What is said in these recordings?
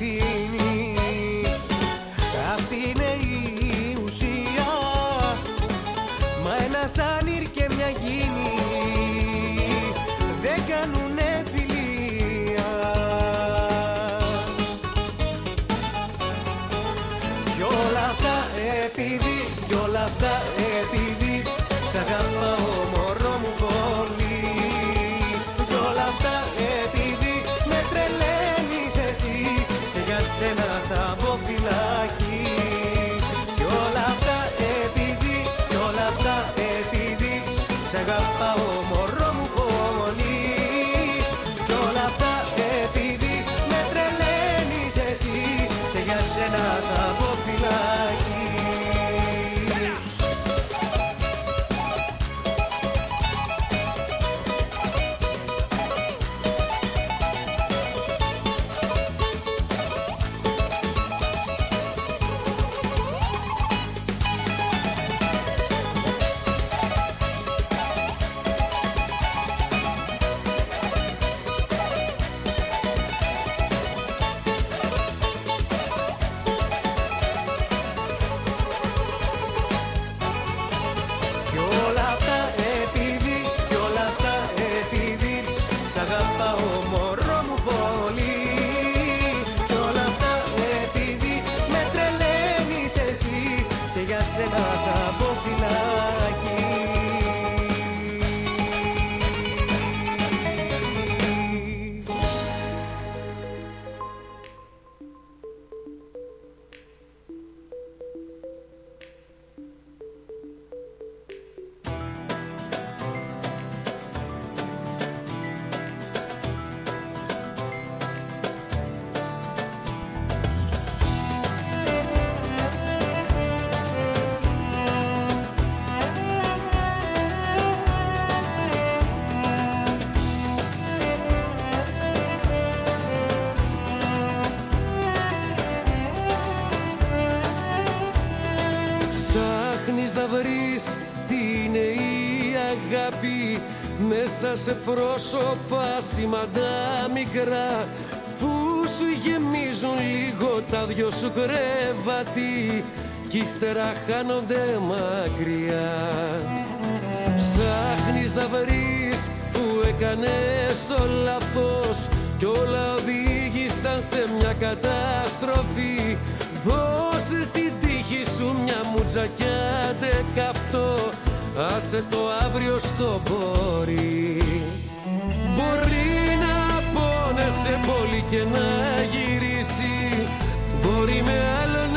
θες αληθινή Αυτή είναι η ουσία. Μα ένα σανίρ και μια γίνη Δεν κάνουνε φιλία. Κι όλα αυτά επειδή, κι όλα αυτά επειδή Μέσα σε πρόσωπα σημαντά μικρά Που σου γεμίζουν λίγο τα δυο σου κρεβάτι Κι ύστερα χάνονται μακριά. Ψάχνεις να βρεις που έκανες το λάθος Κι όλα οδήγησαν σε μια καταστροφή. Δώσε στην τύχη σου μια μουτζακιά καυτό Άσε το αύριο στο πόρι Μπορεί να πόνεσαι πολύ και να γυρίσει. Μπορεί με άλλον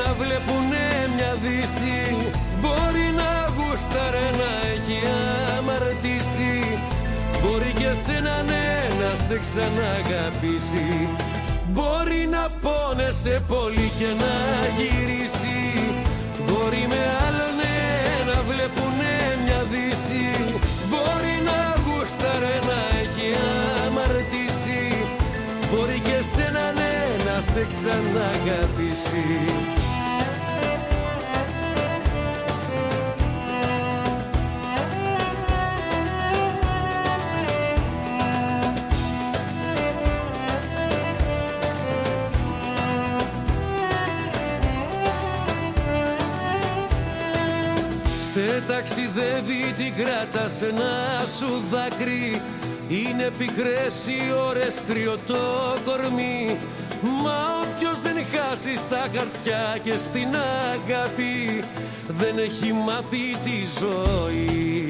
να βλέπουνε μια δύση. Μπορεί να γούσταρε να έχει αμαρτήσει. Μπορεί και σένα ναι να σε ξαναγαπήσει. Μπορεί να πόνεσαι πολύ και να γυρίσει. Μπορεί με άλλον να βλέπουνε μια δύση. Μπορεί να γούσταρε να έχει αμαρτήσει. Μπορεί και σένα ναι να σε ξαναγαπήσει ταξιδεύει την κράτα σε ένα σου δάκρυ. Είναι πικρές οι ώρες κρύο το κορμί. Μα όποιος δεν χάσει στα χαρτιά και στην αγάπη Δεν έχει μάθει τη ζωή.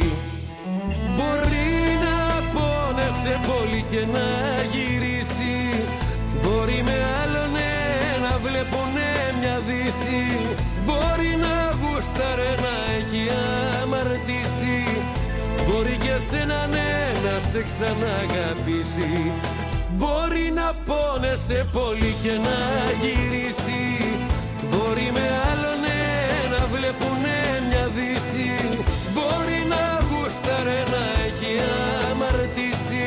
Μπορεί να πόνεσαι πολύ και να γυρίσει. Μπορεί με άλλον να βλέπουνε μια δύση. Μπορεί να γούσταρε να έχει αμαρτήσει. Μπορεί και σένα ναι να σε ξαναγαπήσει. Μπορεί να πόνεσαι πολύ και να γυρίσει. Μπορεί με άλλον να βλέπουνε μια δύση. Μπορεί να γούσταρε να έχει αμαρτήσει.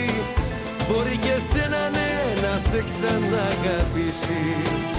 Μπορεί και σένα ναι να σε ξαναγαπήσει ξαναγαπήσει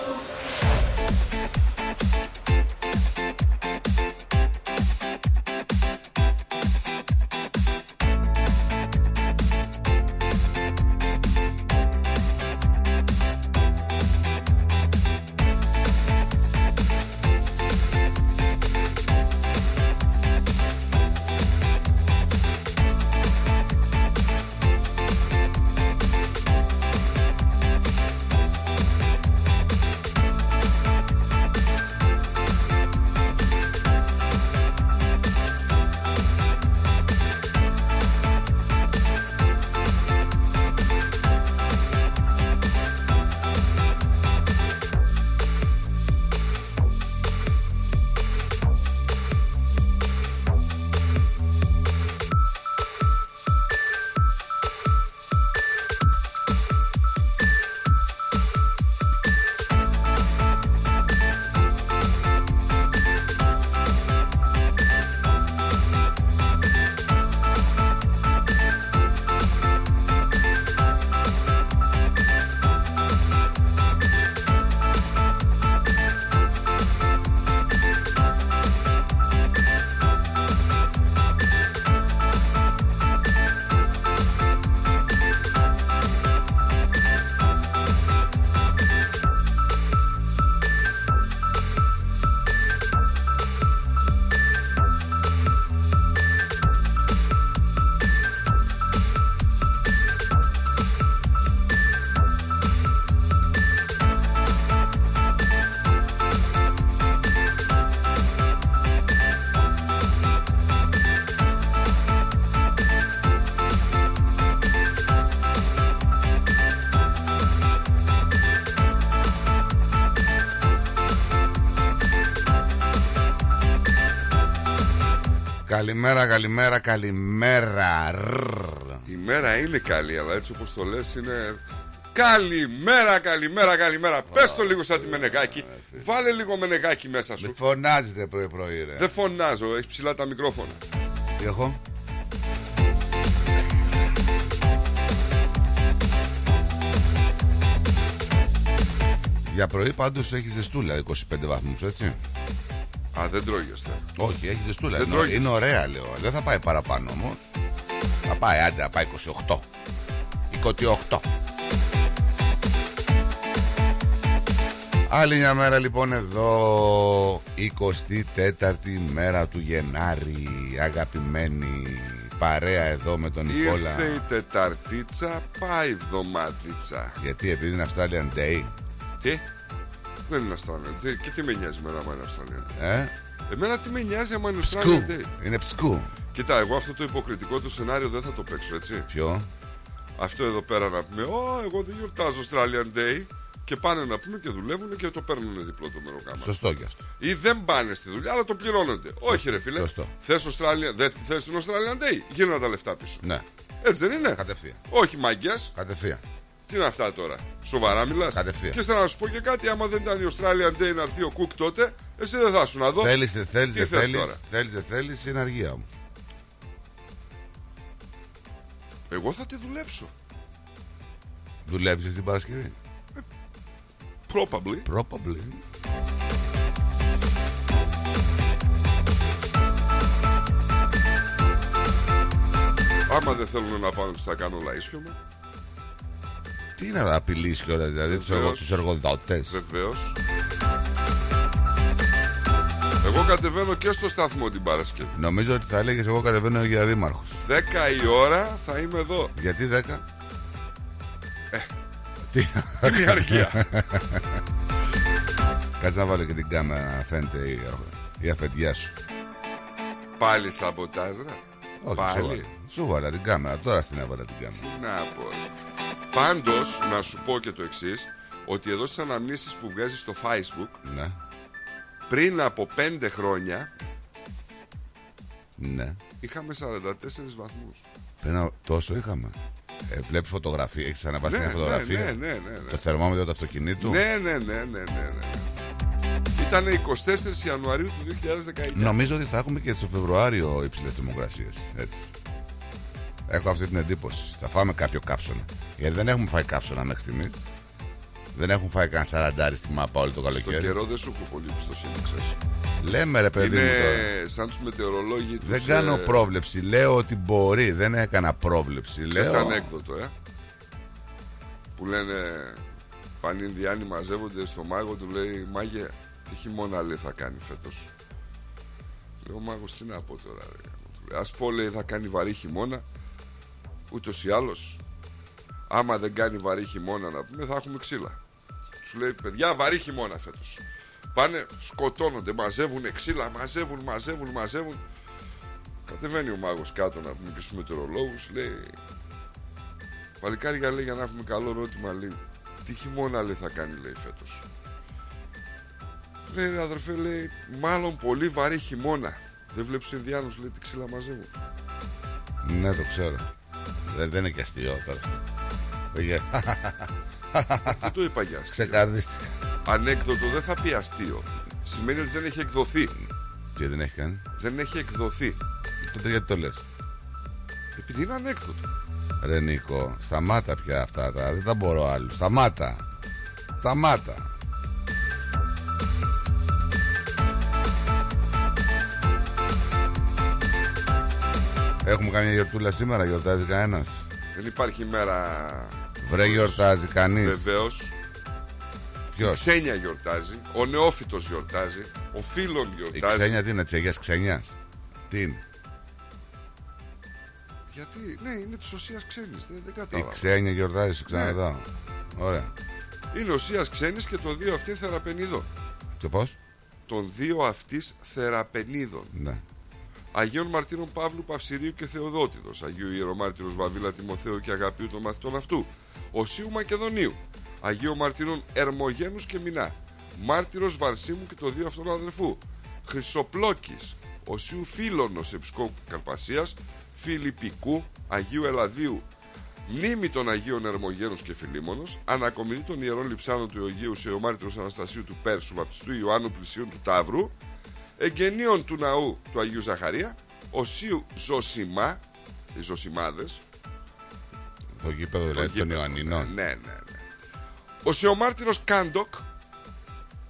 Καλημέρα, καλημέρα, καλημέρα. Ρρρρ. Η μέρα είναι καλή, αλλά έτσι όπως το λες είναι... Καλημέρα, καλημέρα, καλημέρα. Πες το λίγο σαν τη Μενεγάκη. Βάλε λίγο Μενεγάκη μέσα σου. Δεν φωνάζετε πρωί-πρωί, ρε. Δεν φωνάζω, έχεις ψηλά τα μικρόφωνα. Τι έχω; Για πρωί πάντως έχεις ζεστούλα 25 βαθμούς έτσι Α, δεν τρώγεστε. Όχι έχει ζεστούλα Δεν είναι, τρώγεις. είναι ωραία λέω. Δεν θα πάει παραπάνω όμως Θα πάει άντε θα πάει 28 28 Άλλη μια μέρα λοιπόν εδώ 24η μέρα του Γενάρη. Αγαπημένη παρέα εδώ με τον Νικόλα. Ήρθε η Τεταρτίτσα, πάει η εβδομάδιτσα. Γιατί επειδή είναι Australian Day. Τι; Δεν είναι Australian Day. Και τι με νοιάζει εμένα άμα είναι Australian Day. ε; Εμένα τι με νοιάζει άμα είναι Σκου Australian Day. Είναι ψκού Κοιτά, εγώ αυτό το υποκριτικό το σενάριο δεν θα το παίξω, έτσι. Ποιο; Αυτό εδώ πέρα να πούμε, Ω, εγώ δεν γιορτάζω Australian Day. Και πάνε να πούμε και δουλεύουν και το παίρνουν διπλό το μεροκάμα. Σωστό κι αυτό Ή δεν πάνε στη δουλειά, αλλά το πληρώνονται. Όχι, ρε φίλε. Σωστό. Θες Australia, δεν θες την Australian Day. Γύρνα τα λεφτά πίσω. Ναι Έτσι δεν είναι; Κατευθείαν Όχι, μαγκέ. Κατευθείαν Τι είναι αυτά τώρα; Σοβαρά μιλάς; Κατευθείαν. Και θέλω να σου πω και κάτι. Άμα δεν ήταν η Australian Day να έρθει ο Κουκ τότε, εσύ δεν θα σου να δω. Θέλεις δεν θέλεις Τι δεν θες θέλεις τώρα; Θέλεις δεν θέλεις είναι αργία μου Εγώ θα τη δουλέψω. Δουλεύεις την Παρασκευή; Probably. Probably Άμα δεν θέλουν να πάνε, τους θα κάνω λαίσιο Τι είναι να απειλείς και όλα δηλαδή τους, εργο, Βεβαίως. τους εργοδότες; Βεβαίως. Εγώ κατεβαίνω και στο σταθμό την Παρασκευή. Νομίζω ότι θα έλεγες εγώ κατεβαίνω για δήμαρχος 10 η ώρα θα είμαι εδώ. Γιατί 10 Τι- Την ιαρχία. Κάτσε να βάλω και την κάμερα να φαίνεται η, η αφεντιά σου. Πάλι σαμποτάζ, ρε. Όχι, Πάλι. σοβαρά. Σου βάλα την κάμερα, τώρα στην έβαλα την κάμερα. Τι να πω. Πάντως, να σου πω και το εξής ότι εδώ στις αναμνήσεις που βγάζει στο Facebook, Ναι, πριν από 5 χρόνια, ναι. είχαμε 44 βαθμούς. Πριν από- τόσο είχαμε. Ε, Βλέπει φωτογραφία, έχεις ανεβάσει Ναι, μια ναι, φωτογραφία; ναι, ναι, ναι, ναι. Το θερμόμετρο του αυτοκινήτου; Ναι, ναι, ναι, ναι, ναι, ναι. Ήταν 24 Ιανουαρίου του 2019. Νομίζω ότι θα έχουμε και στο Φεβρουάριο υψηλές θερμοκρασίες. Έτσι. Έχω αυτή την εντύπωση. Θα φάμε κάποιο καύσωνα. Γιατί δεν έχουμε φάει καύσωνα μέχρι στιγμής. Δεν έχουν φάει κανένα σαραντάρι στη μάπα όλο το Στο καλοκαίρι. καιρό δεν σου έχω πολύ εμπιστοσύνη, ξέρεις. Λέμε ρε παιδί Είναι μου τώρα. σαν τους μετεωρολόγοι τους... Δεν κάνω ε, πρόβλεψη. Λέω ότι μπορεί. Δεν έκανα πρόβλεψη. Ξέρεις Λέω. το ανέκδοτο, ε. Που λένε πάνε Ινδιάνοι μαζεύονται στο μάγο του λέει Μάγε τι χειμώνα λέει θα κάνει φέτος Λέω ο μάγος τι να πω τώρα ρε. Του λέει, Ας πω λέει θα κάνει βαρύ χειμώνα Ούτως ή άλλως Άμα δεν κάνει βαρύ χειμώνα να πούμε θα έχουμε ξύλα. Σου λέει παιδιά βαρύ χειμώνα φέτος Πάνε σκοτώνονται μαζεύουν ξύλα Μαζεύουν μαζεύουν μαζεύουν. Κατεβαίνει ο μάγος κάτω να πούμε και στους μετεωρολόγους Λέει. Παλικάρια λέει για να έχουμε καλό ρώτημα λέει Τι χειμώνα λέει θα κάνει λέει φέτος Λέει ρε αδερφέ λέει Μάλλον πολύ βαρύ χειμώνα Δεν βλέπεις τους Ινδιάνους λέει τι ξύλα μαζεύουν. Ναι, το ξέρω. Δεν, δεν είναι και αστείο τώρα αυτό. Πήγε. Δεν το είπα για αστείο Ξεκαρδίστηκα. Ανέκδοτο δεν θα πει αστείο Σημαίνει ότι δεν έχει εκδοθεί Τι δεν έχει κάνει. Δεν έχει εκδοθεί Τότε γιατί το λες; Επειδή είναι ανέκδοτο Ρε Νίκο, σταμάτα πια αυτά τα. Δεν τα μπορώ άλλο. Σταμάτα. Σταμάτα. Έχουμε καμία γιορτούλα σήμερα, γιορτάζει κανένας; Δεν υπάρχει μέρα Βρε γιορτάζει κανείς; Βεβαίως Ποιος; Ξένια γιορτάζει Ο νεόφυτος γιορτάζει Ο φίλων Η γιορτάζει ξένια τι είναι, τσεγιά ξενιά. Τι είναι; Γιατί ναι είναι της οσίας ξένης Δεν, δεν Η κατάλαβα ξένια γιορτάζει, σου ξαναδώ. Ωραία. Είναι οσίας ξένης και το δύο αυτή θεραπενίδων Και πώς; Των δύο αυτής θεραπενίδων Ναι. Αγίων Μαρτύρων Παύλου Παυσιρίου και Θεοδότηδος Αγίου Ιερομάρτυρος Βαβίλα Τιμοθέου και Αγαπίου των μαθητών αυτού Οσίου Μακεδονίου Αγίου Μαρτύρων Ερμογένους και Μινά Μάρτυρος Βαρσίμου και το δύο αυτών αδερφού Χρυσοπλόκης Οσίου Φίλωνος Επισκόπου Καρπασίας Φιλιππικού Αγίου Ελαδίου Μνήμη των Αγίων Ερμογένους και Φιλίμωνος Ανακομιδή των Ιερών Λειψάνων του Αιγαίου σε ο Μάρτυρος Αναστασίου του Πέρσου Βαπτιστού Ιωάννου Πλησίων του Ταύρου Εγγενείων του ναού του Αγίου Ζαχαρία Οσίου Ζωσιμά Οι Ζωσιμάδες Το γήπεδο δηλαδή των γήπεδο. Ιωαννινών. Ναι, ναι, ναι. Οσιομάρτυρος Κάντοκ,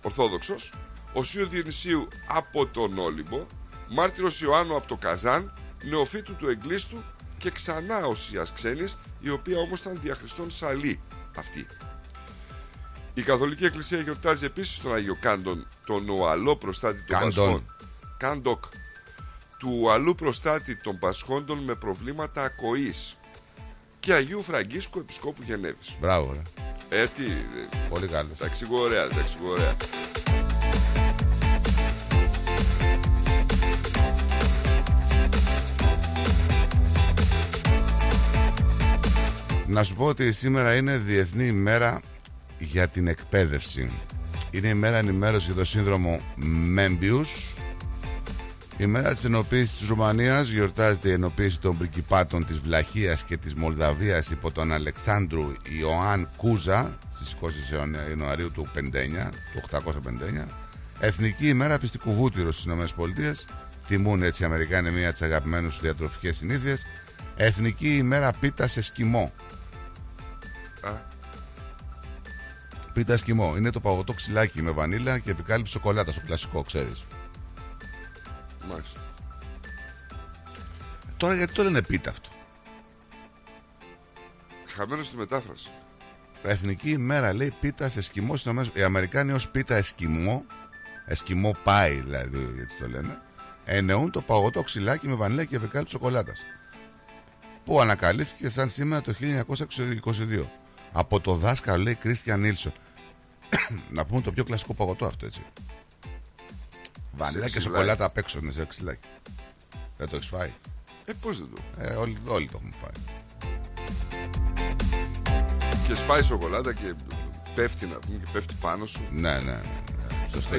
Ορθόδοξος, Οσίου Διονυσίου από τον Όλυμπο, Μάρτυρος Ιωάννου από το Καζάν, νεοφύτου του Εγκλείστου και ξανά Οσίας Ξένης, η οποία όμως ήταν διά Χριστόν Σαλή αυτή. Η Καθολική Εκκλησία γιορτάζει επίσης τον Άγιο Κάντοκ, τον Ουαλό προστάτη των Κάντον. Πασχών. Κάντοκ. Του Ουαλού προστάτη των Πασχόντων με προβλήματα ακοής και Αγίου Φραγκίσκου Επισκόπου Γενέβης. Μπράβο, ρε. Ε, τι, ε, Πολύ καλός. τα εξηγώ ωραία, τα εξηγώ ωραία. Να σου πω ότι σήμερα είναι Διεθνής ημέρα για την εκπαίδευση. Είναι η μέρα ενημέρωσης για το σύνδρομο Μέμπιους. Η μέρα της ενοποίησης της Ρουμανίας γιορτάζεται η ενοποίηση των πριγκιπάτων της Βλαχίας και της Μολδαβίας υπό τον Αλεξάνδρου Ιωάνν Κούζα στις 20 Ιανουαρίου του 59, του 859. Εθνική ημέρα πιστικού βούτυρου στις ΗΠΑ. Τιμούν έτσι οι Αμερικάνοι μία από τις αγαπημένες τους διατροφικές συνήθειες. Εθνική ημέρα πίτα σε σκημό. Α, Πίτα σκημό. Είναι το παγωτό ξυλάκι με βανίλα και επικάλυψη σοκολάτα στο κλασικό, ξέρεις. μάλιστα. Τώρα γιατί το λένε πίτα αυτό. Χαμένος στη μετάφραση. Εθνική ημέρα λέει πίτα σε σκημό στις ΗΠΑ. Οι Αμερικάνοι ως πίτα εσκημό, εσκημό πάει δηλαδή, έτσι το λένε, εννοούν το παγωτό ξυλάκι με βανίλα και επικάλυψη σοκολάτας. Που ανακαλύφθηκε σαν σήμερα το 1922. Από το δάσκαλο λέει Κρίστιαν Νίλσον. να πούμε το πιο κλασικό παγωτό αυτό έτσι. Βανίλα και ξυλάκι. σοκολάτα απ' έξω είναι σε ξυλάκι. Δεν το έχεις φάει; Ε, πώς δεν το. Ε, όλοι, όλοι το έχουμε φάει. Και σπάει σοκολάτα και πέφτει να πούμε και πέφτει πάνω σου. Ναι, ναι, ναι. ναι. Σωστό.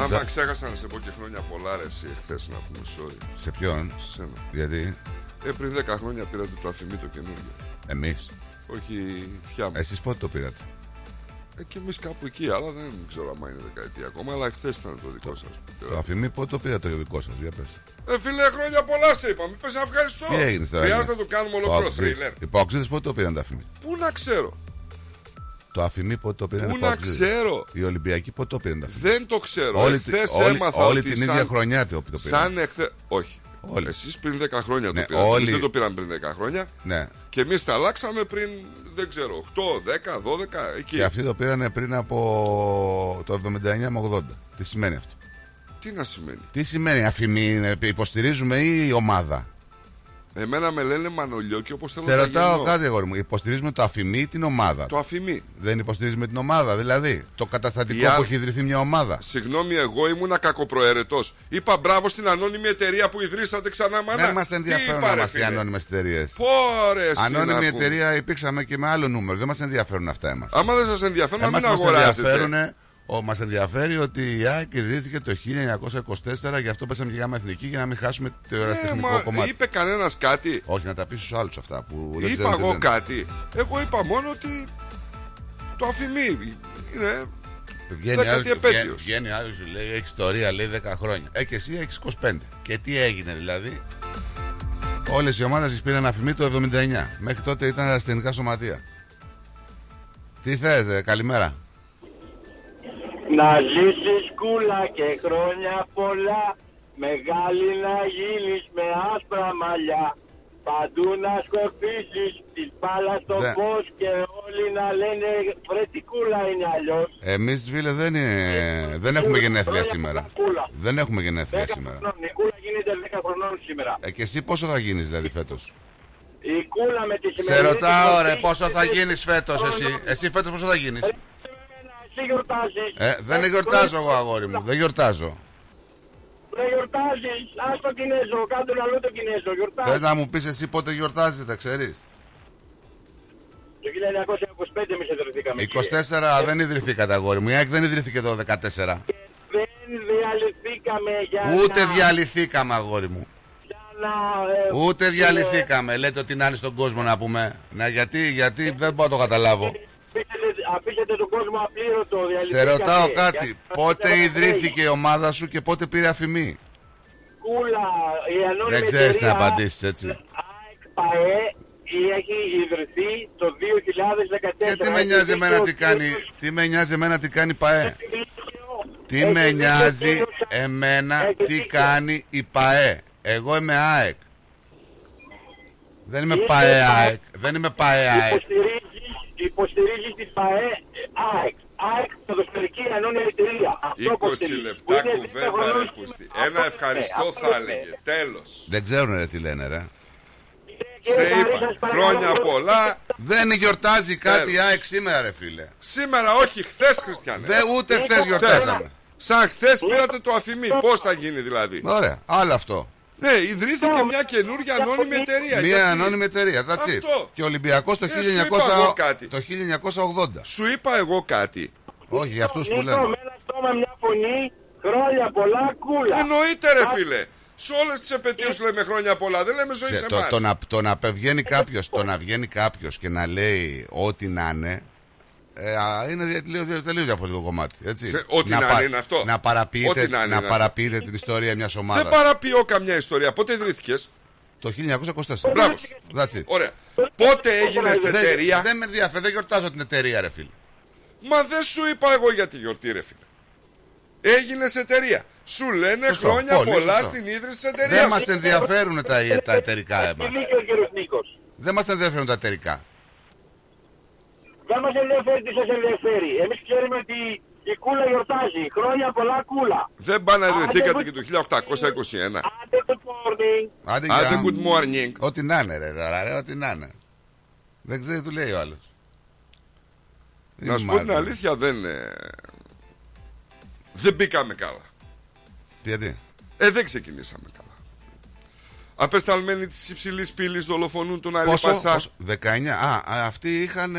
Άμα ξέχασα να σε πω και χρόνια πολλά ρε εσύ εχθές να πούμε sorry Σε ποιον, σε σένα. γιατί; Ε, πριν 10 χρόνια πήρατε το αφημί το καινούργιο. εμείς; Όχι η θιά μου. Εσείς πότε το πήρατε; Ε, και εμείς κάπου εκεί, αλλά δεν ξέρω αν είναι δεκαετία ακόμα. Αλλά χθε ήταν το δικό σας. Το αφημί πότε το πήρατε το δικό σας, για πες. Ε, φίλε, χρόνια πολλά σε είπα. Μην πες να ευχαριστώ. Τι έγινε τώρα. Χρειάζεται να το κάνουμε ολόκληρο Παοξίδες. θρίλερ. Οι Παοξίδες πότε το πήραν το αφημί; Πού να ξέρω. Το αφημί πότε το πήραν Πού οι να Παοξίδες. ξέρω. Οι Ολυμπιακοί πότε το πήραν το αφημί. Δεν το ξέρω. Όλη, Εχθές όλη, έμαθα όλη ότι την σαν, ίδια χρονιά το το πήραν. Σαν εχθέ. Όχι. Όλοι. Εσείς πριν 10 χρόνια Ναι, το πήρατε. όλοι. Εμείς δεν το πήραν πριν 10 χρόνια. Ναι. Και εμείς τα αλλάξαμε πριν, δεν ξέρω, 8, 10, 12, εκεί. Και αυτοί το πήραν πριν από το 79 με 80. Τι σημαίνει αυτό; Τι να σημαίνει; Τι σημαίνει αφημί, είναι, υποστηρίζουμε ή η ομάδα; Εμένα με λένε Μανολιό και όπως θέλω Σε να ρωτάω γεννώ. κάτι, αγόρι μου. Υποστηρίζουμε το αφημί ή την ομάδα; Το αφημί. Δεν υποστηρίζουμε την ομάδα, δηλαδή. Το καταστατικό Η α- που έχει ιδρυθεί μια ομάδα. Συγγνώμη, εγώ ήμουνα κακοπροαιρετός. Είπα μπράβο στην ανώνυμη εταιρεία που ιδρύσατε ξανά μάνα. Δεν μας Τι ενδιαφέρουν είπα, να ρε, μα οι φίλε; ανώνυμες εταιρείες. Πόρε, εσύ Ανώνυμη να πούμε. εταιρεία υπήρξαμε και με άλλο νούμερο. Δεν μας ενδιαφέρουν αυτά εμάς. Άμα δεν σας ενδιαφέρει, να Εμάς μην μας αγοράζετε. Ενδιαφέρουν, ο, μας ενδιαφέρει ότι η ΑΕΚ ιδρύθηκε το 1924, γι' αυτό πέσαμε και γάμα εθνική για να μην χάσουμε το Ε, ερασιτεχνικό μα κομμάτι. είπε κανένας κάτι; Όχι, να τα πεις στους άλλους αυτά που δεν Είπα ξέρουν τι εγώ λένε. κάτι. Εγώ είπα μόνο ότι το αφημί είναι. Βγαίνει Δέκατη άλλος, επέτειος. βγαίνει, βγαίνει άλλος και λέει έχει ιστορία, λέει 10 χρόνια. Ε, και εσύ έχεις 25. Και τι έγινε δηλαδή; Όλες οι ομάδες τις πήραν αφημί το 79. Μέχρι τότε ήταν αεραστηνικά σωματεία. Τι θες, καλημέρα. Να ζήσεις κούλα και χρόνια πολλά Μεγάλη να γίνεις με άσπρα μαλλιά Παντού να σκορπίσεις της μπάλα στο Δεν- φως Και όλοι να λένε βρε τι κούλα είναι αλλιώς Εμείς, φίλε, δεν, είναι... δεν έχουμε γενέθλια Χρόνια σήμερα. πολλά κούλα. Δεν έχουμε γενέθλια 10 σήμερα. χρονών. Η κούλα γίνεται 10 χρονών σήμερα Ε, και εσύ πόσο θα γίνεις δηλαδή φέτος; Η κούλα με τη Σε σημερινή ρωτάω, εκπομπή ρε, πόσο θα είναι γίνεις φέτος χρονών. εσύ. Εσύ φέτος πόσο θα γίνεις; Εσύ γιορτάζεις Ε, δεν γιορτάζω εγώ, αγόρι μου. Δεν γιορτάζω. Δεν γιορτάζεις Ας το Κινέζο Κάντο αλλού το Κινέζο Γιορτάζεις Θε να μου πεις εσύ πότε γιορτάζετε, ξέρεις. Το 1925 εμείς ιδρυθήκαμε. κύριε. 24 δεν ιδρυθήκατε, αγόρι μου. Η ΑΕΚ δεν ιδρυθήκε το 14. Δεν διαλυθήκαμε για Ούτε να... διαλυθήκαμε, αγόρι μου. για να, ε, Ούτε ε, διαλυθήκαμε. Λέτε ότι να είναι στον κόσμο να πούμε. Να γιατί, γιατί δεν μπορώ να το καταλάβω. Αφήσετε, αφήσετε τον κόσμο απλήρωτο. Σε διαλυθήκατε. ρωτάω Για κάτι. να Πότε φέρετε ιδρύθηκε η ομάδα σου και πότε πήρε αφημί; Κούλα, η ανώνυμη Δεν ξέρεις εταιρεία να απαντήσεις, έτσι. ΑΕΚ ΠΑΕ έχει ιδρυθεί το 2014. Και τι με νοιάζει εμένα τι κάνει, τι με νοιάζει εμένα τι κάνει η ΠαΕ; Τι με νοιάζει εμένα τι κάνει η ΠαΕ; Εγώ είμαι ΑΕΚ. Δεν είμαι Είστε ΠαΕ ΠΑΕ. ΑΕΚ. Δεν είμαι ΠαΕ ΑΕΚ. Υποστηρίζεις, υποστηρίζεις την ΠαΕ ΑΕΚ. ΑΕΚ ποδοσφαιρική ανώνυμη εταιρεία. Αυτό 20 υποστηρίζεις. λεπτά Που είναι κουβέντα, ρε χρονών πούστη. σήμερα. Ένα Αυτό ευχαριστώ είναι, θα αυτό έλεγε. είναι. Τέλος. Δεν ξέρουν ρε τι λένε ρε. Κύριε Σε Χαρή, είπα. σας παρακαλώ, Χρόνια πολλά. Δεν γιορτάζει κάτι η Τέλος. ΑΕΚ σήμερα ρε φίλε. Σήμερα όχι, χθες Χριστιανέ. Δεν ούτε χθες γιορτάζαμε. Σαν χθες πήρατε το αφημί. Πώς θα γίνει δηλαδή; Ωραία, άλλο αυτό. Ναι, ιδρύθηκε μια καινούργια ανώνυμη εταιρεία. Μια Γιατί; ανώνυμη εταιρεία. That's it. Αυτό. Και ο Ολυμπιακός το, Ε, σου είπα εγώ κάτι. 1900 το 1980. Σου είπα εγώ κάτι. Όχι, για αυτούς που Νίκο, λένε. με ένα στόμα, μια φωνή, χρόνια πολλά, κούλα. Εννοείται ρε φίλε. Σε όλες τις επαιτίου λέμε χρόνια πολλά. Δεν λέμε ζωή Και σε το, εμάς. το, να, το να πε- βγαίνει κάποιος, το να βγαίνει κάποιος και να λέει ό,τι να είναι ε, α, είναι τελείως, τελείως διαφορετικό κομμάτι. Έτσι. Σε- ό,τι να είναι είναι αυτό. Να παραποιείτε, Ό,τι να είναι είναι αυτό. παραποιείτε την ιστορία μιας Δεν ομάδας. παραποιώ καμιά ιστορία. Πότε ιδρύθηκες; Το 1924. Μπράβο. σου. That's it. Ωραία. Πότε έγινες Δεν, εταιρεία; δεν με ενδιαφέρει, δεν γιορτάζω την εταιρεία, ρε φίλε. Μα δεν σου είπα εγώ για τη γιορτή, ρε φίλε. Έγινες εταιρεία. Σου λένε Σωστό, χρόνια πολύ πολλά σωστό. στην ίδρυση της Δεν εταιρεία. μας ενδιαφέρουν τα, τα εταιρικά Έχει εμάς. δίκιο ο κύριος Νίκος. Δεν μας ενδιαφέρουν τα εταιρικά. Δεν μας ενδιαφέρει τι σας ενδιαφέρει. Εμείς ξέρουμε ότι Και η κούλα γιορτάζει. Χρόνια πολλά κούλα. Δεν πάνε να ιδρυθήκατε Άντε, και το 1821. Άντε good morning. Άντε, Άντε για- good morning. Ό,τι να είναι, ρε, τώρα, ρε, ό,τι να είναι. Δεν ξέρει τι του λέει ο άλλος. Να σου πω την αλήθεια, δεν. ε, Δεν μπήκαμε καλά. Γιατί; Ε, δεν ξεκινήσαμε καλά. Απεσταλμένοι της υψηλής πύλης δολοφονούν τον Αλή Πόσο, Πασά. πόσο, 19. Α, α, αυτοί είχαν.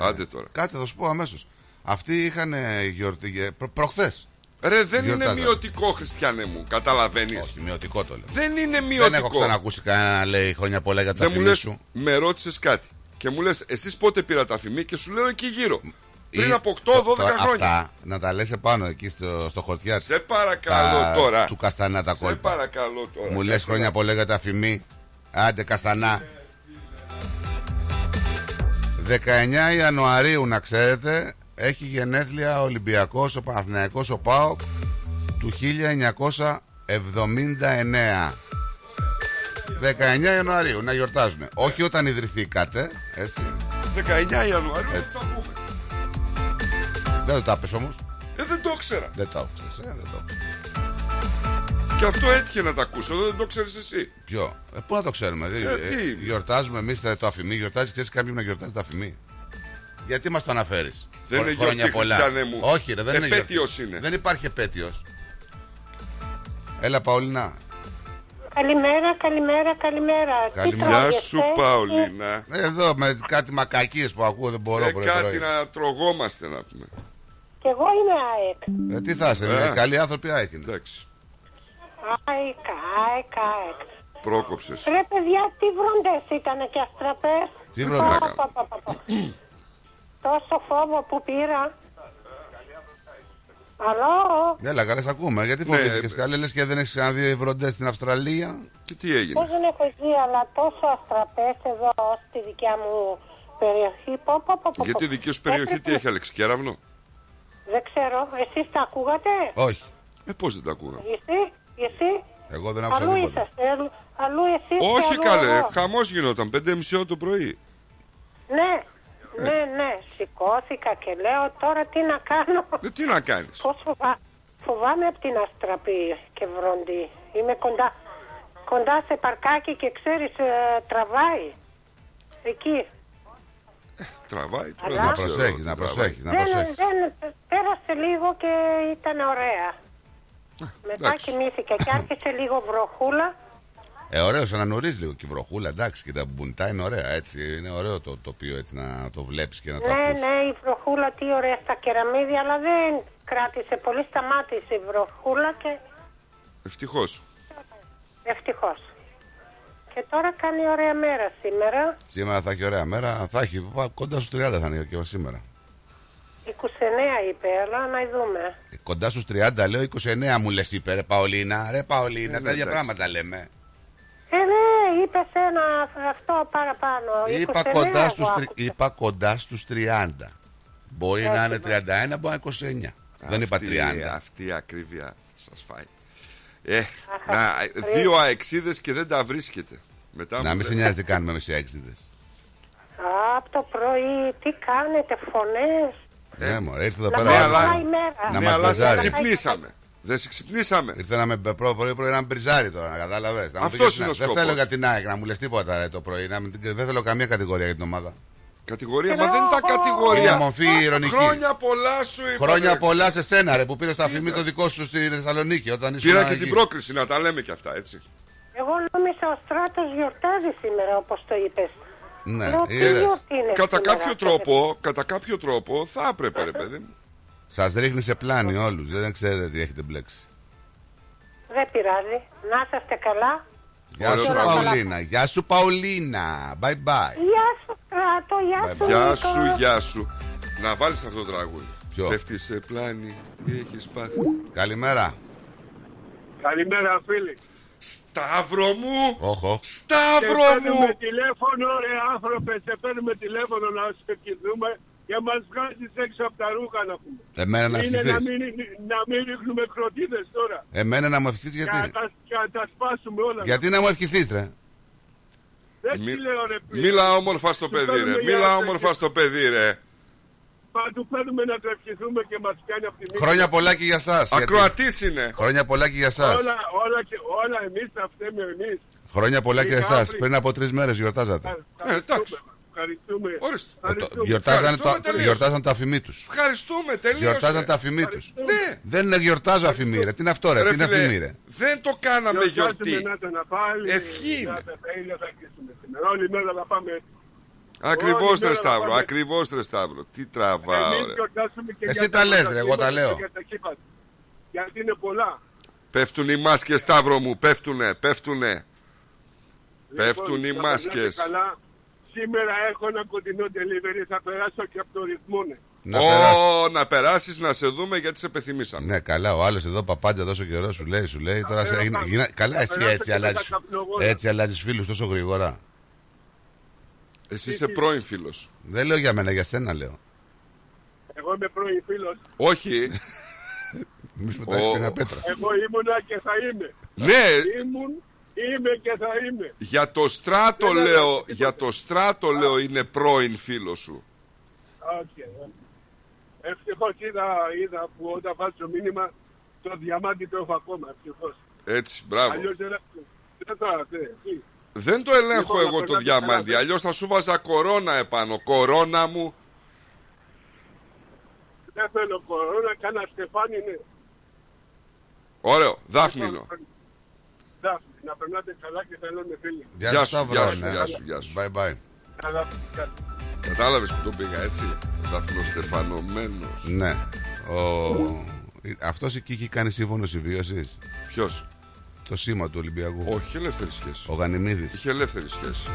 Άντε τώρα. Κάτσε, θα σου πω αμέσως. Αυτοί είχαν γιορτή. Προ, Προχθές. Ρε, δεν είναι Γιορτάζανε. μειωτικό, Χριστιανέ μου. Καταλαβαίνεις. Όχι, μειωτικό το λέω. Δεν είναι Δεν μειωτικό. έχω ξανακούσει κανένα να λέει χρόνια πολλά για τα Δεν μου φιλί λες, σου. με ρώτησες κάτι. Και μου λες, εσείς πότε πήρα τα φημή και σου λέω εκεί γύρω. Πριν Ή- από 8-12 τώρα χρόνια. Αυτά να τα λες επάνω εκεί στο, στο χορτιά Σε παρακαλώ τα- τώρα. του Καστανά τα Σε κόλπα. παρακαλώ τώρα. Μου λες Κάτσε χρόνια να- πολλά για τα φημή. Άντε Καστανά. 19 Ιανουαρίου να ξέρετε έχει γενέθλια ο Ολυμπιακός, ο Παναθηναϊκός, ο ΠΑΟΚ του 1979. 19 Ιανουαρίου να γιορτάζουν. Όχι όταν ιδρυθήκατε, έτσι. 19 Ιανουαρίου Έτσι. Θα τα πούμε. Δεν το τα πες όμως. Ε, δεν το ήξερα. Δεν το άκουσες, ε, δεν το άκουσες. Και αυτό έτυχε να τα ακούσω, δεν το ξέρεις εσύ. Ποιο, ε, πού να το ξέρουμε. Ε, Ε, τι; γιορτάζουμε εμείς το αφημί, γιορτάζει και κάποιοι να γιορτάζει το αφημί. Γιατί μας το αναφέρεις; Δεν είναι γιορτή, Χριστιανέ μου. Όχι, ρε, δεν είναι Επέτειος γιορτή. είναι. Δεν υπάρχει επέτειος. Έλα, Παολινά. Καλημέρα, καλημέρα, καλημέρα. Τι Καλημέρα. Γεια τρώγεστε; σου, Παολίνα. Εδώ με κάτι μακακίες που ακούω δεν μπορώ Ε, πρωί, κάτι πρωί. να τρογόμαστε να πούμε. Κι εγώ είμαι ΑΕΚ. Ε, τι θα είσαι, Ε. ε. καλοί άνθρωποι άκινε. Εντάξει. ΑΕΚ, ΑΕΚ, ΑΕΚ. Πρόκοψες. Ρε παιδιά, τι βροντές ήταν και αστραπές. Τι βροντές; Πα, πα, πα, πα, πα. Τόσο φόβο που πήρα. Αλλό. Έλα, καλές, ακούμε. Γιατί Ναι, φοβήθηκες ε, καλέ, λες και δεν έχεις ξαναδεί βροντές στην Αυστραλία; Και τι έγινε; Πώς δεν έχω ζει, αλλά τόσο αστραπές εδώ στη δικιά μου περιοχή. Πω, πω, πω, πω, Γιατί η πω. δική σου περιοχή τι Έπρεπε- έχει, Αλεξικέραυνο. Δεν ξέρω. Εσείς τα ακούγατε; Όχι. Ε, πώς δεν τα ακούγαμε. Εσύ, εσύ; Εγώ δεν άκουσα Αλλού τίποτα. είσαστε. αλλού- Αλλού εσείς και Όχι αλλού καλέ, εγώ. χαμός γινόταν 5.30 ώρα το πρωί. Ναι, ναι, ναι. Σηκώθηκα και λέω τώρα τι να κάνω; Ε, τι να κάνεις; Πώς φοβά... φοβάμαι από την αστραπή και βροντί. Είμαι κοντά, κοντά σε παρκάκι και ξέρεις ε, τραβάει. Εκεί. Τραβάει τώρα. Αλλά- δεν Να ξέρω προσέχει, τι να τραβάει. προσέχεις. Να δεν, προσέχεις. δεν, πέρασε λίγο και ήταν ωραία. Μετά εντάξει. κοιμήθηκα και άρχισε λίγο βροχούλα. Ε, ωραίος, σαν να νωρίζει λίγο και η βροχούλα, εντάξει, και τα μπουνιτά είναι ωραία, έτσι. Είναι ωραίο το τοπίο έτσι να το βλέπεις και να το Ναι, ακούς. ναι, η βροχούλα τι ωραία στα κεραμίδια, αλλά δεν κράτησε πολύ. Σταμάτησε η βροχούλα και Ευτυχώς. ευτυχώς. Και τώρα κάνει ωραία μέρα σήμερα. Σήμερα θα έχει ωραία μέρα, θα έχει πα- κοντά στους 30 θα είναι και σήμερα. 29 είπε, αλλά να δούμε. Ε, Κοντά στους 30 λέω 29 μου λες, είπε ρε Παολίνα. Ρε Παολίνα, Ε, ναι, τα ίδια εντάξει. πράγματα λέμε. Ε, ναι, είπες ένα αυτό παραπάνω. Είπα 29 κοντά, εγώ στους, τρι- άκουσα. είπα κοντά στους 30. Μπορεί Έτσι, να είναι ναι. 31, μπορεί να είναι 29. Δεν είπα 30. Αυτή η ακρίβεια σας φάει. Ε, Αχα, να, ρε. δύο αεξίδες και δεν τα βρίσκεται. Μετά Να μου μην σε λέει, νοιάζει τι κάνουμε εμείς οι έξιδες. Από το πρωί, τι κάνετε, φωνές; Ε, μωρέ, ήρθε εδώ Να πέρα. Ναι, μας αλλά- πάει η μέρα. Να Ναι, μας αλλά σε μπεζάρει. ξυπνήσαμε. Δεν σε ξυπνήσαμε. Ήρθε να με πρωί πρωί, πρωί να με μπριζάρει τώρα, κατάλαβες. Αυτός είναι ο Δεν σκοπός. θέλω για την ΑΕΚ να μου λες τίποτα ρε, το πρωί. Να μην- δεν θέλω καμία κατηγορία για την ομάδα. Κατηγορία, Ξέρω μα δεν ήταν εγώ. Για κατηγορία. μορφή ηρωνική. Χρόνια πολλά σου είπα. Χρόνια ρε. πολλά σε σένα, ρε, που πήρες το αφημί το δικό σου στη Θεσσαλονίκη όταν ήσουν. Πήρα και εκεί. την πρόκριση να τα λέμε και αυτά, έτσι. Εγώ νόμιζα ο στράτος γιορτάζει σήμερα, όπως το είπες. Ναι, Λέω, τι είδες. γιορτή είναι Κατά σήμερα, κάποιο αυτό, τρόπο, κατά κάποιο τρόπο θα έπρεπε, ρε παιδί μου. Σας ρίχνει σε πλάνη όλους. Δεν ξέρετε τι έχετε μπλέξει. Δεν πειράζει. Να είστε καλά. Γεια Ωραίο σου, πράγμα. Παουλίνα. Γεια σου, Παουλίνα. Bye bye. Γεια σου, στράτο. Γεια Bye σου, Γεια Νίκο. σου, γεια σου. Να βάλεις αυτό το τραγούδι. Ποιο; Πέφτει σε πλάνη, τι έχεις πάθει. Καλημέρα. Καλημέρα φίλοι. Σταύρο μου! Όχο. Σταύρο σε παίρνουμε μου! τηλέφωνο ρε άνθρωπε, σε παίρνουμε τηλέφωνο να σου ευχηθούμε και μας βγάζεις έξω από τα ρούχα να πούμε. Εμένα να Είναι να ευχηθείς. μην, να μην ρίχνουμε κροτίδες τώρα. Εμένα να μου ευχηθείς Και γιατί. να τα, και να τα σπάσουμε όλα. Γιατί να μου ευχηθείς ρε; Δεν Μι- τι λέω ρε φίλε. Μίλα όμορφα στο Σου παιδί, παίρνουμε ρε. για Μίλα να όμορφα σε- στο παιδί, ρε. Πάντου παίρνουμε να το ευχηθούμε και μας κάνει από τη μύτη. Χρόνια πολλά και για εσά. Ακροατής είναι. Χρόνια πολλά και για εσά. Όλα, όλα, και, όλα εμείς θα φταίμε εμείς. Χρόνια πολλά και για Και εσά. αύριο. Πριν από τρεις μέρες γιορτάζατε. Ε, εντάξει. Ευχαριστούμε. Ορίστε. Ευχαριστούμε. Γιορτάζανε, Ευχαριστούμε το, τελείως. γιορτάζαν τα αφημί τους. Ευχαριστούμε, τελείωσε. Γιορτάζαν τα αφημί τους. Ναι. Δεν είναι γιορτάζω αφημί, ρε. Τι είναι αυτό, ρε; Ρε Τι είναι φίλε, αφημί, ρε; Δεν το κάναμε Γιορτάζουμε γιορτή. να τον πάλι. Ευχή είναι. Να τα τέλεια θα κλείσουμε σήμερα. Όλη μέρα θα πάμε έτσι. Ακριβώς Όλη ρε μέρα Σταύρο, να πάμε. ακριβώς ρε Σταύρο. Τι τραβάω Εμείς ρε. γιορτάζουμε και Εσύ για τα λες, τα ρε, εγώ τα κύματα λέω. και για τα κύματα. Γιατί είναι πολλά. Πέφτουν οι μάσκες Σταύρο μου, πέφτουνε, πέφτουνε. Πέφτουν οι Λοιπόν, να μάσκες. περνάτε καλά. Σήμερα έχω ένα κοντινό delivery, θα περάσω και από το ρυθμό. ναι. Να περάσεις. Ω, να περάσεις να σε δούμε γιατί σε πεθυμίσαμε. Ναι, καλά, ο άλλος εδώ παπάντια τόσο καιρό σου λέει, σου λέει. Τώρα σε φέρω έγινε- τα- γίνα- Καλά, θα εσύ περάσω έτσι και με αλλάζει. τα καπνογόνα. Έτσι αλλάζεις φίλους τόσο γρήγορα. Εσύ είσαι πρώην φίλος. Δεν λέω για μένα, για σένα λέω. Εγώ είμαι πρώην φίλος. Όχι. Μη σου Ω. τα έχεις ένα πέτρα. Εγώ ήμουνα και θα είμαι. ναι, Ήμουν, είμαι και θα είμαι. για το στράτο Δεν λέω, αλλάζει για το στράτο λέω είναι πρώην φίλος σου. Okay. Ευτυχώς είδα, είδα που όταν βάζω μήνυμα το διαμάντι το έχω ακόμα. Ευτυχώς. Έτσι, μπράβο. Αλλιώς δεν δεν το αφήνω. Δεν το ελέγχω Λοιπόν, εγώ να το περνάτε διαμάντι. καλά, Αλλιώς θα σου βάζα κορώνα επάνω. Κορώνα μου. Δεν θέλω κορώνα, κάνα στεφάνι είναι. Ωραίο. Δάφνινο. Δάφνη, να περνάτε καλά και θέλω με φίλοι. Γεια Γεια σου, σου, γεια Σταύρο. σου, ναι. γεια σου, γεια σου. Bye bye. Καλά, καλά. Κατάλαβες που το πήγα έτσι. Δαφνοστεφανωμένο. Ναι. Ο... Αυτός εκεί είχε κάνει σύμφωνο συμβίωσης; Ποιος; Το σήμα του Ολυμπιακού. Όχι, είχε ελεύθερη σχέση. Ο Γανιμίδης. Είχε ελεύθερη σχέση.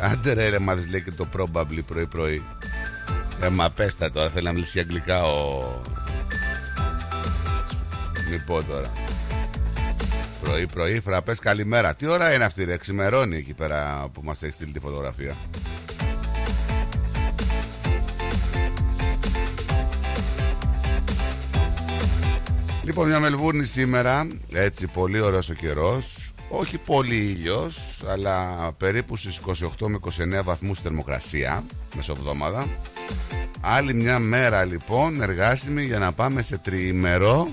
Άντε ρε, ρε μάθεις λέει και το probably πρωί πρωί. Ε, μα πες τα τώρα, θέλει να μιλήσει αγγλικά ο... Μη πω τώρα. Πρωί πρωί, φραπές καλημέρα. Τι ώρα είναι αυτή ρε, ξημερώνει εκεί πέρα που μας έχεις στείλει τη φωτογραφία; Λοιπόν, μια Μελβούρνη σήμερα, έτσι πολύ ωραίος ο καιρός Όχι πολύ ήλιος, αλλά περίπου στις 28 με 29 βαθμούς θερμοκρασία Μεσοβδόμαδα Άλλη μια μέρα λοιπόν εργάσιμη για να πάμε σε τριημερό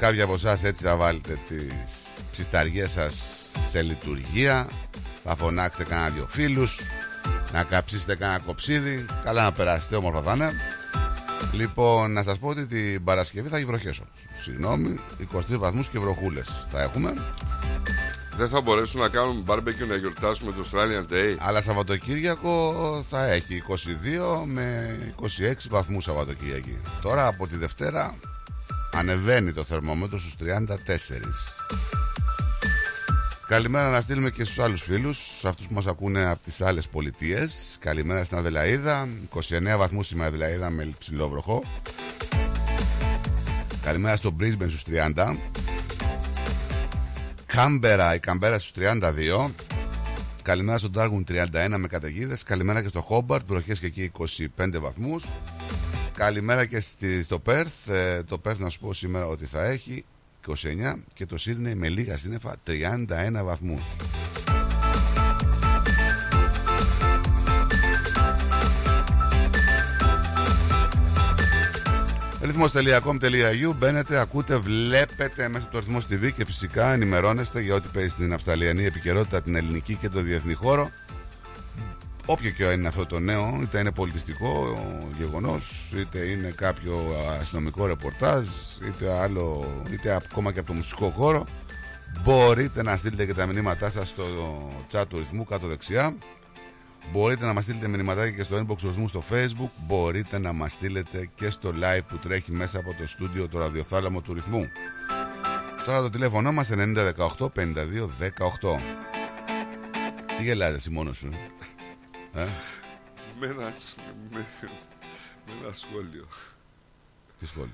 Κάποιοι από εσάς έτσι θα βάλετε τις ψισταριές σας σε λειτουργία Θα φωνάξετε κανένα δυο φίλους Να καψίσετε κανένα κοψίδι Καλά να περάσετε, όμορφα θα είναι Λοιπόν, να σας πω ότι την Παρασκευή θα έχει βροχές όμως. Συγγνώμη, 23 βαθμούς και βροχούλες θα έχουμε. Δεν θα μπορέσουν να κάνουν barbecue να γιορτάσουμε το Australian Day. Αλλά Σαββατοκύριακο θα έχει 22 με 26 βαθμούς Σαββατοκύριακη. Τώρα από τη Δευτέρα ανεβαίνει το θερμόμετρο στους 34. Καλημέρα να στείλουμε και στους άλλους φίλους, σε αυτούς που μας ακούνε από τις άλλες πολιτείες. Καλημέρα στην Αδελαίδα, 29 βαθμούς σήμερα Αδελαίδα με ψηλό βροχό. Καλημέρα στο Brisbane στους 30. Κάμπερα, η Καμπέρα στους 32. Καλημέρα στο Darwin 31 με καταιγίδες. Καλημέρα και στο Hobart, βροχές και εκεί 25 βαθμούς. Καλημέρα και στη, στο Perth. Ε, το Perth να σου πω σήμερα ότι θα έχει 29 και το Sydney με λίγα σύννεφα 31 βαθμούς. ρυθμός.com.au Μπαίνετε, ακούτε, βλέπετε μέσα από το ρυθμός TV και φυσικά ενημερώνεστε για ό,τι παίζει στην Αυστραλιανή επικαιρότητα, την ελληνική και το διεθνή χώρο. Όποιο και είναι αυτό το νέο, είτε είναι πολιτιστικό γεγονός, είτε είναι κάποιο αστυνομικό ρεπορτάζ, είτε άλλο, είτε ακόμα και από το μουσικό χώρο, μπορείτε να στείλετε και τα μηνύματά σας στο chat του ρυθμού κάτω δεξιά. Μπορείτε να μας στείλετε μηνυματάκια και στο inbox του ρυθμού στο facebook. Μπορείτε να μας στείλετε και στο live που τρέχει μέσα από το στούντιο το ραδιοθάλαμο του ρυθμού. Τώρα το τηλέφωνο μας 9018 52 18 Τι γελάτε εσύ μόνος σου; Ε; Με ένα, με, με ένα σχόλιο. Τι σχόλιο;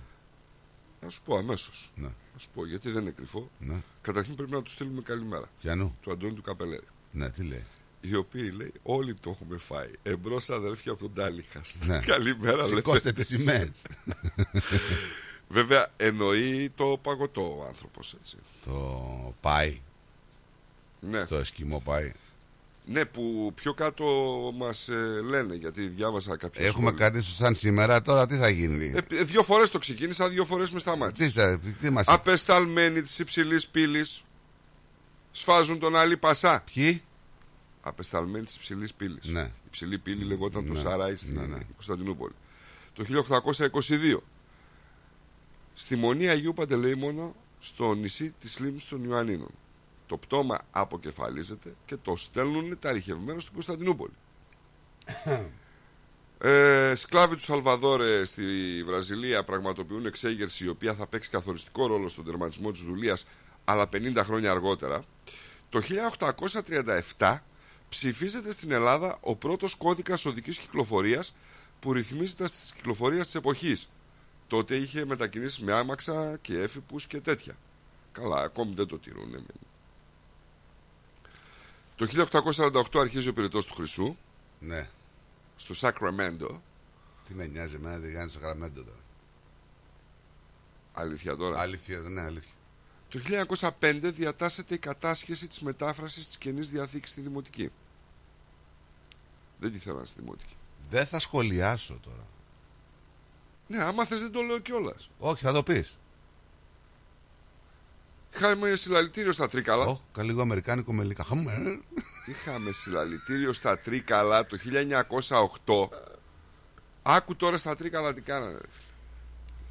Θα σου πω αμέσως. Ναι. Θα σου πω γιατί δεν είναι κρυφό. Ναι. Καταρχήν πρέπει να του στείλουμε καλημέρα. Πιανού Του Αντώνη του Καπελέρη. Ναι τι λέει; Οι οποίοι λέει όλοι το έχουμε φάει. Εμπρός αδέρφια από τον Τάλιχαστ. Ναι. Καλημέρα, λέτε. Σηκώστε τις σημαίες Βέβαια εννοεί το παγωτό ο άνθρωπος έτσι. Το πάει Ναι. Το εσκιμό πάει Ναι, που πιο κάτω μας λένε, γιατί διάβασα κάποια Έχουμε σχόλια. κάτι σαν σήμερα, τώρα τι θα γίνει; Ε, ε, δύο φορές το ξεκίνησα, δύο φορές με σταμάτησε. τι, θα- τι μας... Απεσταλμένοι της υψηλής πύλης σφάζουν τον άλλη πασά. Ποιοι; Απεσταλμένοι της υψηλής πύλης. Ναι. Η υψηλή πύλη λεγόταν Ναι. το Σαράι στην Ναι, ναι. Κωνσταντινούπολη. Το 1822. Στη Μονή Αγίου Παντελεήμονο, στο νησί της λίμνης των Ιωαννίνων. Το πτώμα αποκεφαλίζεται και το στέλνουν τα ρηχευμένα στην Κωνσταντινούπολη. Ε, σκλάβοι του Σαλβαδόρε στη Βραζιλία πραγματοποιούν εξέγερση η οποία θα παίξει καθοριστικό ρόλο στον τερματισμό της δουλείας αλλά 50 χρόνια αργότερα. Το 1837 ψηφίζεται στην Ελλάδα ο πρώτος κώδικας οδικής κυκλοφορίας που ρυθμίζει τα της κυκλοφορίας της εποχής. Τότε είχε μετακινήσεις με άμαξα και έφυπους και τέτοια. Καλά, ακόμη δεν το τηρούν. Το 1848 αρχίζει ο πυρετός του Χρυσού Ναι. στο Σακραμέντο. Τι με νοιάζει εμένα, δεν κάνει στο Καραμέντο τώρα. Αλήθεια τώρα. Αλήθεια, ναι, αλήθεια. Το 1905 διατάσσεται η κατάσχεση της μετάφρασης της Καινής Διαθήκης στη Δημοτική. Δεν τη θέλαν στη Δημοτική. Δεν θα σχολιάσω τώρα. Ναι, άμα θες δεν το λέω κιόλας. Όχι, θα το πεις. Είχαμε συλλαλητήριο στα Τρίκαλα. Oh, λίγο αμερικάνικο με λίγα. Χαμ, ε. Είχαμε συλλαλητήριο στα Τρίκαλα το 1908. Άκου τώρα στα Τρίκαλα τι κάνανε. ρε φίλε.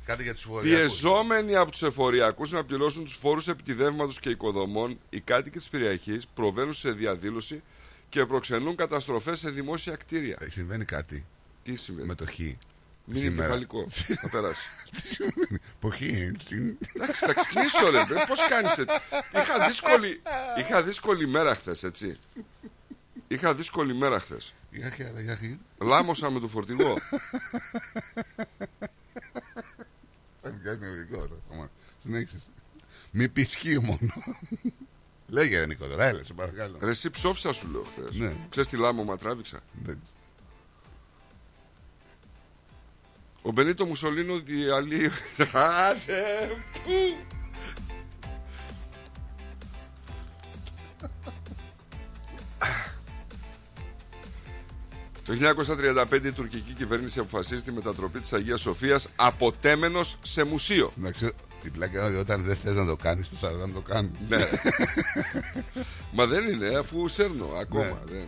Κάτι για τους φοριακού. Πιεζόμενοι από τους εφοριακούς να πληρώσουν τους φόρους επιτιδεύματος και οικοδομών, οι κάτοικοι της περιοχής προβαίνουν σε διαδήλωση και προξενούν καταστροφές σε δημόσια κτίρια. Ε, Συμβαίνει κάτι Τι σημαίνει. με το χ. Μην είναι σήμερα. κεφαλικό. Θα περάσει. Τι συμβαίνει. Που χ. συν- Εντάξει, θα ξυπνήσω ρε. Πώς κάνεις έτσι; Είχα δύσκολη, είχα δύσκολη μέρα χθες, έτσι. Είχα δύσκολη μέρα χθες. Γεια χαρά, γεια χ. Λάμωσα με το φορτηγό. Θα βγάλει ειδικό τώρα. Άμα Συνέχισε. Μη πει χ μόνο. Λέγε Νίκο τώρα, έλα, σε παρακαλώ. Ρε, εσύ ψόφισα σου λέω χθες. Ναι. Ξέρεις τι λάμωμα τράβηξα; Ο Μπενίτο Μουσολίνο διαλύει. Άντε, πού! Το 1935 η τουρκική κυβέρνηση αποφασίζει τη μετατροπή της Αγίας Σοφίας από τέμενος σε μουσείο. Εντάξει, την πλάκα είναι ότι όταν δεν θες να το κάνεις, το 40 να το κάνεις. Ναι. Μα δεν είναι, αφού σέρνω ακόμα. Ναι. Δεν...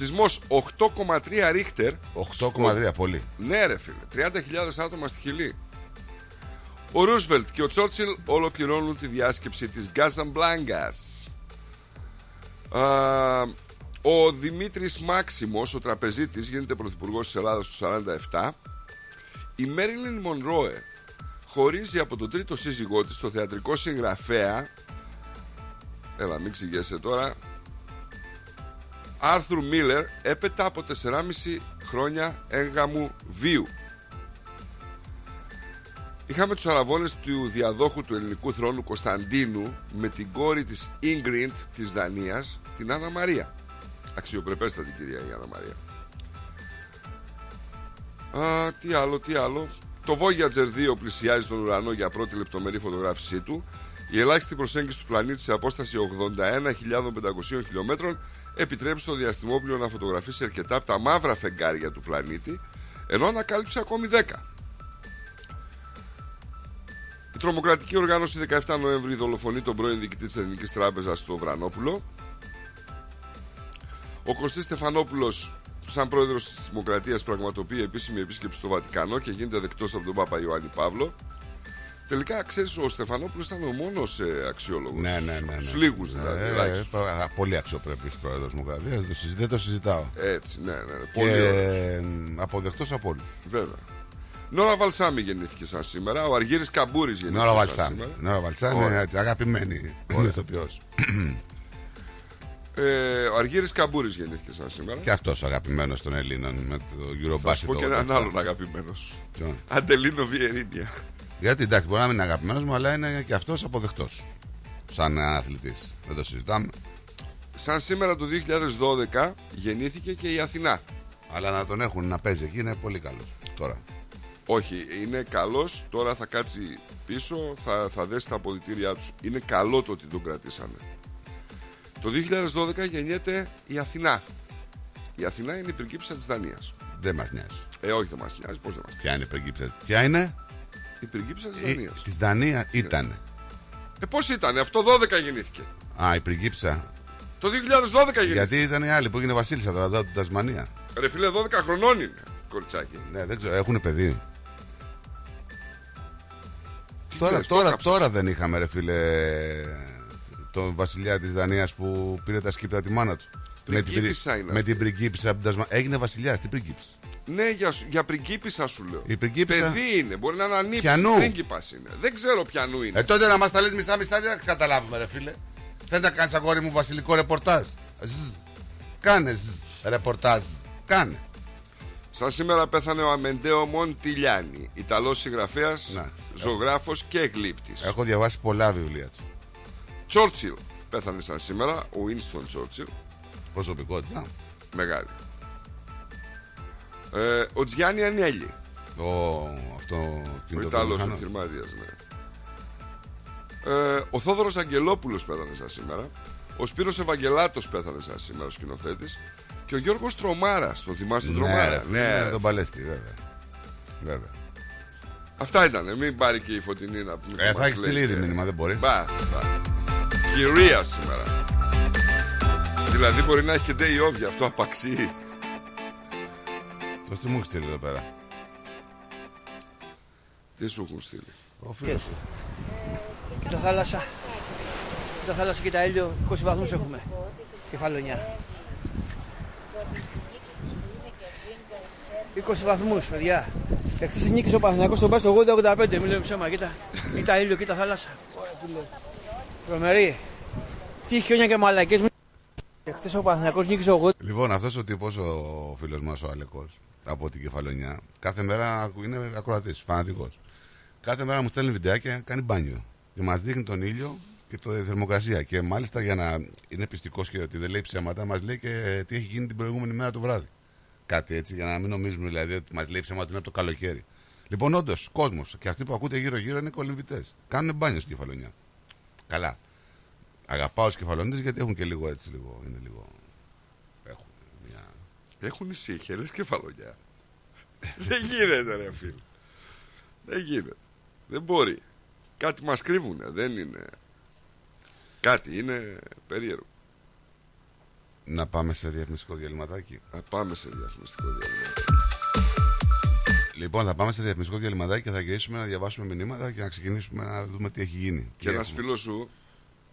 Σεισμός 8,3 ρίχτερ. 8,3 πολύ. Ναι, ρε φίλε. 30.000 άτομα στη Χιλή. Ο Ρούσβελτ και ο Τσόρτσιλ ολοκληρώνουν τη διάσκεψη της Γκάζαμπλάγκας. Α, Ο Δημήτρης Μάξιμος, ο τραπεζίτης, γίνεται πρωθυπουργός της Ελλάδας του 47. Η Μέριλιν Μονρόε χωρίζει από τον τρίτο σύζυγό της, το θεατρικό συγγραφέα. Έλα, μην ξηγέσαι τώρα. Άρθρου Μίλλερ έπειτα από 4,5 χρόνια έγγαμου βίου. Είχαμε τους αραβώνες του διαδόχου του ελληνικού θρόνου Κωνσταντίνου με την κόρη της Ingrid της Δανίας, την Άννα Μαρία. Αξιοπρεπέστατη κυρία η Άννα Μαρία. Α, τι άλλο, τι άλλο. Το Voyager 2 πλησιάζει τον ουρανό για πρώτη λεπτομερή φωτογράφησή του. Η ελάχιστη προσέγγιση του πλανήτη σε απόσταση 81.500 χιλιόμετρων επιτρέπει στο διαστημόπλιο να φωτογραφίσει αρκετά από τα μαύρα φεγγάρια του πλανήτη, ενώ ανακάλυψε ακόμη 10. Η τρομοκρατική οργάνωση 17 Νοέμβρη δολοφονεί τον πρώην διοικητή της Ελληνική Τράπεζας στο Βρανόπουλο. Ο Κωστής Στεφανόπουλος σαν πρόεδρος της Δημοκρατίας πραγματοποιεί επίσημη επίσκεψη στο Βατικανό και γίνεται δεκτός από τον Πάπα Ιωάννη Παύλο. Τελικά, ξέρεις, ο Στεφανόπουλος ήταν ο μόνος ε, αξιόλογος. Ναι, ναι, ναι. ναι. Τους λίγους δηλαδή. Ε, ελάχιστους. ε, πα- πολύ αξιοπρεπής πρόεδρος Δημοκρατία. Δεν, το συζη- δεν το συζητάω. Έτσι, ναι, ναι. ναι. Και Πολύ ωραίο. ε, αποδεκτός από όλους. Βέβαια. Νόρα Βαλσάμι γεννήθηκε σαν σήμερα. Ο Αργύρης Καμπούρης γεννήθηκε Νόρα σαν Βαλσάμι. σήμερα. Νόρα Βαλσάμι Ωραία. είναι έτσι, αγαπημένη. Είναι ηθοποιό. Ε, ο Αργύρης Καμπούρης γεννήθηκε σαν σήμερα. Και αυτός αγαπημένος των Ελλήνων με το Θα σου Eurobasket. πω και το έναν 87. άλλον αγαπημένος. Ποιον; Αντελίνο Βιερίνια. Γιατί εντάξει, μπορεί να μην είναι αγαπημένος μου, αλλά είναι και αυτός αποδεκτός. Σαν αθλητής. Δεν το συζητάμε. Σαν σήμερα το 2012 γεννήθηκε και η Αθηνά. Αλλά να τον έχουν να παίζει εκεί είναι πολύ καλός. Τώρα. Όχι, είναι καλός, τώρα θα κάτσει πίσω, θα, θα δέσει τα αποδητήριά τους. Είναι καλό το ότι τον κρατήσανε. Το 2012 γεννιέται η Αθηνά. Η Αθηνά είναι η πριγκίπισσα της Δανίας. Δεν μας νοιάζει. Ε, όχι δεν μας νοιάζει, πώς δεν μας Ποια είναι η πριγκίπισσα. Ποια είναι; Η πριγκίπισσα της Η, Δανίας. της Δανία ήταν. Ε, πώς ήταν, αυτό 12 γεννήθηκε. Α, η πριγκίπισσα. Το 2012 γεννήθηκε. Γιατί ήταν οι άλλοι που έγινε Βασίλισσα τώρα εδώ από την Τασμανία. Ρε φίλε, 12 χρονών είναι, κοριτσάκι. Ναι, δεν ξέρω, έχουν παιδί. Τώρα, λες, το τώρα, έκαψες. τώρα δεν είχαμε, ρε φίλε, τον βασιλιά της Δανίας που πήρε τα σκύπτα τη μάνα του. Με την, Πριγκίπισσα είναι με αυτή. την πριγκίπισσα από την Τασμανία. Έγινε βασιλιάς, τι πριγκίπισσα. Ναι, για, σου- για πριγκίπισσα σου λέω. Η πριγκίπισσα- Παιδί είναι, μπορεί να είναι ανήψη. Πιανού; Πρίγκιπας είναι. Δεν ξέρω πιανού είναι. Ε, τότε να μας τα λες μισά-μισά δεν θα καταλάβουμε, ρε φίλε. Θες να κάνεις αγόρι μου βασιλικό ρεπορτάζ; Ζζ. Κάνε ζζ. ρεπορτάζ. Κάνε. Σαν σήμερα πέθανε ο Αμεντέο Μοντιλιάνη, Ιταλός συγγραφέας, Να. ζωγράφος και γλύπτης. Έχω διαβάσει πολλά βιβλία του. Τσόρτσιλ πέθανε σαν σήμερα, ο Winston Τσόρτσιλ, Προσωπικότητα. μεγάλη. Ε, ο Τζιάννη Ανέλη, Ο, αυτό ο κινητό Ιταλός βιομηχανός. επιχειρηματίας, ναι. Ε, ο Θόδωρος Αγγελόπουλος πέθανε σαν σήμερα. Ο Σπύρος Ευαγγελάτος πέθανε σαν σήμερα, ο σκηνοθέτης. Και ο Γιώργος Τρομάρας, τον θυμάσαι τον Ναι, Τρομάρα; ρε, ναι, τον παλέστη, βέβαια. Βέβαια. Αυτά ήταν. Μην πάρει και η φωτεινή να πούμε. Ε, και θα μας έχεις λέει στείλει ήδη και- μήνυμα, δεν μπορεί. Μπα, μπα. Κυρία σήμερα. Δηλαδή μπορεί να έχει και day off γι' αυτό απαξί. Το τι μου έχεις στείλει εδώ πέρα; Τι σου έχουν στείλει; Ο φίλος σου. Κοίτα θάλασσα. Κοίτα θάλασσα και τα ήλιο. 20 βαθμούς έχουμε. Κεφαλονιά. 20 βαθμούς, παιδιά. Εχθές νίκησε ο Παναθηναϊκός στον Πας στο 80-85. Μην λέμε ψέμα, κοίτα. Κοίτα ήλιο, κοίτα θάλασσα. Ωραία, τι λέω. Τρομερή. Τι χιόνια και μαλακές. Εχθές ο Παναθηναϊκός νίκησε 80. Λοιπόν, αυτός ο τύπος, ο φίλος μας, ο Αλεκός, από την κεφαλονιά, κάθε μέρα ακου- είναι ακροατής, φανατικός. Κάθε μέρα μου στέλνει βιντεάκια, κάνει μπάνιο. Και μας δείχνει τον ήλιο και τη θερμοκρασία. Και μάλιστα για να είναι πιστικός και ότι δεν λέει ψέματα, μας λέει και τι έχει γίνει την προηγούμενη μέρα το βράδυ. Κάτι έτσι, για να μην νομίζουμε δηλαδή ότι μας λέει ψέματα ότι είναι από το καλοκαίρι. Λοιπόν, όντως, κόσμος και αυτοί που ακούτε γύρω-γύρω είναι κολυμβητέ. Κάνουν μπάνιο στην κεφαλονιά. Καλά. Αγαπάω τους κεφαλονίτες γιατί έχουν και λίγο έτσι, λίγο, είναι λίγο. Έχουν μια. Έχουν ησύχε, κεφαλογιά. Δεν γίνεται, ρε φίλε. Δεν γίνεται. Δεν μπορεί. Κάτι μας κρύβουνε. Δεν είναι. Κάτι είναι περίεργο. Να πάμε σε διαφημιστικό διαλυματάκι. Να πάμε σε διαφημιστικό διάλειμμα. Λοιπόν, θα πάμε σε διαφημιστικό διαλυματάκι και θα γυρίσουμε να διαβάσουμε μηνύματα και να ξεκινήσουμε να δούμε τι έχει γίνει. Και Τι ένας έχουμε. φίλος σου,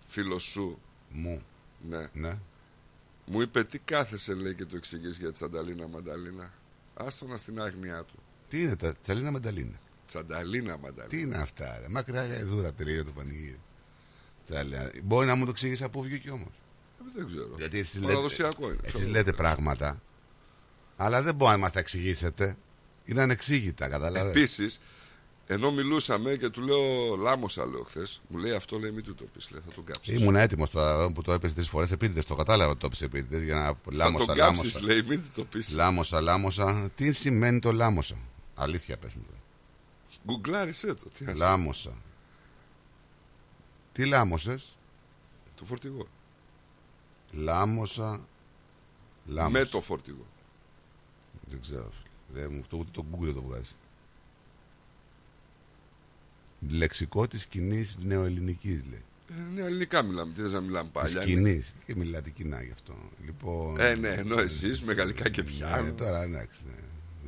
φίλος σου, Μου. ναι, Ναι. Μου είπε τι κάθεσαι λέει και το εξηγείς για Τσανταλίνα Μανταλίνα. Άστονα στην άγνοιά του. Τι είναι τα τσαλίνα μανταλίνα; Τσανταλίνα Μανταλίνα. Τι είναι αυτά, ρε; Μακριά γαϊδούρα τελείω το πανηγύρι. Τσαλίνα. Μπορεί να μου το εξηγήσει από πού βγήκε όμως; Ε, Δεν ξέρω. Γιατί εσείς λέτε, Παραδοσιακό είναι. εσείς Ξέρω. λέτε πράγματα, αλλά δεν μπορεί να μας τα εξηγήσετε. Είναι ανεξήγητα, καταλαβαίνετε. Επίσης, ενώ μιλούσαμε και του λέω Λάμωσα, λέω χθες, μου λέει αυτό λέει μην του το πεις, λέει, θα τον κάψεις. Ήμουν έτοιμος τώρα εδώ που το έπεσε τρεις φορές επίτηδες. Το κατάλαβα ότι το έπεσε επίτηδες για να Θα λάμωσα, τον λάμωσα. κάψεις, λέει, μην του το πεις. Λάμωσα, λάμωσα. Τι σημαίνει το λάμωσα; Αλήθεια πες μου. τώρα. Γκουγκλάρισε το. Τι ας- Λάμωσα. Τι λάμωσες; Το φορτηγό. Λάμωσα. Λάμωσα. Με το φορτηγό. Δεν ξέρω. φίλε. Δεν μου, το, ούτε το Google το βγάζει. Λεξικό της κοινή νεοελληνικής λέει. Ε, ναι, ελληνικά μιλάμε. Τι θες να μιλάμε Της παλιά. κοινή. Και μιλάτε κοινά γι' αυτό. Λοιπόν, Ε, ναι, ενώ εσείς με γαλλικά και Ναι, πιάνο. τώρα εντάξει. ναι.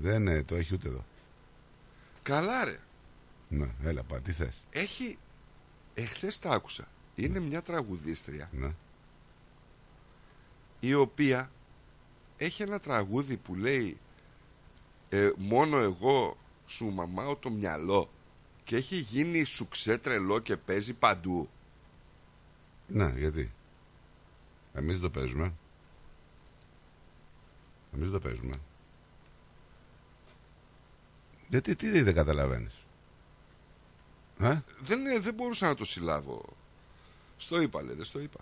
Δεν ε, το έχει ούτε εδώ. Καλά, ρε. Ναι, έλα πά, τι θες. Έχει. Εχθές τα άκουσα. Είναι μια τραγουδίστρια Ναι. η οποία έχει ένα τραγούδι που λέει ε, μόνο εγώ σου μαμάω το μυαλό και έχει γίνει σουξέ τρελό και παίζει παντού. Ναι, γιατί; Εμείς δεν το παίζουμε. Εμείς δεν το παίζουμε. Γιατί τι δεν καταλαβαίνεις; Ε; Δεν, ε, δεν μπορούσα να το συλλάβω. Στο είπα, λέτε, στο είπα.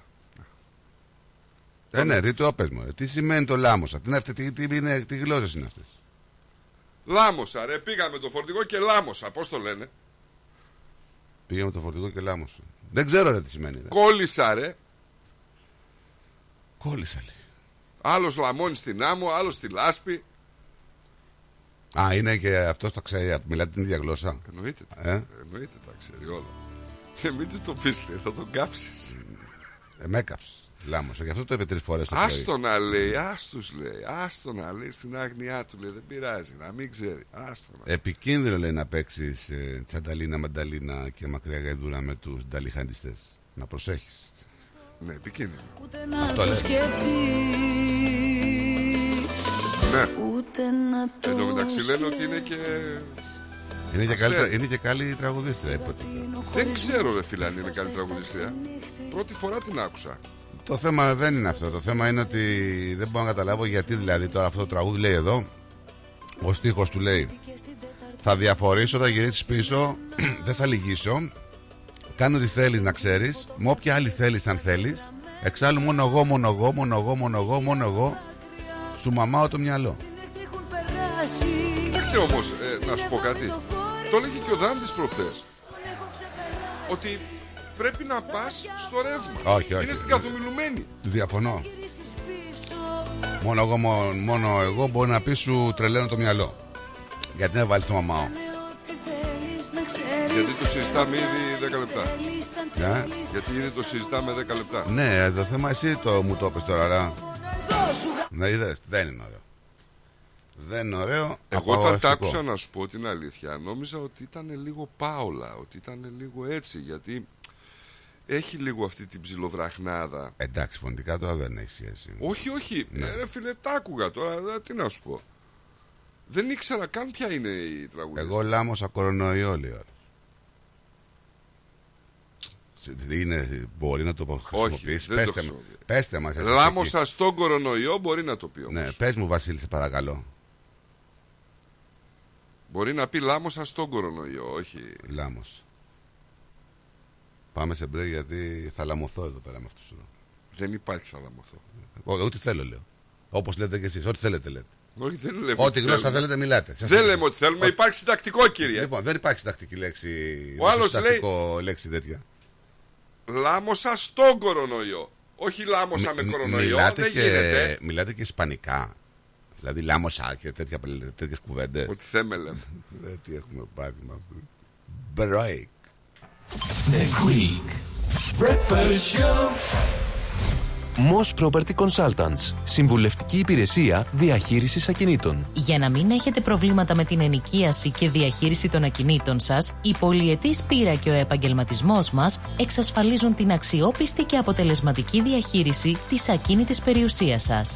Ε, ναι, ρε, το πες μου. ρε. Τι σημαίνει το λάμωσα; Τι, είναι αυτή, τι, τι, είναι, τι γλώσσες είναι αυτές; Λάμωσα, ρε. Πήγα με το φορτηγό και λάμωσα. Πώς το λένε; Πήγαμε το φορτηγό και λάμωσα. Δεν ξέρω ρε τι σημαίνει. Ρε. Κόλλησα, ρε. Κόλλησα λέει. Άλλος λαμώνει στην άμμο, άλλος στη λάσπη. Α, είναι και αυτός το ξέρει, μιλάτε την ίδια γλώσσα. Εννοείται. Ε; Εννοείται τα ξέρει όλα. Και μην του το πεις, λέει, θα τον κάψεις. Ε, με έκαψες. Λάμωσα. Γι' αυτό το είπε τρεις φορές το Άστο να λέει, άστου λέει. Άστο να λέει στην άγνοιά του λέει. Δεν πειράζει, να μην ξέρει. Άστο να. Επικίνδυνο λέει να παίξεις ε, τσανταλίνα, μανταλίνα και μακριά γαϊδούρα με τους νταλιχαντιστέ. Να προσέχεις. Ναι, επικίνδυνο. Ούτε να Αυτό το λέει. σκεφτείς Ναι. Ούτε να το Εν τω μεταξύ λένε ότι είναι και. Είναι και, Ας καλή, λέει. είναι και καλή τραγουδίστρια, είπατε. Δεν ξέρω, ρε φίλε, αν είναι καλή τραγουδιστρία. Πρώτη φορά την άκουσα. Το θέμα δεν είναι αυτό. Το θέμα είναι ότι δεν μπορώ να καταλάβω γιατί δηλαδή τώρα αυτό το τραγούδι λέει εδώ. Ο στίχος του λέει Θα διαφορήσω, θα γυρίσει πίσω, δεν θα λυγίσω. Κάνω ό,τι θέλεις να ξέρεις. Με όποια άλλη θέλεις, αν θέλεις. Εξάλλου μόνο εγώ, μόνο εγώ, μόνο εγώ, μόνο εγώ, μόνο εγώ. Σου μαμάω το μυαλό. έχουν περάσει Εντάξει όμω, να σου πω κάτι. Το έλεγε και ο Δάντης προχθέ. Ότι πρέπει να πας στο ρεύμα. Όχι, όχι. Είναι στην καθομιλουμένη. Διαφωνώ. Μόνο εγώ, μόνο, μόνο εγώ μπορεί να πεις σου τρελαίνω το μυαλό. Γιατί να βάλεις το μαμάω. Γιατί το συζητάμε ήδη 10 λεπτά. Ε; Γιατί ήδη το συζητάμε 10 λεπτά. Ναι, το θέμα εσύ το μου το είπες τώρα, αλλά... Ναι, είδες, δεν είναι ωραίο. Δεν είναι ωραίο. Εγώ όταν απαγορευτικό. τα άκουσα να σου πω την αλήθεια, νόμιζα ότι ήταν λίγο πάολα, ότι ήταν λίγο έτσι, γιατί έχει λίγο αυτή την ψιλοβραχνάδα. Εντάξει, φωνητικά τώρα δεν έχει σχέση. Όχι, όχι, Ναι. ε, ρε φίλε, τα άκουγα τώρα, ε, τι να σου πω. Δεν ήξερα καν ποια είναι η τραγουδίστρια. Εγώ λάμωσα κορονοϊό, λέει ο άλλος. Σε- Είναι, μπορεί να το χρησιμοποιήσεις; δεν το Πέστε, μου, χρησιμοποιεί. πέστε μας. εσείς Λάμωσα εκεί. στον κορονοϊό μπορεί να το πει όμως. Ναι, πες μου Βασίλη, σε παρακαλώ. Μπορεί να πει λάμωσα στον κορονοϊό, όχι. Λάμος. Πάμε σε μπρε γιατί θα λαμωθώ εδώ πέρα με αυτούς εδώ. Δεν υπάρχει θα λαμωθώ. Ό- Ό,τι θέλω λέω. Όπως λέτε και εσείς, ό,τι θέλετε λέτε. Όχι, δεν λέμε Ό,τι ότι γλώσσα θέλουμε. θέλετε μιλάτε. Σας Δεν είπα. λέμε ότι θέλουμε, Ό- υπάρχει συντακτικό κύριε. Λοιπόν, δεν υπάρχει συντακτική λέξη. Ο άλλος λέει- συντακτικό λέξη τέτοια. Λάμωσα στον κορονοϊό. Όχι λάμωσα με Μι- κορονοϊό, μιλάτε, δεν και, γίνεται. μιλάτε και ισπανικά. Δηλαδή λάμωσα και τέτοια, τέτοιες κουβέντες. Ότι θέμε λέμε. Ε, τι έχουμε πάθει με αυτό. Break. The Greek Breakfast Show. Moss Property Consultants. Συμβουλευτική υπηρεσία διαχείρισης ακινήτων. Για να μην έχετε προβλήματα με την ενοικίαση και διαχείριση των ακινήτων σας, η πολυετής πείρα και ο επαγγελματισμός μας εξασφαλίζουν την αξιόπιστη και αποτελεσματική διαχείριση της ακίνητης περιουσίας σας.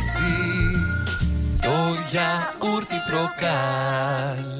μ' αρέσει Το γιαούρτι προκάλ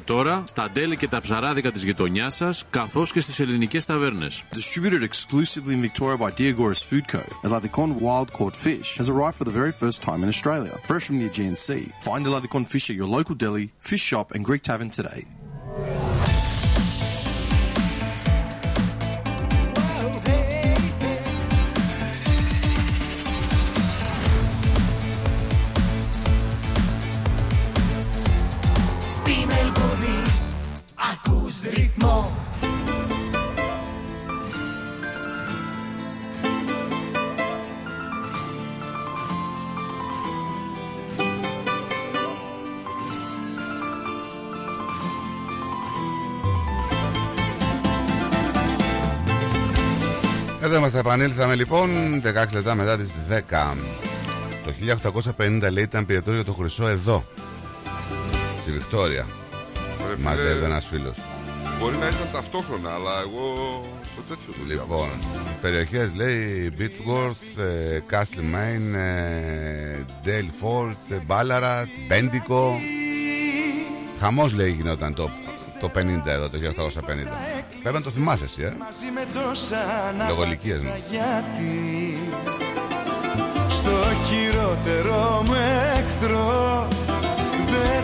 τώρα στα deli και τα ψαράδικα της γειτονιάς σας καθώς και στις ελληνικές ταβέρνες. Distributed exclusively in Victoria by Diagoras Food Co. Eladicon wild caught fish has arrived for the very first time in Australia, fresh from the Aegean Sea. Find Eladicon fish at your local deli, fish shop, and Greek tavern today. ακούς ρυθμό. Εδώ είμαστε, επανήλθαμε λοιπόν 16 λεπτά μετά τις 10 Το 1850 λέει ήταν πυρετός για το χρυσό εδώ. Στη Βικτόρια. Μα δεν ένας φίλος. Μπορεί να ήταν ταυτόχρονα, αλλά εγώ στο τέτοιο το Λοιπόν, περιοχές λέει Beechworth, ε, Castle Maine, ε, Dale Fort, ε, Ballarat, Μπέντικο Χαμός λέει γινόταν το, το 50 εδώ, το 1850 Πρέπει να το θυμάσαι εσύ, ε. Μαζί με τόσα Λόγω ηλικίας μου. γιατί. Στο χειρότερο μου εχθρό. Δεν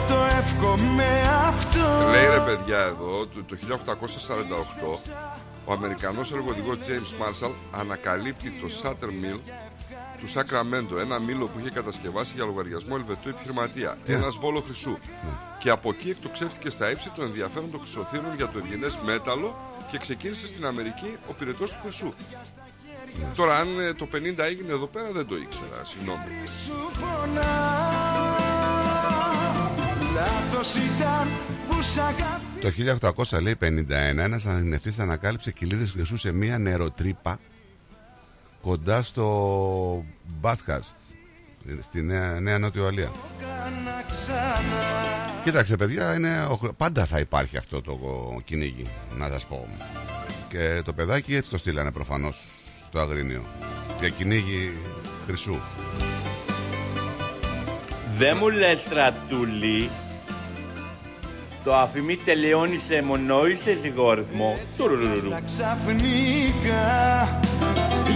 το εύχομαι αυτό Λέει ρε παιδιά εδώ, το, το 1848 ο Αμερικανός εργοδηγός James Marshall ανακαλύπτει το Sutter Mill του Σακραμέντο, ένα μήλο που είχε κατασκευάσει για λογαριασμό Ελβετού επιχειρηματία, Ναι. ένας βόλος χρυσού. Και από εκεί εκτοξεύτηκε στα ύψη το ενδιαφέρον των χρυσοθύρων για το ευγενές μέταλλο και ξεκίνησε στην Αμερική ο πυρετός του χρυσού. Ναι. Τώρα, αν ε, το 50 έγινε εδώ πέρα, δεν το ήξερα. Συγγνώμη. Σου πονά Λάθος ήταν που σ' αγάπη Το 1800 λέει 51 ένας αναγνευτής ανακάλυψε κοιλίδες χρυσού σε μία νεροτρύπα κοντά στο Bathurst στη Νέα, Νέα Νότιο Αλία. Κάνα ξανά Κοίταξε παιδιά, είναι, ο χρ- πάντα θα υπάρχει αυτό το κυνήγι, να σας πω. Και το παιδάκι έτσι το στείλανε προφανώς στο Αγρίνιο. Για κυνήγι χρυσού. Δεν μου λες στρατούλη Το αφημί τελειώνει σε μονό ή σε ζυγόριθμο Τουρουρουρου. Στα ξαφνικά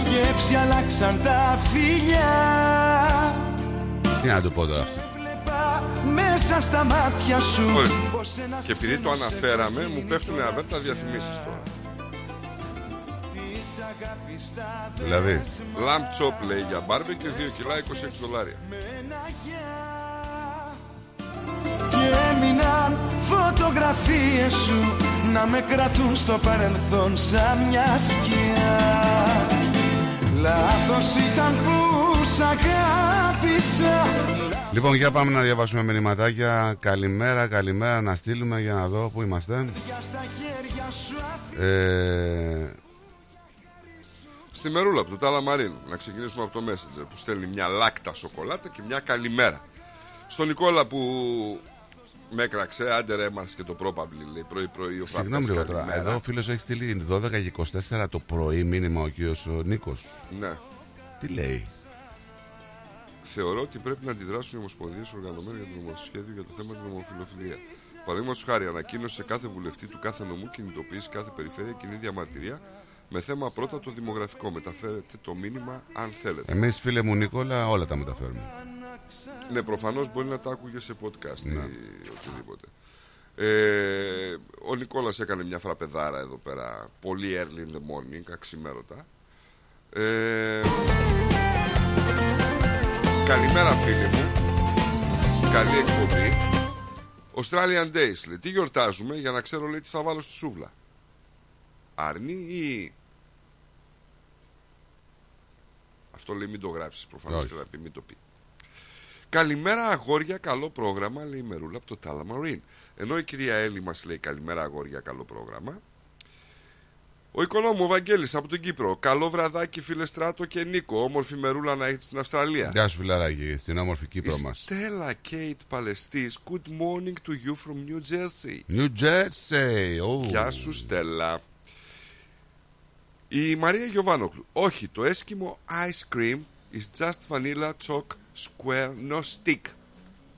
Γεύση αλλάξαν τα φιλιά Τι να του πω τώρα αυτό. Βλέπα μέσα στα μάτια σου Ορίστε. πως ένας Και επειδή το αναφέραμε, μου πέφτουν αβέρτα διαφημίσεις τώρα. της αγάπης τα Δηλαδή, Lamb chop λέει για μπάρμπεκι 2 κιλά 26 δολάρια. Και έμειναν φωτογραφίες σου Να με κρατούν στο παρελθόν σαν μια σκιά Λάθος ήταν που σ' αγάπησα Λοιπόν, για πάμε να διαβάσουμε μηνυματάκια. Καλημέρα, καλημέρα να στείλουμε για να δω πού είμαστε. Για στα χέρια σου Ε, Στη μερούλα από το Τάλα Μαρίνου. Να ξεκινήσουμε από το Messenger που στέλνει μια λάκτα σοκολάτα και μια καλημέρα. Στον Νικόλα που με έκραξε, άντε ρε έμαθες και το probably λέει πρωί-πρωί ο συγγνώμη Φραπές, λίγο τώρα. καλημέρα. Εδώ ο φίλος έχει στείλει 12 και 24 το πρωί μήνυμα ο κύριος ο Νίκος. Ναι. Τι λέει; Θεωρώ ότι πρέπει να αντιδράσουν οι ομοσπονδίες οργανωμένε για το νομοσχέδιο για το θέμα της νομοφιλοφιλίας. Παραδείγματος χάρη, ανακοίνωσε σε κάθε βουλευτή του κάθε νομού κινητοποίηση κάθε περιφέρεια κοινή διαμαρτυρία με θέμα πρώτα το δημογραφικό. Μεταφέρετε το μήνυμα αν θέλετε. Εμείς φίλε μου Νικόλα όλα τα μεταφέρουμε. Ναι, προφανώς μπορεί να τα άκουγε σε podcast Ναι. ή οτιδήποτε. Ε, ο Νικόλας έκανε μια φραπεδάρα εδώ πέρα πολύ early in the morning, αξιμέρωτα. Ε, καλημέρα φίλοι μου. Καλή εκπομπή. Australian Days λέει. Τι γιορτάζουμε για να ξέρω λέει τι θα βάλω στη σούβλα. Άρνη ή. Αυτό λέει μην το γράψεις προφανώς Όχι. θέλει να πει μην το πει. Καλημέρα αγόρια, καλό πρόγραμμα, λέει η Μερούλα από το Τάλαμαρίν. Ενώ η κυρία Έλλη μας λέει καλημέρα αγόρια, καλό πρόγραμμα. Ο οικονόμου ο Βαγγέλης από την Κύπρο. Καλό βραδάκι φίλε Στράτο και Νίκο. Όμορφη Μερούλα να έχετε στην Αυστραλία. Γεια σου φιλαράκι, στην όμορφη Κύπρο μας. Στέλλα Κέιτ Παλαιστής. Good morning to you from New Jersey. New Jersey. Oh. Γεια σου Στέλλα. Η Μαρία Γιωβάνοκλου. Όχι, το έσκυμο ice cream is just vanilla chalk square no stick.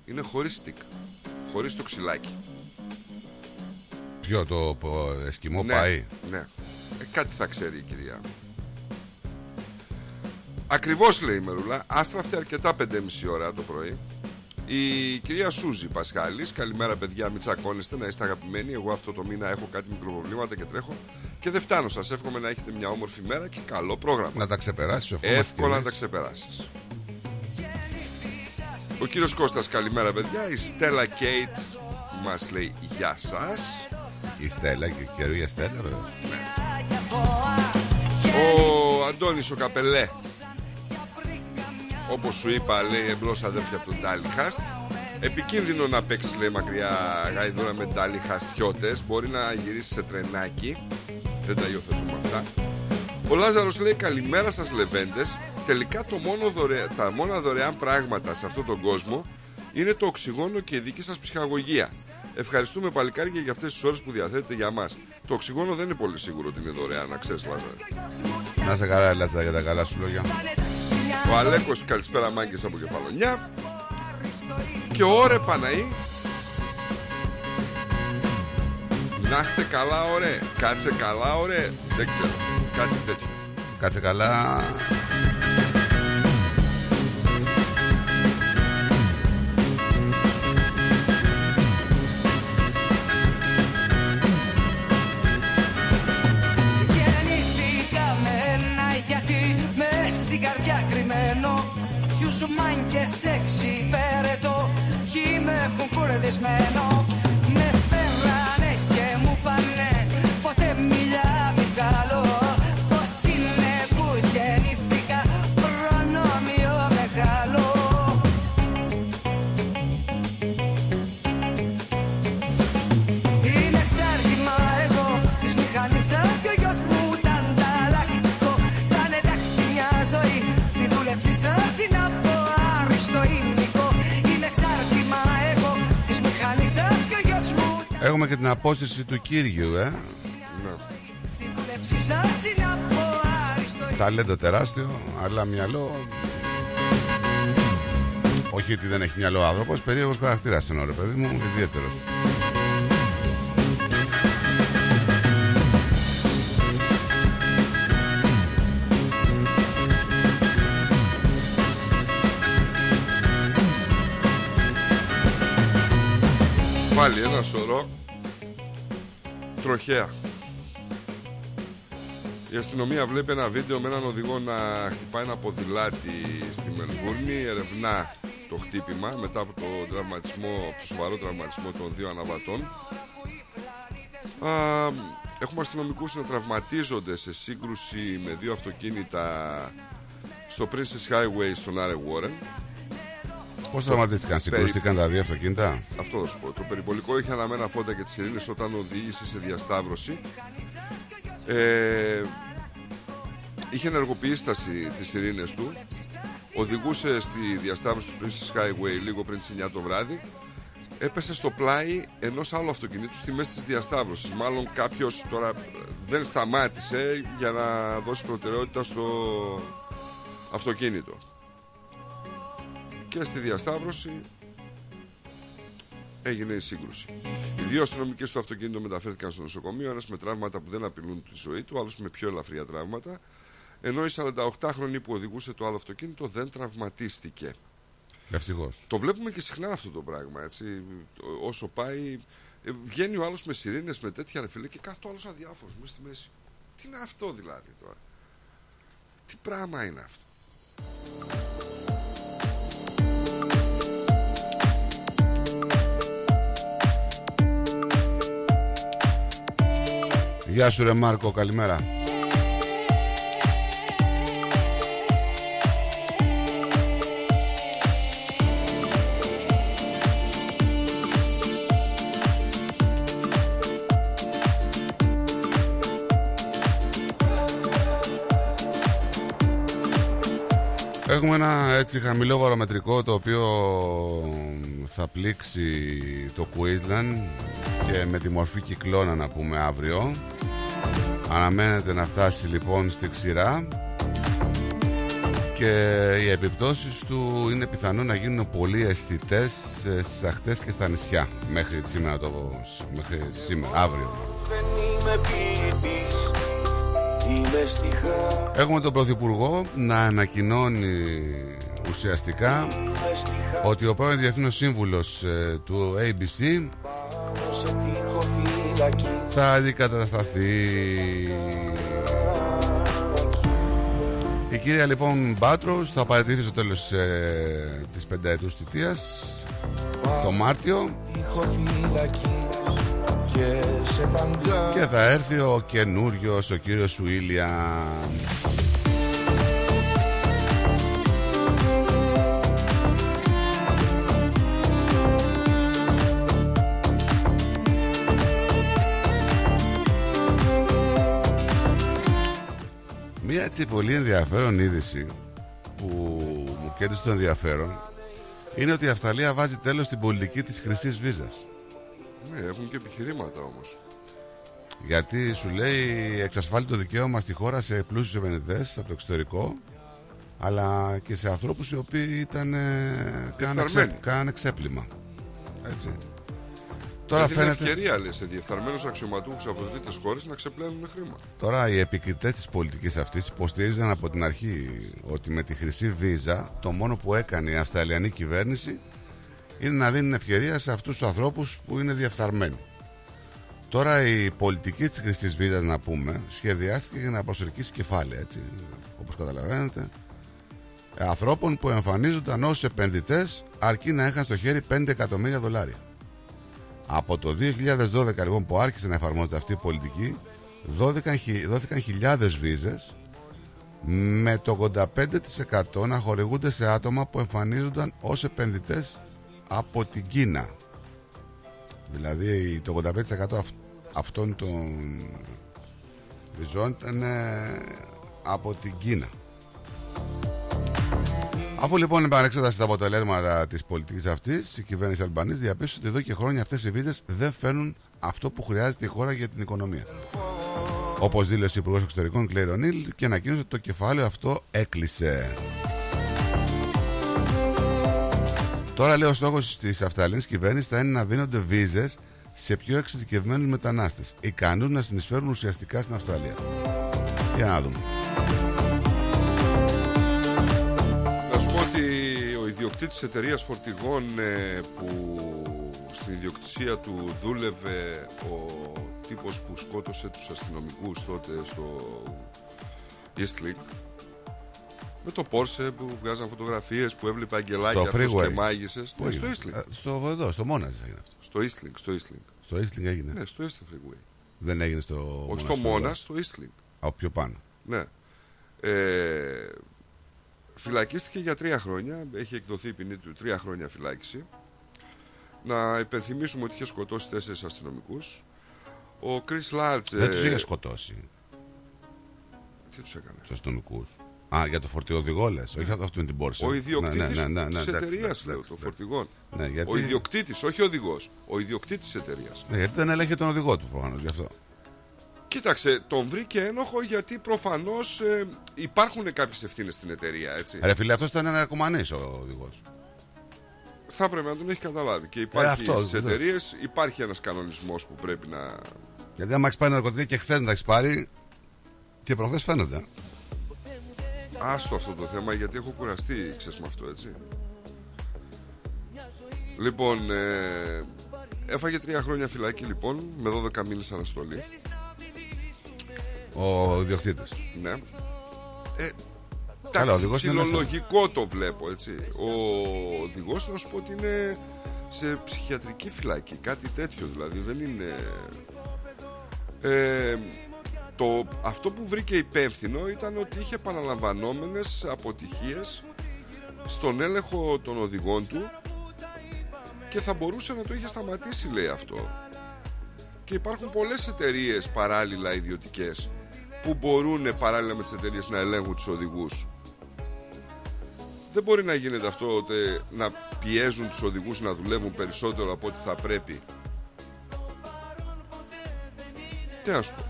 Είναι χωρίς stick. Χωρίς το ξυλάκι. Ποιο το πο- εσκιμό ναι, πάει; Ναι. Ε, κάτι θα ξέρει η κυρία. Ακριβώς λέει η Μερούλα. Άστραφτε αρκετά 5.30 ώρα το πρωί. Η κυρία Σούζη Πασχάλης Καλημέρα, παιδιά. Μην τσακώνεστε να είστε αγαπημένοι. Εγώ αυτό το μήνα έχω κάτι μικροπροβλήματα και τρέχω και δεν φτάνω. Σας εύχομαι να έχετε μια όμορφη μέρα και καλό πρόγραμμα. Να τα ξεπεράσεις, ευχόμαστε κι Εύκολα να εμείς. τα ξεπεράσεις. Ο κύριος Κώστας, καλημέρα παιδιά. Η Στέλλα Κέιτ μας λέει γεια σας. Η Στέλλα και η κυρία Στέλλα βέβαια. Ο Αντώνης ο Καπελέ Όπως σου είπα λέει εμπλός αδέρφια από τον Τάλι Χαστ Επικίνδυνο να παίξει λέει μακριά γαϊδούρα με Τάλι Χαστιώτες Μπορεί να γυρίσει σε τρενάκι Δεν τα υιοθετούμε αυτά Ο Λάζαρος λέει καλημέρα σας λεβέντες Τελικά το μόνο δωρε... τα μόνα δωρεάν πράγματα σε αυτόν τον κόσμο Είναι το οξυγόνο και η δική σας ψυχαγωγία. Ευχαριστούμε παλικάρια για αυτές τις ώρες που διαθέτετε για μας. Το οξυγόνο δεν είναι πολύ σίγουρο ότι είναι δωρεάν Να ξέρεις Λάζαρο Να σε καλά, Λάζα, για τα καλά σου λόγια. Ο Αλέκος καλησπέρα μάγκες από Κεφαλονιά. Και ωρε Παναή. Να είστε καλά ωραία Κάτσε καλά ωραία Δεν ξέρω. Κάτι τέτοιο. Κάτσε καλά. Ποιους σου μάγκες εξυπηρετώ. Ποιοι με έχουν κουρδισμένο Με φέρανε και μου πάνε. Ποτέ μιλιά μη βγάλω. Πως είναι που γεννήθηκα. Προνόμιο μεγάλο Είναι εξάρτημα εγώ. Της μηχανής σας και ο γιος μου τα ανταλλακτικό Θα είναι εντάξει μια ζωή. Στη δούλεψη σας είναι Έχουμε και την απόσταση του Κύριου, ε. στη δούλεψη σας είναι από άριστο Ταλέντο τεράστιο, αλλά μυαλό. Όχι ότι δεν έχει μυαλό άνθρωπος, περίεργος χαρακτήρας είναι ρε παιδί μου, ιδιαίτερος. Πάλι ένα σωρό τροχέα. Η αστυνομία βλέπει ένα βίντεο με έναν οδηγό να χτυπάει ένα ποδηλάτι στη Μελβούρνη. Ερευνά το χτύπημα μετά από το τραυματισμό, το σοβαρό τραυματισμό των δύο αναβατών. Α, έχουμε αστυνομικούς να τραυματίζονται σε σύγκρουση με δύο αυτοκίνητα στο Princess Highway στον Άρε Warren. Πώς τραυματίστηκαν, συγκρούστηκαν τα δύο αυτοκίνητα; Αυτό θα σου πω. Το περιπολικό είχε αναμένα φώτα και τις ειρήνε όταν οδήγησε σε διασταύρωση. Ε, είχε ενεργοποιήσει τα συ- τις ειρήνες του Οδηγούσε στη διασταύρωση του Princess Highway λίγο πριν τις 9 το βράδυ Έπεσε στο πλάι ενός άλλου αυτοκινήτου στη μέση της διασταύρωσης Μάλλον κάποιος τώρα δεν σταμάτησε για να δώσει προτεραιότητα στο αυτοκίνητο Και στη διασταύρωση έγινε η σύγκρουση. Οι δύο αστυνομικοί στο αυτοκίνητο μεταφέρθηκαν στο νοσοκομείο, ένας με τραύματα που δεν απειλούν τη ζωή του, άλλος με πιο ελαφριά τραύματα. Ενώ η 48χρονη που οδηγούσε το άλλο αυτοκίνητο δεν τραυματίστηκε. Ευτυχώς. Το βλέπουμε και συχνά αυτό το πράγμα. Έτσι. Όσο πάει, ε, βγαίνει ο άλλος με σιρήνες, με τέτοια ρε φίλε, και κάθεται ο άλλος αδιάφορος μέσα στη μέση. Τι είναι αυτό δηλαδή τώρα; Τι πράγμα είναι αυτό; Γεια σου ρε Μάρκο, καλημέρα. Έχουμε ένα έτσι χαμηλό βαρομετρικό το οποίο θα πλήξει το Queensland και με τη μορφή κυκλώνα να πούμε αύριο. Αναμένεται να φτάσει λοιπόν στη ξηρά και οι επιπτώσεις του είναι πιθανό να γίνουν πολύ αισθητές στις αχτές και στα νησιά μέχρι σήμερα, το, μέχρι σήμερα αύριο. Δεν είμαι ποιητής, είμαι στη χάρη Έχουμε τον Πρωθυπουργό να ανακοινώνει ουσιαστικά ότι ο πρώην Διεθνός Σύμβουλος ε, του ABC σε τείχο-φύλακη θα αντικατασταθεί. Η κυρία λοιπόν Μπάτρος θα παραιτηθεί στο τέλος ε, της πενταετούς θητείας το Μάρτιο τείχο-φύλακη και σε παντά και θα έρθει ο καινούριος ο κύριος Βίλιαμ. Μία έτσι πολύ ενδιαφέρον είδηση που μου κέντρισε το ενδιαφέρον είναι ότι η Αυστραλία βάζει τέλος στην πολιτική της χρυσής βίζας. Ναι, έχουν και επιχειρήματα όμως. Γιατί σου λέει εξασφάλει το δικαίωμα στη χώρα σε πλούσιους επενδυτές από το εξωτερικό αλλά και σε ανθρώπους οι οποίοι ήταν ε, κάνανε, Διεφθαρμένοι. ξέ- κάνανε ξέπλυμα. Έτσι. Τώρα Τώρα φαίνεται... φαίνεται, ευκαιρία λες, σε διεφθαρμένους αξιωματούχους από τρίτες χώρες να ξεπλένουν χρήμα. τώρα οι επικριτές της πολιτικής αυτής υποστήριζαν από την αρχή ότι με τη χρυσή βίζα το μόνο που έκανε η Αυστραλιανή κυβέρνηση είναι να δίνει ευκαιρία σε αυτούς τους ανθρώπους που είναι διαφθαρμένοι. Τώρα η πολιτική της χρυσής βίζας να πούμε σχεδιάστηκε για να προσελκύσει κεφάλαια έτσι όπως καταλαβαίνετε ανθρώπων που εμφανίζονταν ως επενδυτές αρκεί να είχαν στο χέρι 5 εκατομμύρια δολάρια. Από το 2012 λοιπόν που άρχισε να εφαρμόζεται αυτή η πολιτική δόθηκαν, χι- δόθηκαν χιλιάδες βίζες με το 85% να χορηγούνται σε άτομα που εμφανίζονταν ως επενδυτές από την Κίνα. Δηλαδή το 85% αυ- αυτών των βυζών ήταν ε, από την Κίνα. Αφού λοιπόν επανεξέτασε τα αποτελέσματα της πολιτικής αυτής, η κυβέρνηση Αλμπανής διαπίστωσε ότι εδώ και χρόνια αυτές οι βίζε δεν φέρνουν αυτό που χρειάζεται η χώρα για την οικονομία. Όπως δήλωσε ο Υπουργός Εξωτερικών Κλέι Ρονίλ και ανακοίνωσε ότι το κεφάλαιο αυτό έκλεισε. Τώρα λέει ο στόχος της Αυστραλιανή κυβέρνησης θα είναι να δίνονται βίζες σε πιο εξειδικευμένους μετανάστες, ικανούς να συνεισφέρουν ουσιαστικά στην Αυστραλία. Για να δούμε. Ιδιοκτήτης εταιρείας φορτηγών ε, που στην ιδιοκτησία του δούλευε ο τύπος που σκότωσε τους αστυνομικούς τότε στο Eastlink με το Porsche που βγάζαν φωτογραφίες που έβλεπε αγγελάκια Στο αυτός freeway. και μάγισσες Πού ναι, στο έγινε; Eastlink Ε, Στο εδώ, στο Μόναζ έγινε αυτό. στο Eastlink, στο Eastlink Στο Eastlink έγινε. ναι, στο Eastlink Freeway Δεν έγινε στο. όχι στο Μόναζ, Μόνας, στο Eastlink Από πιο πάνω. Ναι. Ε, φυλακίστηκε για τρία χρόνια. Έχει εκδοθεί η ποινή του τρία χρόνια φυλάκιση. Να υπενθυμίσουμε ότι είχε σκοτώσει τέσσερις αστυνομικούς. Ο Chris Large... Δεν ε, του είχε σκοτώσει Τι τους έκανε; τους αστυνομικούς. Α, για το φορτηγό λες, όχι αυτό με την πόρσα. Ο ιδιοκτήτης ναι, ναι, ναι, ναι, της εντάξει, εταιρείας, εντάξει, λέω, εντάξει, των εντάξει. φορτηγών. Ναι, γιατί... Ο ιδιοκτήτης, όχι ο οδηγός. Ο ιδιοκτήτης της εταιρείας. Ναι, γιατί δεν έλεγε τον οδηγό του προφανώς γι' αυτό. Κοίταξε, τον βρήκε ένοχο γιατί προφανώς ε, υπάρχουν κάποιες ευθύνες στην εταιρεία, έτσι. Ρε φίλε, αυτός ήταν ένα κομμανή ο οδηγός. θα έπρεπε να τον έχει καταλάβει. Και υπάρχει αυτός, στις βεβαίως. εταιρείες υπάρχει ένας κανονισμός που πρέπει να. Γιατί άμα έχεις πάρει ναρκωτικά και χθες να τα έχεις πάρει. Και προχθές φαίνονται. Άστο αυτό το θέμα γιατί έχω κουραστεί, ξέρεις με αυτό, έτσι. Λοιπόν, ε, έφαγε τρία χρόνια φυλακή λοιπόν, με 12 μήνες αναστολή. Ο ιδιοκτήτης. Ναι. Ε, Καλά, ο εντάξει, οδηγός είναι μέσα. ψιλολογικό το βλέπω, έτσι. Ο οδηγός να σου πω ότι είναι σε ψυχιατρική φυλακή, κάτι τέτοιο δηλαδή, δεν είναι... Ε, το, αυτό που βρήκε υπεύθυνο ήταν ότι είχε επαναλαμβανόμενες αποτυχίες στον έλεγχο των οδηγών του και θα μπορούσε να το είχε σταματήσει λέει αυτό και υπάρχουν πολλές εταιρείες παράλληλα ιδιωτικές που μπορούν παράλληλα με τις εταιρείες να ελέγχουν τους οδηγούς. Δεν μπορεί να γίνεται αυτό ότι να πιέζουν τους οδηγούς να δουλεύουν περισσότερο από ό,τι θα πρέπει. Τι να σου πω.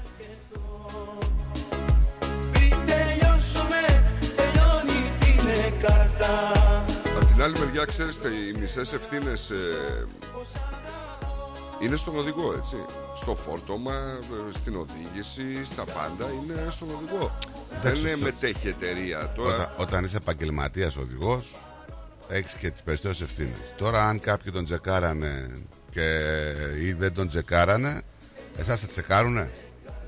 Τελειώσουμε, τελειώνει την κάρτα Απ' την άλλη μεριά, ξέρεις, οι μισές ευθύνες ε, είναι στον οδηγό, έτσι. Στο φόρτωμα, ε, στην οδήγηση, στα πάντα είναι στον οδηγό. Εντάξει, Δεν αυτό- μετέχει η εταιρεία. Τώρα, Όταν, όταν είσαι επαγγελματίας οδηγός, έχεις και τις περισσότερες ευθύνες. Τώρα, αν κάποιοι τον τσεκάρανε και ή δεν τον τσεκάρανε, εσάς θα τσεκάρουνε;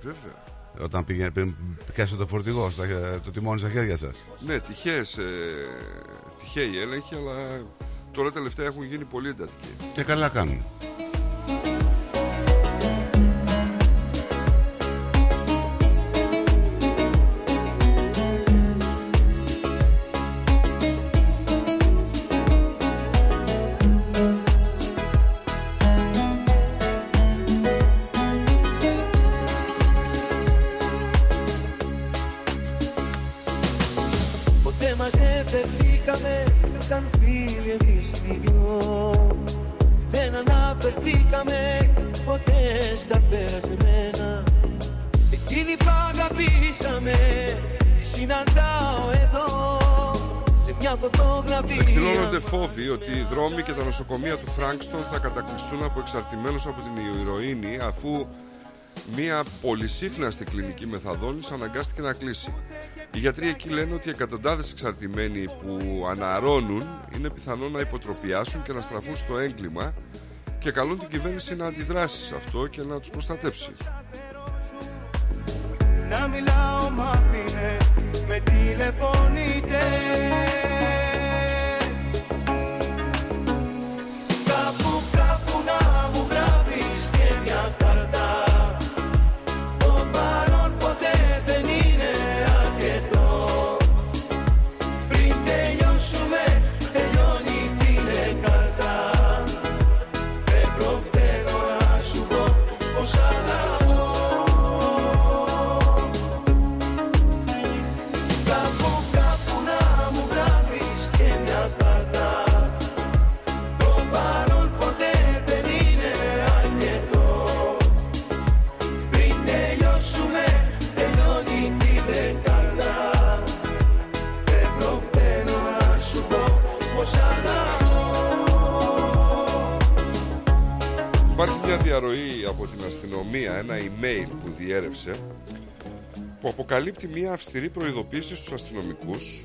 βέβαια. Όταν πήγαινε πριν πιάσετε το φορτηγό, στα, το τιμόνι στα χέρια σας. Ναι, τυχαίες, ε, τυχαίοι έλεγχοι, αλλά τώρα τελευταία έχουν γίνει πολύ εντατικοί. Και καλά κάνουν. Φόβοι ότι οι δρόμοι και τα νοσοκομεία του Φράγκστον θα κατακλειστούν από εξαρτημένους από την ηρωίνη αφού μια πολυσύχναστη κλινική μεθαδόνης αναγκάστηκε να κλείσει. Οι γιατροί εκεί λένε ότι εκατοντάδες εξαρτημένοι που αναρώνουν είναι πιθανό να υποτροπιάσουν και να στραφούν στο έγκλημα και καλούν την κυβέρνηση να αντιδράσει σε αυτό και να τους προστατέψει. Να μιλάω μάπινες με τηλεφωνείτε μια διαρροή από την αστυνομία, ένα email που διέρευσε που αποκαλύπτει μια αυστηρή προειδοποίηση στους αστυνομικούς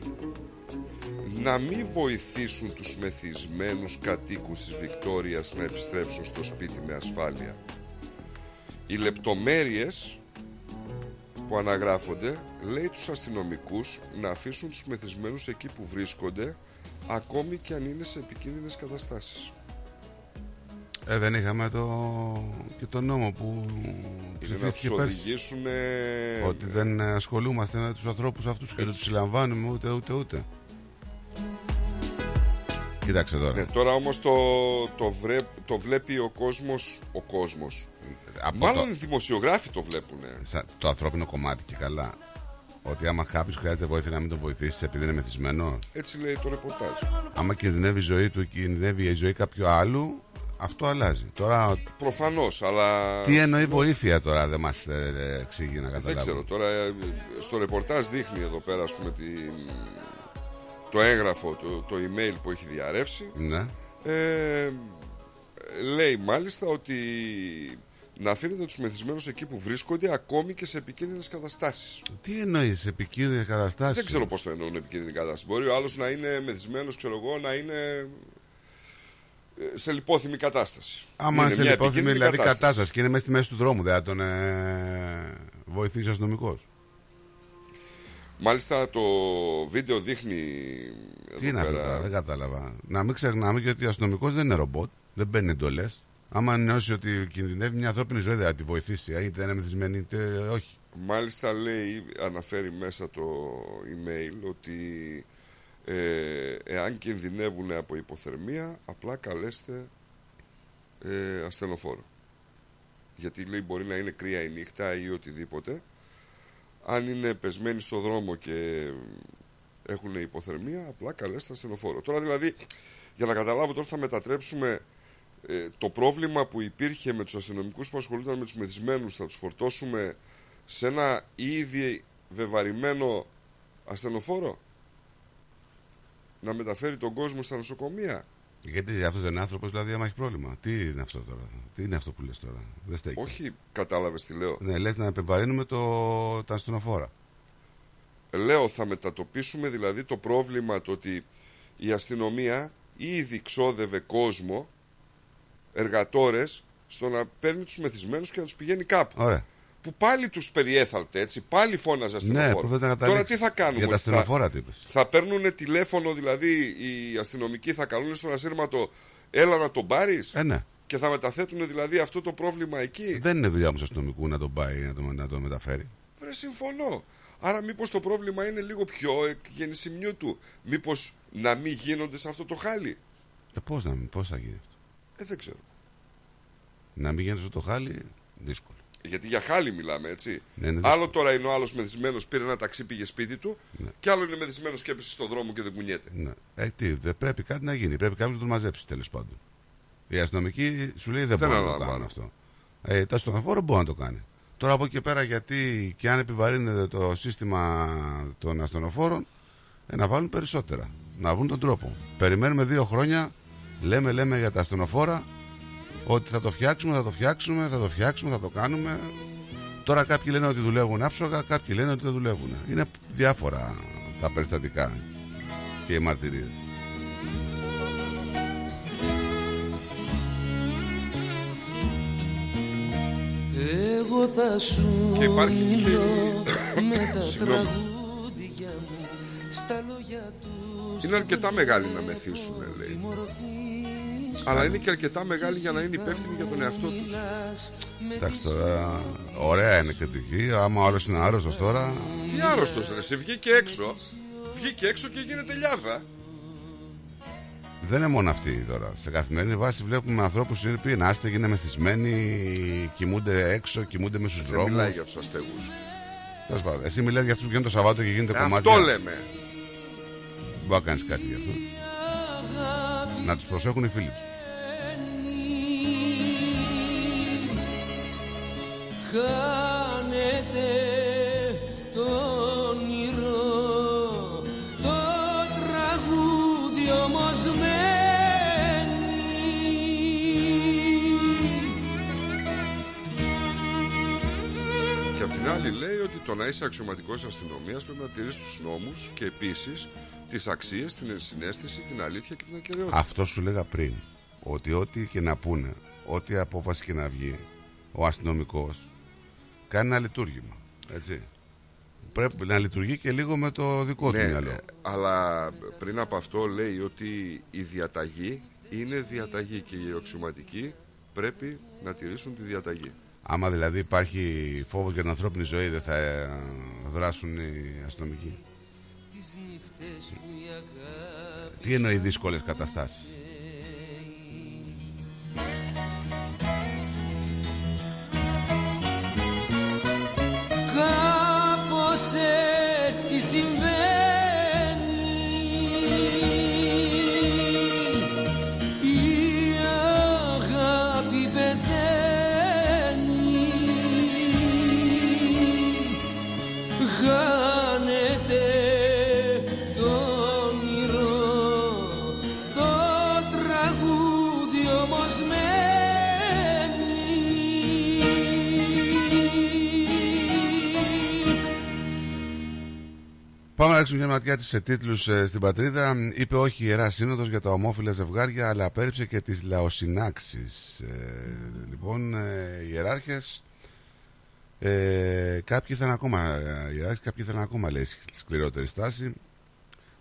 να μην βοηθήσουν τους μεθυσμένους κατοίκους της Βικτόριας να επιστρέψουν στο σπίτι με ασφάλεια. Οι λεπτομέρειες που αναγράφονται λέει τους αστυνομικούς να αφήσουν τους μεθυσμένους εκεί που βρίσκονται ακόμη και αν είναι σε επικίνδυνες καταστάσεις. Ε, δεν είχαμε το... και το νόμο που Είναι να τους ψηφίστηκε πέρσι. οδηγήσουν Ότι δεν ασχολούμαστε με τους ανθρώπους αυτούς και δεν τους συλλαμβάνουμε ούτε ούτε ούτε. Κοίταξε τώρα. Ναι, τώρα όμως το, το, βρε, το βλέπει ο κόσμος Ο κόσμος Από Μάλλον το- οι δημοσιογράφοι το βλέπουν Σα- το ανθρώπινο κομμάτι και καλά. Ότι άμα κάποιος χρειάζεται βοήθεια να μην τον βοηθήσεις επειδή είναι μεθυσμένο. Έτσι λέει το ρεπορτάζ Άμα κινδυνεύει η ζωή του, κινδυνεύει η ζωή κάποιου άλλου, αυτό αλλάζει. Τώρα, Προφανώς αλλά τι εννοεί βοήθεια τώρα, δεν μας εξηγεί να Δεν καταλάβουμε. ξέρω τώρα ε, Στο ρεπορτάζ δείχνει εδώ πέρα ας πούμε, την, Το έγγραφο το, το email που έχει διαρρεύσει Ναι. ε, Λέει μάλιστα ότι Να αφήνετε τους μεθυσμένους εκεί που βρίσκονται Ακόμη και σε επικίνδυνες καταστάσεις Τι εννοεί, επικίνδυνες καταστάσεις; Δεν ξέρω πώς το εννοούν επικίνδυνη κατάσταση. Μπορεί ο άλλος να είναι μεθυσμένος, ξέρω εγώ, να είναι ε, σε λιπόθυμη κατάσταση. Άμα Είναι σε μια λιπόθυμη επικίνδυνη δηλαδή κατάσταση. και είναι μέσα στη μέση του δρόμου, δεν θα τον ε, βοηθήσει ο αστυνομικός. Μάλιστα το βίντεο δείχνει. Τι εδώ είναι αυτό, πέρα- τώρα, δεν κατάλαβα. Να μην ξεχνάμε και ότι ο αστυνομικός δεν είναι ρομπότ, δεν παίρνει εντολές. Άμα νιώσει ότι κινδυνεύει μια ανθρώπινη ζωή, δεν θα τη βοηθήσει, ε, είτε είναι μεθυσμένη είτε όχι. Μάλιστα λέει, αναφέρει μέσα το email ότι ε, εάν κινδυνεύουν από υποθερμία απλά καλέστε ε, ασθενοφόρο. Γιατί λέει μπορεί να είναι κρύα η νύχτα ή οτιδήποτε. Αν είναι πεσμένοι στο δρόμο και έχουν υποθερμία απλά καλέστε ασθενοφόρο. Τώρα δηλαδή για να καταλάβω τώρα θα μετατρέψουμε ε, το πρόβλημα που υπήρχε με τους αστυνομικούς που ασχολούνταν με τους μεθυσμένους θα τους φορτώσουμε σε ένα ήδη βεβαρημένο ασθενοφόρο; Να μεταφέρει τον κόσμο στα νοσοκομεία. Γιατί αυτός δεν είναι άνθρωπος, δηλαδή, άμα έχει πρόβλημα. Τι είναι αυτό τώρα, τι είναι αυτό που λες τώρα; Δεν στέκει. Όχι, κατάλαβες τι λέω. Ναι, λες να επιβαρύνουμε το, τα ασθενοφόρα. Λέω θα μετατοπίσουμε δηλαδή το πρόβλημα το ότι η αστυνομία ήδη ξόδευε κόσμο, εργατόρες, στο να παίρνει τους μεθυσμένους και να τους πηγαίνει κάπου. Ωραία. Που πάλι τους περιέθαλτε έτσι, πάλι φώναζε Ναι, ασθενοφόρο. που δεν τα Τώρα καταλήξεις. τι θα κάνουμε. Για τα ότι θα- ασθενοφόρα τι είπες. Θα παίρνουν τηλέφωνο, δηλαδή οι αστυνομικοί θα καλούν στον ασύρματο, έλα να τον πάρεις. Ε, ναι. Και θα μεταθέτουν δηλαδή αυτό το πρόβλημα εκεί. Δεν είναι δουλειά όμως αστυνομικού να τον πάει να τον, να τον μεταφέρει. Βρε, συμφωνώ. Άρα μήπως το πρόβλημα είναι λίγο πιο εκ γεννησιμιού του. Μήπως να μην γίνονται σε αυτό το χάλι; Ε, πώς να μην, πώς θα γίνει αυτό; Ε, δεν ξέρω. Να μην γίνει αυτό το χάλι, δύσκολο. Γιατί για χάλι μιλάμε, έτσι. Ναι, ναι, άλλο τώρα είναι ο άλλος μεθυσμένος, πήρε ένα ταξί, πήγε σπίτι του, Ναι. και άλλο είναι μεθυσμένος και έπεσε στον δρόμο και δεν κουνιέται. Ναι. Ε, τι, δεν πρέπει κάτι να γίνει. Πρέπει κάποιος να τον μαζέψει τέλος πάντων. Η αστυνομική σου λέει δεν, Δεν μπορεί να το αναλαμβάνω. κάνει αυτό. Ε, το αστυνοφόρο μπορεί να το κάνει. Τώρα από εκεί και πέρα, γιατί και αν επιβαρύνεται το σύστημα των ασθενοφόρων, ε, να βάλουν περισσότερα. Να βρουν τον τρόπο. Περιμένουμε δύο χρόνια, λέμε, λέμε για τα ασθενοφόρα, ότι θα το φτιάξουμε, θα το φτιάξουμε, θα το φτιάξουμε, θα το κάνουμε. Τώρα κάποιοι λένε ότι δουλεύουν άψογα, κάποιοι λένε ότι δεν δουλεύουν. Είναι διάφορα τα περιστατικά και οι μαρτυρίες. Εγώ θα σου Και υπάρχει μιλώ με τα Συγγνώμη. τραγούδια μου στα λόγια τους Είναι αρκετά μεγάλοι να μεθύσουν, λέει. Αλλά είναι και αρκετά μεγάλοι για να είναι υπεύθυνοι για τον εαυτό τους. Εντάξει τώρα, ωραία είναι κριτική. Άμα ο άλλος είναι άρρωστος τώρα. Τι άρρωστος ρε, σε βγήκε έξω. Βγήκε έξω και γίνεται λιάδα. Δεν είναι μόνο αυτοί τώρα. Σε καθημερινή βάση βλέπουμε ανθρώπους που είναι άστεγοι, είναι μεθυσμένοι, κοιμούνται έξω, κοιμούνται με στους Δεν δρόμους. μιλάει για τους αστεγού. Τέλος πάντων, εσύ μιλάς για αυτού που γίνονται το Σαββάτο και γίνεται Αυτό κομμάτια. λέμε. Μπορεί να κάνεις κάτι γι' αυτό. Να τους προσέχουν οι φίλοι τους. Χάνεται το όνειρο Το τραγούδι όμως μένει Και απ' την άλλη λέει ότι το να είσαι αξιωματικός αστυνομίας πρέπει να τηρείς τους νόμους και επίσης τις αξίες, την ενσυναίσθηση, την αλήθεια και την ακαιρεότητα. Αυτό σου λέγα πριν. Ότι ό,τι και να πούνε, ό,τι απόφαση και να βγει, ο αστυνομικός κάνει ένα λειτουργήμα. Έτσι. Πρέπει να λειτουργεί και λίγο με το δικό του Ναι, μυαλό. ναι, αλλά πριν από αυτό λέει ότι η διαταγή είναι διαταγή και οι αξιωματικοί πρέπει να τηρήσουν τη διαταγή. Άμα δηλαδή υπάρχει φόβος για την ανθρώπινη ζωή, δεν θα ε, δράσουν οι αστυνομικοί. Τις νύχτες που η αγάπη Τι εννοεί δύσκολες καταστάσεις; Κάπως έτσι συμβαίνει Πάμε να ρίξουμε μια ματιά σε τίτλους στην πατρίδα. Είπε όχι η Ιερά Σύνοδος για τα ομόφυλα ζευγάρια, αλλά απέρριψε και τις λαοσυνάξεις. Ε, λοιπόν, ε, οι ιεράρχες, ε, κάποιοι ήθελαν ακόμα, ε, οι ιεράρχες, κάποιοι ήθελαν ακόμα, λέει, σκληρότερη στάση.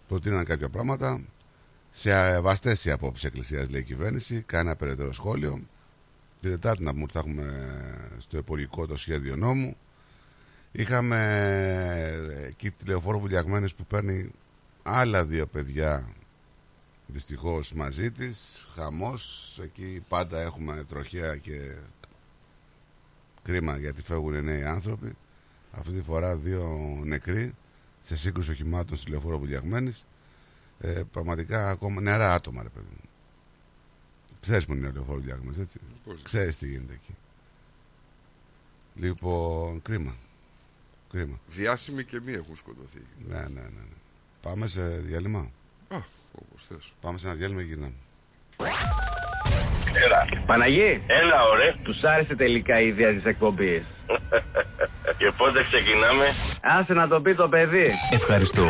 Προτείναν κάποια πράγματα. Σε βαστές οι απόψεις εκκλησίας, λέει η κυβέρνηση. Κάνει ένα περαιτέρω σχόλιο. Την Τετάρτη να πούμε ότι θα έχουμε στο υπουργικό το σχέδιο νόμου. Είχαμε ε, εκεί τη λεωφόρο Βουλιαγμένης που παίρνει άλλα δύο παιδιά δυστυχώς μαζί της. Χαμός. Εκεί πάντα έχουμε τροχέα και κρίμα γιατί φεύγουν νέοι άνθρωποι. Αυτή τη φορά δύο νεκροί σε σύγκρουση οχημάτων στη λεωφόρο Βουλιαγμένης. Ε, πραγματικά ακόμα νεαρά άτομα ρε παιδί μου. Ξέρεις που είναι η λεωφόρο Βουλιαγμένης έτσι. Πώς; ξέρεις τι γίνεται εκεί. Λοιπόν κρίμα κρίμα Διάσημοι και μη έχουν σκοτωθεί. ναι, ναι, ναι. ναι. Πάμε σε διάλειμμα; Α, όπως θες. Πάμε σε ένα διάλειμμα και γυρνάμε. Έλα. Παναγί. Έλα, ωραία. Τους άρεσε τελικά η ιδέα της εκπομπής. Και πότε ξεκινάμε; Άσε να το πει το παιδί. Ευχαριστώ.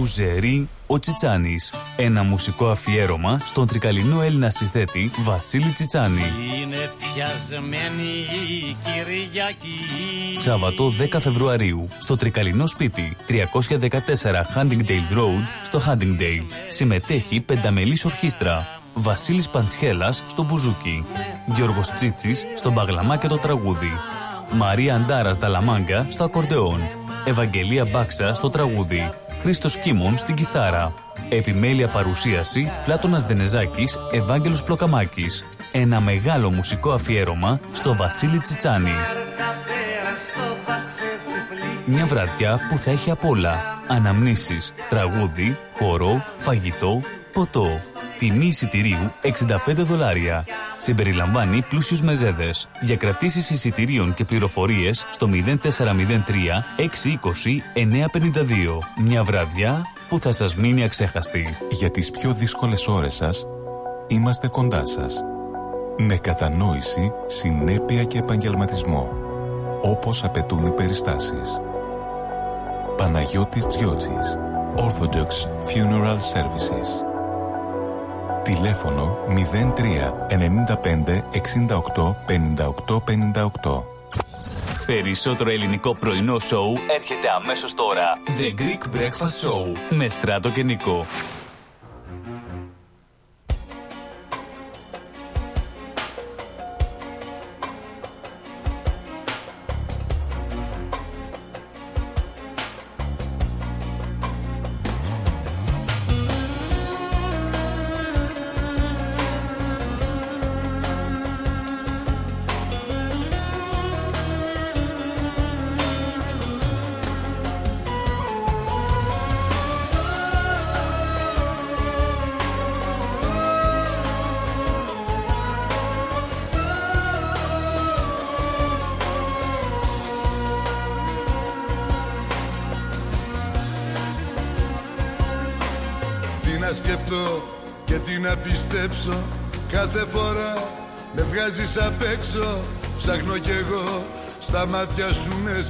Ουζερή ο Τσιτσάνης. Ένα μουσικό αφιέρωμα στον τρικαλινό Έλληνα συνθέτη Βασίλη Τσιτσάνη. Είναι πιασμένη η Κυριακή Σάββατο 10 Φεβρουαρίου στο τρικαλινό σπίτι 314 Huntingdale Road στο Huntingdale. Συμμετέχει πενταμελής ορχήστρα. Βασίλης Παντσχέλας στο μπουζούκι. Γιώργος Τσίτσης στο μπαγλαμά και το τραγούδι. Μαρία Αντάρας Δαλαμάγκα στο ακορντεόν. Ευαγγελία Μπάξα στο τραγούδι. Χρήστος Κίμων στην κιθάρα. Επιμέλεια παρουσίαση Πλάτωνας Δενεζάκης, Ευάγγελος Πλοκαμάκης. Ένα μεγάλο μουσικό αφιέρωμα στο Βασίλη Τσιτσάνη. Μια βραδιά που θα έχει απ' όλα. Αναμνήσεις, τραγούδι, χορό, φαγητό, ποτό. Τιμή εισιτηρίου 65 δολάρια. Συμπεριλαμβάνει πλούσιους μεζέδες. Για κρατήσεις εισιτηρίων και πληροφορίες στο 0403 620 952. Μια βραδιά που θα σας μείνει αξέχαστη. Για τις πιο δύσκολες ώρες σας, είμαστε κοντά σας. Με κατανόηση, συνέπεια και επαγγελματισμό. Όπως απαιτούν οι περιστάσεις. Παναγιώτης Τζιότσης. Orthodox Funeral Services. Τηλέφωνο 03 95 68 58 58. Περισσότερο ελληνικό πρωινό σοου έρχεται αμέσως τώρα. The Greek Breakfast Show με Στράτο και Νικό.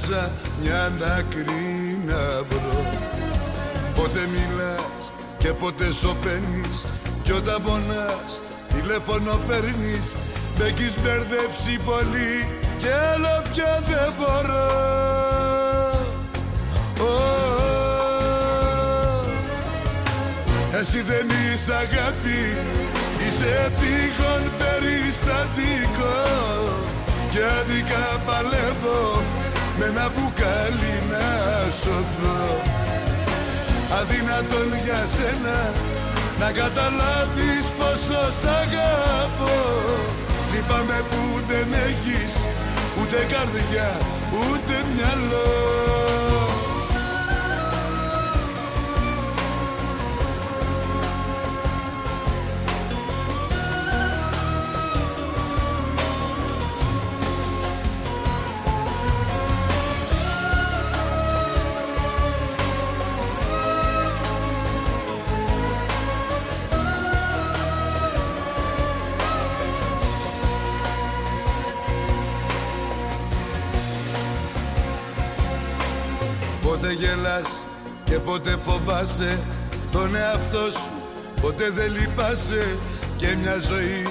Σου μέσα Μια άκρη να βρω. Πότε μιλάς και πότε σωπαίνεις Κι όταν πονάς τηλέφωνο παίρνεις Με έχεις μπερδέψει πολύ Κι άλλο πια δεν μπορώ. Ω, εσύ δεν είσαι αγάπη Είσαι τυχόν περιστατικό. Και άδικα παλεύω Με ένα μπουκάλι να σωθώ. Αδύνατον για σένα Να καταλάβεις πόσο σ' αγαπώ. Λυπάμαι που δεν έχεις Ούτε καρδιά ούτε μυαλό πότε φοβάσαι τον εαυτό σου Ποτέ δεν λυπάσαι. Και μια ζωή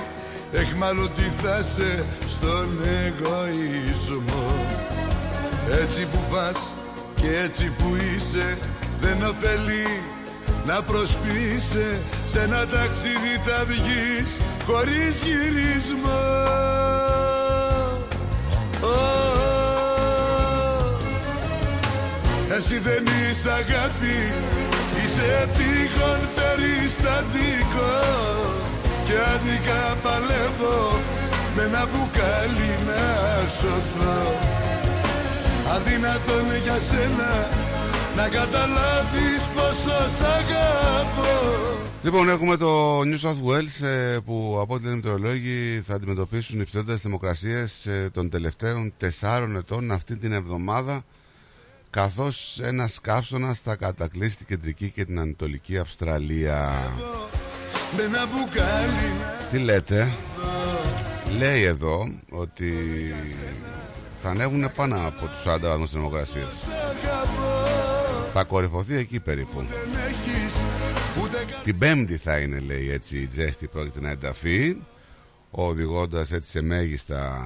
εχμαλωτή θα σε στον εγωισμό. Έτσι που πας και έτσι που είσαι δεν ωφελεί να προσποιείσαι σε ένα ταξίδι θα βγεις χωρίς γυρισμό. Ω, Εσύ δεν είσαι αγάπη Είσαι τυχόν περιστατικό Και άδικα παλεύω Με ένα μπουκάλι να σωθώ. Αδύνατον για σένα Να καταλάβεις πόσο σ' αγαπώ. Λοιπόν, έχουμε το New South Wales ε, που από ό,τι λένε οι μετεωρολόγοι θα αντιμετωπίσουν υψηλότερες θερμοκρασίες των τελευταίων τεσσάρων ετών αυτή την εβδομάδα καθώς ένας καύσωνας θα κατακλείσει την κεντρική και την ανατολική Αυστραλία. Με ένα μπουκάλι Τι λέτε, λέει εδώ ότι θα ανέβουν πάνω από τους 40 βαθμούς θερμοκρασίας. Θα κορυφωθεί εκεί περίπου. δεν έχεις ούτε καν Την Πέμπτη θα είναι, λέει έτσι, η ζέστη πρόκειται να ενταθεί, οδηγώντας έτσι σε μέγιστα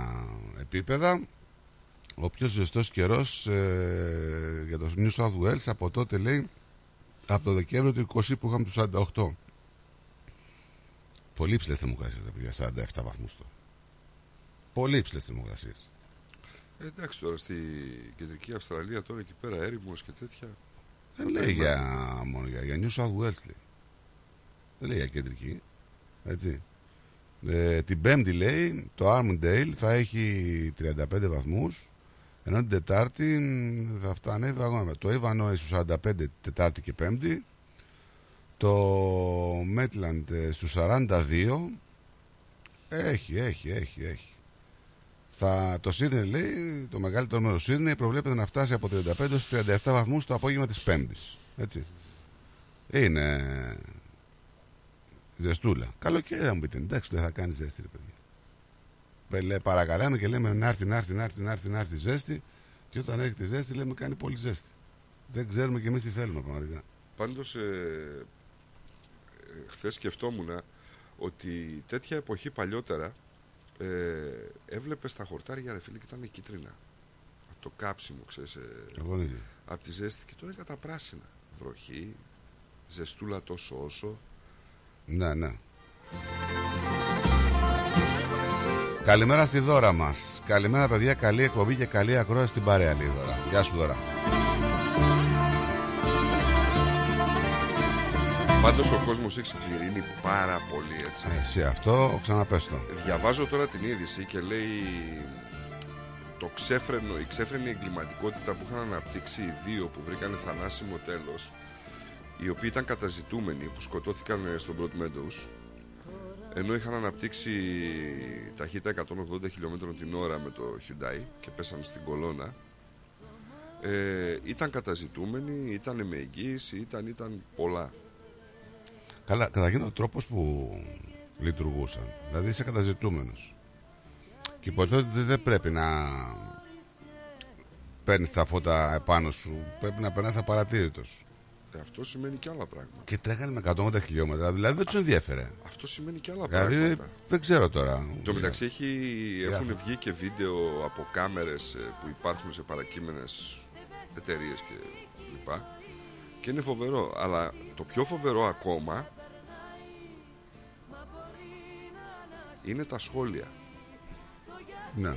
επίπεδα. Ο πιο ζεστός καιρός ε, για το New South Wales από τότε λέει από το Δεκέμβριο του 20 που είχαμε τους 48. Πολύ ψηλέ θερμοκρασίες, παιδιά, 47 βαθμούς τώρα. Πολύ ψηλέ θερμοκρασίες. Ε, εντάξει τώρα στη κεντρική Αυστραλία τώρα εκεί πέρα έρημος και τέτοια. Δεν λέει για, μόνο για, για New South Wales λέει. Δεν λέει για κεντρική. Έτσι. Ε, την Πέμπτη λέει το Armandale θα έχει 35 βαθμούς ενώ την Τετάρτη θα φτάνει ακόμα. Το Ivanoe στους 45 Τετάρτη και Πέμπτη το Μέτλαντ ε, στους 42 έχει, έχει, έχει, έχει. Θα, το Σίδνεϊ λέει, το μεγαλύτερο μέρος του Σίδνεϊ προβλέπεται να φτάσει από 35 στους 37 βαθμούς το απόγευμα της Πέμπτης. Έτσι. Είναι ζεστούλα. Καλοκαίρι θα μου πείτε, εντάξει δεν θα κάνεις ζέστη ρε παιδιά. Πελέ, παρακαλάμε και λέμε να έρθει, να έρθει, να έρθει, να έρθει, να έρθει ζέστη και όταν έρχεται ζέστη λέμε κάνει πολύ ζέστη. Δεν ξέρουμε κι εμείς τι θέλουμε πραγματικά. Πάντως ε, ε, χθες σκεφτόμουν ότι τέτοια εποχή παλιότερα ε, έβλεπες τα χορτάρια ρε φίλε και ήταν κίτρινα. Από το κάψιμο, ξέρεις, ε, Εγώ δεν ξέρω. από τη ζέστη και τώρα είναι κατά πράσινα. Βροχή, ζεστούλα τόσο όσο. Ναι, ναι. Καλημέρα στη δώρα μας. Καλημέρα παιδιά, καλή εκπομπή και καλή ακρόαση στην παρέα λέει η δώρα. Γεια σου δώρα. Πάντως ο κόσμος έχει σκληρύνει πάρα πολύ έτσι. Εσύ αυτό ξαναπες το. Διαβάζω τώρα την είδηση και λέει το ξέφρενο, η ξέφρενη εγκληματικότητα που είχαν αναπτύξει οι δύο που βρήκανε θανάσιμο τέλος οι οποίοι ήταν καταζητούμενοι που σκοτώθηκαν ε, στον Broad Meadows ενώ είχαν αναπτύξει ταχύτητα 180 χιλιόμετρων την ώρα με το Hyundai και πέσαν στην κολόνα ε, ήταν καταζητούμενοι, ήταν με εγγύηση, ήταν, ήταν πολλά. Καλά, καταρχήν ο τρόπος που λειτουργούσαν. Δηλαδή είσαι καταζητούμενος. Και υποθέτω ότι δεν πρέπει να παίρνεις τα φώτα επάνω σου. Πρέπει να περνάς απαρατήρητος. Ε, αυτό σημαίνει και άλλα πράγματα. Και τρέχανε με 180 χιλιόμετρα. Δηλαδή δεν τους ενδιαφέρε. Αυτό σημαίνει και άλλα Δηλαδή πράγματα. δεν ξέρω τώρα. Το μεταξύ έχει, έχουν Διάφορα. βγει και βίντεο από κάμερες ε, που υπάρχουν σε παρακείμενες εταιρείες και λοιπά και είναι φοβερό αλλά το πιο φοβερό ακόμα είναι τα σχόλια Ναι.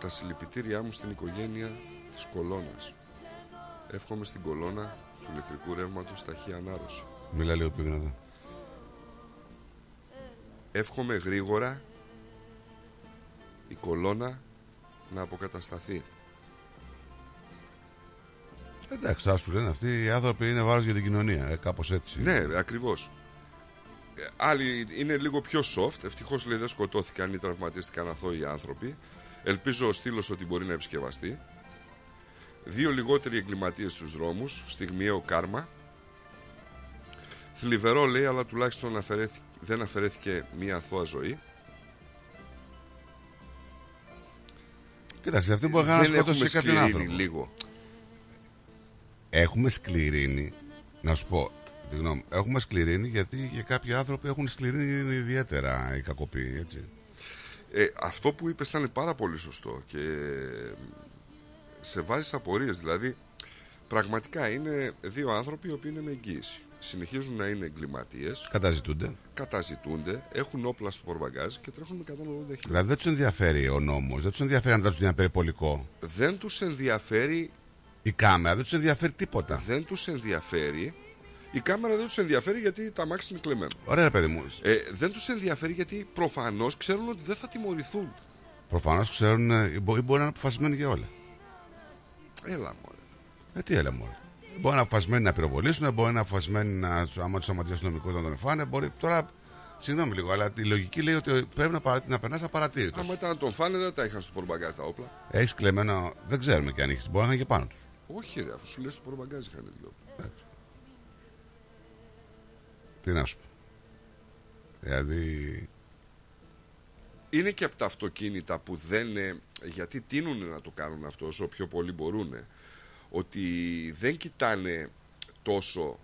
Τα συλληπιτήριά μου στην οικογένεια της κολόνας εύχομαι στην κολόνα του ηλεκτρικού ρεύματος ταχύ ανάρρωση Μιλά λίγο πιο δυνατά. εύχομαι γρήγορα η κολόνα να αποκατασταθεί Εντάξει, θα σου λένε αυτοί οι άνθρωποι είναι βάρος για την κοινωνία. Ε, κάπως έτσι. Ναι, ακριβώς. Άλλοι είναι λίγο πιο soft. Ευτυχώς λέει δεν σκοτώθηκαν ή τραυματίστηκαν αθώοι άνθρωποι. Ελπίζω ο στήλος ότι μπορεί να επισκευαστεί. Δύο λιγότεροι εγκληματίες στους δρόμους. Στιγμιαίο κάρμα. Θλιβερό λέει, αλλά τουλάχιστον αφαιρέθη- δεν αφαιρέθηκε μία αθώα ζωή. Κοίταξε, αυτοί μπορεί να δεν σκοτώσει έχουμε και κάποιον σκληρύνει άνθρωπο. λίγο. Έχουμε σκληρίνει. Να σου πω, τη γνώμη, μου, έχουμε σκληρίνει γιατί και κάποιοι άνθρωποι έχουν σκληρίνει ιδιαίτερα οι κακοποιοί, έτσι. Ε, αυτό που είπες ήταν πάρα πολύ σωστό και σε βάζεις απορίες. Δηλαδή, πραγματικά είναι δύο άνθρωποι οι οποίοι είναι με εγγύηση. Συνεχίζουν να είναι εγκληματίες, Καταζητούνται. καταζητούνται, έχουν όπλα στο πορβαγκάζ και τρέχουν με 180 χιλιόμετρα. Δηλαδή δεν τους ενδιαφέρει ο νόμος, δεν τους ενδιαφέρει αν δεν τους είναι περιπολικό. Δεν τους ενδιαφέρει. Η κάμερα δεν τους ενδιαφέρει τίποτα. Δεν τους ενδιαφέρει. Η κάμερα δεν τους ενδιαφέρει γιατί τα μάξι είναι κλεμμένο. Ωραία, ρε παιδί μου. Ε, δεν τους ενδιαφέρει γιατί προφανώς ξέρουν ότι δεν θα τιμωρηθούν. Προφανώς ξέρουν ε, ή μπο- ή μπορεί να είναι αποφασισμένοι για όλα. Έλα μωρέ. Ε, τι έλα μόνο. Μπορεί να είναι αποφασισμένοι να πυροβολήσουν, μπορεί να είναι αποφασισμένοι να, άμα τους σταματήσει ο αστυνομικός να τον εφάνε. Μπορεί τώρα. Συγγνώμη λίγο, αλλά η λογική λέει ότι πρέπει να, παρα... να περνάς απαρατήρητος. Άμα ήταν να τον φάνε, δεν τα είχαν στο πορμπαγκάζ τα όπλα. Έχεις κλεμμένο, δεν ξέρουμε και αν έχει. Μπορεί να είναι και πάνω τους. Όχι, ρε, αφού σου λες στο πορμπαγκάζ είχαν δυο. Τι να σου πω. Δηλαδή. είναι και από τα αυτοκίνητα που δεν. ε, Γιατί τείνουν να το κάνουν αυτό όσο πιο πολύ μπορούν. Ότι δεν κοιτάνε τόσο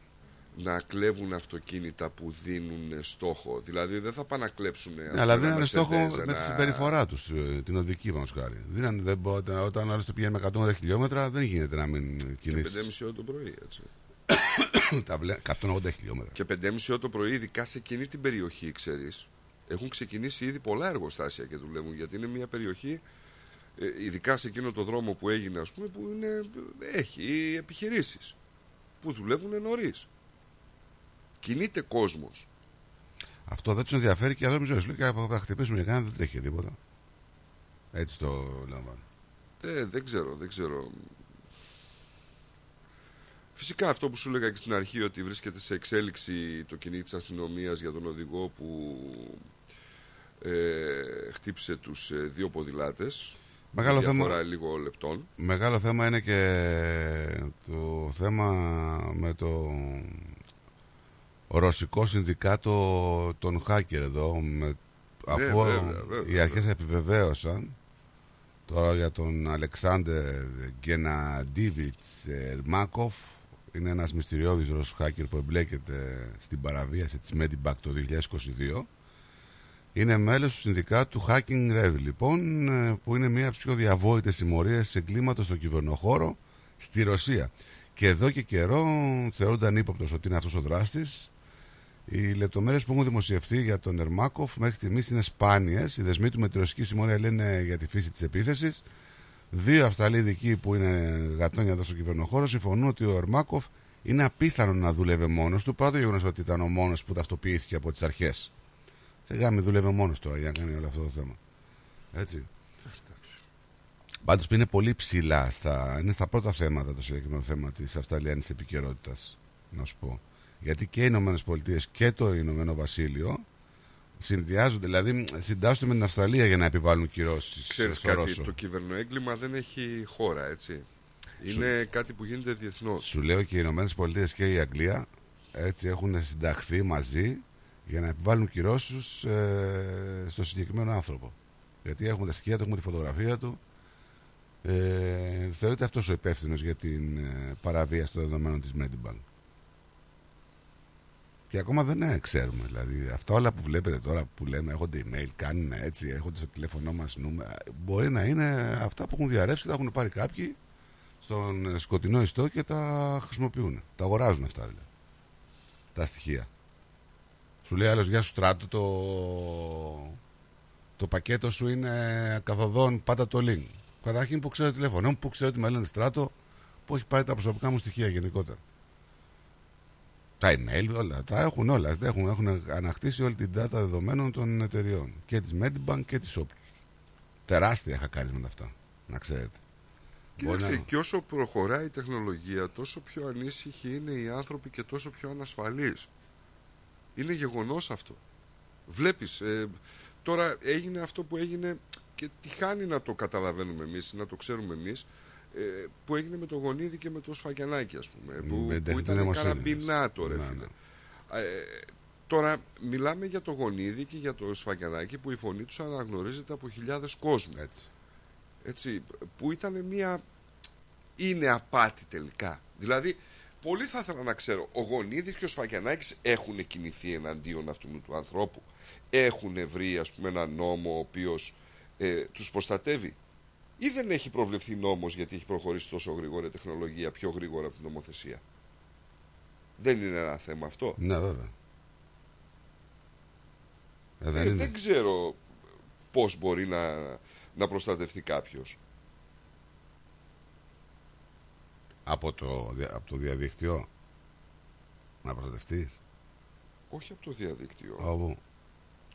να κλέβουν αυτοκίνητα που δίνουν στόχο. Δηλαδή δεν θα πάνε να κλέψουν. ας Ναι, πούμε, αλλά ένα δίνανε στόχο Mercedes, με ένα- τη συμπεριφορά τους, την οδική μας χάρη. Δίνανε, δεν, μπο- όταν όταν άλλο το πηγαίνει με 180 χιλιόμετρα, δεν γίνεται να μην Και κινήσεις. 5,5 ώρα το πρωί, έτσι. Τα βλέ- 180 χιλιόμετρα. Και 5,5 ώρα το πρωί, ειδικά σε εκείνη την περιοχή, ξέρεις, έχουν ξεκινήσει ήδη πολλά εργοστάσια και δουλεύουν. Γιατί είναι μια περιοχή, ε, ειδικά σε εκείνο το δρόμο που έγινε, ας πούμε, που είναι, έχει επιχειρήσεις που δουλεύουν νωρίς. Κινείται κόσμος. Αυτό δεν τους ενδιαφέρει και οι άνθρωποι ζωής. Λέει και θα χτυπήσουμε για κανένα δεν τρέχει τίποτα. Έτσι το λαμβάνω. Ε, δεν ξέρω, δεν ξέρω. Φυσικά αυτό που σου έλεγα και στην αρχή ότι βρίσκεται σε εξέλιξη το κυνήγι της αστυνομίας για τον οδηγό που ε, χτύπησε τους ε, δύο ποδηλάτες Μεγάλο με διαφορά θέμα. λίγο λεπτών. Μεγάλο θέμα είναι και το θέμα με το ρωσικό συνδικάτο των hacker εδώ. Με, αφού βέβαια, βέβαια, οι αρχές επιβεβαίωσαν τώρα για τον Αλεξάνδερ Γκεναντίβιτς Ερμάκοφ είναι ένας μυστηριώδης Ρώσος hacker που εμπλέκεται στην παραβίαση της Medibank το 2022 είναι μέλος του συνδικάτου Hacking Red, λοιπόν, ε, που είναι μία από τις πιο διαβόητες συμμορίες εγκλήματος στο κυβερνοχώρο στη Ρωσία. Και εδώ και καιρό θεωρούνταν ύποπτος ότι είναι αυτός ο δράστης. Οι λεπτομέρειες που έχουν δημοσιευτεί για τον Ερμάκοφ μέχρι στιγμής είναι σπάνιες. Οι δεσμοί του με τη ρωσική συμμορία λένε για τη φύση της επίθεσης. Δύο Αυστραλοί ειδικοί που είναι γατόνια εδώ στο κυβερνοχώρο συμφωνούν ότι ο Ερμάκοφ είναι απίθανο να δούλευε μόνος του παρά το γεγονός ότι ήταν ο μόνος που ταυτοποιήθηκε από τις αρχές. Σε γάμι δούλευε μόνος τώρα για να κάνει όλο αυτό το θέμα. Έτσι. Πάντως είναι πολύ ψηλά. Στα, είναι στα πρώτα θέματα το συγκεκριμένο θέμα της Αυστραλιανής επικαιρότητας. Να σου πω. Γιατί και οι Ηνωμένες Πολιτείες και το Ηνωμένο Βασίλειο συνδυάζονται, δηλαδή συντάσσονται με την Αυστραλία για να επιβάλλουν κυρώσεις Ξέρεις στο κάτι, Ρώσο. το κυβερνοέγκλημα δεν έχει χώρα, έτσι. Είναι κάτι που γίνεται διεθνώς. Σου λέω και οι Ηνωμένες Πολιτείες και η Αγγλία έτσι έχουν συνταχθεί μαζί για να επιβάλλουν κυρώσεις ε, στο συγκεκριμένο άνθρωπο. Γιατί έχουμε τα στοιχεία του, έχουμε τη φωτογραφία του. Ε, θεωρείται αυτός ο υπεύθυνος για την ε, παραβίαση των δεδομένων της Medibank. Και ακόμα δεν ε, ξέρουμε. Δηλαδή, αυτά όλα που βλέπετε τώρα που λέμε, έρχονται email, κάνουν έτσι, έρχονται στο τηλέφωνό μας νούμερα. Μπορεί να είναι αυτά που έχουν διαρρεύσει και τα έχουν πάρει κάποιοι στον ε, σκοτεινό ιστό και τα χρησιμοποιούν. Τα αγοράζουν αυτά δηλαδή. Τα στοιχεία. Σου λέει άλλος Γεια σου στράτο το, το πακέτο σου είναι καθοδόν πάτα το link. Καταρχήν που ξέρω το τηλέφωνο μου, που ξέρω ότι με λένε στράτο, που έχει πάρει τα προσωπικά μου στοιχεία γενικότερα. Τα email, όλα. Τα έχουν όλα. Τα έχουν, έχουν ανακτήσει όλη την data δεδομένων των εταιριών. Και της Medibank και της Optus. Τεράστια χακαρίσματα αυτά. Να ξέρετε. Μπορεί Κοίταξε, να- και όσο προχωράει η τεχνολογία, τόσο πιο ανήσυχοι είναι οι άνθρωποι και τόσο πιο ανασφαλείς. Είναι γεγονός αυτό. Βλέπεις, ε, τώρα έγινε αυτό που έγινε και τι χάνει να το καταλαβαίνουμε εμείς, να το ξέρουμε εμείς, ε, που έγινε με το γονίδι και με το σφαγιανάκι, ας πούμε, που, Με που τεχνητή ήταν νοημοσύνη. καραμπινάτο, ρε Ναι, φίλε. ναι. Ε, τώρα μιλάμε για το γονίδι και για το σφαγιανάκι που η φωνή τους αναγνωρίζεται από χιλιάδες κόσμου. Έτσι. Έτσι, που ήταν μια... είναι απάτη τελικά. Δηλαδή, πολύ θα ήθελα να ξέρω, ο Γονίδης και ο Σφαγιανάκης έχουν κινηθεί εναντίον αυτού του ανθρώπου; Έχουν βρει, ας πούμε, ένα νόμο ο οποίος ε, τους προστατεύει; Ή δεν έχει προβλεφθεί νόμος γιατί έχει προχωρήσει τόσο γρήγορα η τεχνολογία, πιο γρήγορα από την νομοθεσία; Δεν είναι ένα θέμα αυτό. Ναι, βέβαια. Ε, δεν Ε, είναι. δεν ξέρω πώς μπορεί να, να προστατευτεί κάποιος. Από το, δια- από το διαδίκτυο; Να προστατευτείς; Όχι από το διαδίκτυο. Όπου;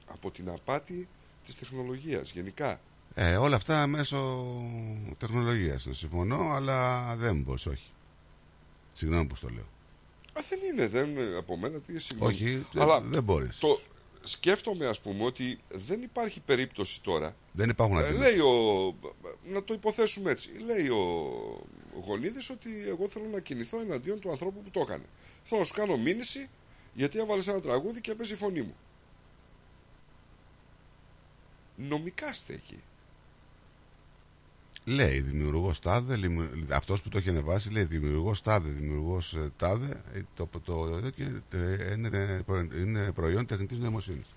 Από την απάτη της τεχνολογίας γενικά. Ε, όλα αυτά μέσω τεχνολογίας. Να συμφωνώ, αλλά δεν μπορείς, όχι. Συγγνώμη που στο λέω. Α, δεν είναι, δεν από μένα τι συγγνώμη. Όχι, δεν- Αλλά δεν μπορείς. Το, σκέφτομαι ας πούμε ότι δεν υπάρχει περίπτωση τώρα. Δεν υπάρχουν Ε, αντίληψεις. λέει ο, να το υποθέσουμε έτσι. Λέει ο, ο Γονίδης ότι εγώ θέλω να κινηθώ εναντίον του ανθρώπου που το έκανε. Θέλω να σου κάνω μήνυση γιατί έβαλες ένα τραγούδι και έπαιζε η φωνή μου. νομικά στέκει. Λέει δημιουργός τάδε, αυτός που το έχει ανεβάσει λέει δημιουργός τάδε, δημιουργός τάδε. ε, Το, το, το, εδώ και είναι, ε, είναι, προ- είναι προϊόν τεχνητής νοημοσύνης.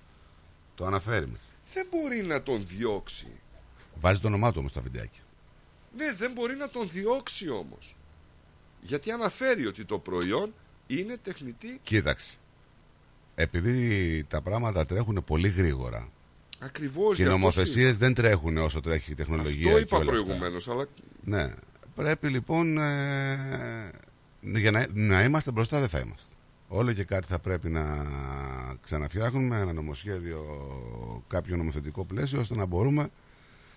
Το αναφέρει μας. Δεν μπορεί να τον διώξει. Βάζει το όνομά του όμως στα βιντεάκια. Ναι, δεν μπορεί να τον διώξει όμως. Γιατί αναφέρει ότι το προϊόν είναι τεχνητή. Κοίταξε. Επειδή τα πράγματα τρέχουν πολύ γρήγορα Ακριβώς και οι γι' αυτό νομοθεσίες δεν τρέχουν όσο τρέχει η τεχνολογία. Αυτό και είπα όλα αυτά. προηγουμένως, αλλά Ναι. Πρέπει λοιπόν ε, για να, να είμαστε μπροστά δεν θα είμαστε. Όλο και κάτι θα πρέπει να ξαναφτιάχνουμε ένα νομοσχέδιο, κάποιο νομοθετικό πλαίσιο ώστε να μπορούμε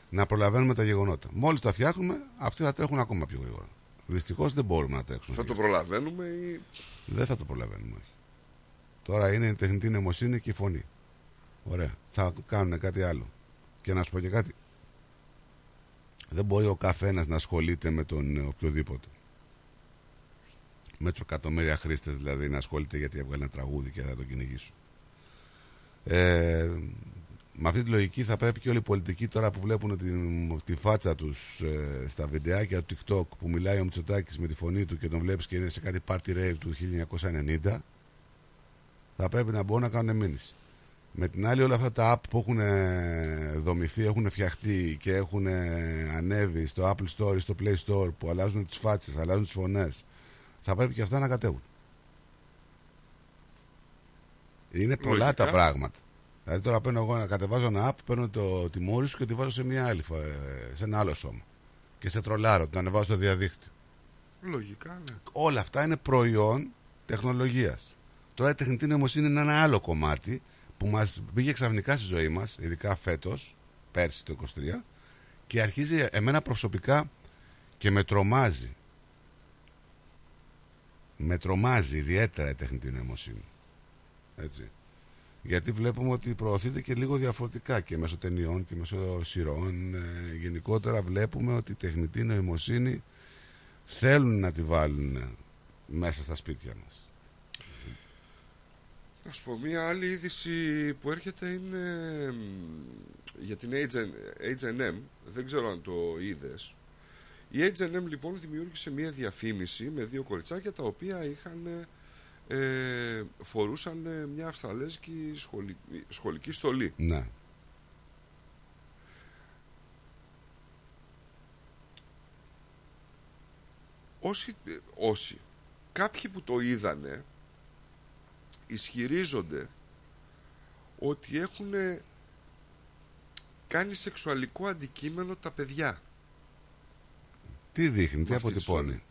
να προλαβαίνουμε τα γεγονότα. Μόλις τα φτιάχνουμε, αυτοί θα τρέχουν ακόμα πιο γρήγορα. Δυστυχώς δεν μπορούμε να τρέξουμε. θα το προλαβαίνουμε ή. Δεν θα το προλαβαίνουμε, όχι. Τώρα είναι η τεχνητή νοημοσύνη και η φωνή. Ωραία. Θα κάνουν κάτι άλλο. Και να σου πω και κάτι. Δεν μπορεί ο καθένας να ασχολείται με τον ε, οποιοδήποτε. Με του εκατομμύρια χρήστες δηλαδή να ασχολείται γιατί έβγαλε ένα τραγούδι και θα τον κυνηγήσουν. Ε, με αυτή τη λογική θα πρέπει και όλοι οι πολιτικοί τώρα που βλέπουν τη, τη φάτσα τους ε, στα βιντεάκια του TikTok που μιλάει ο Μητσοτάκης με τη φωνή του και τον βλέπεις και είναι σε κάτι party rave του 1990 θα πρέπει να μπορούν να κάνουν μήνυση. Με την άλλη όλα αυτά τα app που έχουν ε, δομηθεί, έχουν φτιαχτεί και έχουν ε, ανέβει στο Apple Store ή στο Play Store που αλλάζουν τις φάτσες, αλλάζουν τις φωνές θα πρέπει και αυτά να κατέβουν. Είναι πολλά Λογικά. τα πράγματα. Δηλαδή τώρα παίρνω εγώ να κατεβάζω ένα app, παίρνω το τιμόρι σου και τη βάζω σε, μια άλλη, φα- ε, σε ένα άλλο σώμα. Και σε τρολάρω, την ανεβάζω στο διαδίκτυο. Λογικά, ναι. Όλα αυτά είναι προϊόν τεχνολογίας. Τώρα η τεχνητή νοημοσύνη είναι ένα άλλο κομμάτι που μας μπήκε ξαφνικά στη ζωή μας, ειδικά φέτος, πέρσι το 23, και αρχίζει εμένα προσωπικά και με τρομάζει. Με τρομάζει ιδιαίτερα η τεχνητή νοημοσύνη. Έτσι. Γιατί βλέπουμε ότι προωθείται και λίγο διαφορετικά και μέσω ταινιών και μέσω σειρών. Ε, γενικότερα βλέπουμε ότι η τεχνητή νοημοσύνη θέλουν να τη βάλουν μέσα στα σπίτια μας. Να σου πω, μία άλλη είδηση που έρχεται είναι μ, για την H&M, H&M, δεν ξέρω αν το είδες. Η H&M λοιπόν δημιούργησε μία διαφήμιση με δύο κοριτσάκια τα οποία είχαν, ε, φορούσαν ε, μια αυστραλέζικη σχολική, σχολική στολή. Ναι. Όσοι, ε, όσοι, κάποιοι που το είδανε ισχυρίζονται ότι έχουν κάνει σεξουαλικό αντικείμενο τα παιδιά. Τι δείχνει, τι Με αυτή τη αποτυπώνει; στολή.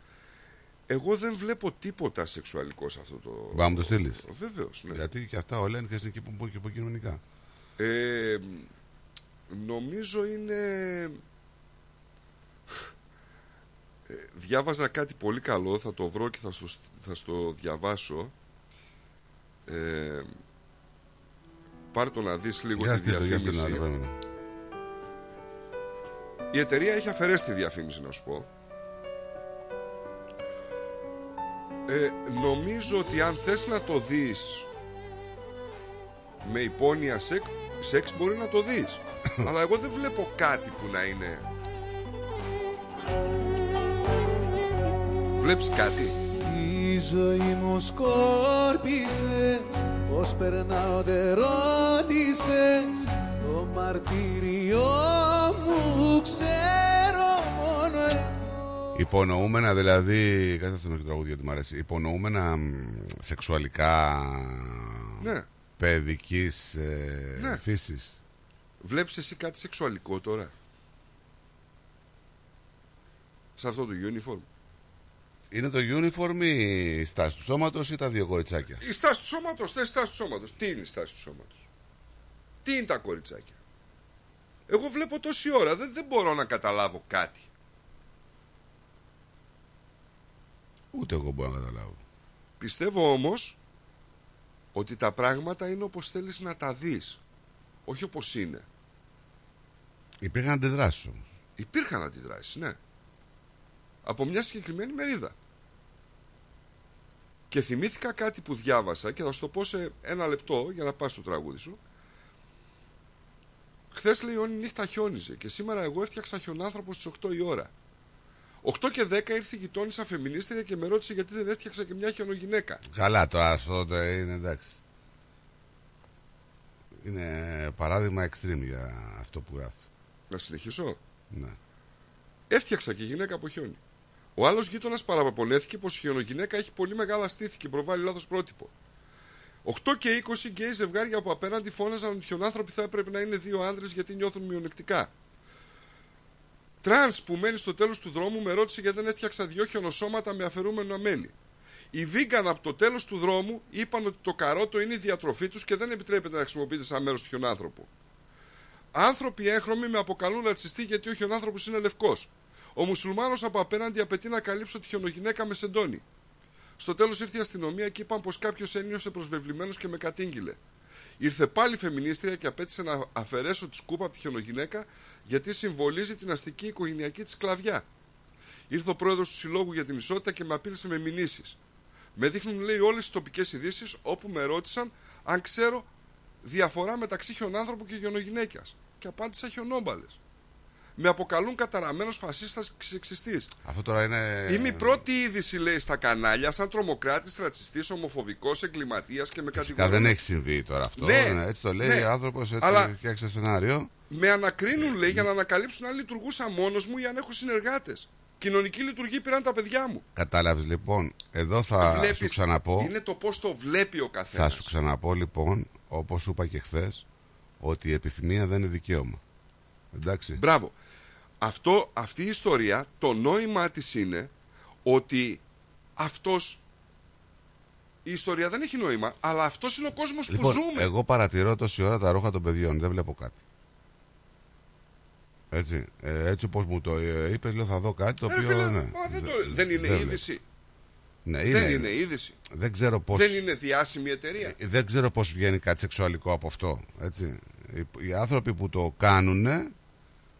Εγώ δεν βλέπω τίποτα σεξουαλικό σε αυτό το. Μπορεί να μου το στείλεις. Βεβαίως, ναι. Γιατί και αυτά όλα είναι και εκεί που που- και υποκοινωνικά. Ε, νομίζω είναι. Ε, διάβαζα κάτι πολύ καλό, θα το βρω και θα στο, θα στο διαβάσω. Ε, πάρ' το να δεις λίγο Για τη στείλ το, για στείλ το, διαφήμιση. να το παίρνω. Η εταιρεία έχει αφαιρέσει τη διαφήμιση να σου πω. Ε, νομίζω ότι αν θες να το δεις με υπόνοια σεξ, σεξ μπορεί να το δεις. Αλλά εγώ δεν βλέπω κάτι που να είναι... Βλέπεις κάτι; Η ζωή μου σκόρπισες Πώς περνάω δεν ρώτησες Το μαρτύριό μου ξέρω μόνο εγώ Υπονοούμενα δηλαδή. Κάτσε να το τραγούδι γιατί μου αρέσει. Υπονοούμενα μ, σεξουαλικά. Ναι. Παιδικής ε, Ναι. φύσης. Βλέπεις εσύ κάτι σεξουαλικό τώρα; Σε αυτό το uniform. Είναι το uniform ή η στάση του σώματος ή τα δύο κοριτσάκια; Η στάση του σώματος, θες στάση του σώματος. Τι είναι η στάση του σώματος; Τι είναι τα κοριτσάκια; Εγώ βλέπω τόση ώρα, δεν, δεν μπορώ να καταλάβω κάτι. Ούτε εγώ μπορώ να καταλάβω. Πιστεύω όμως ότι τα πράγματα είναι όπως θέλεις να τα δεις. Όχι όπως είναι. Υπήρχαν αντιδράσεις όμως. Υπήρχαν αντιδράσεις, ναι. Από μια συγκεκριμένη μερίδα. Και θυμήθηκα κάτι που διάβασα και θα σου το πω σε ένα λεπτό για να πας στο τραγούδι σου. Χθες λέει όλη νύχτα χιόνιζε και σήμερα εγώ έφτιαξα χιονάνθρωπο στις 8 η ώρα. 8 και 10 ήρθε η γειτόνισσα φεμινίστρια και με ρώτησε γιατί δεν έφτιαξα και μια χιονογυναίκα. Καλά τώρα αυτό το είναι εντάξει. Είναι παράδειγμα extreme για αυτό που γράφει. Να συνεχίσω. Ναι. Έφτιαξα και γυναίκα από χιόνι. Ο άλλος γείτονας παραπονέθηκε πως η χιονογυναίκα έχει πολύ μεγάλα στήθη και προβάλλει λάθος πρότυπο. 8 και 20 γκέι ζευγάρια από απέναντι φώναζαν ότι οι χιονάνθρωποι θα έπρεπε να είναι δύο άνδρες γιατί νιώθουν μειονεκτικά. Τρανς που μένει στο τέλος του δρόμου με ρώτησε γιατί δεν έφτιαξα δύο χιονοσώματα με αφαιρούμενο αμέλι. Οι βίγκαν από το τέλος του δρόμου είπαν ότι το καρότο είναι η διατροφή τους και δεν επιτρέπεται να χρησιμοποιείται σαν μέρος του χιονάνθρωπου. Άνθρωποι έγχρωμοι με αποκαλούν ρατσιστή γιατί ο χιονάνθρωπος είναι λευκός. Ο μουσουλμάνος από απέναντι απαιτεί να καλύψω τη χιονογυναίκα με σεντόνι. Στο τέλος ήρθε η αστυνομία και είπαν πως κάποιος ένιωσε προσβεβλημένος και με κατήγγειλε. Ήρθε πάλι η φεμινίστρια και απέτησε να αφαιρέσω τη σκούπα από τη χιονογυναίκα γιατί συμβολίζει την αστική οικογενειακή της σκλαβιά. Ήρθε ο πρόεδρος του Συλλόγου για την Ισότητα και με απείλησε με μηνύσεις. Με δείχνουν, λέει, όλες τις τοπικές ειδήσεις όπου με ρώτησαν αν ξέρω διαφορά μεταξύ χιονάνθρωπου και χιονογυναίκα. Και απάντησα χιονόμπαλες. Με αποκαλούν καταραμένος φασίστας και σεξιστής. Αυτό τώρα είναι. Είμαι η πρώτη είδηση, λέει, στα κανάλια, σαν τρομοκράτης, ρατσιστής, ομοφοβικός, εγκληματίας και με Φυσικά κατηγορούν. δεν έχει συμβεί τώρα αυτό. Ναι, έτσι το λέει ναι. ο άνθρωπος, έτσι Αλλά- φτιάξε σενάριο. Με ανακρίνουν, λέει, για να ανακαλύψουν αν λειτουργούσα μόνος μου ή αν έχω συνεργάτες. Κοινωνική λειτουργία πήραν τα παιδιά μου. Κατάλαβες λοιπόν, εδώ θα Βλέπεις, σου ξαναπώ. Είναι το πώς το βλέπει ο καθένας. Θα σου ξαναπώ λοιπόν, όπως σου είπα και χθες, ότι η επιθυμία δεν είναι δικαίωμα. Εντάξει. Μπράβο. Αυτό, αυτή η ιστορία, το νόημα της είναι ότι αυτός η ιστορία δεν έχει νόημα, αλλά αυτός είναι ο κόσμος Λοιπόν, που ζούμε. εγώ παρατηρώ τόση ώρα τα ρούχα των παιδιών, δεν βλέπω κάτι. Έτσι, ε, έτσι όπως μου το ε, είπες, λέω θα δω κάτι το Ε, οποίο... φίλε, ναι, μα δεν, το- δεν- δεν είναι δεν είδηση. Ναι, δεν είναι είδηση. Δεν ξέρω πώς... Δεν είναι διάσημη εταιρεία. Ε, Δεν ξέρω πώς βγαίνει κάτι σεξουαλικό από αυτό. Έτσι. Οι, οι άνθρωποι που το κάνουν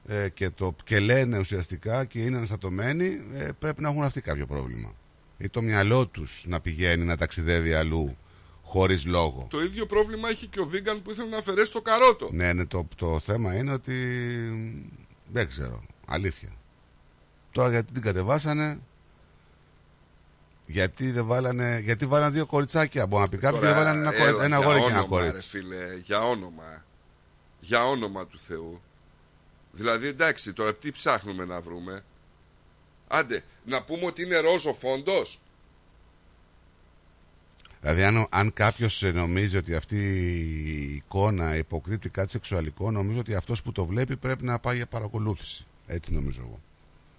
ε, και, το, και λένε ουσιαστικά και είναι αναστατωμένοι ε, πρέπει να έχουν αυτοί κάποιο πρόβλημα. Ή το μυαλό τους να πηγαίνει να ταξιδεύει αλλού χωρίς λόγο. Το ίδιο πρόβλημα έχει και ο Βίγκαν που ήθελε να αφαιρέσει το καρότο. Ναι, ναι το, το θέμα είναι ότι δεν ξέρω. Αλήθεια. Τώρα γιατί την κατεβάσανε γιατί δεν βάλανε, γιατί βάλανε δύο κοριτσάκια. Μπορεί να πει κάποιο, Τώρα, δεν βάλανε ένα, κορι- έλα, ένα για αγόρι και ένα όνομα, ρε κορίτσι. φίλε, για όνομα. Για όνομα του Θεού. Δηλαδή, εντάξει, τώρα τι ψάχνουμε να βρούμε; Άντε, να πούμε ότι είναι ροζ ο φόντος; Δηλαδή, αν, αν κάποιος νομίζει ότι αυτή η εικόνα υποκρύπτει κάτι σεξουαλικό, νομίζω ότι αυτός που το βλέπει πρέπει να πάει για παρακολούθηση. Έτσι νομίζω εγώ.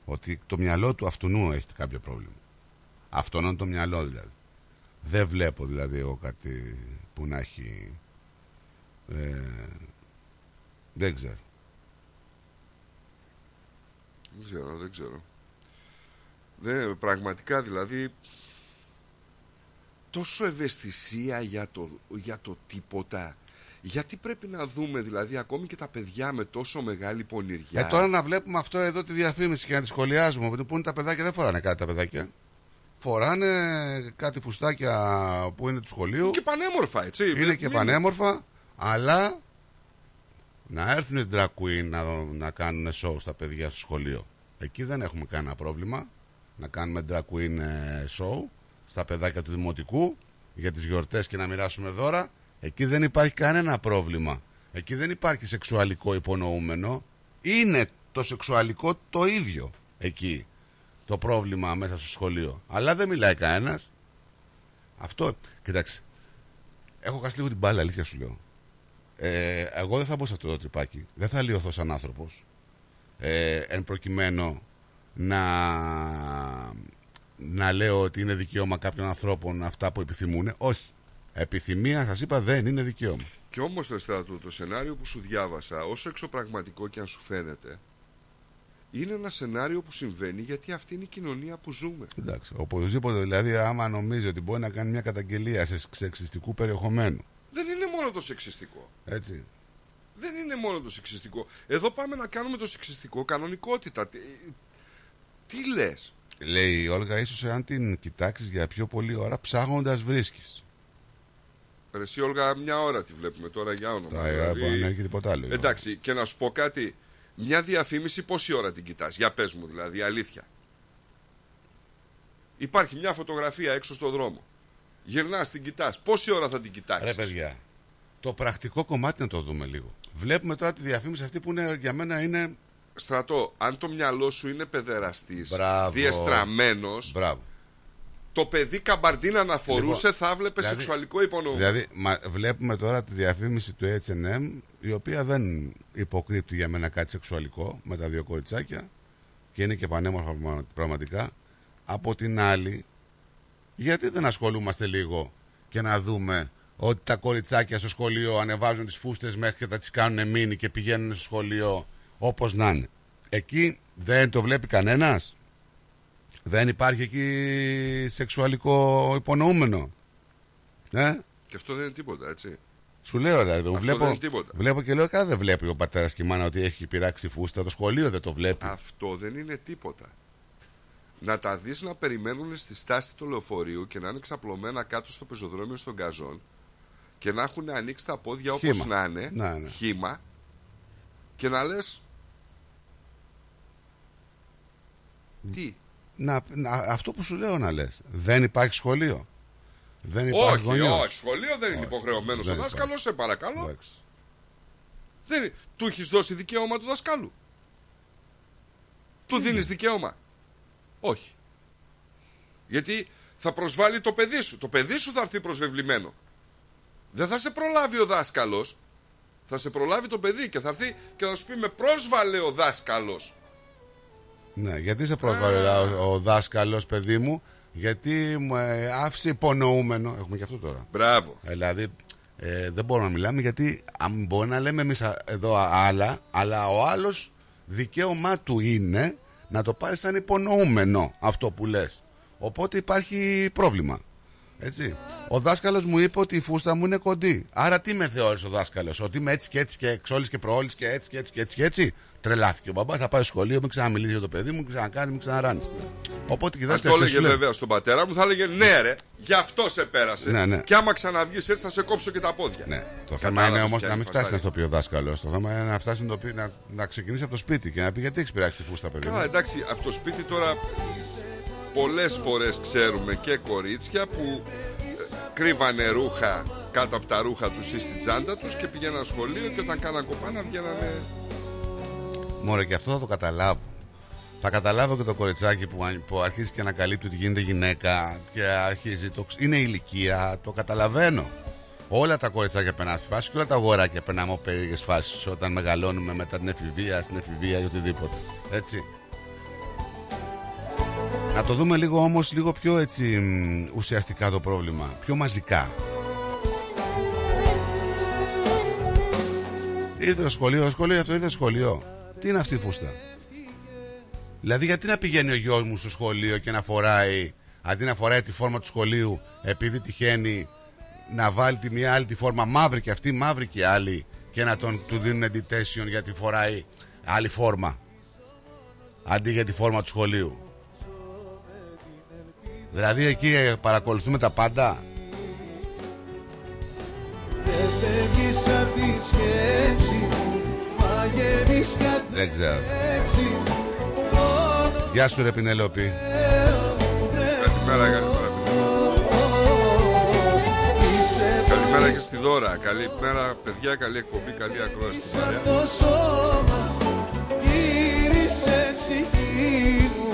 Ότι το μυαλό του αυτού έχει κάποιο πρόβλημα. Αυτόν είναι το μυαλό δηλαδή. Δεν βλέπω δηλαδή εγώ κάτι που να έχει. Ε, δεν ξέρω. Δεν ξέρω, δεν ξέρω. Δεν, πραγματικά δηλαδή τόσο ευαισθησία για το, για το τίποτα. Γιατί πρέπει να δούμε δηλαδή ακόμη και τα παιδιά με τόσο μεγάλη πονηριά. Ε, τώρα να βλέπουμε αυτό εδώ τη διαφήμιση και να τη σχολιάζουμε. Που είναι τα παιδάκια, δεν φοράνε κάτι τα παιδάκια. Φοράνε κάτι φουστάκια που είναι του σχολείου. Και πανέμορφα, έτσι. Είναι και Μην- πανέμορφα, αλλά να έρθουν οι drag queen να, να κάνουν show στα παιδιά στο σχολείο. Εκεί δεν έχουμε κανένα πρόβλημα να κάνουμε drag queen ε, show στα παιδάκια του δημοτικού για τις γιορτές και να μοιράσουμε δώρα. Εκεί δεν υπάρχει κανένα πρόβλημα. Εκεί δεν υπάρχει σεξουαλικό υπονοούμενο. Είναι το σεξουαλικό το ίδιο εκεί το πρόβλημα μέσα στο σχολείο. Αλλά δεν μιλάει κανένας. Αυτό, κοιτάξτε, Έχω χάσει λίγο την μπάλα, αλήθεια σου λέω. Ε, εγώ δεν θα μπω σε αυτό το τρυπάκι. Δεν θα λιωθώ σαν άνθρωπος. Ε, εν προκειμένου να, να λέω ότι είναι δικαίωμα κάποιων ανθρώπων αυτά που επιθυμούν. Όχι. Επιθυμία, σας είπα, δεν είναι δικαίωμα. Και όμως, Στράτο, το σενάριο που σου διάβασα, όσο εξωπραγματικό και αν σου φαίνεται, είναι ένα σενάριο που συμβαίνει γιατί αυτή είναι η κοινωνία που ζούμε. Εντάξει. Οπωσδήποτε δηλαδή, άμα νομίζει ότι μπορεί να κάνει μια καταγγελία σε σεξιστικού περιεχομένου. Δεν είναι μόνο το σεξιστικό. Έτσι. Δεν είναι μόνο το σεξιστικό. Εδώ πάμε να κάνουμε το σεξιστικό κανονικότητα. Τι, τι λες; Λέει η Όλγα, ίσως εάν την κοιτάξεις για πιο πολλή ώρα, ψάχνοντα βρίσκεις. Ρε, Εσύ Όλγα μια ώρα τη βλέπουμε τώρα για όνομα. Τα ώρα που αν έχει τίποτα άλλο. Εντάξει, και να σου πω κάτι. Μια διαφήμιση πόση ώρα την κοιτάς, για πες μου δηλαδή, αλήθεια. Υπάρχει μια φωτογραφία έξω στο δρόμο. Γυρνάς, την κοιτάς. Πόση ώρα θα την κοιτάξεις; Ρε παιδιά, το πρακτικό κομμάτι να το δούμε λίγο. Βλέπουμε τώρα τη διαφήμιση αυτή που είναι, για μένα είναι. Στρατό, αν το μυαλό σου είναι παιδεραστής, Μπράβο. διεστραμμένος, Μπράβο. το παιδί καμπαρντίνα να φορούσε Λοιπόν, θα βλέπει δηλαδή- σεξουαλικό υπονοούμενο. Δηλαδή, μα, βλέπουμε τώρα τη διαφήμιση του HM, η οποία δεν υποκρύπτει για μένα κάτι σεξουαλικό με τα δύο κοριτσάκια και είναι και πανέμορφα πραγμα- πραγματικά. Από την άλλη, γιατί δεν ασχολούμαστε λίγο και να δούμε ότι τα κοριτσάκια στο σχολείο ανεβάζουν τις φούστες μέχρι και θα τις κάνουν μίνι και πηγαίνουν στο σχολείο όπως να είναι. Εκεί δεν το βλέπει κανένας. Δεν υπάρχει εκεί σεξουαλικό υπονοούμενο. Ε; Και αυτό δεν είναι τίποτα, έτσι. Σου λέω, δηλαδή, Αυτό βλέπω, δεν είναι τίποτα. βλέπω και λέω, καλά δεν βλέπει ο πατέρας και η μάνα ότι έχει πειράξει φούστα. Το σχολείο δεν το βλέπει. Αυτό δεν είναι τίποτα. Να τα δεις να περιμένουν στη στάση του λεωφορείου και να είναι ξαπλωμένα κάτω στο πεζοδρόμιο στον καζόν και να έχουν ανοίξει τα πόδια όπως Χύμα. να είναι, Ναι, ναι. χύμα, και να λες τι, Να, να, αυτό που σου λέω να λες. Δεν υπάρχει σχολείο. Δεν υπάρχει όχι, γονιός. όχι, σχολείο δεν είναι υποχρεωμένος ο δεν δάσκαλος, υπάρχει. σε παρακαλώ. Εντάξει. Δεν, του έχεις δώσει δικαίωμα του δασκάλου. Του δίνεις δικαίωμα. Όχι. Γιατί θα προσβάλλει το παιδί σου. Το παιδί σου θα έρθει προσβεβλημένο. Δεν θα σε προλάβει ο δάσκαλος. Θα σε προλάβει το παιδί και θα έρθει και θα σου πει με πρόσβαλε ο δάσκαλος. Ναι, γιατί σε πρόσβαλε ο, ο δάσκαλος, παιδί μου, γιατί μου ε, άφησε υπονοούμενο. Έχουμε και αυτό τώρα. Μπράβο. Δηλαδή, ε, δεν μπορούμε να μιλάμε γιατί αν μπορεί να λέμε εμείς εδώ άλλα, αλλά ο άλλος δικαίωμά του είναι να το πάρεις σαν υπονοούμενο αυτό που λες. Οπότε υπάρχει πρόβλημα. Έτσι. Ο δάσκαλος μου είπε ότι η φούστα μου είναι κοντή. Άρα τι με θεώρησε ο δάσκαλος, Ότι είμαι έτσι και έτσι και εξόλη και προόλη και έτσι και έτσι και έτσι και έτσι; Τρελάθηκε ο μπαμπάς, θα πάει στο σχολείο, μην ξαναμιλήσει για το παιδί μου, μην ξανακάνει, μην ξαναράνεις. Οπότε και οι Αν το δάσκαλοι έλεγε βέβαια στον πατέρα μου, θα έλεγε ναι, ρε, γι' αυτό σε πέρασε. Ναι, ναι. Και άμα ξαναβγείς έτσι, θα σε κόψω και τα πόδια. Ναι. Το θέμα είναι Κατάλαβες όμως ποια να είναι μην η φτάσει να φασάρια. στο πει ο δάσκαλος. Το θέμα είναι να φτάσει να, το πει, να, να ξεκινήσει από το σπίτι και να πει γιατί έχεις πειράξει τη φούστα, παιδί. Καλά, μου». εντάξει, από το σπίτι τώρα πολλές φορές ξέρουμε και κορίτσια που ε, κρύβανε ρούχα κάτω από τα ρούχα τους ή στην τσάντα τους και πηγαίναν σχολείο και όταν κάναν κοπάνα βγαίνανε... Μωρέ, και αυτό θα το καταλάβω. Θα καταλάβω και το κοριτσάκι που, αν- που αρχίζει και ανακαλύπτει ότι γίνεται γυναίκα και αρχίζει. Το, ξ- είναι ηλικία, το καταλαβαίνω. Όλα τα κοριτσάκια περνάνε αυτή τη φάση και όλα τα αγοράκια περνάμε από περίεργες φάσεις όταν μεγαλώνουμε μετά την εφηβεία, στην εφηβεία ή οτιδήποτε. Έτσι. Να το δούμε λίγο όμως λίγο πιο έτσι μ, ουσιαστικά το πρόβλημα, πιο μαζικά. Ήρθε το σχολείο, το σχολείο αυτό ήρθε το σχολείο. Τι είναι αυτή η φούστα; Δηλαδή γιατί να πηγαίνει ο γιος μου στο σχολείο και να φοράει αντί να φοράει τη φόρμα του σχολείου επειδή τυχαίνει να βάλει τη μία άλλη τη φόρμα μαύρη και αυτή μαύρη και άλλη και να τον, του δίνουν editation γιατί φοράει άλλη φόρμα αντί για τη φόρμα του σχολείου; Δηλαδή εκεί ε, παρακολουθούμε τα πάντα; Δεν φεύγεις απ' τη σκέψη Μαγεύεις κάθε Δεν ξέρω. λέξη Πόνο Γεια σου ρε Πινελόπη. Καλημέρα, καλημέρα. Καλημέρα και στη Δώρα. Καλημέρα, παιδιά, καλή εκπομπή, καλή ακρόαση. στην παρέα. το σώμα Γύρισε ψυχή μου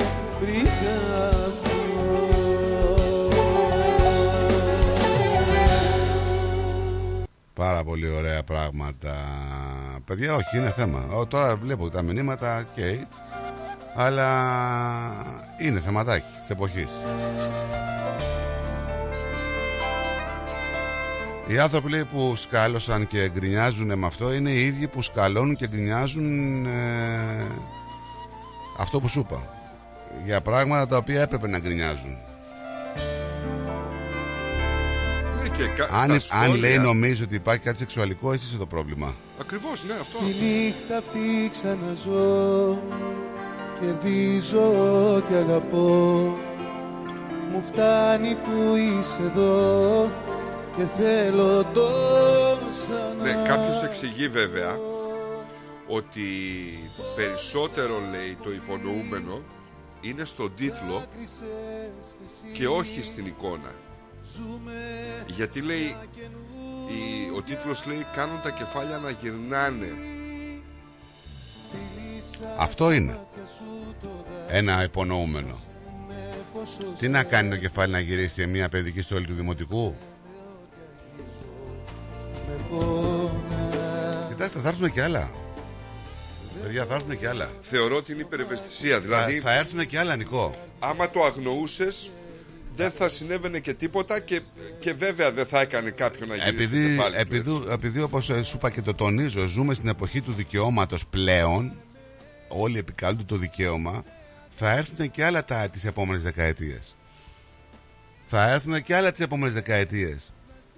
Πάρα πολύ ωραία πράγματα. Παιδιά, όχι, είναι θέμα. Ο, τώρα βλέπω τα μηνύματα, οκ. αλλά είναι θεματάκι της εποχής. Οι άνθρωποι λέει, που σκάλωσαν και γκρινιάζουν με αυτό είναι οι ίδιοι που σκαλώνουν και γκρινιάζουν ε, αυτό που σου είπα. Για πράγματα τα οποία έπρεπε να γκρινιάζουν. Και κα- Αν, στα αν σχόλια- λέει νομίζω ότι υπάρχει κάτι σεξουαλικό, εσύ είσαι το πρόβλημα. Ακριβώς, ναι, αυτό. Τη νύχτα αυτή ξαναζώ Κερδίζω ό,τι αγαπώ Μου φτάνει που είσαι εδώ και θέλω τόσα Ναι, να κάποιος εξηγεί βέβαια ότι περισσότερο λέει το υπονοούμενο είναι στον τίτλο και όχι στην εικόνα. Γιατί λέει, η- ο τίτλος λέει κάνουν τα κεφάλια να γυρνάνε. Αυτό είναι. Ένα υπονοούμενο. Τι να κάνει το κεφάλι να γυρίσει σε μια παιδική στόλη του δημοτικού; Κοιτάξτε, θα έρθουν και άλλα. Παιδιά, θα έρθουν και άλλα. Θεωρώ την υπερευαισθησία. Δηλαδή, θα, θα έρθουν και άλλα, Νικό. άμα το αγνοούσες δεν θα συνέβαινε και τίποτα και, και βέβαια δεν θα έκανε κάποιον να γυρίσει το Επειδή, κεφάλι του, επειδή, επειδή όπως ε, σου είπα και το τονίζω, ζούμε στην εποχή του δικαιώματος πλέον, όλοι επικαλούνται το δικαίωμα, θα έρθουν και άλλα τα, τις επόμενες δεκαετίες. Θα έρθουν και άλλα τις επόμενες δεκαετίες.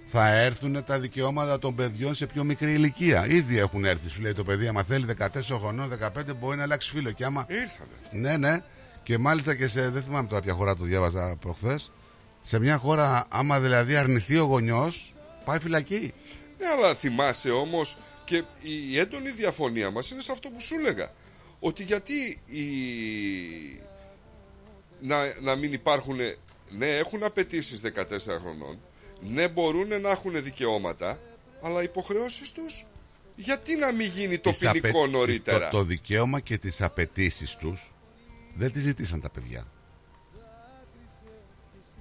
Θα έρθουν τα δικαιώματα των παιδιών σε πιο μικρή ηλικία. Ήδη έχουν έρθει. Σου λέει το παιδί, άμα θέλει 14 χρονών, 15 μπορεί να αλλάξει φίλο. Και άμα... Ήρθανε. Ναι, ναι. Και μάλιστα και σε. Δεν θυμάμαι τώρα ποια χώρα το διάβαζα προχθές. Σε μια χώρα, άμα δηλαδή αρνηθεί ο γονιός, πάει φυλακή. Ναι, αλλά θυμάσαι όμως και η έντονη διαφωνία μας είναι σε αυτό που σου έλεγα. Ότι γιατί η... να, να μην υπάρχουν... Ναι, έχουν απαιτήσεις 14 χρονών. Ναι, μπορούν να έχουν δικαιώματα. Αλλά οι υποχρεώσεις τους... Γιατί να μην γίνει το Τις ποινικό απαι- νωρίτερα; Το, το δικαίωμα και τις απαιτήσεις τους δεν τι ζητήσαν τα παιδιά.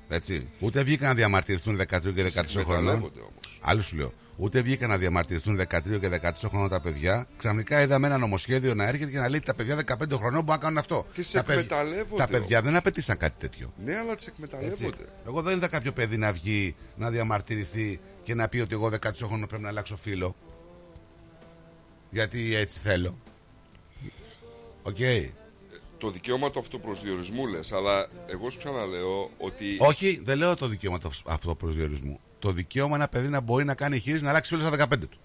Έτσι. Ούτε βγήκαν να διαμαρτυρηθούν 13 και 14 χρονών. εκμεταλλεύονται όμως. Άλλο σου λέω. Ούτε βγήκαν να διαμαρτυρηθούν 13 και 14 χρονών τα παιδιά. Ξαφνικά είδαμε ένα νομοσχέδιο να έρχεται και να λέει ότι τα παιδιά 15 χρονών μπορούν να κάνουν αυτό. Τις τα, παιδ- εκμεταλλεύονται τα παιδιά όμως. δεν απαιτήσαν κάτι τέτοιο. Ναι, αλλά τις εκμεταλλεύονται. Έτσι. Εγώ δεν είδα κάποιο παιδί να βγει να διαμαρτυρηθεί και να πει ότι εγώ 18 χρόνων πρέπει να αλλάξω φύλο. Γιατί έτσι θέλω. Οκ. Το δικαίωμα του αυτοπροσδιορισμού λες, αλλά εγώ σου ξαναλέω ότι... Όχι, δεν λέω το δικαίωμα του αυτοπροσδιορισμού. Το δικαίωμα ένα παιδί να μπορεί να κάνει χείριση να αλλάξει φίλο στα 15 του.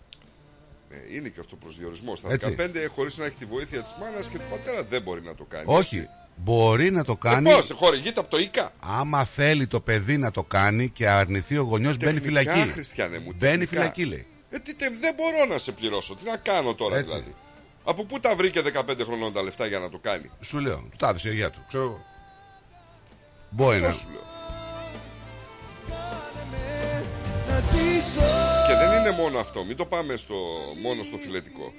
Ε, είναι και αυτοπροσδιορισμός. Στα Έτσι. 15 χωρίς να έχει τη βοήθεια της μάνας και του πατέρα δεν μπορεί να το κάνει. Όχι. Μπορεί να το κάνει. Ε, πώς, χορηγείται από το ΙΚΑ. Άμα θέλει το παιδί να το κάνει και αρνηθεί ο γονιός, μπαίνει Τεχνικά, φυλακή. Χριστιανέ μου, Μπαίνει τεχνικά. φυλακή, λέει. Ε, τι, τε- δεν μπορώ να σε πληρώσω. Τι να κάνω τώρα Έτσι. δηλαδή; Από πού τα βρήκε 15 χρονών τα λεφτά για να το κάνει; Σου λέω, του τα έδωσε η γιαγιά του. Ξέρω εγώ. Μπορεί να. σου λέω. να ζήσω Και δεν είναι μόνο αυτό. Μην το πάμε στο, μόνο στο φιλετικό.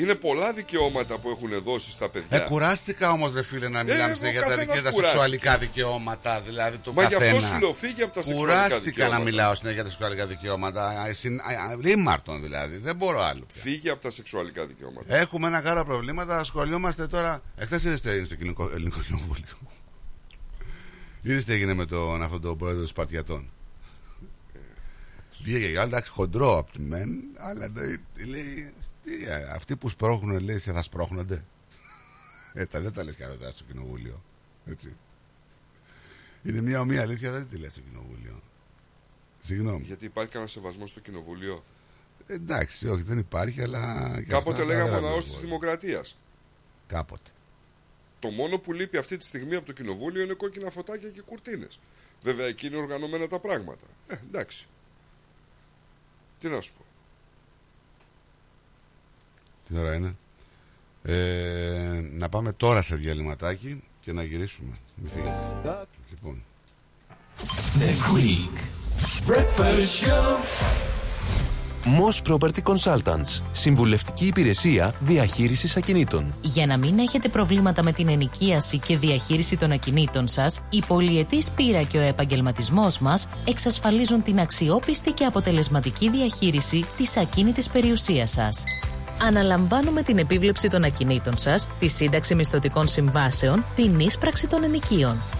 Είναι πολλά δικαιώματα που έχουν δώσει στα παιδιά. Ε, κουράστηκα όμως, ρε φίλε, να μιλάμε Ε, συνέχεια ο για τα καθένας δικαιώματα κουράστηκε. σεξουαλικά δικαιώματα. Δηλαδή το Μα γι' αυτό καθένα. σου λέω, φύγε από τα σεξουαλικά Κουράστηκα δικαιώματα. να μιλάω συνέχεια για τα σεξουαλικά δικαιώματα. Α, συν- α, α, Ρήμαρτον δηλαδή. Δεν μπορώ άλλο. πια. Φύγε από τα σεξουαλικά δικαιώματα. Έχουμε ένα κάρο προβλήματα. Ασχολιόμαστε τώρα. Εχθές είδες τι έγινε στο κοινικό- ελληνικό κοινοβούλιο. Είδες τι έγινε με τον, αυτόν τον πρόεδρο των Σπαρτιατών. Βγήκε για εντάξει χοντρό από τη μεν, αλλά λέει, λέει τι, ε, αυτοί που σπρώχνουν λέει σε θα σπρώχνονται. Ε, τα δεν τα λες κάθε στο κοινοβούλιο. Έτσι. Είναι μια ομοία αλήθεια, δεν τη λες στο κοινοβούλιο. Συγγνώμη. Γιατί υπάρχει κανένα σεβασμός στο κοινοβούλιο; Ε, εντάξει, όχι, δεν υπάρχει, αλλά. και Κάποτε αυτά λέγαμε δεν ο λαός βλέπω. της Δημοκρατίας. Κάποτε. Το μόνο που λείπει αυτή τη στιγμή από το κοινοβούλιο είναι κόκκινα φωτάκια και κουρτίνες. Βέβαια εκεί είναι οργανωμένα τα πράγματα. Ε, εντάξει. Τι να σου πω. Τι ώρα είναι. Ε, να πάμε τώρα σε διαλυματάκι και να γυρίσουμε. Μην φύγετε. Λοιπόν. The Greek Breakfast Show. Moss Property Consultants. Συμβουλευτική υπηρεσία διαχείρισης ακινήτων. Για να μην έχετε προβλήματα με την ενοικίαση και διαχείριση των ακινήτων σας, η πολυετής πείρα και ο επαγγελματισμός μας εξασφαλίζουν την αξιόπιστη και αποτελεσματική διαχείριση της ακίνητης περιουσίας σας. Αναλαμβάνουμε την επίβλεψη των ακινήτων σας, τη σύνταξη μισθωτικών συμβάσεων, την ίσπραξη των ενοικίων.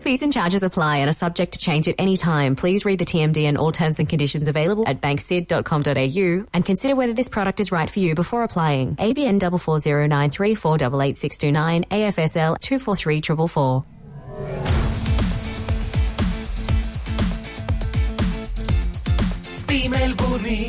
Fees and charges apply and are subject to change at any time. Please read the TMD and all terms and conditions available at banksid.com.au and consider whether this product is right for you before applying. ABN 44093488629 AFSL 243444. Στη Μελβούνι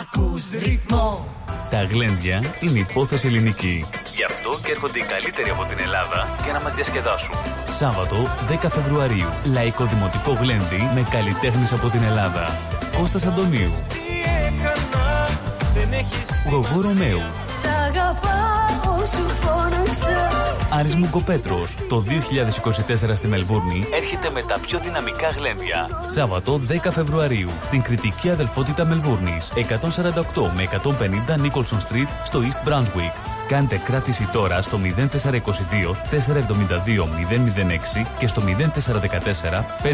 ακούς ρυθμό Τα γλέντια είναι υπόθεση ελληνική. Γι' αυτό και έρχονται οι καλύτεροι από την Ελλάδα για να μας διασκεδάσουν. Σάββατο 10 Φεβρουαρίου. Λαϊκό Δημοτικό Γλέντι με καλλιτέχνες από την Ελλάδα. Κώστας Αντωνίου. Γογό Ρωμαίου. Σ' αγαπάω σου φώναξα Άρης Μουγκοπέτρος. Το 2024 στη Μελβούρνη έρχεται με τα πιο δυναμικά γλέντια. Σάββατο 10 Φεβρουαρίου στην κριτική αδελφότητα Μελβούρνης. 148 με 150 Nicholson Street στο East Brunswick. Κάντε κράτηση τώρα στο 0422 472 006 και στο 0414 509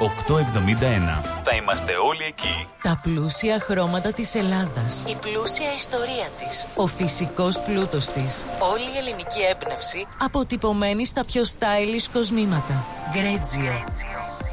871. Θα είμαστε όλοι εκεί. Τα πλούσια χρώματα της Ελλάδας. Η πλούσια ιστορία της. Ο φυσικός πλούτος της. Όλη η ελληνική έμπνευση αποτυπωμένη στα πιο stylish κοσμήματα. Γκρέτζιο.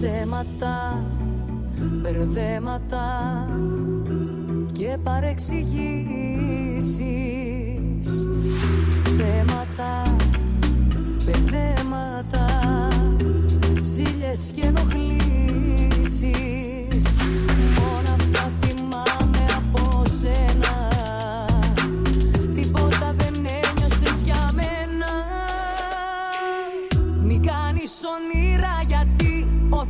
Ψέματα, μπερδέματα και παρεξηγήσεις. Θέματα, μπερδέματα, ζήλιες και ενοχλήσεις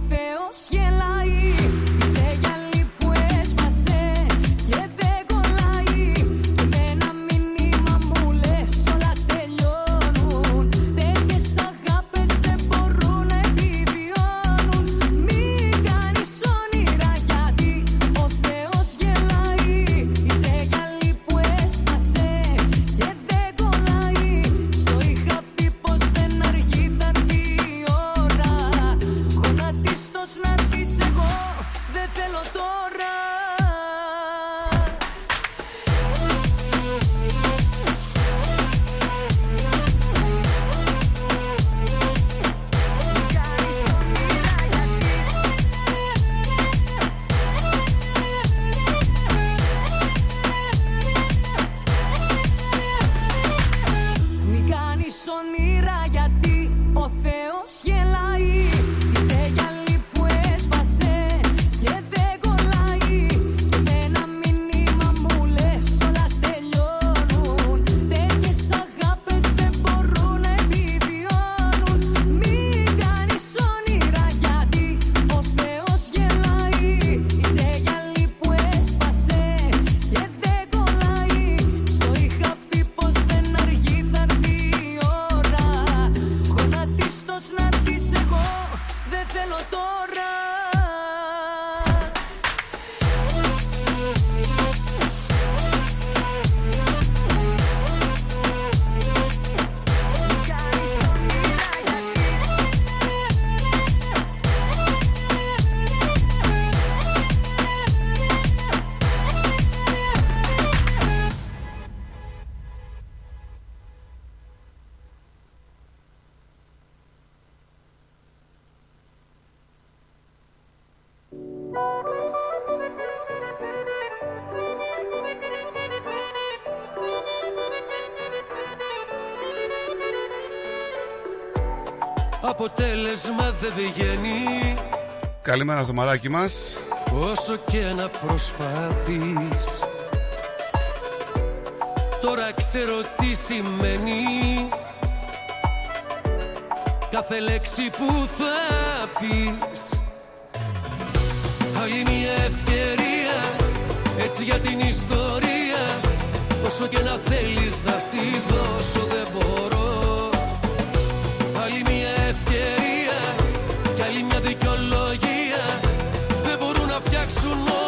Θεός γελάει αποτέλεσμα δεν βγαίνει Καλημέρα στο μαράκι μας. Όσο και να προσπαθείς. Τώρα ξέρω τι σημαίνει. Κάθε λέξη που θα πεις. Άλλη μια ευκαιρία Έτσι για την ιστορία. Όσο και να θέλεις να στη δώσω δεν μπορώ μπορούν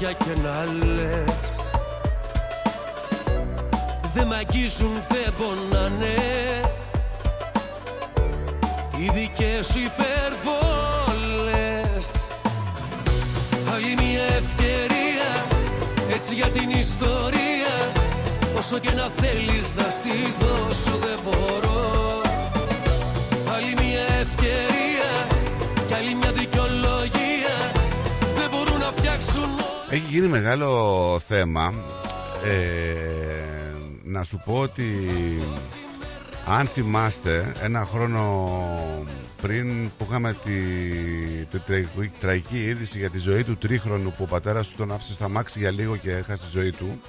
λόγια και να λες. Δεν μ' αγγίζουν, δεν πονάνε. Οι δικές σου υπερβόλες Άλλη μια ευκαιρία Έτσι για την ιστορία. Όσο και να θέλεις να στη δώσω δεν μπορώ Έχει γίνει μεγάλο θέμα ε, Να σου πω ότι Αν θυμάστε Ένα χρόνο πριν Που είχαμε τη, τη τραγική, τραγική είδηση Για τη ζωή του τρίχρονου Που ο πατέρας του τον άφησε στα μάξι για λίγο Και έχασε τη ζωή του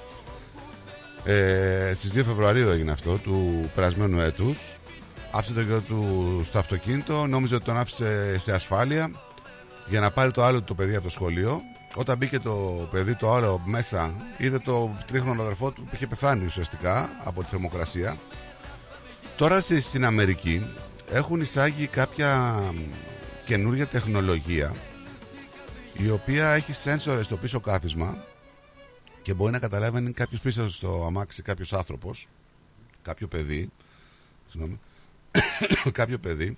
ε, Στις 2 Φεβρουαρίου έγινε αυτό Του περασμένου έτους. Άφησε το γιο του στο αυτοκίνητο Νόμιζε ότι τον άφησε σε ασφάλεια Για να πάρει το άλλο του το παιδί από το σχολείο Όταν μπήκε το παιδί το άλλο μέσα Είδε το τρίχρονο αδερφό του που είχε πεθάνει ουσιαστικά Από τη θερμοκρασία. Τώρα στη- στην Αμερική Έχουν εισάγει κάποια καινούργια τεχνολογία Η οποία έχει σένσορες στο πίσω κάθισμα Και μπορεί να καταλάβει κάποιος πίσω στο αμάξι Κάποιος άνθρωπος Κάποιο παιδί Συγγνώμη κάποιο παιδί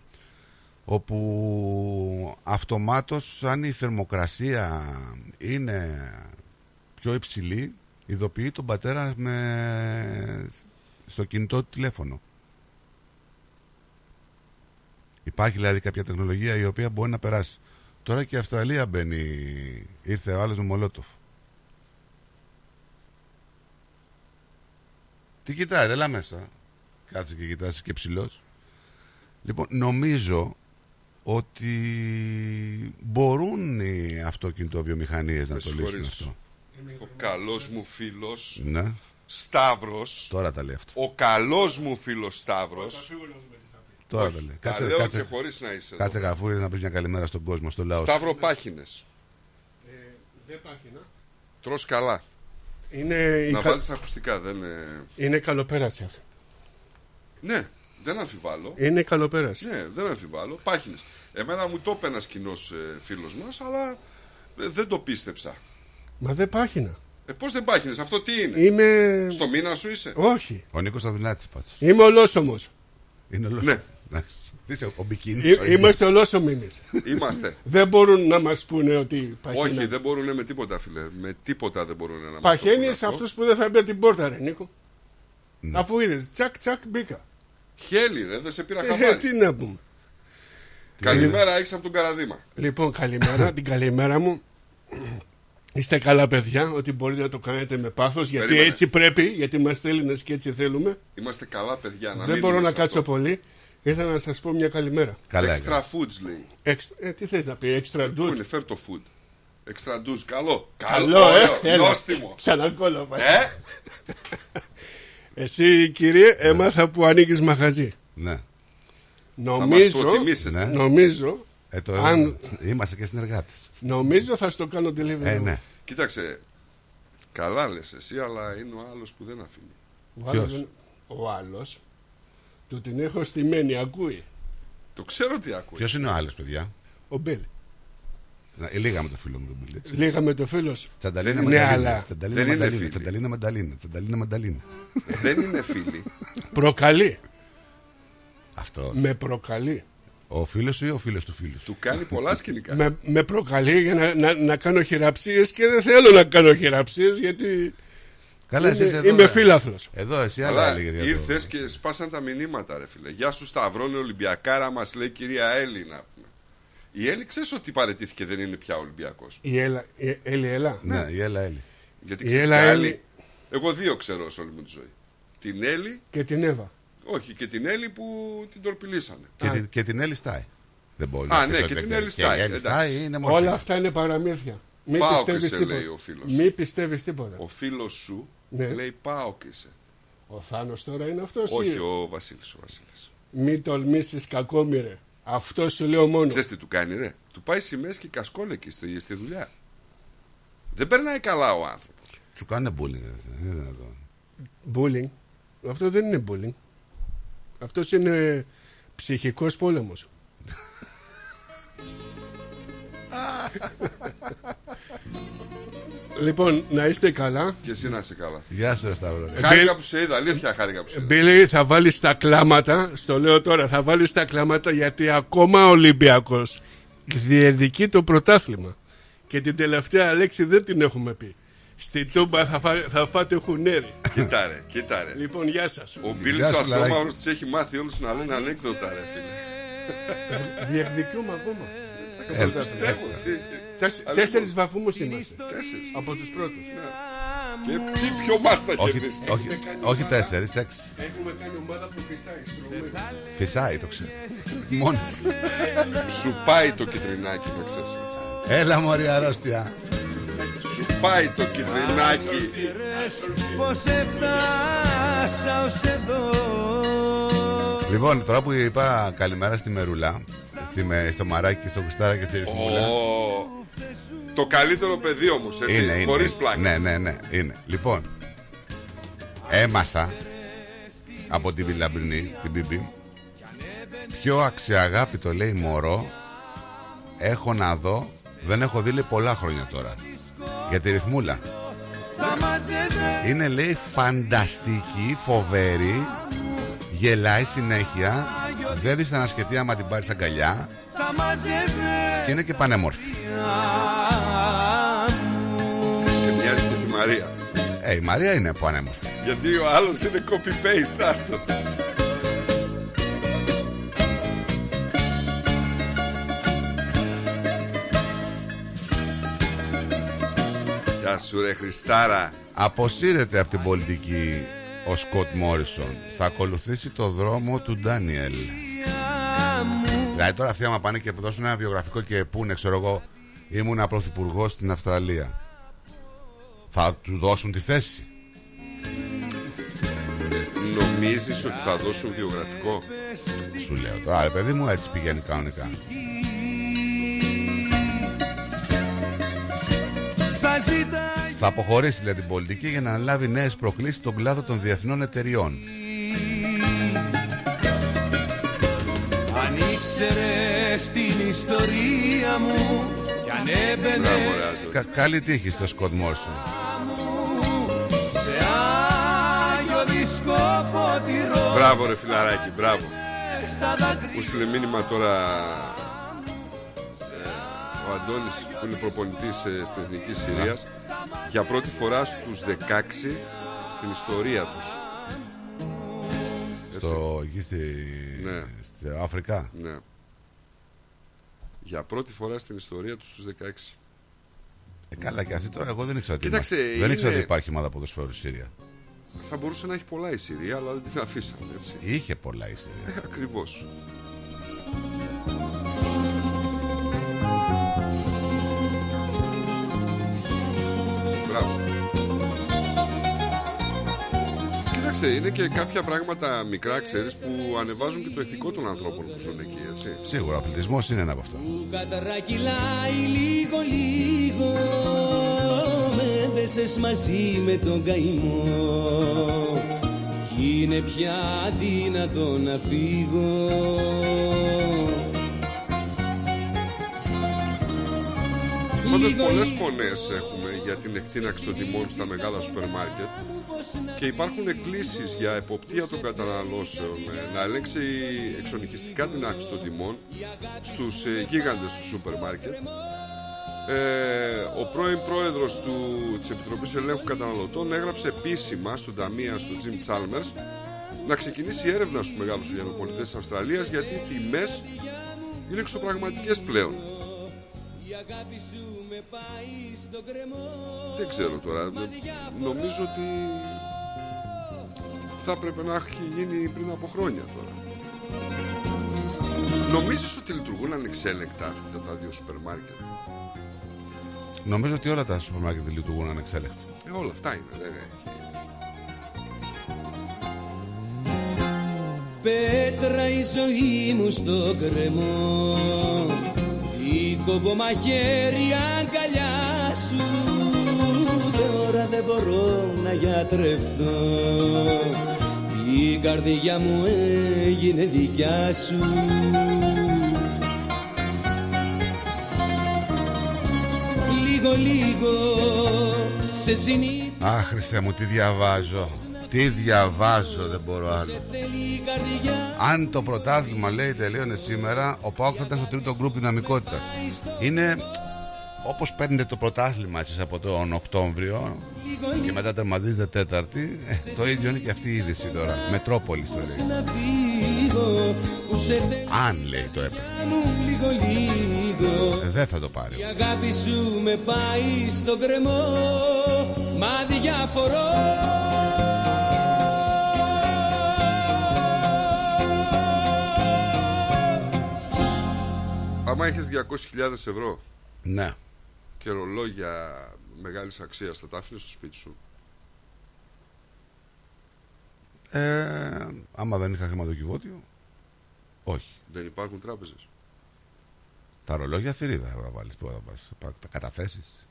όπου αυτομάτως αν η θερμοκρασία είναι πιο υψηλή ειδοποιεί τον πατέρα με... στο κινητό του τηλέφωνο. Υπάρχει δηλαδή κάποια τεχνολογία η οποία μπορεί να περάσει. Τώρα και η Αυστραλία μπαίνει, ήρθε ο άλλος με Μολότοφ. Τι κοιτάει, έλα μέσα. Κάτσε και κοιτάς και ψηλός. Λοιπόν, νομίζω ότι μπορούν οι αυτοκινητοβιομηχανίες να Με το λύσουν συγχωρείς. αυτό. Ο καλός μου φίλος Ναι. Σταύρος Τώρα τα λέει αυτό. Ο καλός μου φίλος Σταύρος Τώρα Όχι, τα λέει. τα λέω και χωρίς να είσαι Κάτσε εδώ. καφούρι να πεις μια καλημέρα στον κόσμο, στο λαό. σου. Σταύρο Πάχινες Δεν υπάρχει, να. Τρως καλά Είναι, η Να κα- βάλεις ακουστικά δεν είναι... είναι καλοπέραση αυτό. Ναι, δεν αμφιβάλλω Είναι καλοπέραση. Ναι, δεν αμφιβάλλω. Πάχινες. Εμένα μου το είπε ένα κοινό φίλος μας, αλλά ε, δεν το πίστεψα. Μα δεν πάχινα. Ε, Πώς δεν πάχινες, αυτό τι είναι; Είμαι. Στο μήνα σου είσαι; Όχι. Ο Νίκος Αδυνάτης πάντως. Είμαι ολόσωμος. Είναι ολός. Ναι. Εντάξει. Τι είσαι, ο μπικίνι. Είμαστε ολόσωμοι. Είμαστε. δεν μπορούν να μας πούνε ότι παχαίνει. Όχι, δεν μπορούν με τίποτα, φίλε. Με τίποτα δεν μπορούν να μας το Παχαίνεις πούνε σε αυτός. αυτού που δεν θα μπει από την πόρτα, ρε Νίκο. Ναι. Αφού είδες, τσακ τσακ μπήκα. Χέλη, ρε, δεν σε πήρα Ε, χαμπάρι. τι να πούμε. Καλημέρα, έχεις από τον Καραδίμα. Λοιπόν, καλημέρα, την καλημέρα μου. Είστε καλά παιδιά, ότι μπορείτε να το κάνετε με πάθος Γιατί Περίμενε. έτσι πρέπει, γιατί είμαστε Έλληνες και έτσι θέλουμε Είμαστε καλά, παιδιά. Να Δεν μείνουμε μπορώ να σε κάτσω αυτό. πολύ Ήθελα να σας πω μια καλημέρα Καλά Extra foods λέει. Extra- ε, Τι θες να πει, extra Πού dude είναι, φέρ το food. Extra douche, καλό. Καλό, ε, ωραίο, έλα. νόστιμο. Ξανακόλα πάλι. Ε, Εσύ κύριε έμαθα που ανοίγεις μαγαζί Ναι. Νομίζω, προτιμήσετε. Ναι. νομίζω, Ε, το, αν, Είμαστε και συνεργάτες. νομίζω θα στο κάνω delivery Ε, ναι. Κοίταξε, Καλά λες εσύ, αλλά είναι ο άλλος που δεν αφήνει. Ο άλλος, δεν- ο άλλος του την έχω στημένη, ακούει. Το ξέρω τι ακούει. Ποιος είναι ο άλλος, παιδιά; Ο Μπέλ. Να, ε, λίγα με το φίλο μου τον Μπιλ, έτσι. Λίγα με το φίλος σου. Τσανταλίνα Ναι, μανταλίνα. αλλά Τσανταλίνα δεν είναι μανταλίνα. φίλοι. Τσανταλίνα μανταλίνα. Τσανταλίνα μανταλίνα. δεν είναι φίλοι. προκαλεί. Αυτό. Με προκαλεί. Ο φίλος σου ή ο φίλος του φίλου σου; Του κάνει πολλά σκηνικά. Με, με προκαλεί για να, να, να κάνω χειραψίες και δεν θέλω να κάνω χειραψίες γιατί Καλά, είμαι, εσείς εδώ, είμαι ε. φίλαθλος. Εδώ εσύ άλλα Αλλά έλεγε για το- ήρθες και σπάσαν τα μηνύματα, ρε φίλε. Γεια σου, Σταυρώνε Ολυμπιακάρα, μας λέει η κυρία Έλλη να πούμε. Η Έλλη ξέρεις ότι παρετήθηκε, δεν είναι πια Ολυμπιακός. Η Έλα, η Έλλη Έλα. Ναι, η Έλα Έλλη. Γιατί Η ξέρεις Έλα και Έλλη. άλλη. Εγώ δύο ξέρω σε όλη μου τη ζωή. Την Έλλη, Και την Εύα. όχι, και την Έλλη που την τορπιλήσανε. Και, την- και την Έλλη Στάι. Δεν μπορεί Α, να ναι, πεις και ότι την δεν- Έλλη και Στάι, Η Έλλη εντάξει. Στάι είναι μορφή. Όλα αυτά είναι παραμύθια. Μην Πάω πιστεύεις σε, τίποτα. λέει ο φίλος. Μην πιστεύεις τίποτα. Ο φίλος σου Ναι. λέει πάω και είσαι. Ο Θάνος τώρα είναι αυτός Όχι, ή... ο Βασίλης. Ο Βασίλης. Μην τολμήσεις κακόμοιρε. Αυτό σου λέω μόνο. Ξέρεις τι του κάνει, ρε. Του πάει σημαίες και κασκόλεκι στη, στη δουλειά. Δεν περνάει καλά ο άνθρωπος. Σου κάνουν bullying. ρε, Δεν είναι δυνατόν. Bullying. Αυτό δεν είναι bullying. Αυτός είναι ψυχικός πόλεμος. λοιπόν, να είστε καλά. Και εσύ να είσαι καλά. Γεια σου, ρε Σταύρο. Χάρηκα που σε είδα, αλήθεια χάρηκα που σε είδα. Μπίλι, θα βάλεις τα κλάματα, στο λέω τώρα, θα βάλεις τα κλάματα γιατί ακόμα ο Ολυμπιακός διεδικεί το πρωτάθλημα. Και την τελευταία λέξη δεν την έχουμε πει. Στη Τούμπα θα, φά- θα φάτε χουνέρι. Κοίτα ρε, κοίτα ρε. Λοιπόν, γεια σας. Ο Μπίλης Γεια ο σου, Αστρόμαυρος Λαράκη. της έχει μάθει όλους να λένε ανέκδοτα ρε φίλε. Διεκδικούμε ακόμα. Ε, Πιστεύω. Τέσ- Αλλά Τέσσερις λοιπόν, βαθμούς είμαστε. Τέσσερις. Από τους πρώτους. Και τι πιο μας θα όχι, κερδίσει. όχι, όχι τέσσερις, έξι. Έχουμε κάνει ομάδα που φυσάει στρωμένη. Φυσάει, το ξέρω. Μόνη. Σου πάει το κυτρινάκι να ξέρεις. έτσι. Έλα, μωρή αρρώστια. Σου πάει το κυτρινάκι. Πως έφτασα ως εδώ Λοιπόν, τώρα που είπα καλημέρα στη Μερούλα, στη με- στο Μαράκι, στο Κουστάρα και στη Ρυθμούλα. Ω, Το καλύτερο παιδί όμως, έτσι, Είναι, είναι. χωρίς πλάκα. Ναι, ναι, ναι, είναι. Λοιπόν, έμαθα από την Βιλαμπρινή, την Μπιμπι, πιο αξιαγάπητο λέει μωρό έχω να δω, δεν έχω δει λέει πολλά χρόνια τώρα. Για τη ρυθμούλα. Θα μαζεύε Είναι λέει φανταστική, φοβερή, γελάει συνέχεια, δεν δυσανασκετεί άμα την πάρεις αγκαλιά Θα μαζεύε και είναι και πανέμορφη. Μαρία. Ε, η Μαρία είναι πανέμορφη. Γιατί ο άλλος είναι copy-paste, άστο. Γεια σου ρε Χριστάρα. Αποσύρεται από την πολιτική ο Σκοτ Μόρισον. Θα ακολουθήσει το δρόμο του Ντάνιελ. Δηλαδή τώρα αυτοί άμα πάνε και δώσουν ένα βιογραφικό και πούνε, ξέρω εγώ, ήμουν πρωθυπουργός στην Αυστραλία. Θα του δώσουν τη θέση. Νομίζεις ότι θα δώσουν βιογραφικό; Σου λέω τώρα, ρε παιδί μου, έτσι πηγαίνει κανονικά. Θα ζητάει Θα αποχωρήσει δηλαδή την πολιτική για να αναλάβει νέες προκλήσεις στον κλάδο των διεθνών εταιριών. Αν ήξερες την ιστορία μου Κι αν έμπαινε Μπράβο ρε Άντο. Κα- καλή τύχη στο Σκοτ Μόρισον. σε άγιο δισκοποτηρό Μπράβο ρε φιλαράκι, μπράβο. Στα δάκρυα Μου στείλε μήνυμα τώρα ε, ο Αντώνης που είναι προπονητής ε, στην Εθνική Συρίας για πρώτη φορά στους 16 στην ιστορία τους. Στο, εκεί στη, Ναι. στη Αφρικά. Ναι. Για πρώτη φορά στην ιστορία τους στους 16. Ε, καλά και αυτή τώρα εγώ δεν ήξερα ότι Κοίταξε, υπάρχει. είναι- Δεν ήξερα ότι υπάρχει ομάδα ποδοσφαίρου στη Συρία. Θα μπορούσε να έχει πολλά η Συρία, αλλά δεν την αφήσαμε έτσι. Είχε πολλά η Συρία. Ε, ακριβώς. Κοίταξε, είναι και κάποια πράγματα μικρά, ξέρεις, που ανεβάζουν και το ηθικό των ανθρώπων που ζουν εκεί, έτσι. Σίγουρα, ο αθλητισμός είναι ένα από αυτά. Κατρακυλάει λίγο λίγο με φόρεσες μαζί με τον καημό Κι είναι πια αδύνατο να φύγω Πάντως Λίγο, πολλές λίγο. φωνές έχουμε για την εκτείναξη των τιμών στα μεγάλα σούπερ μάρκετ και υπάρχουν εκκλήσεις για εποπτεία των καταναλώσεων ε, να ελέγξει εξονυχιστικά την αύξηση των τιμών στους ε, γίγαντες του σούπερ μάρκετ. Ε, ο πρώην πρόεδρος του, της Επιτροπής Ελέγχου Καταναλωτών έγραψε επίσημα στον Ταμεία, στο Jim Chalmers, να ξεκινήσει έρευνα στους μεγάλους λιανοπολιτές της Αυστραλίας γιατί οι τιμές είναι εξωπραγματικές πλέον. Δεν ξέρω τώρα. Νομίζω ότι θα έπρεπε να έχει γίνει πριν από χρόνια τώρα. Νομίζεις ότι λειτουργούν ανεξέλεγκτα αυτά τα δύο σούπερ μάρκετ; Νομίζω ότι όλα τα σούπερ μάρκετ λειτουργούν ανεξέλεκτα. Ε, όλα αυτά είναι. Δεν έχει. Πέτρα η ζωή μου στο κρεμό Η κομπομαχαίρια αγκαλιά σου Τώρα δεν μπορώ να γιατρευτώ. Η καρδιά μου έγινε δικιά σου. Λίγο λίγο σε συνήθω Αχ, Χριστέ μου, τι διαβάζω. Τι διαβάζω, δεν μπορώ άλλο. η καρδιά Αν το πρωτάθλημα λέει τελείωνε σήμερα, ο Πάοκ θα ήταν στο τρίτο γκρουπ δυναμικότητας. Είναι όπως παίρνετε το πρωτάθλημα εσείς από τον Οκτώβριο και μετά τερματίζετε Τέταρτη, ε, το ίδιο είναι και αυτή η είδηση τώρα. Μετρόπολης το λέει. να φύγω που σε Αν λέει το έπαιρνε. θέλουν λίγο λίγο Ε, Δεν θα το πάρει. Η αγάπη σου με πάει στον κρεμό Μα διαφορώ Άμα έχεις 200.000 ευρώ Ναι. και ρολόγια μεγάλης αξίας θα τα άφηνες στο σπίτι σου; Ε, άμα δεν είχα χρηματοκιβώτιο, όχι. Δεν υπάρχουν τράπεζες; Τα ρολόγια θηρίδα θα βάλεις, πού θα πας, θα πας, τα καταθέσεις.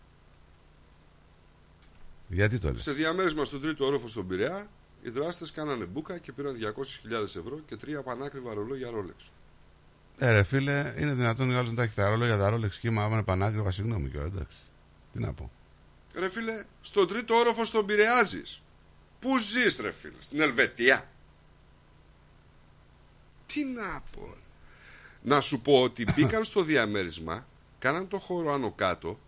Γιατί το λες; Σε διαμέρισμα στον τρίτο όροφο στον Πειραιά, οι δράστες κάνανε μπουκα και πήραν 200.000 ευρώ και τρία πανάκριβα ρολόγια Rolex. Ε, ρε φίλε, είναι δυνατόν οι άλλοι να τα έχει τα ρολόγια τα Rolex κύμα, άμα είναι πανάκριβα, συγγνώμη κιόλας, εντάξει. Τι να πω. Ρε φίλε, στον τρίτο όροφο στον Πειραιά ζεις. Πού ζεις ρε φίλε, στην Ελβετία. Τι να πω. Να σου πω ότι μπήκαν στο διαμέρισμα, κάναν το χώρο άνω κάτω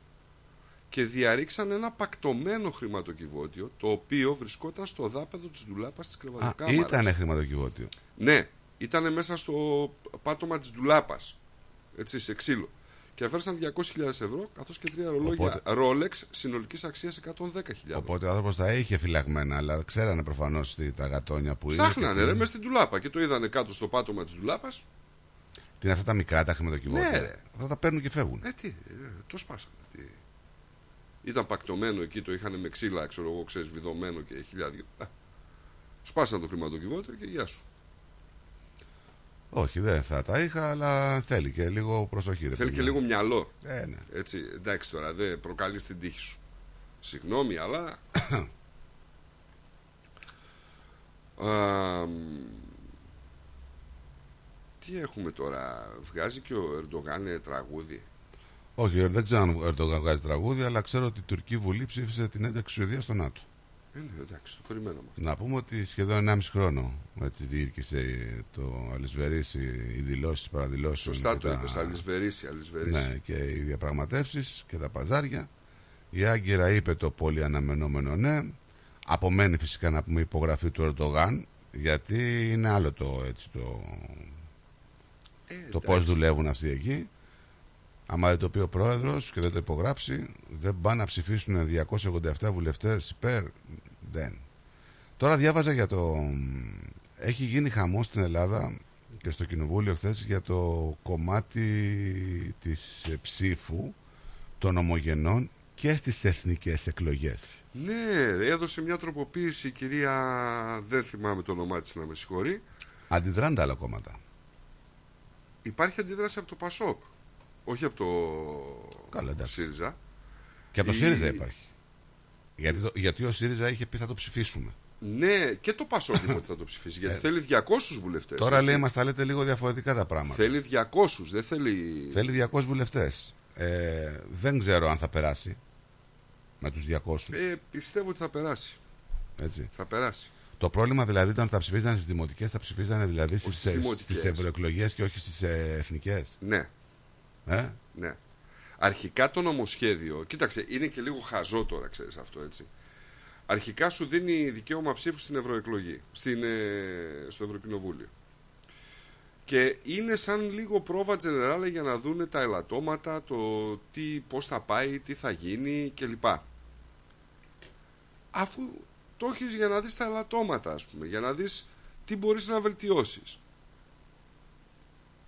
και διαρρήξαν ένα πακτωμένο χρηματοκιβώτιο το οποίο βρισκόταν στο δάπεδο της ντουλάπας της Α, κρεβατοκάμαρας. ήτανε χρηματοκιβώτιο. Ναι, ήταν μέσα στο πάτωμα της ντουλάπας. Έτσι, σε ξύλο. Και έφεραν 200.000 ευρώ καθώς και τρία ρολόγια Rolex συνολικής αξίας 110.000. Οπότε ο άνθρωπος τα είχε φυλαγμένα, αλλά ξέρανε προφανώς τα γατόνια που είναι. Ψάχνανε και ρε τι- μέσα στην ντουλάπα και το είδανε κάτω στο πάτωμα της ντουλάπας. Τι είναι αυτά τα μικρά τα χρηματοκιβώτια; Ναι, ρε. Αυτά τα παίρνουν και φεύγουν. Ε, τι, ε, το σπάσανε. Τι. Ήταν πακτωμένο εκεί, το είχαν με ξύλα, ξέρω εγώ, ξέρεις, βιδωμένο και χιλιάδια. Α, Σπάσανε το χρηματοκιβώτιο και γεια σου. Όχι, δεν θα τα είχα, αλλά θέλει και λίγο προσοχή. ρε Θέλει παιδί και μου. λίγο μυαλό. Ε, ναι. Έτσι, εντάξει τώρα, δεν προκαλείς την τύχη σου. Συγγνώμη, αλλά. Α, μ, τι έχουμε τώρα, βγάζει και ο Ερντογάν ε, τραγούδι; Όχι, ε, δεν ξέρω αν ο Ερντογάν βγάζει τραγούδι, αλλά ξέρω ότι η Τουρκική Βουλή ψήφισε την ένταξη Σουηδίας στο ΝΑΤΟ. Ε, ναι, εντάξει, το περιμέναμε. Να πούμε ότι σχεδόν 1,5 χρόνο έτσι, διήρκησε το Αλισβερίσι, οι δηλώσεις παραδηλώσεων. Σωστά και το τα- είπες, αλυσβερίσι, αλυσβερίσι. Ναι, και οι διαπραγματεύσεις και τα παζάρια. Η Άγκυρα είπε το πολύ αναμενόμενο ναι. Απομένει φυσικά να πούμε η υπογραφή του Ερντογάν, γιατί είναι άλλο το, έτσι, το, το πώς δουλεύουν αυτοί εκεί. Άμα δεν το πει ο πρόεδρος και δεν το υπογράψει, δεν πάνε να ψηφίσουν 287 βουλευτές υπέρ. Δεν. Τώρα διάβαζα για το. Έχει γίνει χαμός στην Ελλάδα και στο κοινοβούλιο χθες για το κομμάτι της ε, ψήφου των ομογενών και στις εθνικές εκλογές. Ναι, έδωσε μια τροποποίηση η κυρία. Δεν θυμάμαι το όνομά της να με συγχωρεί. Αντιδράνε τα άλλα κόμματα. Υπάρχει αντίδραση από το Πασόκ. Όχι από το Καλά, εντάξει. ΣΥΡΙΖΑ. Και από το Η- ΣΥΡΙΖΑ υπάρχει. Γιατί, το- γιατί ο ΣΥΡΙΖΑ είχε πει θα το ψηφίσουμε. Ναι, και το Πασόκ είπε ότι θα το ψηφίσει. Γιατί Ε, θέλει 200 βουλευτές. Τώρα λέει μας τα λέτε λίγο διαφορετικά τα πράγματα. Θέλει 200, δεν θέλει. Θέλει 200 βουλευτές. Ε, δεν ξέρω αν θα περάσει με τους 200. Ε, πιστεύω ότι θα περάσει. Έτσι. Θα περάσει. Το πρόβλημα δηλαδή ήταν ότι θα ψηφίζανε στις δημοτικές, θα ψηφίζανε δηλαδή στις στις δημοτικές. ευρωεκλογές και όχι στις εθνικές. Ναι. Ε; Ναι. Αρχικά το νομοσχέδιο, κοίταξε, είναι και λίγο χαζό τώρα, ξέρεις αυτό έτσι. Αρχικά σου δίνει δικαίωμα ψήφου στην ευρωεκλογή, στην, ε, στο Ευρωκοινοβούλιο. Και είναι σαν λίγο πρόβα τζενεράλε για να δούνε τα ελαττώματα, το τι, πώς θα πάει, τι θα γίνει κλπ. Αφού το έχεις για να δεις τα ελαττώματα, ας πούμε, για να δεις τι μπορείς να βελτιώσεις.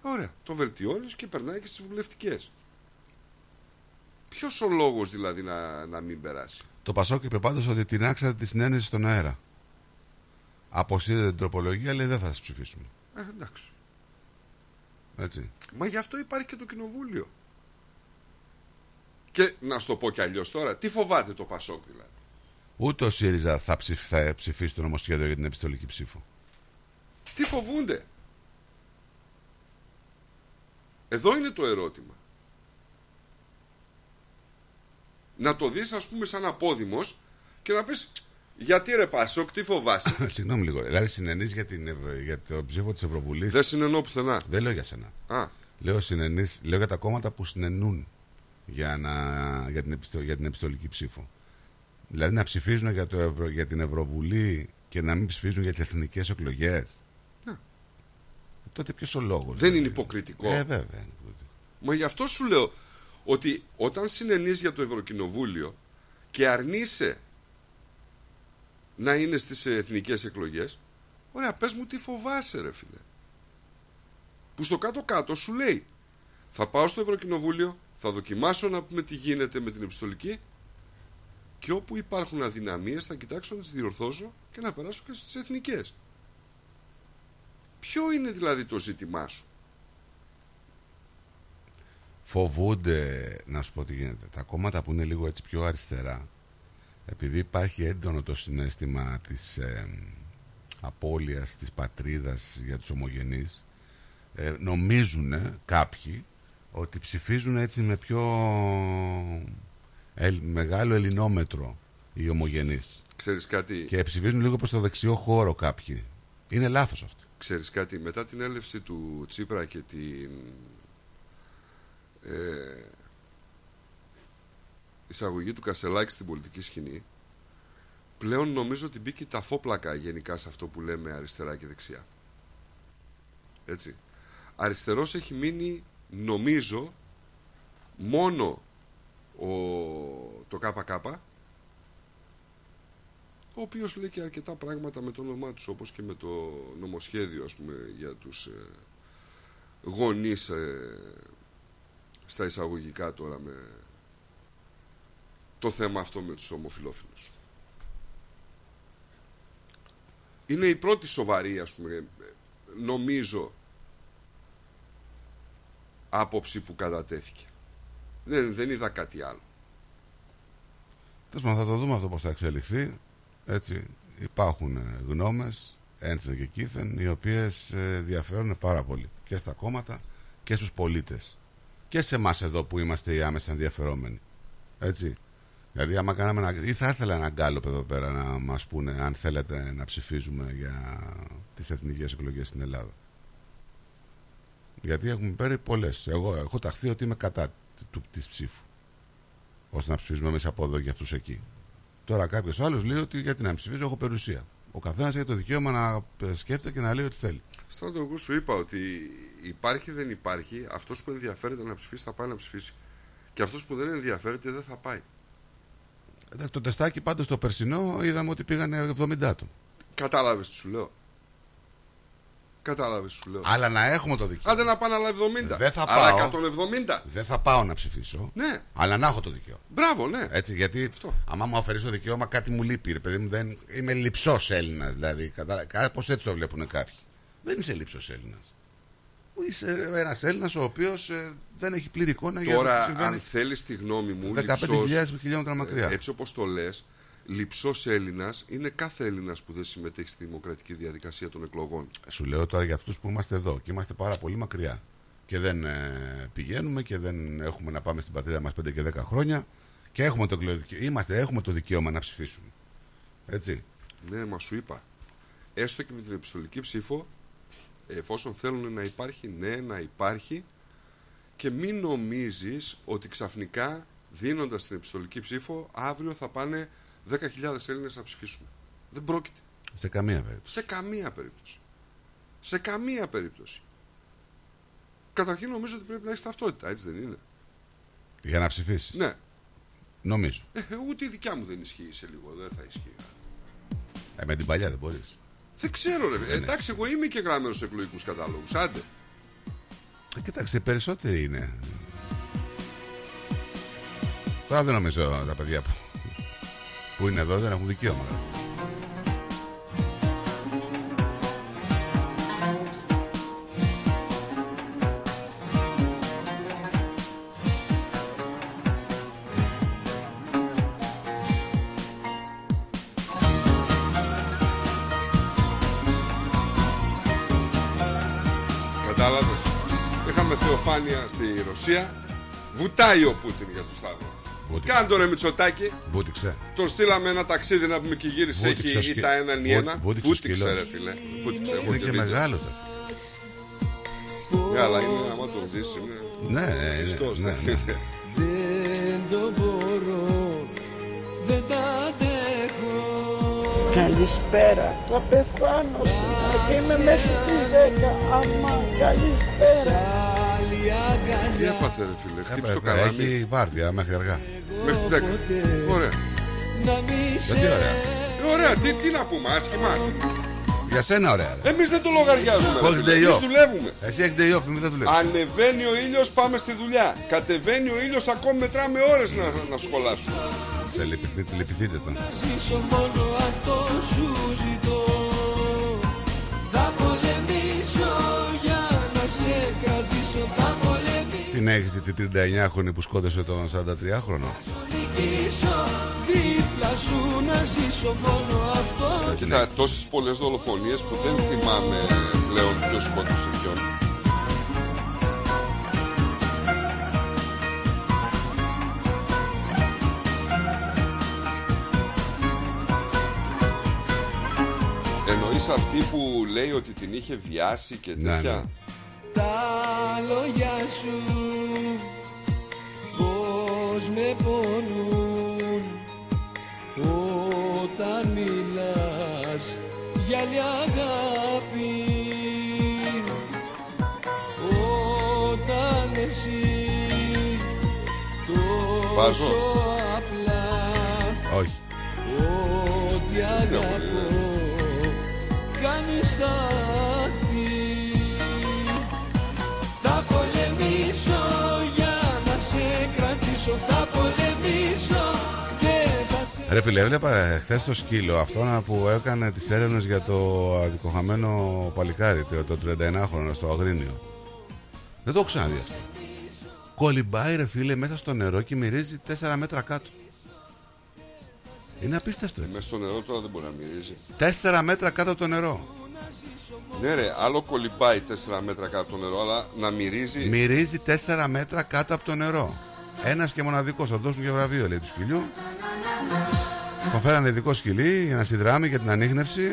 Ωραία, το βελτιώνεις και περνάει και στις βουλευτικές. Ποιος ο λόγος δηλαδή να, να μην περάσει; Το Πασόκ είπε πάντως ότι τεινάξατε τη συνένεση στον αέρα. Αποσύρετε την τροπολογία, λέει δεν θα σας ψηφίσουμε. Ε, εντάξει. Έτσι. Μα γι' αυτό υπάρχει και το κοινοβούλιο. Και να σου το πω κι αλλιώς τώρα, τι φοβάται το Πασόκ δηλαδή; Ούτε ο ΣΥΡΙΖΑ θα, ψηφ- θα ψηφίσει το νομοσχέδιο για την επιστολική ψήφο. Τι φοβούνται; Εδώ είναι το ερώτημα. Να το δεις ας πούμε σαν απόδημος και να πεις γιατί ρε Πασόκ τι φοβάσαι. Συγγνώμη λίγο. Δηλαδή συνενείς για, την, Ευ- για το ψήφο της Ευρωβουλής; Δεν συνενώ πουθενά. Δεν λέω για σένα. Α. Λέω, συνενείς, λέω για τα κόμματα που συνενούν για, να, για, την, επιστο, για την επιστολική ψήφο. Δηλαδή να ψηφίζουν για, το Ευρω, για την Ευρωβουλή και να μην ψηφίζουν για τις εθνικές εκλογές. Ναι. Τότε ποιος ο λόγος. Δεν είναι υποκριτικό. Ε, βέβαια. Μα γι' αυτό σου λέω ότι όταν συνενείς για το Ευρωκοινοβούλιο και αρνείσαι να είναι στις εθνικές εκλογές, ωραία πες μου τι φοβάσαι ρε φίλε. Που στο κάτω-κάτω σου λέει θα πάω στο Ευρωκοινοβούλιο, θα δοκιμάσω να πούμε τι γίνεται με την επιστολική και όπου υπάρχουν αδυναμίες θα κοιτάξω να τις διορθώσω και να περάσω και στις εθνικές. Ποιο είναι δηλαδή το ζήτημά σου; Φοβούνται, να σου πω τι γίνεται, τα κόμματα που είναι λίγο έτσι πιο αριστερά, επειδή υπάρχει έντονο το συνέστημα της ε, απώλειας της πατρίδας για τους ομογενείς, ε, νομίζουν κάποιοι ότι ψηφίζουν έτσι με πιο ελ- μεγάλο ελληνόμετρο οι ομογενείς. Ξέρεις κάτι, Και ψηφίζουν λίγο προς το δεξιό χώρο κάποιοι. Είναι λάθος αυτό. Ξέρεις κάτι μετά την έλευση του Τσίπρα και την ε, εισαγωγή του Κασελάκη στην πολιτική σκηνή πλέον νομίζω ότι μπήκε ταφόπλακα γενικά σε αυτό που λέμε αριστερά και δεξιά. Έτσι. Αριστερός έχει μείνει νομίζω μόνο ο, το ΚΚ ο οποίος λέει και αρκετά πράγματα με το όνομά τους όπως και με το νομοσχέδιο ας πούμε για τους ε, γονείς ε, στα εισαγωγικά τώρα με το θέμα αυτό με τους ομοφιλόφιλους. Είναι η πρώτη σοβαρή ας πούμε ε, νομίζω άποψη που κατατέθηκε. Δεν, δεν είδα κάτι άλλο. Τέλος πάντων, θα το δούμε αυτό πώς θα εξελιχθεί. Έτσι, υπάρχουν ε, γνώμες, ένθεν και κήθεν, οι οποίες ε, διαφέρουν πάρα πολύ και στα κόμματα και στους πολίτες. Και σε εμάς εδώ που είμαστε οι άμεσα ενδιαφερόμενοι. Έτσι. Δηλαδή, άμα κάναμε ένα. ή θα ήθελα ένα γκάλωπ εδώ πέρα να μας πούνε αν θέλετε να ψηφίζουμε για τις εθνικές εκλογές στην Ελλάδα. Γιατί έχουμε πάρει πολλές. Εγώ έχω ταχθεί ότι είμαι κατά του, της ψήφου. ώστε να ψηφίζουμε εμείς από εδώ και αυτούς εκεί. Τώρα κάποιος άλλος λέει ότι γιατί να μην ψηφίζω, έχω περιουσία. Ο καθένας έχει το δικαίωμα να ε, σκέφτεται και να λέει ό,τι θέλει. Στράτο, εγώ σου είπα ότι υπάρχει δεν υπάρχει, αυτός που ενδιαφέρεται να ψηφίσει θα πάει να ψηφίσει. Και αυτός που δεν ενδιαφέρεται δεν θα πάει. Εντάξει, το τεστάκι πάντως το περσινό είδαμε ότι πήγανε 70 άτομα. Κατάλαβες τι σου λέω. Κατάλαβες τι σου λέω. Αλλά να έχουμε το δικαίωμα. Άντε να πάνε άλλα 70. Δεν θα Άλλα πάω. 170. Δεν θα πάω να ψηφίσω. Ναι. Αλλά να έχω το δικαίωμα. Μπράβο, ναι. Έτσι, γιατί άμα μου αφαιρείς το δικαίωμα, κάτι μου λείπει. Ρε, παιδί μου, δεν... Είμαι λυψός Έλληνας. Δηλαδή, κάπως έτσι το βλέπουν κάποιοι. Δεν είσαι λυψός Έλληνας. Είσαι ένας Έλληνας ο οποίος δεν έχει πλήρη εικόνα για το τι Τώρα, συμβαίνει. αν θέλεις τη γνώμη μου, 15.000 λυψός, χιλιόμετρα μακριά. ε, έτσι όπως το λες, λυψός Έλληνας είναι κάθε Έλληνας που δεν συμμετέχει στη δημοκρατική διαδικασία των εκλογών. Σου λέω τώρα για αυτούς που είμαστε εδώ και είμαστε πάρα πολύ μακριά. Και δεν ε, πηγαίνουμε και δεν έχουμε να πάμε στην πατρίδα μας 5 και 10 χρόνια. Και έχουμε το, εκλογικό- είμαστε, έχουμε το δικαίωμα να ψηφίσουμε. Έτσι. Ναι, μα σου είπα. Έστω και με την επιστολική ψήφο, εφόσον θέλουν να υπάρχει, ναι, να υπάρχει και μην νομίζεις ότι ξαφνικά δίνοντας την επιστολική ψήφο αύριο θα πάνε 10.000 Έλληνες να ψηφίσουν. Δεν πρόκειται. Σε καμία περίπτωση. Σε καμία περίπτωση. Σε καμία περίπτωση. Καταρχήν νομίζω ότι πρέπει να έχεις ταυτότητα, έτσι δεν είναι; Για να ψηφίσεις. Ναι. Νομίζω. Ε, ούτε η δικιά μου δεν ισχύει σε λίγο, δεν θα ισχύει. Ε, με την παλιά δεν μπορείς. Δεν ξέρω, ρε. Ναι, Ε, εντάξει, εγώ είμαι και γραμμένος σε εκλογικούς κατάλογου. Άντε. Ε, κοίταξε, οι περισσότεροι είναι. Τώρα δεν νομίζω τα παιδιά που, που είναι εδώ δεν έχουν δικαίωμα. Κατάλαβες. Είχαμε θεοφάνεια στη Ρωσία. Βουτάει ο Πούτιν για το Σταύρο. Κάντο ρε Μητσοτάκη. Βούτυξε. Τον στείλαμε ένα ταξίδι να πούμε και γύρισε. Βούτυξε ο Έχει σκυ- ή τα ένα ή Βού- ένα. βούτυξε ο Βούτυξε σκύλος. ρε φίλε. Βούτυξε. έχω Είναι και βίντεο. μεγάλο. Ναι, αλλά είναι άμα τον δεις είναι. Ναι, ναι, ναι, Χριστός, ναι, ναι. ναι. Δεν το μπορώ, δεν τα αντέχω. Καλησπέρα. Θα πεθάνω σήμερα και είμαι μέχρι τις 10. Αμά, καλησπέρα. Τι έπαθε ρε φίλε, χτύπησε το Ε, καλάμι. Έχει βάρδια μέχρι αργά. Μέχρι τις 10. Ωραία. Γιατί ωραία. Ε, Ωραία, τι, τι να πούμε, άσχημα. Για σένα ωραία. ρε. Εμείς δεν το λογαριάζουμε. Που ρε έχεις φίλε, day Εμείς off. δουλεύουμε. Εσύ έχεις day off, εμείς δεν δουλεύεις. Ανεβαίνει ο ήλιος, πάμε στη δουλειά. Κατεβαίνει ο ήλιος, ακόμη μετράμε ώρες να, να σχολάσουμε. Σε λυπηθείτε, λυπηθείτε τον. Ζήσω μόνο αυτό σου ζητώ Θα πολεμήσω για να σε κρατήσω Θα πολεμήσω Την έχεις τη 39χρονη που σκότωσε τον 43χρονο. νικήσω Δίπλα σου να ζήσω μόνο αυτό Κοίτα, τόσες πολλές δολοφονίες που δεν θυμάμαι πλέον ποιος σκότωσε ποιον. Εννοείς αυτή που λέει ότι την είχε βιάσει και Ναι, τέτοια; ναι. Τα λόγια σου Πώς με πονούν Όταν μιλάς για άλλη αγάπη Όταν εσύ Βάζω. τόσο απλά Όχι. Ό,τι αγαπώ κάνεις στάθη Ρε φίλε, έβλεπα χθες το σκύλο αυτό που έκανε τις έρευνες για το αδικοχαμένο παλικάρι, το- το 31χρονο στο Αγρίνιο. Δεν το έχω ξαναδεί αυτό. Κολυμπάει ρε φίλε μέσα στο νερό και μυρίζει 4 μέτρα κάτω. Είναι απίστευτο έτσι. Μέσα στο νερό τώρα δεν μπορεί να μυρίζει. 4 μέτρα κάτω από το νερό. Ναι ρε, άλλο κολυμπάει 4 μέτρα κάτω από το νερό, αλλά να μυρίζει... Μυρίζει 4 μέτρα κάτω από το νερό. Ένας και μοναδικός, θα του δώσουν και βραβείο λέει του σκυλιού. Τον φέρανε ειδικό σκυλί για να συνδράμει για την ανείχνευση.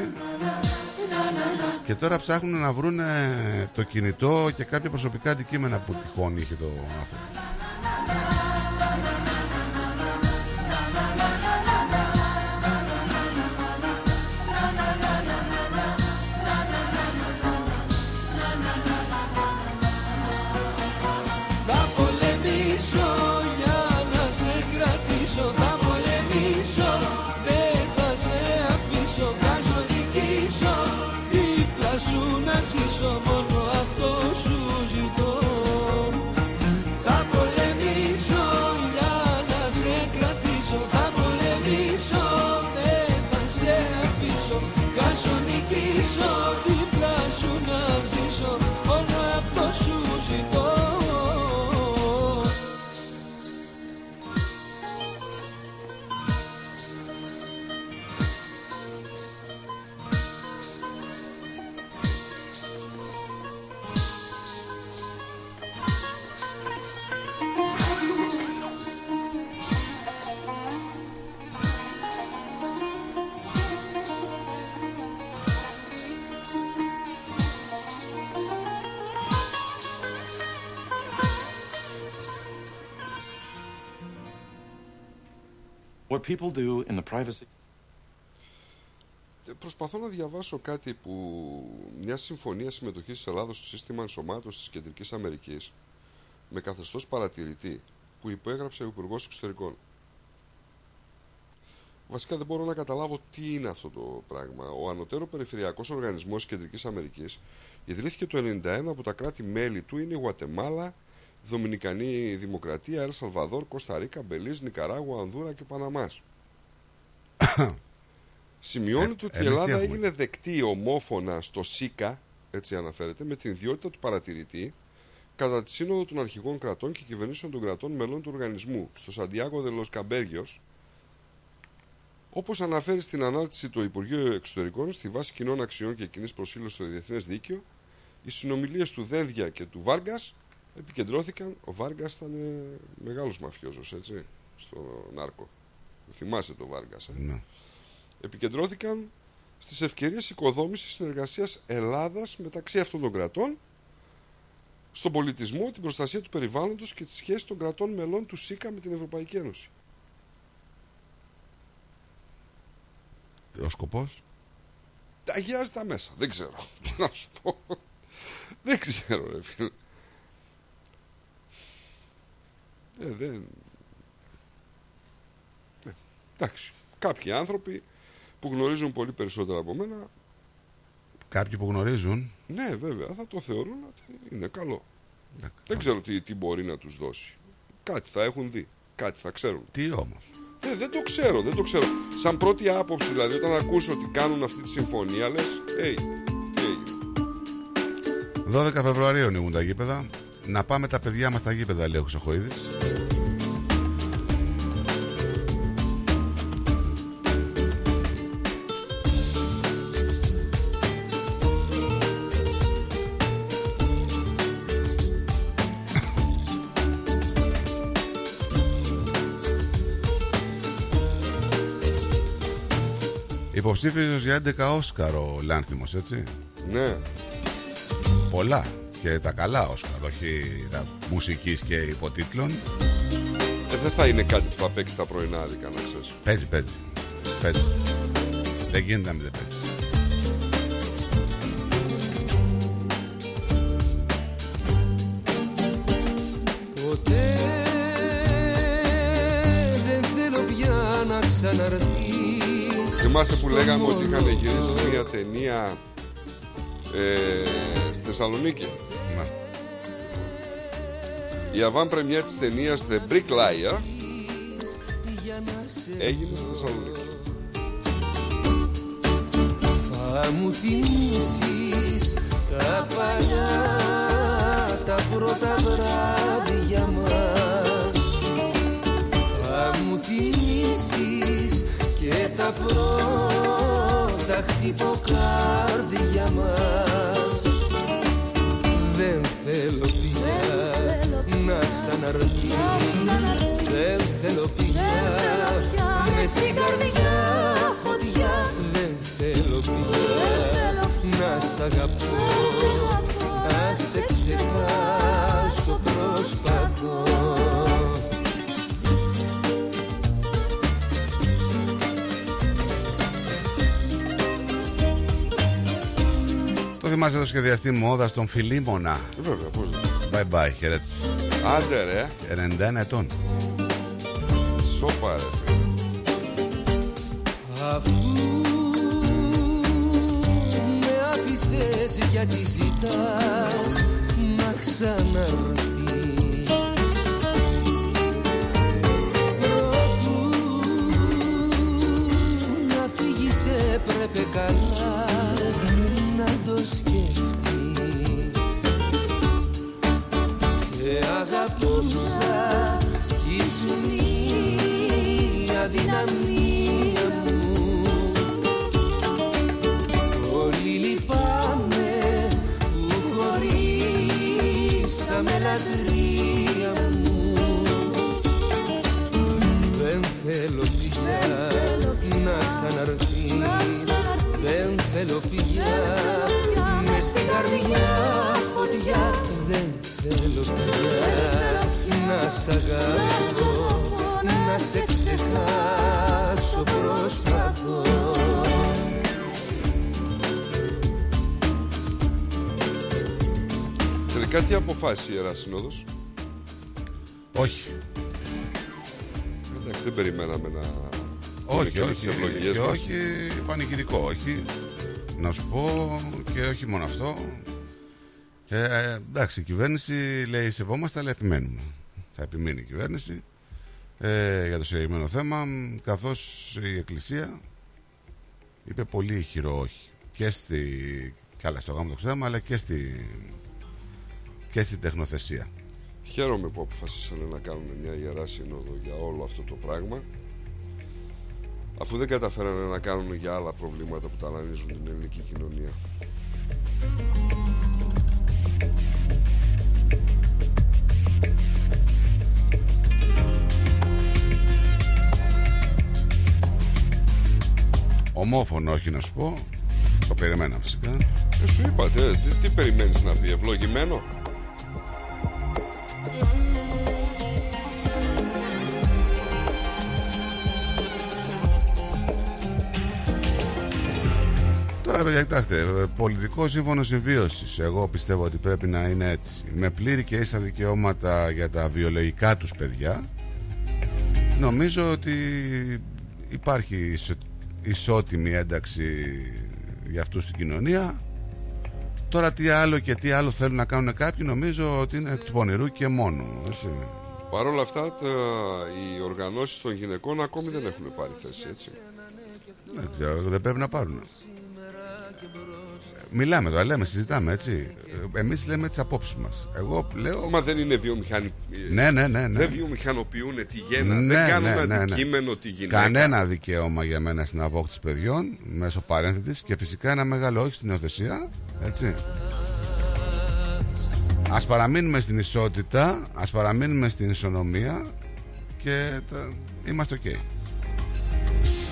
Και τώρα ψάχνουν να βρουν το κινητό και κάποια προσωπικά αντικείμενα που τυχόν είχε το άνθρωπο. What people do in the privacy. Ε, Προσπαθώ να διαβάσω κάτι που μια συμφωνία συμμετοχής της Ελλάδος στο σύστημα ενσωμάτωσης της Κεντρικής Αμερικής με καθεστώς παρατηρητή που υπέγραψε ο Υπουργός Εξωτερικών. Βασικά δεν μπορώ να καταλάβω τι είναι αυτό το πράγμα. Ο Ανωτέρω Περιφερειακός Οργανισμός της Κεντρικής Αμερικής ιδρύθηκε το 1991 από τα κράτη-μέλη του είναι η Γουατεμάλα, Δομινικανή Δημοκρατία, Ελ Σαλβαδόρ, Κωνσταντίνα, Μπελίζ, Νικαράγουα, Ανδούρα και Παναμάς. Σημειώνεται Ε, ότι η εμείς τι Ελλάδα έχουμε; έγινε δεκτή ομόφωνα στο ΣΥΚΑ, έτσι αναφέρεται, με την ιδιότητα του παρατηρητή κατά τη Σύνοδο των Αρχηγών Κρατών και Κυβερνήσεων των Κρατών Μελών του Οργανισμού στο Σαντιάγκο Δελος Καμπέργιος, όπως αναφέρει στην ανάρτηση του Υπουργείου Εξωτερικών στη βάση κοινών αξιών και κοινής προσήλωσης στο διεθνές δίκαιο, οι συνομιλίες του Δένδια και του Βάργας επικεντρώθηκαν. Ο Βάργας ήταν ε, μεγάλος μαφιόζος, έτσι, στο Νάρκο. Θυμάσαι το Βάργας. Ε; Ναι. Επικεντρώθηκαν στις ευκαιρίες οικοδόμησης συνεργασίας Ελλάδας μεταξύ αυτών των κρατών, στον πολιτισμό, την προστασία του περιβάλλοντος και τη σχέση των κρατών μελών του ΣΥΚΑ με την Ευρωπαϊκή Ένωση. Ο σκοπός; Αγιάζει τα μέσα. Δεν ξέρω. Τι να σου πω. Δεν ξέρω, ρε φίλε. Ε, δεν... Ε, εντάξει. Κάποιοι άνθρωποι που γνωρίζουν πολύ περισσότερα από μένα, Κάποιοι που γνωρίζουν ναι, βέβαια, θα το θεωρούν ότι είναι καλό. Δεν ξέρω τι, τι μπορεί να τους δώσει. Κάτι θα έχουν δει. Κάτι θα ξέρουν. Τι όμως; Ε, δεν το ξέρω, δεν το ξέρω. Σαν πρώτη άποψη, δηλαδή, όταν ακούσω ότι κάνουν αυτή τη συμφωνία, λες, hey, τι έγινε. 12 Φεβρουαρίου ανοίγουν τα γήπεδα Να πάμε τα παιδιά μας στα γήπεδα λέει ο Χρυσοχοίδης. Υποψήφιος για 11 Όσκαρ ο Λάνθιμος έτσι. Ναι. Πολλά και τα καλά Όσκαρ Όχι τα μουσικής και υποτίτλων Ε, δεν θα είναι κάτι που θα παίξει τα πρωινάδικα, να ξέρεις. Παίζει, παίζει. Παίζει. Δεν γίνεται να μην δεν παίζει. Ποτέ δεν θέλω πια να ξαναρθείς Θυμάσαι που στο λέγαμε ότι είχαν μόνο γυρίσει μια ταινία ε, στη Θεσσαλονίκη; Η αβάν πρεμιά της ταινίας The Brick Liar έγινε στη Θεσσαλονίκη. Θα μου θυμίσεις τα παλιά τα πρώτα βράδια μας Θα μου θυμίσεις και τα πρώτα χτυποκάρδια μας Δεν θέλω πια να ξαναρθείς Δεν θέλω πια. Με στην καρδιά φωτιά. Δεν θέλω πια. Να σ' αγαπώ. Να σε ξεχάσω. προσπαθώ. Το θυμάσαι το σχεδιαστή μόδας στον Φιλίμωνα; Βέβαια, πώς Bye bye, χαιρέτηση. Άντε ρε. 91 ετών. Σόπα ρε. Αφού με άφησες γιατί ζητάς να ξαναρθείς; Προτού να φύγεις έπρεπε καλά να το Σε αγαπούσα κι ήσουν η αδυναμία μου. Πολύ λυπάμαι που χωρίσαμε λατρεία μου. Δεν θέλω πια να ξαναρθείς. Δεν θέλω πια μες στην καρδιά φωτιά. Δεν θέλω πια να σ' αγαπώ να σε ξεχάσω προσπαθώ Τελικά τι αποφάσισε η Ιερά Σύνοδος; Όχι. Εντάξει δεν περιμέναμε να Όχι, και όχι, τις ευλογίες και μας. όχι πανηγυρικό, όχι. Να σου πω και όχι μόνο αυτό. Ε, εντάξει, η κυβέρνηση λέει σεβόμαστε, αλλά επιμένουμε. Θα επιμείνει η κυβέρνηση ε, για το συγκεκριμένο θέμα, καθώς η Εκκλησία είπε πολύ ηχηρό όχι. Και στη, καλά στο γάμο το ξέραμε, αλλά και στη, και στην τεχνοθεσία. Χαίρομαι που αποφασίσανε να κάνουν μια Ιερά Σύνοδο για όλο αυτό το πράγμα αφού δεν καταφέρανε να κάνουν για άλλα προβλήματα που ταλανίζουν την ελληνική κοινωνία. Ομόφωνο όχι να σου πω, το περιμέναμε φυσικά. Ε, σου είπατε, ε, τι, τι περιμένεις να πει, ευλογημένο; Τώρα, παιδιά, κοιτάξτε, ε, πολιτικό σύμφωνο συμβίωσης. Εγώ πιστεύω ότι πρέπει να είναι έτσι. Με πλήρη και ίσα δικαιώματα για τα βιολογικά τους παιδιά. Νομίζω ότι υπάρχει ισο- ισότιμη ένταξη για αυτούς στην κοινωνία. Τώρα τι άλλο και τι άλλο θέλουν να κάνουν κάποιοι νομίζω ότι είναι εκ του πονηρού και μόνο. Έτσι. Παρ' όλα αυτά, τα, οι οργανώσεις των γυναικών ακόμη δεν έχουν πάρει θέση, έτσι. Δεν ξέρω, δεν πρέπει να πάρουν. Μιλάμε τώρα, λέμε, συζητάμε έτσι. Εμείς λέμε τις απόψεις μας. Εγώ λέω. Μα δεν είναι βιομηχανοι... Ναι, ναι, ναι, ναι. Δεν βιομηχανοποιούν τη γέννα, Ναι, δεν κάνουν ναι, ναι, ναι. αντικείμενο τη γυναίκα. Κανένα δικαίωμα για μένα στην απόκτηση παιδιών μέσω παρένθετης και φυσικά ένα μεγάλο όχι στην υιοθεσία. Έτσι. Ας παραμείνουμε στην ισότητα, ας παραμείνουμε στην ισονομία και τα... είμαστε οκ. Ας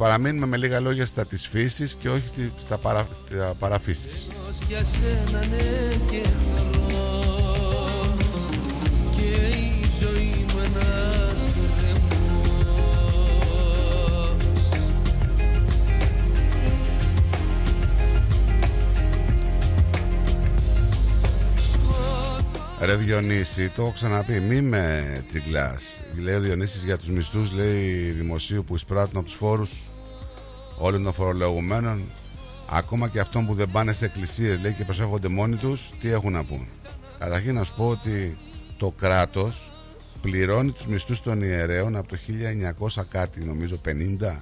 παραμείνουμε με λίγα λόγια στα της φύσης και όχι στη- στα, παρα... στα παραφύσης. για σένα ναι και εχθρός και η ζωή μου ένας γκρεμός. Ρε Διονύση, το έχω ξαναπεί, μη με τσιγκλάς. Λέει ο Διονύσης για τους μισθούς, λέει δημοσίου που εισπράττουν από τους φόρους όλων των φορολογουμένων Ακόμα και αυτών που δεν πάνε σε εκκλησίες, λέει και προσέχονται μόνοι τους, τι έχουν να πούν Καταρχήν να σου πω ότι το κράτος πληρώνει τους μισθούς των ιερέων από το 1900 κάτι, νομίζω 50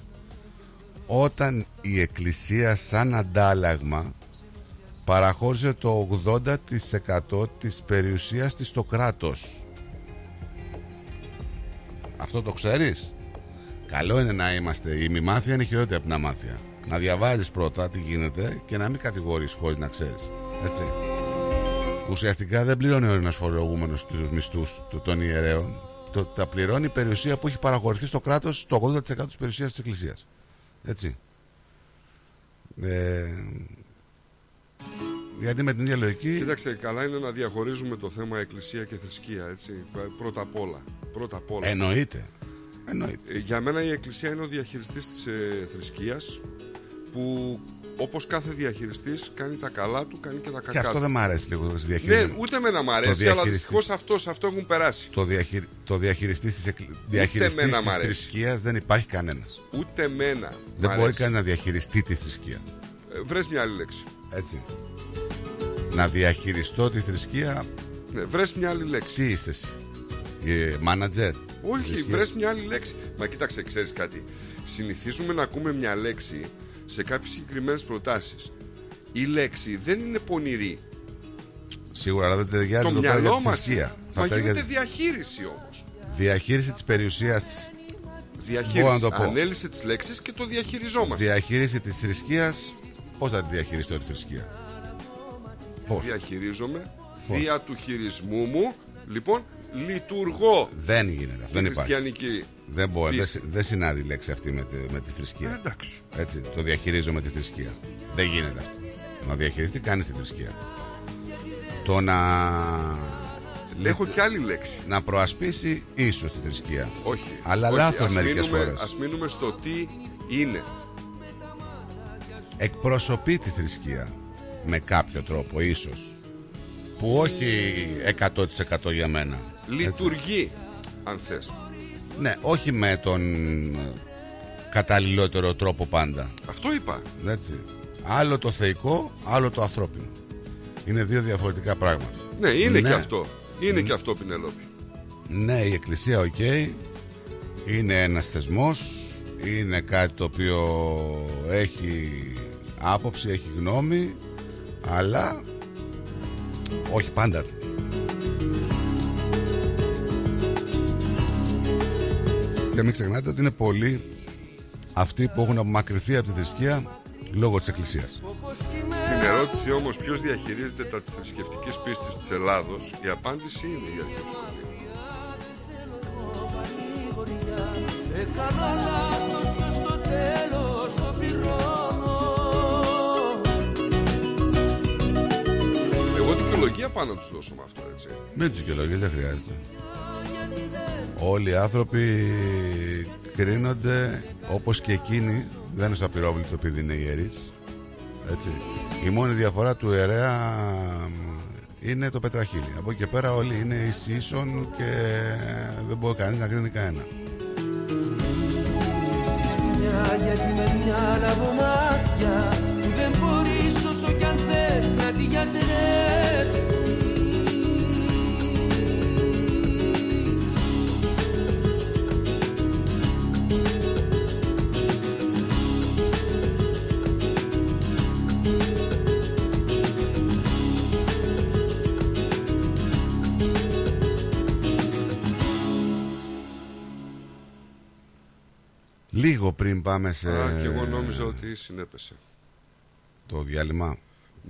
Όταν η εκκλησία σαν αντάλλαγμα παραχώρησε το 80% της περιουσίας της στο κράτος. Αυτό το ξέρεις; Καλό είναι να είμαστε. Η μη μάθεια είναι χειρότερη από την αμάθεια. Να διαβάζεις πρώτα τι γίνεται και να μην κατηγορείς χωρίς να ξέρεις. Έτσι. Ουσιαστικά δεν πληρώνει ο ένας φορολογούμενος τους μισθούς του- των ιερέων. Το, τα πληρώνει η περιουσία που έχει παραχωρηθεί στο κράτος το 80% της περιουσίας της εκκλησίας. Έτσι. Ε, γιατί με την ίδια λογική. Κοίταξε, καλά είναι να διαχωρίζουμε το θέμα εκκλησία και θρησκεία, έτσι. Πρώτα απ' όλα. Πρώτα απ' όλα. Εννοείται. Εννοείται. Ε, Για μένα η εκκλησία είναι ο διαχειριστής της ε, θρησκείας που όπως κάθε διαχειριστής κάνει τα καλά του, κάνει και τα κακά Και αυτό του. δεν μ' αρέσει λίγο το Ναι, διαχείρισμα. ούτε με να μ' Το αρέσει, αλλά διαχειριστής- δυστυχώς αυτό, σε αυτό έχουν περάσει. Το, διαχει... το διαχειριστής της, εκ... διαχειριστής εμένα μ' της αρέσει. θρησκείας δεν υπάρχει κανένας. Ούτε εμένα. Δεν μ' μπορεί αρέσει. κανένα να διαχειριστεί τη θρησκεία. Ε, βρες μια άλλη λέξη. Έτσι. Να διαχειριστώ τη θρησκεία. Ναι, βρες μια άλλη λέξη. Τι είσαι εσύ; Ε, Μάνατζερ. Όχι, Θρησκεία. βρες μια άλλη λέξη. Μα κοίταξε, ξέρεις κάτι. Συνηθίζουμε να ακούμε μια λέξη σε κάποιες συγκεκριμένες προτάσεις. Η λέξη δεν είναι πονηρή. Σίγουρα αλλά δεν ταιριάζει το εδώ πέρα για μυαλό τη μας θρησκεία. Θα Μα γίνεται ταιριάζει- διαχείριση όμως. Διαχείριση της περιουσίας της. Μπορώ να Διαχείριση. το πω. Ανέλησε τις λέξεις και το διαχειριζόμαστε. Διαχείριση της θρησκείας. Πώς θα τη διαχειριστώ τη θρησκεία; Πώς; Διαχειρίζομαι. Πώς; Δια του χειρισμού μου, λοιπόν, λειτουργώ. Δεν γίνεται αυτό. Τη Δεν υπάρχει. χριστιανική Δεν μπορεί. Δεν, πίστη. συ- δεν συνάδει η λέξη αυτή με τη, με τη θρησκεία. Ε, εντάξει. Έτσι, το διαχειρίζω με τη θρησκεία. Δεν γίνεται αυτό. Να διαχειριστεί κανεί τη θρησκεία; Το να Έχω και άλλη λέξη. Να προασπίσει ίσως τη θρησκεία. Όχι. Αλλά Όχι, λάθος ας μερικές μείνουμε- φορές. Ας μείνουμε στο τι είναι. Εκπροσωπεί τη θρησκεία με κάποιο τρόπο ίσως. Που όχι 100% για μένα. Λειτουργεί, αν θες. Ναι, όχι με τον καταλληλότερο τρόπο πάντα. Αυτό είπα. Έτσι. Άλλο το θεϊκό, άλλο το ανθρώπινο. Είναι δύο διαφορετικά πράγματα. Ναι, είναι και αυτό. Είναι και αυτό, Πινελόπη. Ναι, η Εκκλησία, οκ. Είναι ένας θεσμός. Είναι κάτι το οποίο έχει άποψη, έχει γνώμη. Αλλά όχι πάντα. Και μην ξεχνάτε ότι είναι πολλοί αυτοί που έχουν απομακρυνθεί από τη θρησκεία λόγω της Εκκλησίας. Στην ερώτηση όμως ποιος διαχειρίζεται τα της θρησκευτικής πίστης της Ελλάδος, η απάντηση είναι η Αρχιεπισκοπή. Έκανα λάθος και στο τέλος το πληρώνω δικαιολογία πάνω να τους δώσω με αυτό, έτσι. Μην τους δικαιολογείς, δεν χρειάζεται. Όλοι οι άνθρωποι κρίνονται όπως και εκείνοι δεν είναι στο απειρόβλητο επειδή είναι ιερείς έτσι. η μόνη διαφορά του ιερέα είναι το πετραχύλι από εκεί και πέρα όλοι είναι εις ίσον και δεν μπορεί κανείς να κρίνει κανένα Μια γιατί με μια λαβομάτια Που δεν μπορείς όσο κι αν θες να τη γιατρέψεις λίγο πριν πάμε σε Α, και εγώ νόμιζα ότι συνέπεσε. Το διάλειμμα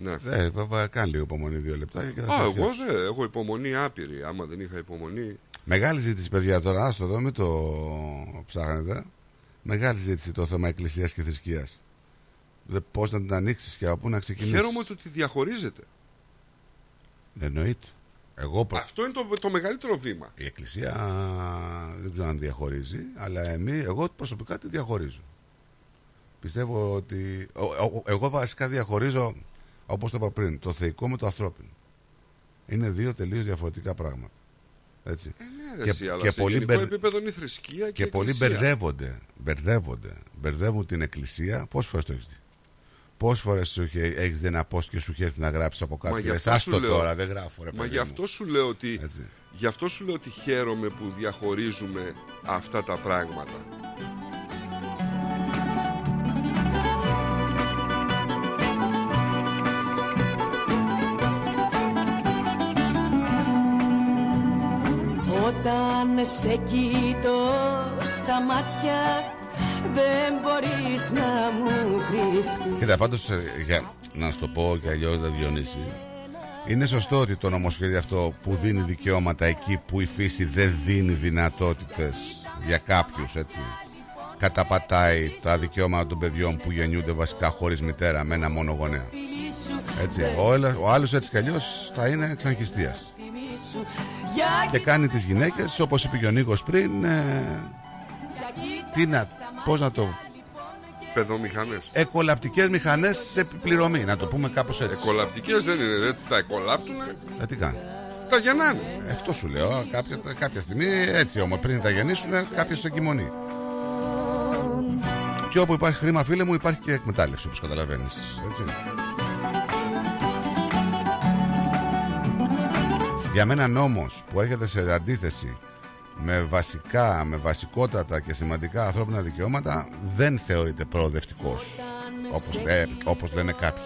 Ναι. ε, βέβαια, κάνει λίγο υπομονή δύο λεπτά και θα Α, σε εγώ αρχίσω. δεν έχω υπομονή άπειρη. Άμα δεν είχα υπομονή. Μεγάλη ζήτηση, παιδιά, τώρα. Άστο εδώ, μην το ψάχνετε. Μεγάλη ζήτηση το θέμα εκκλησίας και θρησκείας. Δεν πώς να την ανοίξεις και από πού να ξεκινήσεις. Χαίρομαι ότι διαχωρίζεται. Εννοείται. Εγώ προ- Αυτό είναι το, το μεγαλύτερο βήμα. Η εκκλησία δεν ξέρω αν διαχωρίζει, αλλά εμεί, εγώ προσωπικά τη διαχωρίζω. Πιστεύω ότι. ο- ο- εγώ βασικά διαχωρίζω, όπως το είπα πριν, το θεϊκό με το ανθρώπινο. Είναι δύο τελείως διαφορετικά πράγματα. Έτσι. ναι, ρε εσύ, αλλά σε γενικό μπερ- επίπεδο είναι η θρησκεία και και η πολλοί εκκλησία. μπερδεύονται. Μπερδεύονται. Μπερδεύουν την εκκλησία. Πόσες φορές το έχεις δει; Πόσες φορές έχεις δει ένα post και σου έχει έρθει να γράψεις από κάτω. Μα και γι' λες, αυτό «Άστο σου λέω- τώρα, δεν γράφω. Ρε, Μα παιδί γι' μου». αυτό σου λέω ότι Γι' αυτό σου λέω ότι χαίρομαι που διαχωρίζουμε αυτά τα πράγματα. Όταν σε κοιτώ στα μάτια δεν μπορείς να μου κρυφτείς Κοίτα, πάντως για να σου το πω και αλλιώς δεν διονύσει. Είναι σωστό ότι το νομοσχέδιο αυτό που δίνει δικαιώματα εκεί που η φύση δεν δίνει δυνατότητες για κάποιους έτσι καταπατάει τα δικαιώματα των παιδιών που γεννιούνται βασικά χωρίς μητέρα με ένα μόνο γονέα. Έτσι, ο, έλα- ο άλλος έτσι κι αλλιώς θα είναι εξαγχιστίας. Και κάνει τις γυναίκες όπως είπε και ο Νίκος πριν ε, τι να, πώς να το Παιδομηχανές. εκολαπτικές μηχανές σε επιπληρωμή να το πούμε κάπως έτσι Εκολαπτικές δεν είναι, δεν τα εκολάπτουνε. Ε, τι κάνει; Τα γεννάνε. Ε, Αυτό σου λέω. Κάποια, κάποια στιγμή έτσι όμως πριν τα γεννήσουν, κάποιος σε εγκυμονεί. Και όπου υπάρχει χρήμα, φίλε μου, υπάρχει και εκμετάλλευση, όπως καταλαβαίνεις. Έτσι. Για μένα νόμος που έρχεται σε αντίθεση με βασικά, με βασικότατα και σημαντικά ανθρώπινα δικαιώματα δεν θεωρείται προοδευτικός όπως, λέ- όπως λένε κάποιοι.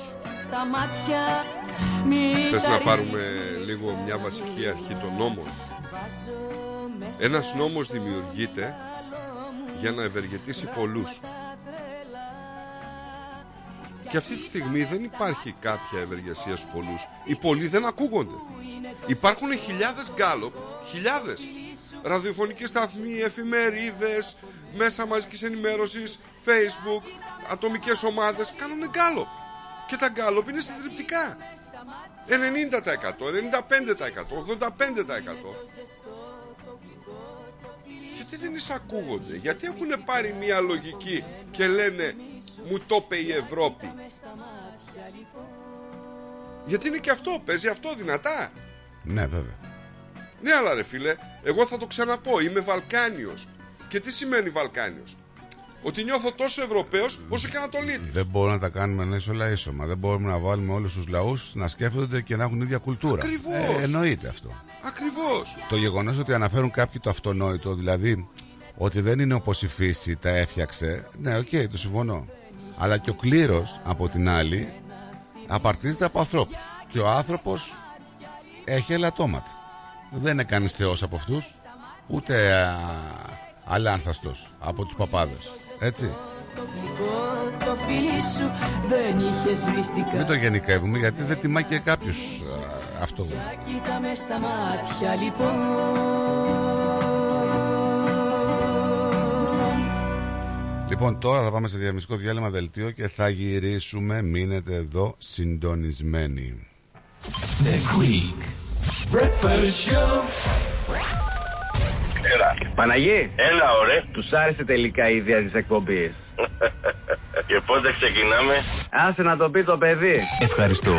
στα μάτια μη Θες τα να πάρουμε λίγο μια βασική αρχή των νόμων. Ένας νόμος δημιουργείται για να ευεργετήσει πολλούς. Και αυτή τη στιγμή δεν υπάρχει κάποια ευεργεσία στους πολλούς. Οι πολλοί δεν ακούγονται. Υπάρχουν χιλιάδες γκάλωπ, χιλιάδες. Ραδιοφωνικοί σταθμοί, εφημερίδες, μέσα μαζικής ενημέρωσης, facebook, ατομικές ομάδες κάνουν γκάλωπ. Και τα γκάλωπ είναι συντριπτικά. 90%, 95%, 85%. Γιατί δεν εισακούγονται, γιατί έχουν πάρει μια λογική και λένε μου το είπε η Ευρώπη. Γιατί είναι και αυτό, παίζει αυτό δυνατά. Ναι, βέβαια. Ναι, αλλά ρε φίλε, εγώ θα το ξαναπώ. Είμαι Βαλκάνιος. Και τι σημαίνει Βαλκάνιος, Ότι νιώθω τόσο Ευρωπαίος όσο και Ανατολίτης. Δεν μπορούμε να τα κάνουμε να όλα ίσιωμα. Δεν μπορούμε να βάλουμε όλους τους λαούς να σκέφτονται και να έχουν ίδια κουλτούρα. Ακριβώς. Ε, εννοείται αυτό. Ακριβώς. Το γεγονός ότι αναφέρουν κάποιοι το αυτονόητο, δηλαδή ότι δεν είναι όπως η φύση τα έφτιαξε, ναι, οκ, το συμφωνώ. Αλλά και ο κλήρος από την άλλη απαρτίζεται από ανθρώπους. Και ο άνθρωπος έχει ελαττώματα. Δεν είναι κανείς θεός από αυτούς, ούτε α, αλάνθαστος από τους παπάδες. Έτσι. Το φίλι σου δεν είχε σβηστικά. Μην το γενικεύουμε γιατί δεν τιμά και κάποιους α, αυτό. Λοιπόν Λοιπόν, τώρα θα πάμε σε διαμιστικό διάλειμμα δελτίο και θα γυρίσουμε. Μείνετε εδώ συντονισμένοι. The Greek Breakfast Show. Έλα. Παναγί. Έλα, ωραία. Τους άρεσε τελικά η ιδέα της εκπομπής. Και πότε ξεκινάμε; Άσε να το πει το παιδί. Ευχαριστώ.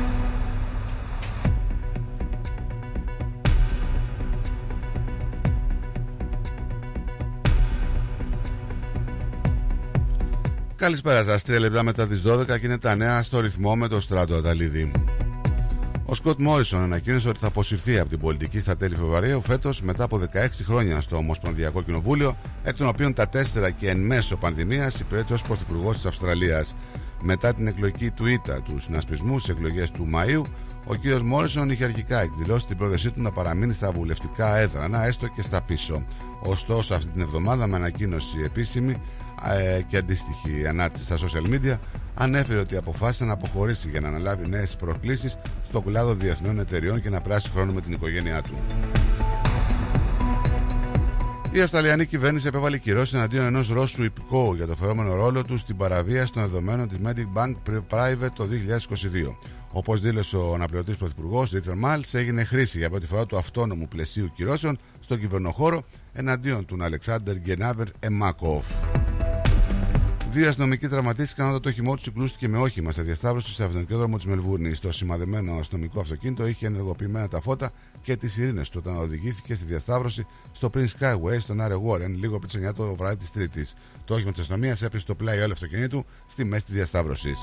Καλησπέρα σας, τρία λεπτά μετά τις 12 και είναι τα νέα στο ρυθμό με το Στράτο Αταλίδη. Ο Σκοτ Μόρισον ανακοίνωσε ότι θα αποσυρθεί από την πολιτική στα τέλη Φεβρουαρίου φέτος μετά από 16 χρόνια στο Ομοσπονδιακό Κοινοβούλιο, εκ των οποίων τα 4 και εν μέσω πανδημίας υπηρέτησε ως Πρωθυπουργός της Αυστραλίας. Μετά την εκλογική του ήττα τους συνασπισμούς στι εκλογές του Μαΐου, ο κ. Μόρισον είχε αρχικά εκδηλώσει την πρόθεσή του να παραμείνει στα βουλευτικά έδρανα, έστω και στα πίσω. Ωστόσο, αυτή την εβδομάδα, με ανακοίνωση επίσημη ε, και αντίστοιχη ανάρτηση στα social media, ανέφερε ότι αποφάσισε να αποχωρήσει για να αναλάβει νέες προκλήσεις στον κλάδο διεθνών εταιριών και να περάσει χρόνο με την οικογένειά του. Η Αυστραλιανή κυβέρνηση επέβαλε κυρώσεις εναντίον ενός Ρώσου υπηκόου για το φερόμενο ρόλο του στην παραβίαση των δεδομένων της Medic Bank Private το 2022. Όπως δήλωσε ο αναπληρωτής πρωθυπουργός Ρίτσαρ Μάλς, έγινε χρήση για πρώτη φορά του αυτόνομου πλαισίου κυρώσεων στον κυβερνοχώρο εναντίον του Αλεξάνδρ Γκενάβερ Εμάκοφ. Δύο αστυνομικοί τραυματίστηκαν όταν το όχημό τους συγκλούστηκε με όχημα σε διασταύρωση στο αυτοκίνητο της Μελβούρνης. Το σημαδεμένο αστυνομικό αυτοκίνητο είχε ενεργοποιημένα τα φώτα και τις ειρήνε του όταν οδηγήθηκε στη διασταύρωση στο Prince Skyway στον Άρε Warren λίγο πριν τις 9 το βράδυ της Τρίτης. Το όχημα της αστυνομίας έπεσε στο πλάι όλου αυτοκινήτου στη μέση της διασταύρωσης.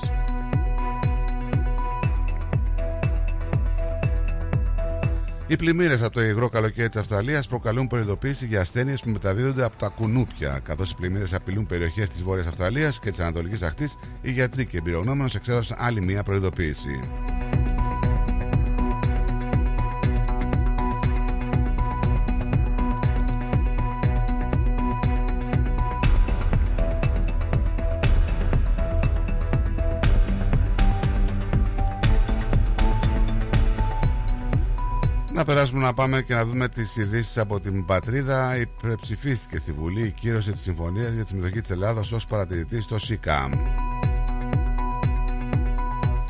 Οι πλημμύρες από το υγρό καλοκαίρι της Αυστραλίας προκαλούν προειδοποίηση για ασθένειες που μεταδίδονται από τα κουνούπια. Καθώς οι πλημμύρες απειλούν περιοχές της Βόρειας Αυστραλίας και της Ανατολικής Ακτή, οι γιατροί και εμπειρογνώμενο εξέδωσαν άλλη μία προειδοποίηση. Να περάσουμε να πάμε και να δούμε τις ειδήσεις από την πατρίδα. Υπερψηφίστηκε στη Βουλή η κύρωση της συμφωνίας για τη συμμετοχή της Ελλάδας ως παρατηρητής στο ΣΥΚΑΜ.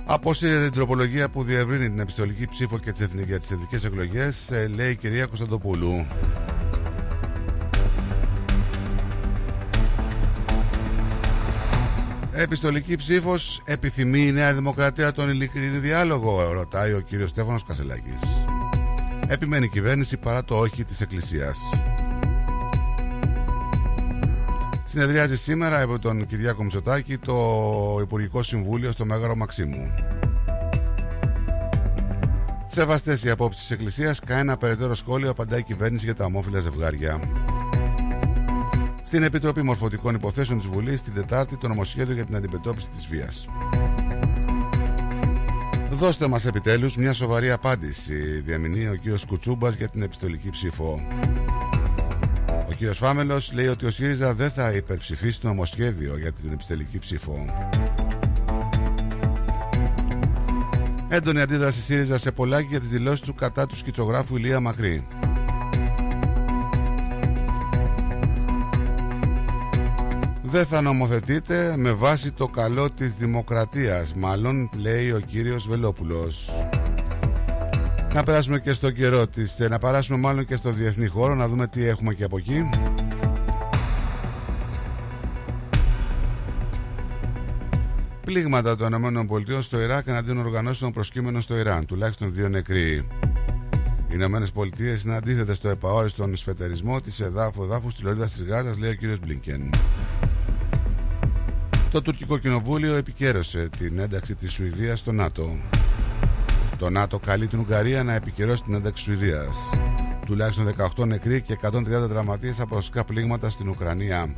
Απόσυρε την τροπολογία που διευρύνει την επιστολική ψήφο και τις εθνικές, για τις εθνικές εκλογές, λέει η κυρία Κωνσταντοπούλου. Επιστολική ψήφος επιθυμεί η Νέα Δημοκρατία τον ειλικρινή διάλογο, ρωτάει ο κύριος Στέφανος Κασελάκης. Επιμένει η κυβέρνηση παρά το όχι της Εκκλησίας. Συνεδριάζει σήμερα από τον Κυριάκο Μητσοτάκη το Υπουργικό Συμβούλιο στο Μέγαρο Μαξίμου. Σεβαστές οι απόψεις της Εκκλησίας, κανένα περαιτέρω σχόλιο απαντάει η κυβέρνηση για τα ομόφυλα ζευγάρια. Στην Επιτροπή Μορφωτικών Υποθέσεων της Βουλής, την Τετάρτη, το νομοσχέδιο για την αντιμετώπιση της βίας. Δώστε μας επιτέλους μια σοβαρή απάντηση. Διαμηνεί ο κύριος Κουτσούμπας για την επιστολική ψήφο. Ο κύριος Φάμελος λέει ότι ο ΣΥΡΙΖΑ δεν θα υπερψηφίσει το νομοσχέδιο για την επιστολική ψήφο. Έντονη αντίδραση ΣΥΡΙΖΑ σε πολλάκι για τις δηλώσεις του κατά του σκητσογράφου Ηλία Μακρύ Δεν θα νομοθετείτε με βάση το καλό της δημοκρατίας Μάλλον λέει ο κύριος Βελόπουλος Να περάσουμε και στο καιρό της Να περάσουμε μάλλον και στο διεθνή χώρο Να δούμε τι έχουμε και από εκεί Πλήγματα των ΗΠΑ στο Ιράκ εναντίον οργανώσεων προσκύμενων στο Ιράν Τουλάχιστον δύο νεκροί οι Ηνωμένες Πολιτείες είναι αντίθετες στο επαόριστον σφετερισμό της εδάφου εδάφους της Λωρίδας της Γάζας, λέει ο κ. Μπλίνκεν. Το τουρκικό κοινοβούλιο επικέρωσε την ένταξη της Σουηδίας στο ΝΑΤΟ. Το ΝΑΤΟ καλεί την Ουγγαρία να επικαιρώσει την ένταξη της Σουηδίας. Τουλάχιστον 18 νεκροί και 130 τραυματίες από ρωσικά πλήγματα στην Ουκρανία.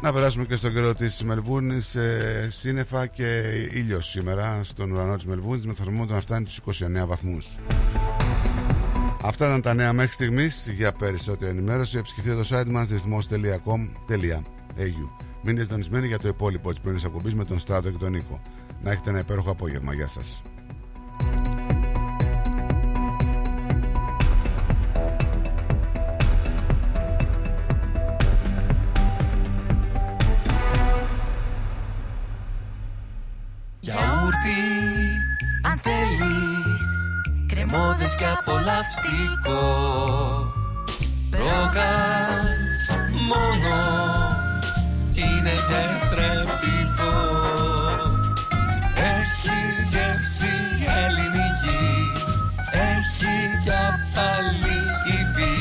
Να περάσουμε και στον καιρό της Μελβούρνης ε, Σύννεφα και ήλιος σήμερα στον ουρανό της Μελβούρνης με θερμόμετρο να φτάνει τους 29 βαθμούς. Αυτά ήταν τα νέα μέχρι στιγμής. Για περισσότερη ενημέρωση, επισκεφτείτε το site μας ρυθμό.com.au. Μείνετε συντονισμένοι για το υπόλοιπο της πρωινής ακομπή με τον Στράτο και τον Νίκο. Να έχετε ένα υπέροχο απόγευμα. Γεια σας. Κρεμόδες και απολαυστικό Ρόγαν μόνο Είναι τετρεπτικό Έχει γεύση ελληνική Έχει κι πάλι υφή.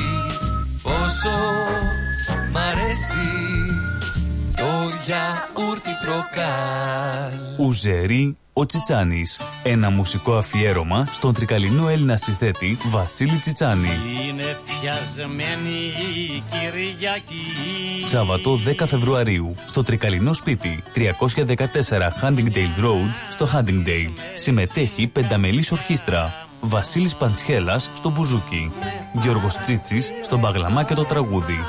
Πόσο μ' αρέσει Το γιαούρτι προκάλ. Ουζερή ο Τσιτσάνης. Ένα μουσικό αφιέρωμα στον τρικαλινό Έλληνα συνθέτη Βασίλη Τσιτσάνη. Είναι πιασμένη η Κυριακή Σάββατο 10 Φεβρουαρίου στο τρικαλινό σπίτι 314 Huntingdale Road στο Huntingdale. Συμμετέχει πενταμελής ορχήστρα. Βασίλης Παντσχέλας στο μπουζούκι. Γιώργος Τσίτσης στο μπαγλαμά και το τραγούδι.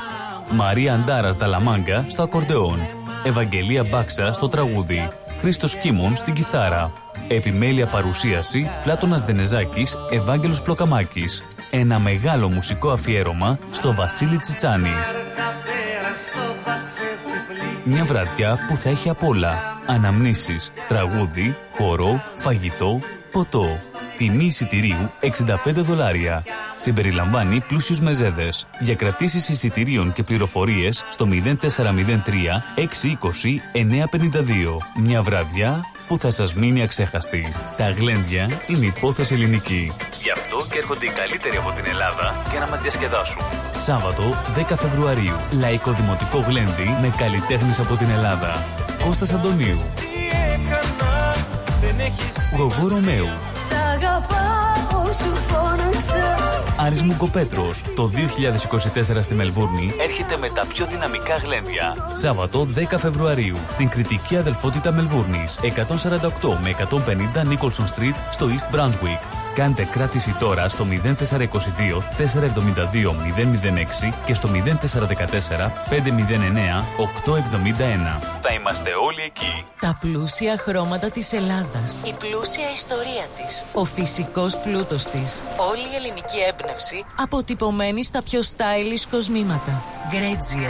Μαρία Αντάρας Δαλαμάγκα στο ακορντεόν. Ευαγγελία Μπάξα στο τραγούδι. Χρήστος Κίμων στην κιθάρα. Επιμέλεια παρουσίαση Πλάτωνας Δενεζάκης, Ευάγγελος Πλοκαμάκης. Ένα μεγάλο μουσικό αφιέρωμα στο Βασίλη Τσιτσάνη. Μια βραδιά που θα έχει απ' όλα. Αναμνήσεις, τραγούδι, χορό, φαγητό, ποτό. Τιμή εισιτηρίου 65 δολάρια. Συμπεριλαμβάνει πλούσιους μεζέδες. Για κρατήσεις εισιτηρίων και πληροφορίες στο 0403 620 952. Μια βραδιά που θα σας μείνει αξέχαστη. Τα γλέντια είναι υπόθεση ελληνική. Γι' αυτό και έρχονται οι καλύτεροι από την Ελλάδα για να μας διασκεδάσουν. Σάββατο 10 Φεβρουαρίου. Λαϊκό Δημοτικό Γλέντι με καλλιτέχνες από την Ελλάδα. Κώστας Αντωνίου. Γογό Ρωμαίου. Σ' αγαπάω σου φώναξα Άρης Μουγκοπέτρος. Το 2024 στη Μελβούρνη έρχεται με τα πιο δυναμικά γλέντια. Σάββατο 10 Φεβρουαρίου στην κριτική αδελφότητα Μελβούρνης. 148 με 150 Nicholson Street στο East Brunswick. Κάντε κράτηση τώρα στο 0422 472 006 και στο 0414 509 871. Θα είμαστε όλοι εκεί. Τα πλούσια χρώματα της Ελλάδας. Η πλούσια ιστορία της. Ο φυσικός πλούτος της. Όλη η ελληνική έμπνευση αποτυπωμένη στα πιο stylish κοσμήματα. Γκρέτζιο.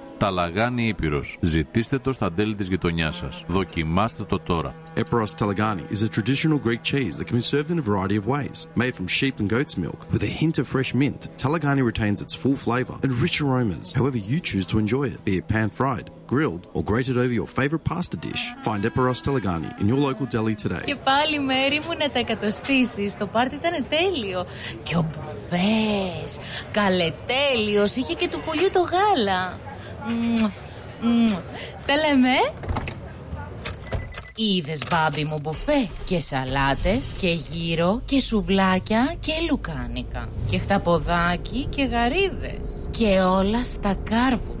Ταλαγάνι Ήπειρος. Ζητήστε το στα τέλη της γειτονιάς σας. Δοκιμάστε το τώρα. Eperos Talagani is a traditional Greek cheese that can be served in a variety of ways. Made from sheep and goat's milk, with a hint of fresh mint, Talagani retains its full flavour and rich aromas, however you choose to enjoy it, be it pan-fried, grilled, or grated over your favourite pasta dish. Find Eperos Talagani in your local deli today. Και πάλι μέρη μου να τα εκατοστήσεις. Το πάρτι ήταν τέλειο. Και ο Μπουβές, καλετέλειος, είχε και του πουλιού το γάλα. Μμμ, μμμ. Τα λέμε. Είδες μπάμπι μου μπουφέ και σαλάτες και γύρο και σουβλάκια και λουκάνικα και χταποδάκι και γαρίδες και όλα στα κάρβουνα.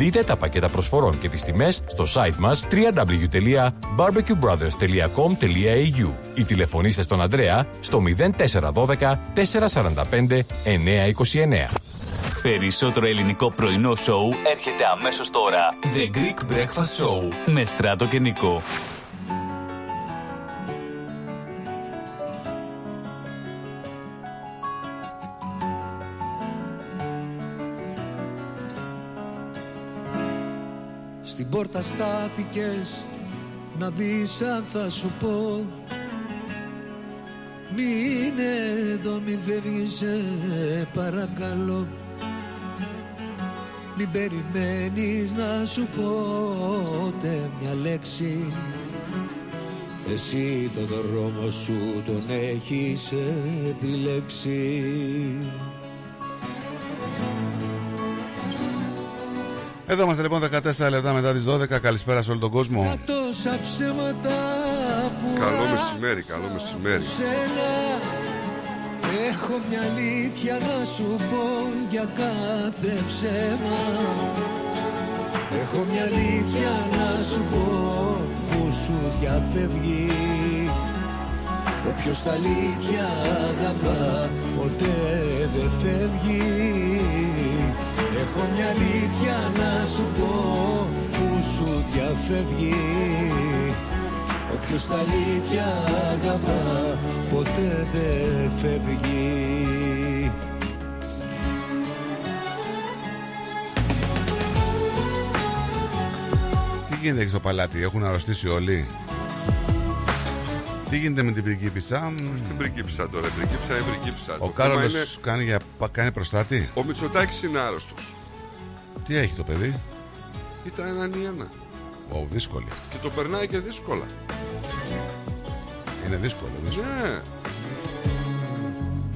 Δείτε τα πακέτα προσφορών και τις τιμές στο site μας www.barbecuebrothers.com.au ή τηλεφωνήστε στον Ανδρέα στο 0412 445 929. Περισσότερο ελληνικό πρωινό σοου έρχεται αμέσως τώρα. The Greek Breakfast Show με Στράτο και Νικό. Στην πόρτα στάθηκες να δεις αν θα σου πω. Μην εδώ μη φεύγεις σε παρακαλώ. Μην περιμένεις να σου πω ούτε μια λέξη. Εσύ τον δρόμο σου τον έχεις επιλέξει Εδώ είμαστε λοιπόν 14 λεπτά μετά τις 12. Καλησπέρα σε όλο τον κόσμο. Τόσα ψέματα που Καλό μεσημέρι, καλό μεσημέρι. σένα Έχω μια αλήθεια να σου πω για κάθε ψέμα Έχω μια αλήθεια να σου πω που σου διαφεύγει Όποιος τα αλήθεια αγαπά ποτέ δεν φεύγει Έχω μια αλήθεια να σου πω που σου διαφεύγει Όποιος τα αλήθεια αγαπά ποτέ δεν φεύγει Τι γίνεται εκεί στο παλάτι, έχουν αρρωστήσει όλοι; Τι γίνεται με την πριγκίπισσα; Στην πριγκίπισσα τώρα, η πριγκίπισσα είναι πριγκίπισσα. Ο Το θέμα Κάρολος είναι- κάνει, για, κάνει προστάτη; Ο Μητσοτάκης είναι άρρωστος. Τι έχει το παιδί; Ήταν έναν ή ένα. Ω, δύσκολη. Και το περνάει και δύσκολα. Είναι δύσκολο, δύσκολο. Ναι.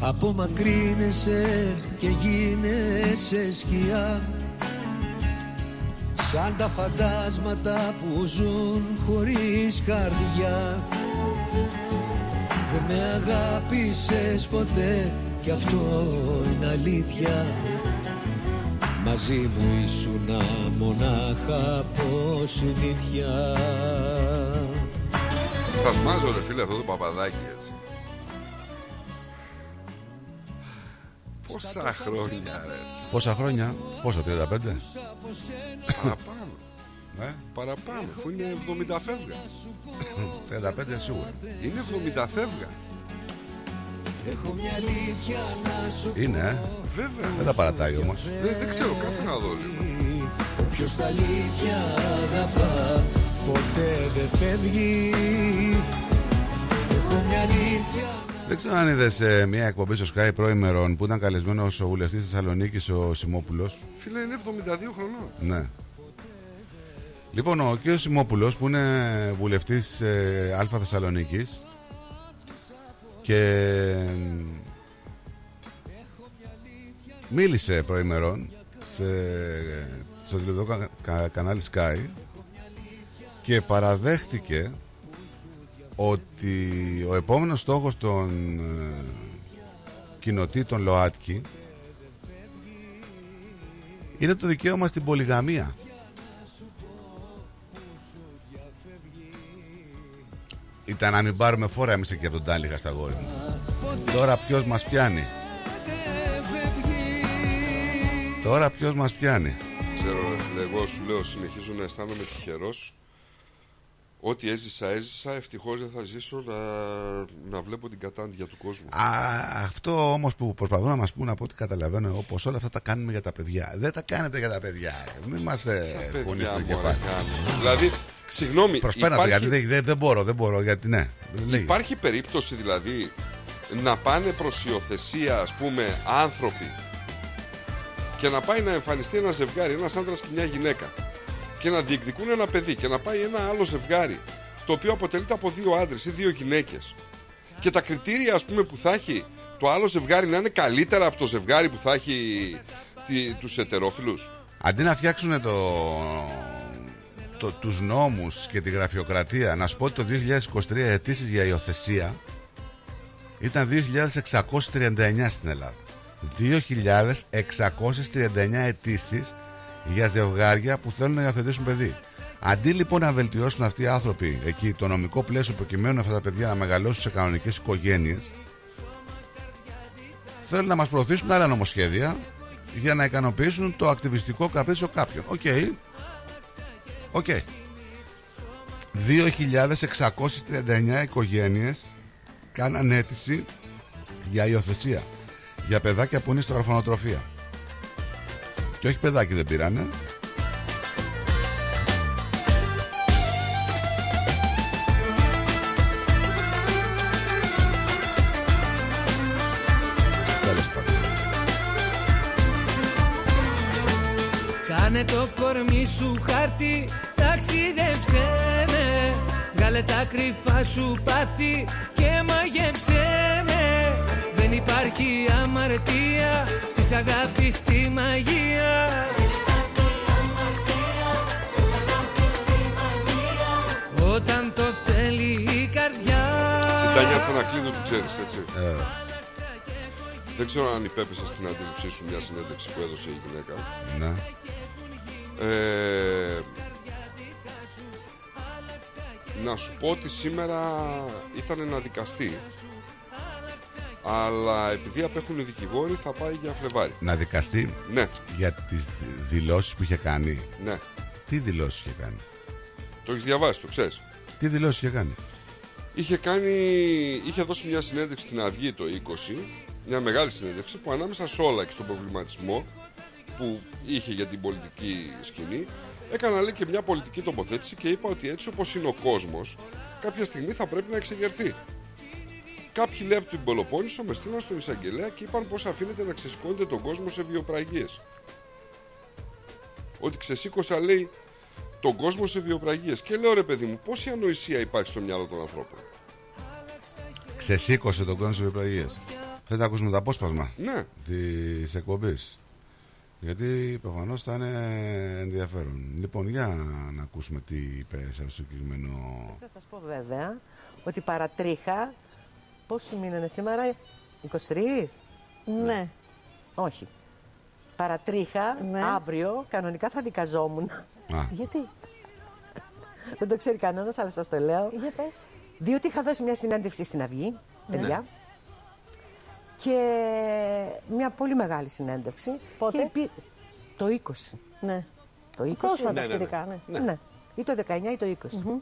Απομακρύνεσαι και γίνεσαι σκιά Σαν τα φαντάσματα που ζουν χωρίς καρδιά Δεν με αγάπησες ποτέ κι αυτό είναι αλήθεια Μαζί μου ήσουνα μονάχα από συνήθεια Θαυμάζω ρε φίλε αυτό το παπαδάκι έτσι. Πόσα χρόνια ρε. εσύ. Πόσα χρόνια, πόσα, 35. Παραπάνω. Ε; Παραπάνω, αφού είναι 70 φεύγα. 35 σίγουρα. Είναι 70 φεύγα. Έχω μια αλήθεια να σου Είναι, ε. Βέβαια. Δεν τα παρατάει όμως. Δεν, δεν ξέρω, κάτσε να δω λίγο. Ποιος τα αλήθεια αγαπά ποτέ δεν φεύγει Έχω μια αλήθεια Δεν ξέρω αν είδες μια εκπομπή στο Sky προημερών που ήταν καλεσμένος ο βουλευτής Θεσσαλονίκης ο Σιμόπουλος. Φίλε είναι 72 χρονών. Ναι. Λοιπόν, ο κ. Σιμόπουλος που είναι βουλευτής ε, Α Θεσσαλονίκης και μίλησε προημερών σε, στο τηλεοπτικό κα- κα- κανάλι Sky και παραδέχτηκε ότι ο επόμενος στόχος των ε, κοινοτήτων ΛΟΑΤΚΙ είναι το δικαίωμα στην πολυγαμία. Ήταν να μην πάρουμε φόρα εμείς εκεί από τον Τάλιχα στα γόρι μου. Τώρα ποιος μας πιάνει; Τώρα ποιος μας πιάνει; Ξέρω, ρε φίλε, εγώ σου λέω, συνεχίζω να αισθάνομαι τυχερός. Ό,τι έζησα, έζησα. Ευτυχώς δεν θα ζήσω να, να βλέπω την κατάντια του κόσμου. Α, αυτό όμως που προσπαθούν να μας πούνε από ό,τι καταλαβαίνω εγώ, πω όλα αυτά τα κάνουμε για τα παιδιά. Δεν τα κάνετε για τα παιδιά. ρε. Μην μας ε, Παιδιά πούνε στο μου, κεφάλι. ρε, κάνουμε. Δηλαδή, συγγνώμη, Προσπέρατε, υπάρχει, γιατί δεν, δεν, δεν μπορώ, δεν μπορώ, γιατί ναι. Λέει. υπάρχει περίπτωση δηλαδή να πάνε προς υιοθεσία, ας πούμε, άνθρωποι και να πάει να εμφανιστεί ένα ζευγάρι, ένας άντρας και μια γυναίκα και να διεκδικούν ένα παιδί και να πάει ένα άλλο ζευγάρι το οποίο αποτελείται από δύο άντρες ή δύο γυναίκες και τα κριτήρια ας πούμε που θα έχει το άλλο ζευγάρι να είναι καλύτερα από το ζευγάρι που θα έχει τη, τους ετερόφιλους; Αντί να φτιάξουν το, το, τους νόμους και τη γραφειοκρατία, να σου πω ότι το 2023 οι αιτήσεις για υιοθεσία ήταν 2.639 στην Ελλάδα. 2.639 αιτήσεις για ζευγάρια που θέλουν να υιοθετήσουν παιδί. Αντί λοιπόν να βελτιώσουν αυτοί οι άνθρωποι εκεί το νομικό πλαίσιο προκειμένου αυτά τα παιδιά να μεγαλώσουν σε κανονικές οικογένειες, θέλουν να μας προωθήσουν άλλα νομοσχέδια για να ικανοποιήσουν το ακτιβιστικό καπρίτσιο κάποιων. OK. OK. 2.639 οικογένειες κάναν αίτηση για υιοθεσία. Για παιδάκια που είναι στο ορφανοτροφία. Και όχι παιδάκι δεν πήρανε. Κάνε το κορμί σου χάρτη, ταξίδεψέ με. Βγάλε τα κρυφά σου πάθη και μαγέψέ με. Δεν υπάρχει αμαρτία στις αγάπης τη μαγεία. Όταν το θέλει η καρδιά. Την Τάνια Θανακλείδου του ξέρεις έτσι. Ε, Δεν ξέρω αν υπέπεσε στην αντίληψή σου μια συνέντευξη που έδωσε η γυναίκα. Ναι. Ε, να σου πω ότι σήμερα ήταν να δικαστεί αλλά επειδή απέχουν οι δικηγόροι θα πάει για Φλεβάρι. Να δικαστεί; Ναι, για τις δηλώσεις που είχε κάνει; ναι. Τι δηλώσεις είχε κάνει; Το έχεις διαβάσει, το ξέρεις; Τι δηλώσεις είχε κάνει; Είχε, κάνει, είχε δώσει μια συνέντευξη στην Αυγή το 20, μια μεγάλη συνέντευξη που ανάμεσα σε όλα και στον προβληματισμό που είχε για την πολιτική σκηνή, έκανα λέει και μια πολιτική τοποθέτηση και είπα ότι έτσι όπως είναι ο κόσμος, κάποια στιγμή θα πρέπει να εξεγερθεί. Κάποιοι λέει από την Πελοπόννησο με στείλαν στον εισαγγελέα και είπαν πως αφήνεται να ξεσηκώνεται τον κόσμο σε βιοπραγίες. Ότι ξεσήκωσα λέει τον κόσμο σε βιοπραγίες. Και λέω ρε παιδί μου, πόση ανοησία υπάρχει στο μυαλό των ανθρώπων. Ξεσήκωσε τον κόσμο σε βιοπραγίες. Θες να ακούσουμε το απόσπασμα Ναι. της εκπομπής; Γιατί προφανώς θα είναι ενδιαφέρον. Λοιπόν, για να ακούσουμε τι είπε σε αυτό το συγκεκριμένο... Θα σας πω βέβαια ότι παρατρίχα. Πόσοι μήνες σήμερα, 23? Ναι. Όχι. Παρατρίχα Ναι. αύριο κανονικά θα δικαζόμουν. Α, Γιατί, Δεν το ξέρει κανένας, αλλά σας το λέω. για πες. Διότι είχα δώσει μια συνέντευξη στην Αυγή, Ναι. παιδιά. Και μια πολύ μεγάλη συνέντευξη. Πότε; Και επί- Το 20. Ναι. Το 20. Πρόσφατα Ναι, ναι, ναι. σχετικά, ναι. Ναι. Ή το 19 ή το 20.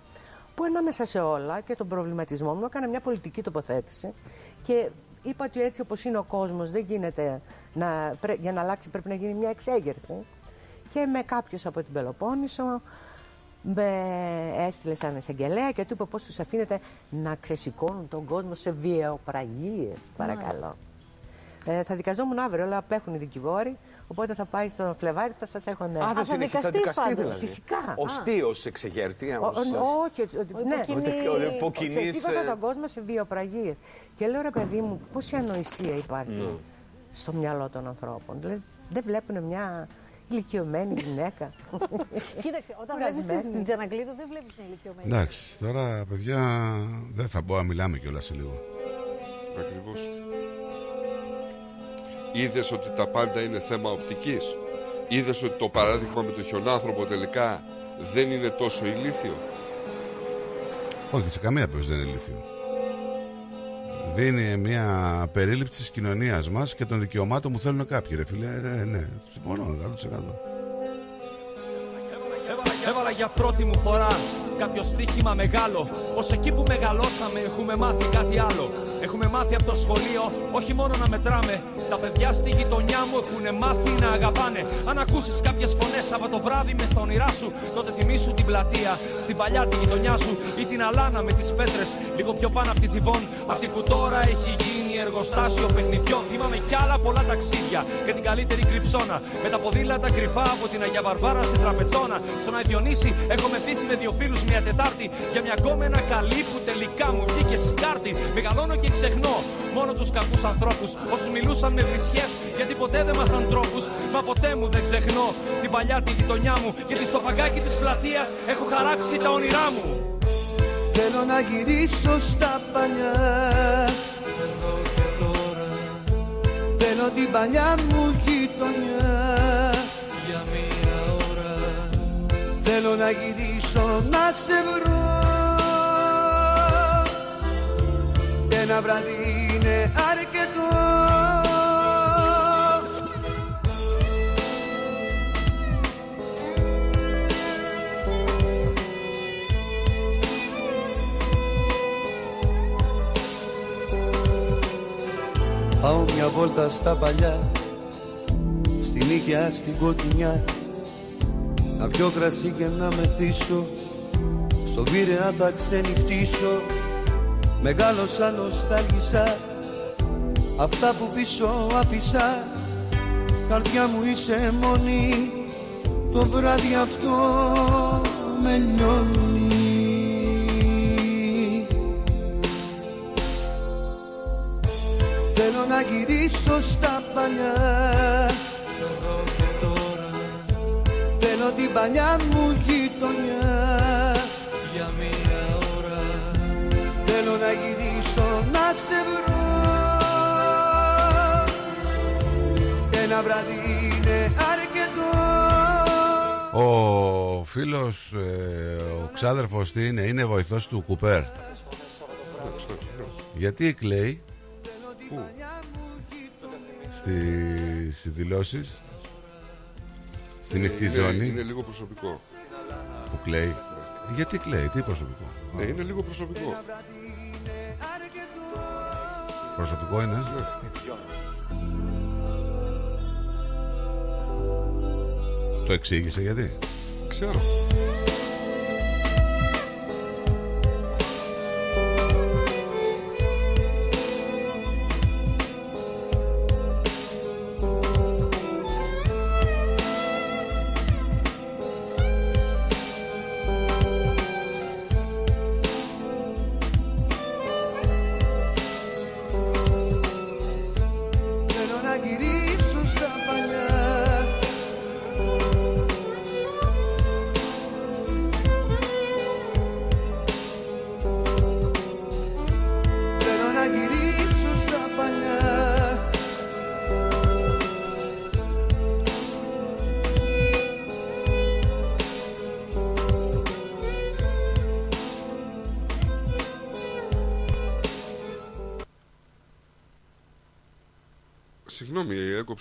Που ανάμεσα σε όλα και τον προβληματισμό μου έκανα μια πολιτική τοποθέτηση και είπα ότι έτσι όπως είναι ο κόσμος δεν γίνεται να, πρέ- για να αλλάξει πρέπει να γίνει μια εξέγερση και με κάποιους από την Πελοπόννησο με έστειλε σαν εισαγγελέα και του είπε πώς τους αφήνετε να ξεσηκώνουν τον κόσμο σε βιαιοπραγίες, παρακαλώ. Ε, θα δικαζόμουν αύριο, αλλά απέχουν οι δικηγόροι. Οπότε θα πάει στο Φλεβάρι, θα σας έχω νέα. Α, θα συνεχίσει, θα δικαστεί δηλαδή. Φυσικά. Ο Α. στίο εξεγέρτη. Ο- ο- όχι, ότι- ότι- ναι, υποκινείς, ότι ο υποκινείς, ξεσήκωσα ε, τον κόσμο σε βιοπραγίες. Και λέω ρε παιδί μου, πόση ανοησία υπάρχει Ναι. στο μυαλό των ανθρώπων. Δηλαδή, δεν βλέπουν μια ηλικιωμένη γυναίκα. Κοίταξε, όταν βλέπεις Κουρασμένη. την Τζαναγκλίδου δεν βλέπεις την ηλικιωμένη. Εντάξει, τώρα παιδιά δεν θα μπω να μιλάμε κιόλας σε λίγο. Ακριβώς. Είδες ότι τα πάντα είναι θέμα οπτικής; Είδες ότι το παράδειγμα με το χιονάνθρωπο τελικά δεν είναι τόσο ηλίθιο; Όχι, σε καμία περίπτωση δεν είναι ηλίθιο. Δίνει μια περίληψη της κοινωνίας μας και των δικαιωμάτων που θέλουν κάποιοι. Ρε φίλε, ρε, ναι, συμφωνώ 100%. Έβαλα για πρώτη μου φορά κάποιο στοίχημα μεγάλο. Πως εκεί που μεγαλώσαμε έχουμε μάθει κάτι άλλο. Έχουμε μάθει από το σχολείο όχι μόνο να μετράμε. Τα παιδιά στη γειτονιά μου έχουν μάθει να αγαπάνε. Αν ακούσεις κάποιες φωνές από το βράδυ μες στα όνειρά σου, τότε θυμήσου την πλατεία στην παλιά τη γειτονιά σου ή την αλάνα με τις πέτρες λίγο πιο πάνω από τη Θιβόν. Αυτή που τώρα έχει γίνει εργοστάσιο παιχνιδιών. Θυμάμαι κι άλλα πολλά ταξίδια για την καλύτερη κρυψώνα. Με τα ποδήλατα κρυφά από την Αγία Βαρβάρα στην Τραπετσόνα. Στον Αϊδιονύση έχω μεθύσει με δύο φίλους μια Τετάρτη για μια γκόμενα καλή που τελικά μου βγήκε σκάρτη. Μεγαλώνω και ξεχνώ μόνο τους κακούς ανθρώπους. Όσους μιλούσαν με βρισιέ γιατί ποτέ δεν μάθαν τρόπους. Μα ποτέ μου δεν ξεχνώ την παλιά τη γειτονιά μου. Γιατί στο φαγκάκι της πλατείας έχω χαράξει τα όνειρά μου. Θέλω να γυρίσω στα παλιά Εδώ και τώρα Θέλω την παλιά μου γειτονιά. Για μία ώρα. Θέλω να γυρίσω να σε βρω. Ένα βράδυ είναι αρκετό Πάω μια βόλτα στα παλιά Στην Ήγια, στην Κοκκινιά. Να πιω κρασί και να μεθύσω Στον Πειραιά θα ξενυχτήσω. Μεγάλωσα νοστάλγησα Αυτά που πίσω άφησα. Καρδιά μου είσαι μόνη Το βράδυ αυτό με λιώνει Θέλω να γυρίσω στα παλιά. Εδώ και τώρα Θέλω την παλιά μου γειτονιά. Για μία ώρα. Θέλω να γυρίσω να σε βρω. Ένα βράδυ είναι αρκετό. Ο φίλος, ε, ο ξάδερφος τι είναι, είναι βοηθός του Κουπέρ. Γιατί κλαίει; Πού; στις δηλώσεις στη μειχτή Είναι- ζώνη Είναι λίγο προσωπικό. που κλαίει. Γιατί κλαίει, τι προσωπικό; Ναι, είναι λίγο προσωπικό. Προσωπικό είναι. Ναι. Το εξήγησε γιατί; Ξέρω.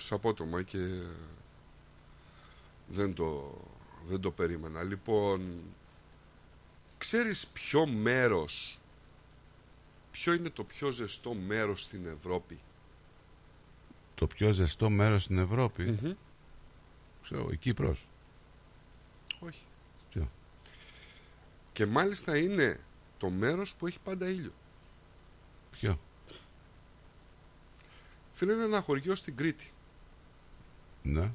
Συγγνώμη, έκοψε απότομα και δεν το, δεν το περίμενα. Λοιπόν, ξέρεις ποιο μέρος, ποιο είναι το πιο ζεστό μέρος στην Ευρώπη; Το πιο ζεστό μέρος στην Ευρώπη; Ξέρω, η Κύπρος. Όχι. Ποιο; Και μάλιστα είναι το μέρος που έχει πάντα ήλιο. Ποιο; Φίλε, είναι ένα χωριό στην Κρήτη. Ναι.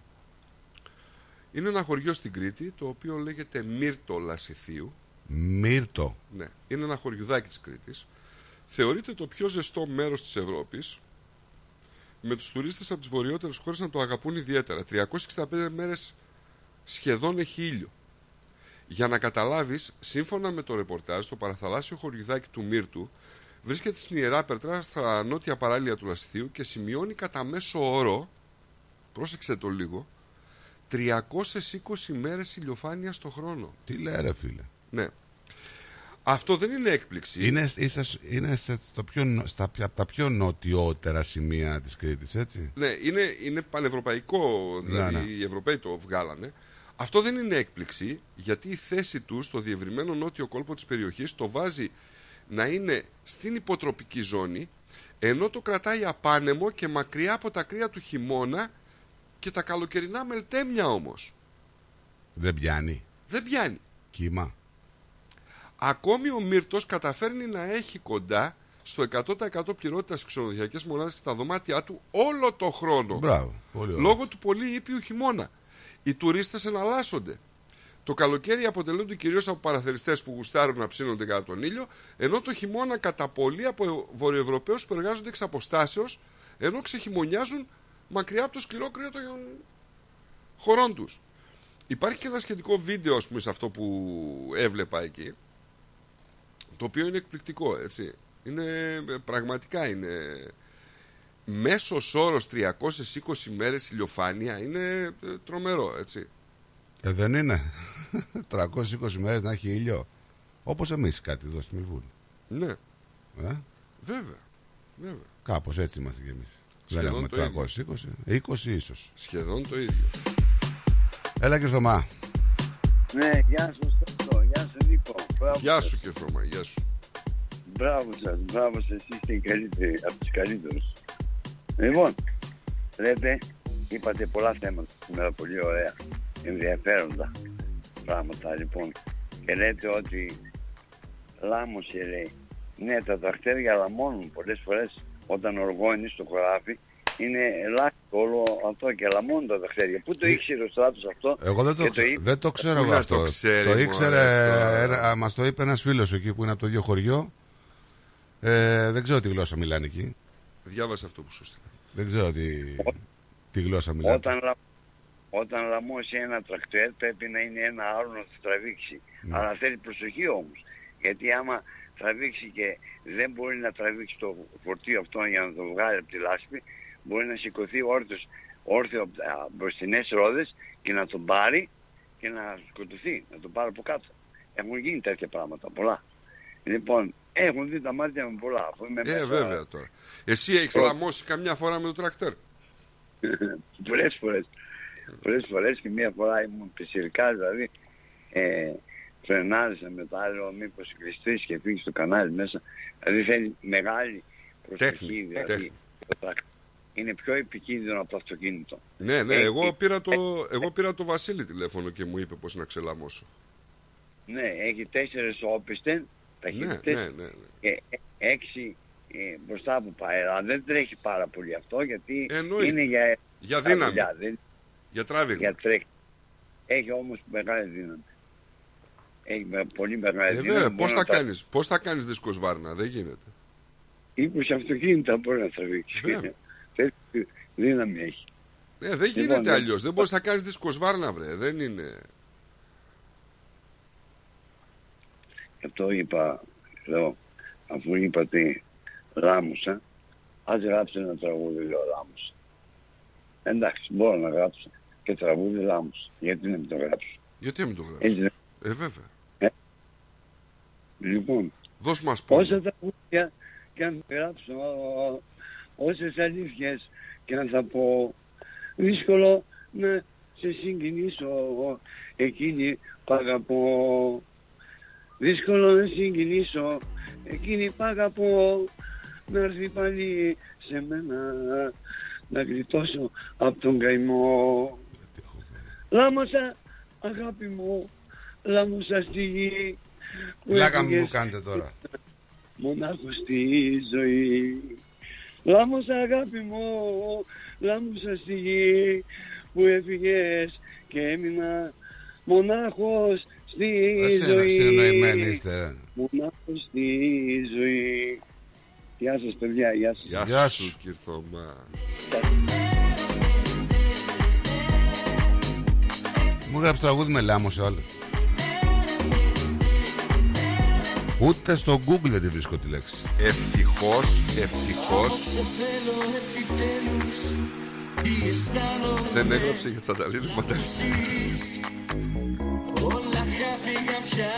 Είναι ένα χωριό στην Κρήτη το οποίο λέγεται Μύρτο Λασιθίου. Μύρτο. Ναι, είναι ένα χωριουδάκι της Κρήτης. Θεωρείται το πιο ζεστό μέρος της Ευρώπης με τους τουρίστες από τις βορειότερες χώρες να το αγαπούν ιδιαίτερα. 365 μέρες σχεδόν έχει ήλιο. Για να καταλάβεις, σύμφωνα με το ρεπορτάζ, το παραθαλάσσιο χωριουδάκι του Μύρτου βρίσκεται στην Ιερά Περτρά στα νότια παράλια του Λασιθίου και σημειώνει κατά μέσο όρο, πρόσεξε το λίγο, 320 μέρες ηλιοφάνεια το χρόνο. Τι λέει ρε φίλε. Ναι. Αυτό δεν είναι έκπληξη. Είναι, είσαι, είναι σε- στο πιο, νο- στα, πια- από τα πιο νοτιότερα σημεία της Κρήτης, έτσι. Ναι, είναι, είναι πανευρωπαϊκό, δηλαδή Ναι, ναι. οι Ευρωπαίοι το βγάλανε. Αυτό δεν είναι έκπληξη, γιατί η θέση του στο διευρυμένο νότιο κόλπο της περιοχής το βάζει να είναι στην υποτροπική ζώνη, ενώ το κρατάει απάνεμο και μακριά από τα κρύα του χειμώνα και τα καλοκαιρινά μελτέμια όμως. Δεν πιάνει. Δεν πιάνει. Κύμα. Ακόμη ο Μύρτος καταφέρνει να έχει κοντά στο 100% πληρότητας στις ξενοδοχειακές μονάδες και τα δωμάτια του όλο το χρόνο. Μπράβο. Πολύ ωραία. Λόγω του πολύ ήπιου χειμώνα. Οι τουρίστες εναλλάσσονται. Το καλοκαίρι αποτελούνται κυρίως από παραθεριστές που γουστάρουν να ψήνονται κατά τον ήλιο, ενώ το χειμώνα κατά πολύ από Βορειοευρωπαίους που εργάζονται εξ αποστάσεως, ενώ ξεχειμονιάζουν μακριά από το σκληρό κρύο των χωρών τους. Υπάρχει και ένα σχετικό βίντεο, ας πούμε, σε αυτό που έβλεπα εκεί, το οποίο είναι εκπληκτικό, έτσι. Είναι, πραγματικά είναι μέσος όρος 320 μέρες ηλιοφάνεια είναι ε, τρομερό, έτσι. Ε, δεν είναι. 320 μέρες να έχει ήλιο. Όπως εμείς κάτι εδώ στη Μελβούρνη. Ναι, Ε; βέβαια. βέβαια. Κάπως έτσι είμαστε κι εμείς. Δεν Σχεδόν έχουμε το 320. 20 ίσως. Σχεδόν το ίδιο. Έλα κύριε Θωμά. Ναι, γεια σου Στέφανο, γεια σου Νίκο. Μπράβο Γεια σας. σου και Θωμά, γεια σου. Μπράβο σας, μπράβο σας, είστε οι καλύτεροι, από τους καλύτερους. Λοιπόν, λέτε, είπατε πολλά θέματα σήμερα, πολύ ωραία, ενδιαφέροντα πράγματα λοιπόν. Και λέτε ότι λάμωσε λέει. Ναι, τα τρακτέρια λαμώνουν πολλές φορές όταν οργώνει στο χωράφι. Είναι ελάχιστο όλο αυτό και λαμώνουν τα τρακτέρια. Πού το ήξερε ο στράτος αυτό Εγώ δεν το, και ξε- είπε- δεν το ξέρω Πού εγώ να αυτό. το ξέρει, το μωρέ, ήξερε, τώρα. ένα, μας το είπε ένας φίλος εκεί που είναι από το ίδιο χωριό. Ε, δεν ξέρω τι γλώσσα μιλάνε εκεί. Διάβασα αυτό που σου στείλα. Δεν ξέρω τι, τι γλώσσα μιλάνε. Όταν, λα... όταν λαμώσει ένα τρακτέρ πρέπει να είναι ένα άλλο να το τραβήξει. Ναι. Αλλά θέλει προσοχή όμως. Γιατί άμα τραβήξει και δεν μπορεί να τραβήξει το φορτίο αυτό για να το βγάλει από τη λάσπη, μπορεί να σηκωθεί όρθιος, όρθιο από τα μπροστινές ρόδες και να τον πάρει και να σκοτωθεί, να τον πάρει από κάτω. Έχουν γίνει τέτοια πράγματα, πολλά. Λοιπόν, έχουν δει τα μάτια μου πολλά. Αφού είμαι Ε, μέσα- βέβαια τώρα. Εσύ έχεις Πρώτα. λαμώσει καμιά φορά με το τρακτέρ. πολλές φορές. Πολλές φορές και μία φορά ήμουν πισιρικά, δηλαδή ε, φρενάρισα με το άλλο μήπως κλειστείς και φύγει στο κανάλι μέσα. Δηλαδή θέλει μεγάλη προσοχή. Τέχνη, δηλαδή, τέχνη. το τρακ- είναι πιο επικίνδυνο από το αυτοκίνητο. Ναι, ναι, Ε, εγώ ε, πήρα, το, εγώ πήρα το Βασίλη τηλέφωνο και μου είπε πώς να ξελαμώσω. Ναι, έχει τέσσερις όπιστες, ταχύτητες ναι, ναι, ναι. και ε- έξι ε, μπροστά που πάει. Αλλά δεν τρέχει πάρα πολύ αυτό γιατί Εννοείται. είναι για, Για δύναμη. δουλειά, δεν- Για τράβηγμα. για τρέχει. Έχει όμως μεγάλη δύναμη. Έχει με- πολύ μεγάλη Ε, δύναμη. βέβαια, Μπορεί πώς να θα τα- κάνεις, πώς θα κάνεις δίσκος βάρνα, δεν γίνεται. 20 αυτοκίνητα μπορεί να τραβήξει. Βέβαια. Τέτοια δύναμη έχει. Ε, δεν Λοιπόν, γίνεται ναι. αλλιώς, δεν μπορείς να κάνεις δίσκος βάρνα, βρε, δεν είναι... Και αυτό είπα, λέω, αφού είπατε Ράμουσα, ας γράψω ένα τραγούδι, λέω Ράμουσα. Εντάξει, μπορώ να γράψω και τραγούδι Ράμουσα. Γιατί να μην το γράψω; Γιατί να μην το γράψεις; Έτσι, Ε, βέβαια. Λοιπόν, Δώσ' μας πόνο. όσα τραγούδια και αν γράψω, όσες αλήθειες και αν θα πω, δύσκολο να σε συγκινήσω εκείνη που αγαπώ. Δύσκολο να συγκινήσω εκείνη που αγαπώ να έρθει πάλι σε μένα να γλιτώσω από τον καημό. Λάμωσα αγάπη μου, λάμωσα στη γη που Πλάκα μου έφυγες που κάνετε τώρα. μονάχος στη ζωή. Λάμωσα αγάπη μου, λάμωσα στη γη που έφυγες και έμεινα μονάχος στη Ας είναι ζωή. συνεννοημένοι είστε. Μονάχος στη ζωή. Γεια σας παιδιά, γεια σας. Γεια, Γεια σου, σου. Κυρθωμά. Μου έγραψε τραγούδι με λάμωσε όλο. Ούτε στο Google δεν τη βρίσκω τη λέξη. Ευτυχώς, ευτυχώς δεν έγραψε για Τσανταλίνη Μανταλίνη. Όλα χάθηκαν πια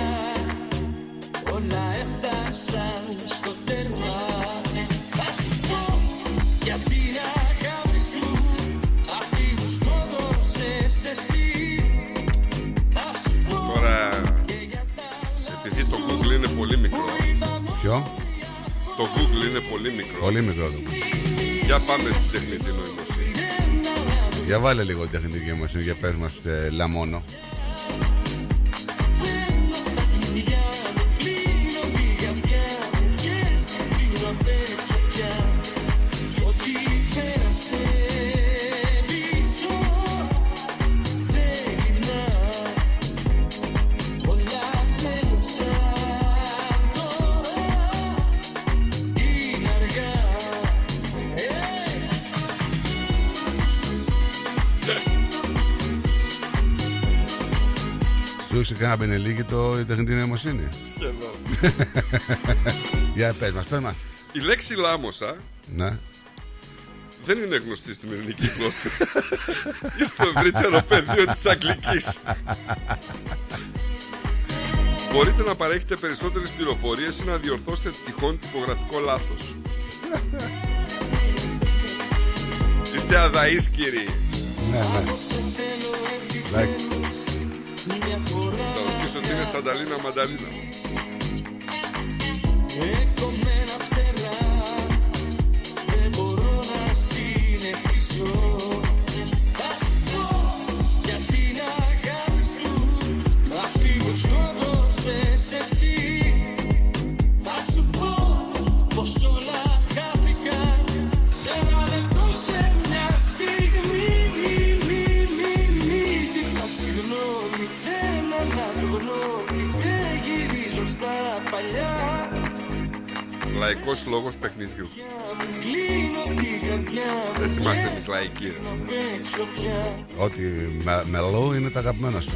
Όλα έφτασαν στο τέρμα Θα σου πω για την αγάπη σου Αυτή που σκότωσες εσύ Θα σου πω Τώρα, το Google είναι πολύ μικρό. Πολύ μικρό το Google. Για πάμε στην τεχνητή νοημοσύνη. Για βάλε λίγο την τεχνητική αιμοσύνη για πες μας ε, λαμόνο. Σου έχει κανένα μπενελίκι το η τεχνητή νοημοσύνη. Σχεδόν. για πες μας, πες μας. Η λέξη λάμοσα Ναι. δεν είναι γνωστή στην ελληνική γλώσσα. Ή στο ευρύτερο πεδίο της αγγλικής. Μπορείτε να παρέχετε περισσότερες πληροφορίες ή να διορθώσετε τυχόν τυπογραφικό λάθος. Είστε αδαείς κύριοι. Ναι, ναι. Like. Θα ρωτήσω ότι είναι τσανταλίνα μανταλίνα. Εκομμένα φτερά Δεν αλλάζω γνώμη Δεν γυρίζω στα παλιά Λαϊκός λόγος παιχνιδιού. Κλείνω την καρδιά Έτσι είμαστε εμείς λαϊκοί. ρε. έξω πια Ό,τι με, μελό είναι τα αγαπημένα σου.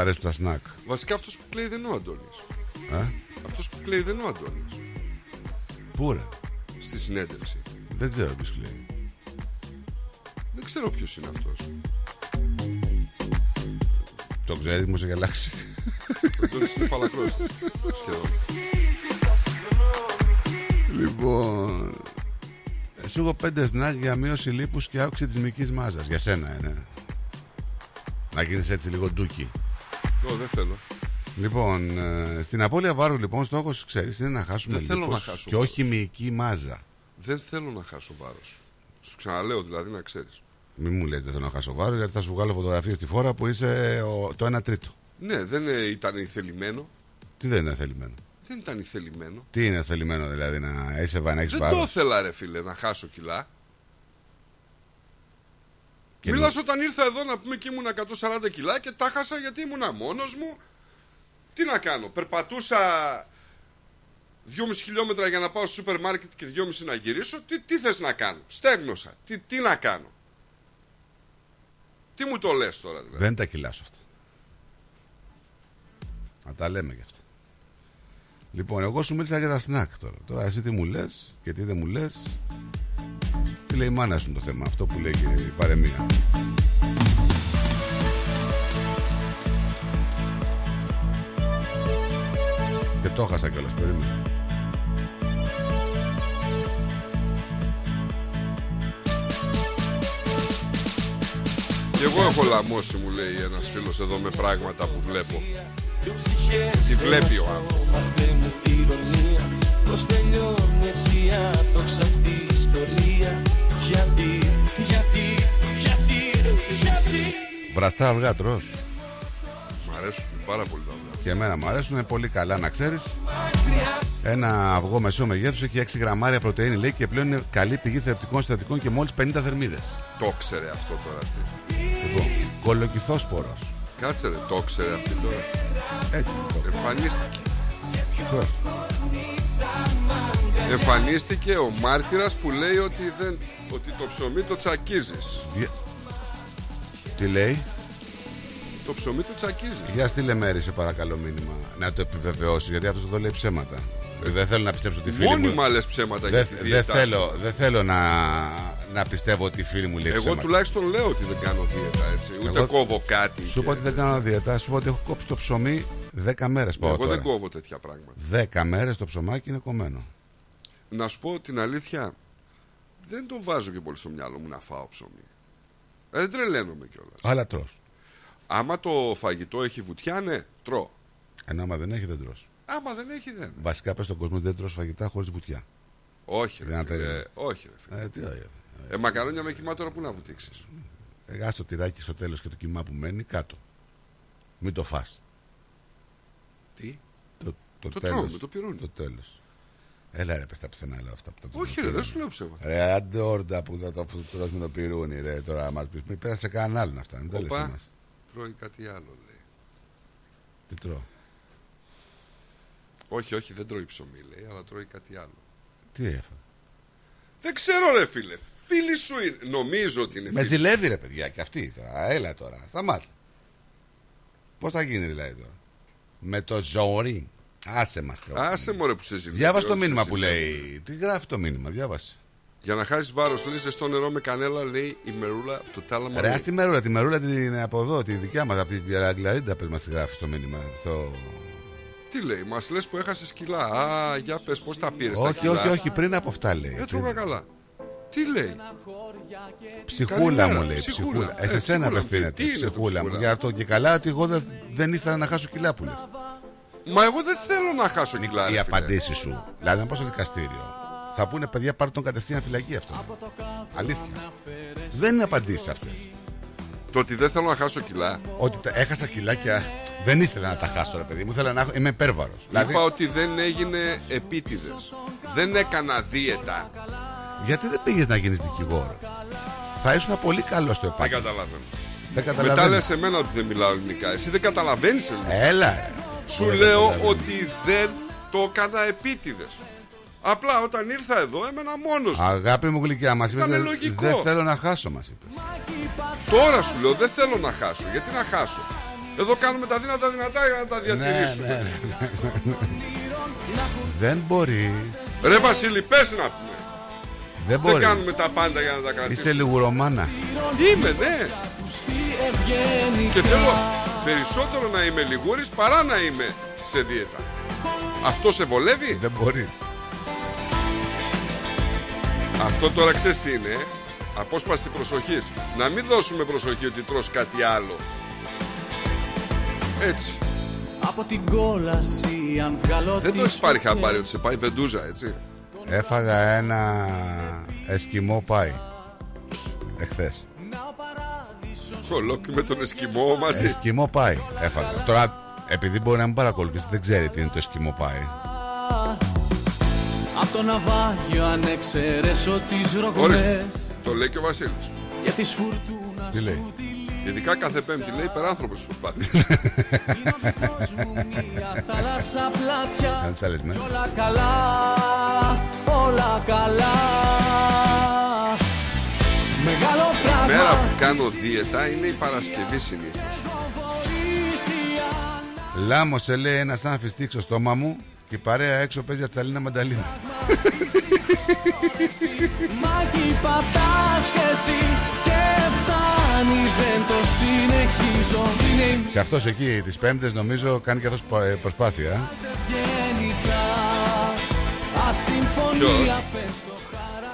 Αρέσουν τα σνακ. Βασικά αυτός που κλαίει δεν είναι ο Αντώνης. Ε; Αυτός που κλαίει δεν είναι ο Αντώνης. Πού ρε; Στη συνέντευξη. Δεν ξέρω ποιος κλαίει. Δεν ξέρω ποιος είναι αυτός. Το ξέρεις, μου έχει αλλάξει. Ο Αντώνης είναι φαλακρός. Σχεδόν. Λοιπόν. Σου έχω πέντε σνακ για μείωση λίπους και αύξηση της μυκής μάζας. Για σένα είναι. Να γίνεις έτσι λίγο ντούκι. Ω, δεν θέλω. Λοιπόν, ε, στην απώλεια βάρου λοιπόν στόχος ξέρεις είναι να χάσουμε Δεν θέλω λίπος να χάσω και όχι μυϊκή μάζα. Δεν θέλω να χάσω βάρος. Στο ξαναλέω δηλαδή να ξέρεις. Μην μου λες δεν θέλω να χάσω βάρος γιατί θα σου βγάλω φωτογραφίες στη φόρα που είσαι ο- το 1 τρίτο. Ναι, δεν ε, ήταν ηθελημένο. Τι δεν είναι θελημένο. Δεν ήταν ηθελημένο. Τι είναι θελημένο δηλαδή να είσαι να έχεις Δεν το βάρος; ήθελα ρε φίλε να χάσω κιλά. Και Μιλάς όταν ήρθα εδώ να πούμε και ήμουν 140 κιλά και τα χάσα γιατί ήμουνα μόνος μου. Τι να κάνω, περπατούσα 2,5 χιλιόμετρα για να πάω στο σούπερ μάρκετ και 2,5 να γυρίσω. Τι, τι θες να κάνω, στέγνωσα. Τι, τι να κάνω. Τι μου το λες τώρα δηλαδή. Δεν τα κιλά σου αυτά. Να τα λέμε γι' αυτά. Λοιπόν, εγώ σου μίλησα για τα σνακ τώρα. Τώρα εσύ τι μου λες και τι δεν μου λες. Τι λέει η μάνα σου είναι το θέμα, αυτό που λέει και η παρεμία. Και το έχασα κιόλας, περίμενα. Και εγώ έχω λαμώσει, μου λέει ένας φίλος εδώ με πράγματα που βλέπω. Τι βλέπει ο άνθρωπος. Μάθε μου τη ηρωνία Πως τελειώνει έτσι άτοξα αυτή η ιστορία; Γιατί, γιατί, γιατί, γιατί Βραστά αυγά τρως. Μ' αρέσουν πάρα πολύ τα αυγά. Και εμένα μου αρέσουν πολύ καλά να ξέρεις Ένα αυγό μεσαίο μεγέθους έχει 6 γραμμάρια πρωτεΐνη λέει και πλέον είναι καλή πηγή θρεπτικών συστατικών και μόλις 50 θερμίδες Το ξέρε αυτό τώρα αυτή. Λοιπόν, κολοκυθόσπορος Κάτσε ρε, το ξέρε αυτή τώρα. Έτσι Εμφανίστηκε. Ποιος; Εμφανίστηκε ο μάρτυρας που λέει ότι, δεν, ότι το ψωμί το τσακίζεις. Δια- Τι λέει; Το ψωμί το τσακίζεις. Για στείλε μέρη σε παρακαλώ μήνυμα να το επιβεβαιώσει γιατί αυτός εδώ λέει ψέματα Δεν θέλω να πιστέψω τη φίλη μου Μόνιμα λες ψέματα για Δεν τη δεν δίαιτά σου. θέλω, δεν θέλω να, να πιστεύω ότι η φίλη μου λέει Εγώ ψέματα. τουλάχιστον λέω ότι δεν κάνω δίαιτα έτσι. Ούτε Εγώ- κόβω κάτι. Σου είπα ότι δεν κάνω διαιτά, σου είπα ότι έχω κόψει το ψωμί 10 μέρες πάω Εγώ τώρα. δεν κόβω τέτοια πράγματα. 10 μέρες το ψωμάκι είναι κομμένο. Να σου πω την αλήθεια, δεν το βάζω και πολύ στο μυαλό μου να φάω ψωμί. Ε, δεν τρελαίνομαι κιόλας. Αλλά τρως. Άμα το φαγητό έχει βουτιά, ναι, τρώω. Ενώ άμα δεν έχει δεν τρως. Άμα δεν έχει, δεν. Βασικά πες στον κόσμο ότι δεν τρως φαγητά χωρίς βουτιά. Όχι, ρε, Δεν φίλε, ατέλειω. όχι, ρε, φίλε. Ε, τι ωραία. Ε, μακαρόνια με κοιμά τώρα που να βουτήξεις. Ε, ας το τυράκι στο τέλος και το κιμά που μένει κάτω. Μην το φας. Τι; Το, το, Το τέλος. τρώμε, το πυρούνι. Το τέλος. Έλα ρε πες τα πουθενά λέω αυτά που τα Όχι, ρε, δεν σου λέω ψέματα. Ρε αντόρντα που θα το φουτρώσει με το πυρούνι ρε τώρα μας πεις. Μην πέρασε κανέναν άλλον αυτά. Μην τα λες Οπα, εμάς. τρώει κάτι άλλο, λέει. Τι τρώω; Όχι, όχι, δεν τρώει ψωμί, λέει, αλλά τρώει κάτι άλλο. Τι έφαγα; Δεν ξέρω, ρε φίλε. Φίλη σου είναι. Νομίζω ότι είναι Με φίλη. ζηλεύει ρε παιδιά και αυτή τώρα. Έλα τώρα. Σταμάτα. Πώς θα γίνει δηλαδή τώρα; Με το ζόρι. Άσε μας τώρα. Άσε μωρέ που σε ζηλεύει. Διάβασε το όχι, σε μήνυμα που ζηλεύει. λέει. Τι γράφει το μήνυμα, διάβασε. Για να χάσεις βάρος, λέει ζεστό νερό με κανέλα, λέει η μερούλα από το τάλαμα. Ρε, λέει. ας τη μερούλα, τη μερούλα την από εδώ, τη δικιά μας, από την Αγγλαρίντα πες μας τη γράφει το μήνυμα. Στο... Τι λέει, μας λες που έχασε κιλά. Α, για πες, πώς τα πήρες. όχι, όχι, όχι, πριν από αυτά λέει. Έτρωγα Πριν. καλά. Τι λέει; Ψυχούλα Καλημέρα, μου λέει, ψυχούλα. ψυχούλα. Ε, Ε, σε σένα ψυχούλα. απευθύνεται. Τι είναι το Ψυχούλα μου. ψυχούλα; Για το και καλά ότι εγώ δεν, δεν ήθελα να χάσω κιλά που λες. Μα εγώ δεν θέλω να χάσω κιλά. ρε Οι φίλε. απαντήσεις σου. Δηλαδή, να πάω στο δικαστήριο. Θα πούνε παιδιά, πάρτε τον κατευθείαν φυλακή αυτό. Αλήθεια. Δεν είναι απαντήσεις αυτές. Το ότι δεν θέλω να χάσω κιλά. Ότι τα- έχασα κιλάκια. Δεν ήθελα να τα χάσω, ρε παιδί μου. Ήθελα να έχω- είμαι υπέρβαρος. Δηλαδή, Είπα ότι δεν έγινε επίτηδες. Δεν έκανα δίαιτα. Γιατί δεν πήγες να γίνεις δικηγόρο; Θα ήσουν πολύ καλό στο Δεν επάγγελμα. καταλαβαίνω. Δεν Μετά καταλαβαίνω. λες εμένα ότι δεν μιλάω ελληνικά. Εσύ δεν καταλαβαίνεις ελληνικά. Έλα, ρε. Σου Δεν λέω καταλαβαίνω. ότι δεν το έκανα επίτηδες. Απλά όταν ήρθα εδώ έμενα μόνος μου. Αγάπη μου γλυκιά, μας είπες. Ήταν Δεν λογικό. δεν θέλω να χάσω, μας είπες. Τώρα σου λέω δεν θέλω να χάσω. Γιατί να χάσω; Εδώ κάνουμε τα δύνατα δυνατά για να τα διατηρήσουμε. Ναι, ναι, ναι. Δεν μπορείς. Ρε Βασίλη, πες να πούμε. Δεν Δεν μπορείς. κάνουμε τα πάντα για να τα κρατήσουμε. Είσαι λιγουρομάνα. Είμαι, ναι. Και θέλω περισσότερο να είμαι λιγούρης παρά να είμαι σε δίαιτα. Αυτό σε βολεύει; Δεν μπορεί. Αυτό τώρα ξέρεις τι είναι. ε; Απόσπαση προσοχής. Να μην δώσουμε προσοχή ότι τρως κάτι άλλο. Έτσι. Από την κόλαση αν βγάλω Δεν το τις έχεις πάρει φωτιές. χαμπάρι ότι σε πάει βεντούζα, έτσι. Έφαγα ένα εσκιμό πάι. Εχθές. Ολόκληρο με τον Εσκιμό μαζί. Εσκιμό πάι έφαγα. Τώρα, επειδή μπορεί να μην παρακολουθήσει, δεν ξέρει τι είναι το εσκιμό πάι. Απ' το ναυάγιο αν εξαιρέσω τις Ορίστε. ρογμές Το λέει και ο Βασίλης. Και τις φουρτούνας Τι λέει; Ειδικά κάθε Πέμπτη λέει υπεράνθρωπος τη προσπάθεια. Μια θάλασσα πλάτια Κάνει τι άλλε μέρε. Όλα καλά, όλα καλά Μεγάλο πράγμα Μέρα που κάνω δίαιτα είναι η Παρασκευή συνήθως. Λάμο σε λέει ένας σαν φιστίξ στο στόμα μου και η παρέα έξω παίζει ατσαλίνα μανταλίνα. Μα εκεί πατάς και εσύ Και φτάνει δεν το συνεχίζω Είναι οι Και αυτός εκεί τις πέμπτες νομίζω κάνει και αυτός πο- ε, προσπάθεια. ε. μάτες γενικά Ασυμφωνία πες το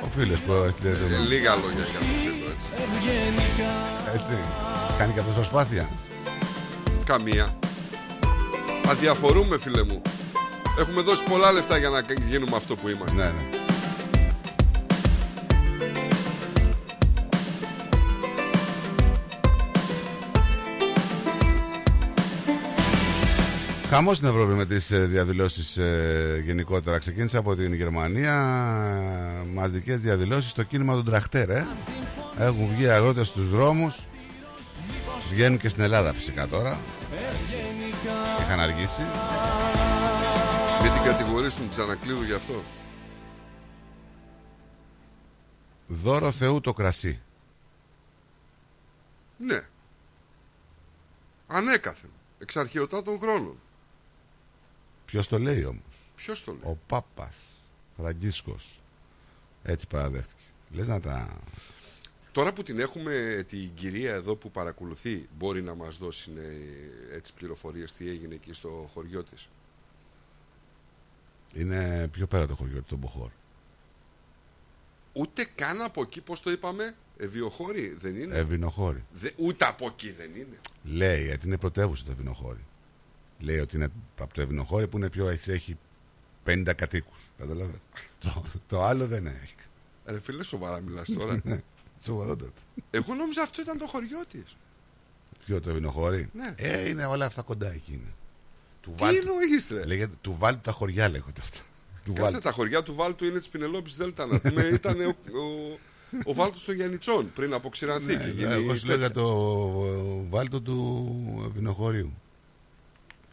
Ο φίλος που έστειλε το Ε, Λίγα λόγια για το φίλο έτσι. ευγενικά Έτσι. Κάνει και αυτός προσπάθεια. Καμία. Αδιαφορούμε, φίλε μου. Έχουμε δώσει πολλά λεφτά για να γίνουμε αυτό που είμαστε. Ναι, ναι. Χαμός στην Ευρώπη με τις διαδηλώσεις γενικότερα. Ξεκίνησε από την Γερμανία. Μαζικέ διαδηλώσεις στο κίνημα των τραχτέρ. Ε. Έχουν βγει αγρότες στους δρόμους. Βγαίνουν και στην Ελλάδα φυσικά τώρα. Είχαν αργήσει. Μην την κατηγορήσουν Τσανακλείδου γι' αυτό. Δώρο Θεού το κρασί. Ναι. Ανέκαθεν. Εξαρχαιωτά των χρόνων. Ποιος το λέει όμως; Ποιος το λέει; Ο Πάπας Φραγκίσκος. Έτσι παραδέχτηκε. Λες να τα. Τώρα που την έχουμε την κυρία εδώ που παρακολουθεί, μπορεί να μας δώσει ε, έτσι πληροφορίες τι έγινε εκεί στο χωριό της; Είναι πιο πέρα το χωριό του, τον Μποχόρ. Ούτε καν από εκεί, πώς το είπαμε, Ευιοχώρη δεν είναι; Ευηνοχώρη. Δε, ούτε από εκεί δεν είναι. Λέει ότι είναι πρωτεύουσα το Ευηνοχώρη. Λέει ότι είναι από το Ευηνοχώρη που είναι πιο, έχει, έχει 50 κατοίκους. Καταλαβαίνετε. το, το άλλο δεν έχει. Ρε φίλε, σοβαρά μιλάς τώρα. Ναι, Σοβαρότατο. Εγώ νόμιζα αυτό ήταν το χωριό της. Ποιο το Ευηνοχώρη. Ναι. Ε, είναι όλα αυτά κοντά εκεί. Είναι. Του Τι Βάλτου- εννοείς, ρε; Λέγεται, του βάλτου τα χωριά λέγονται αυτά. Του Κάτσε Βάλτου. τα χωριά του Βάλτου είναι της Πινελόπης Δέλτα. Να πούμε, ήταν ο, ο, ο Βάλτος των Γιαννιτσών πριν αποξηρανθεί και Ναι, γίνει εγώ σου τέτοια. λέγα το βάλτο του Ευηνοχωρίου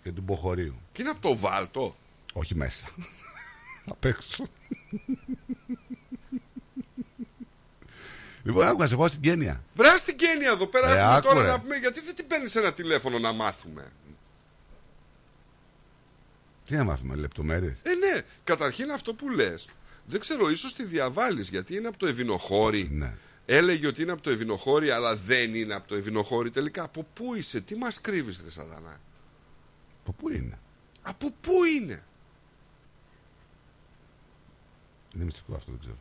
και του Μποχωρίου. Και είναι από το Βάλτο. Όχι μέσα. Απ' έξω. λοιπόν, άκου να σε πάω στην Κένια. Βρά στην Κένια εδώ πέρα. Ε, έχουμε άκου, τώρα ρε. να πούμε γιατί δεν την παίρνεις ένα τηλέφωνο να μάθουμε; Τι να μάθουμε, λεπτομέρειες; Ε, ναι. Καταρχήν αυτό που λες, δεν ξέρω, ίσως τη διαβάλεις γιατί είναι από το Ευηνοχώρι. Ναι. Έλεγε ότι είναι από το Ευηνοχώρι, αλλά δεν είναι από το Ευηνοχώρι. Τελικά από πού είσαι, τι μας κρύβεις, Ρε Σατανά. Από πού είναι; Από πού είναι; Είναι μυστικό αυτό, δεν ξέρω.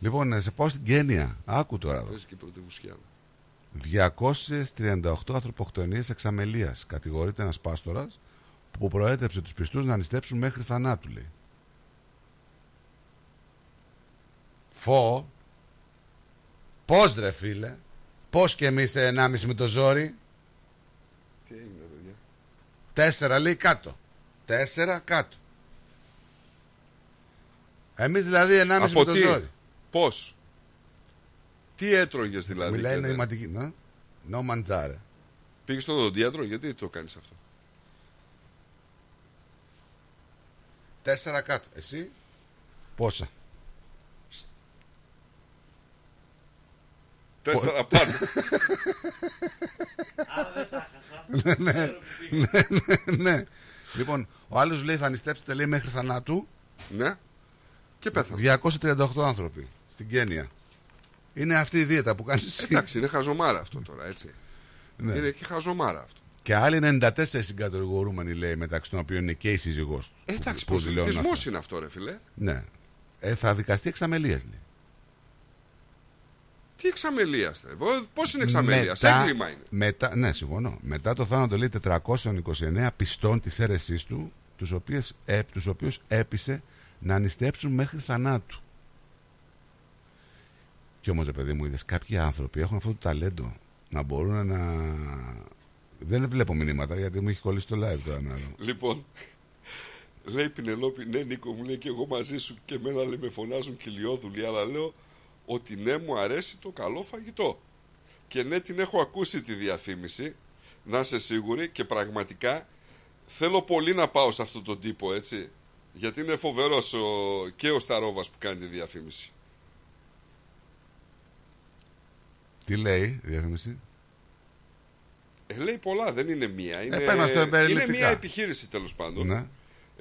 Λοιπόν, να σε πάω στην Κένια. Άκου τώρα εδώ. Πες και πρωτεύουσιά. 238 ανθρωποκτονίες εξαμελίας κατηγορείται ένας πάστορας που προέτρεψε τους πιστούς να νηστέψουν μέχρι θανάτου λέει. Φω Πώς ρε φίλε; Πώς και εμείς σε 1,5 με το ζόρι; Τι έγινε, παιδιά. Τέσσερα λέει κάτω Τέσσερα κάτω Εμείς δηλαδή 1,5 με Από το τι, ζόρι πώς, τι έτρωγες δηλαδή. Μιλάει και δεν- νοηματική να. No mangiare Πήγες στον οδοντίατρο, γιατί το κάνεις αυτό; Τέσσερα κάτω Εσύ; Πόσα; Τέσσερα πάνω. ναι, ναι, ναι, ναι, ναι. Λοιπόν, ο άλλος λέει θα νηστέψετε λέει μέχρι θανάτου. Ναι. Και πέθανε. 238 άνθρωποι στην Κένια. Είναι αυτή η δίαιτα που κάνεις εσύ. Εντάξει, είναι χαζομάρα αυτό τώρα, έτσι. Ναι. Είναι και χαζομάρα αυτό. Και άλλοι 94 συγκατηγορούμενοι λέει μεταξύ των οποίων είναι και η σύζυγός του. Ε, εντάξει, που δηλώνουν προσελκυσμό αυτά. είναι αυτό, ρε φιλέ. Ναι. Ε, θα δικαστεί εξαμελίας λέει. Τι εξαμελίαστε; Πώ είναι εξαμελία, Μετά- έγκλημα είναι; Μετά, ναι, συμφωνώ. Μετά το θάνατο λέει 429 πιστών της αίρεσής του, τους, οποίες, ε, τους οποίους έπεισε να νηστέψουν μέχρι θανάτου. Κι όμως, ρε παιδί μου, είδες, κάποιοι άνθρωποι έχουν αυτό το ταλέντο να μπορούν να... Δεν βλέπω μηνύματα γιατί μου έχει κολλήσει το live τώρα. να δω. Λοιπόν, λέει η Πινελόπη, ναι, Νίκο, μου λέει και εγώ μαζί σου και εμένα λέει, με φωνάζουν κυλιόδουλοι, αλλά λέω ότι ναι, μου αρέσει το καλό φαγητό. Και ναι, την έχω ακούσει τη διαφήμιση. Να είσαι σίγουρη και πραγματικά θέλω πολύ να πάω σε αυτόν τον τύπο, έτσι. Γιατί είναι φοβερός ο, και ο Σταρόβας που κάνει τη διαφήμιση. Τι λέει η διαφήμιση; Ε, λέει πολλά, δεν είναι μία. Είναι, πες μας το είναι περιληπτικά. μία επιχείρηση τέλος πάντων. Ναι.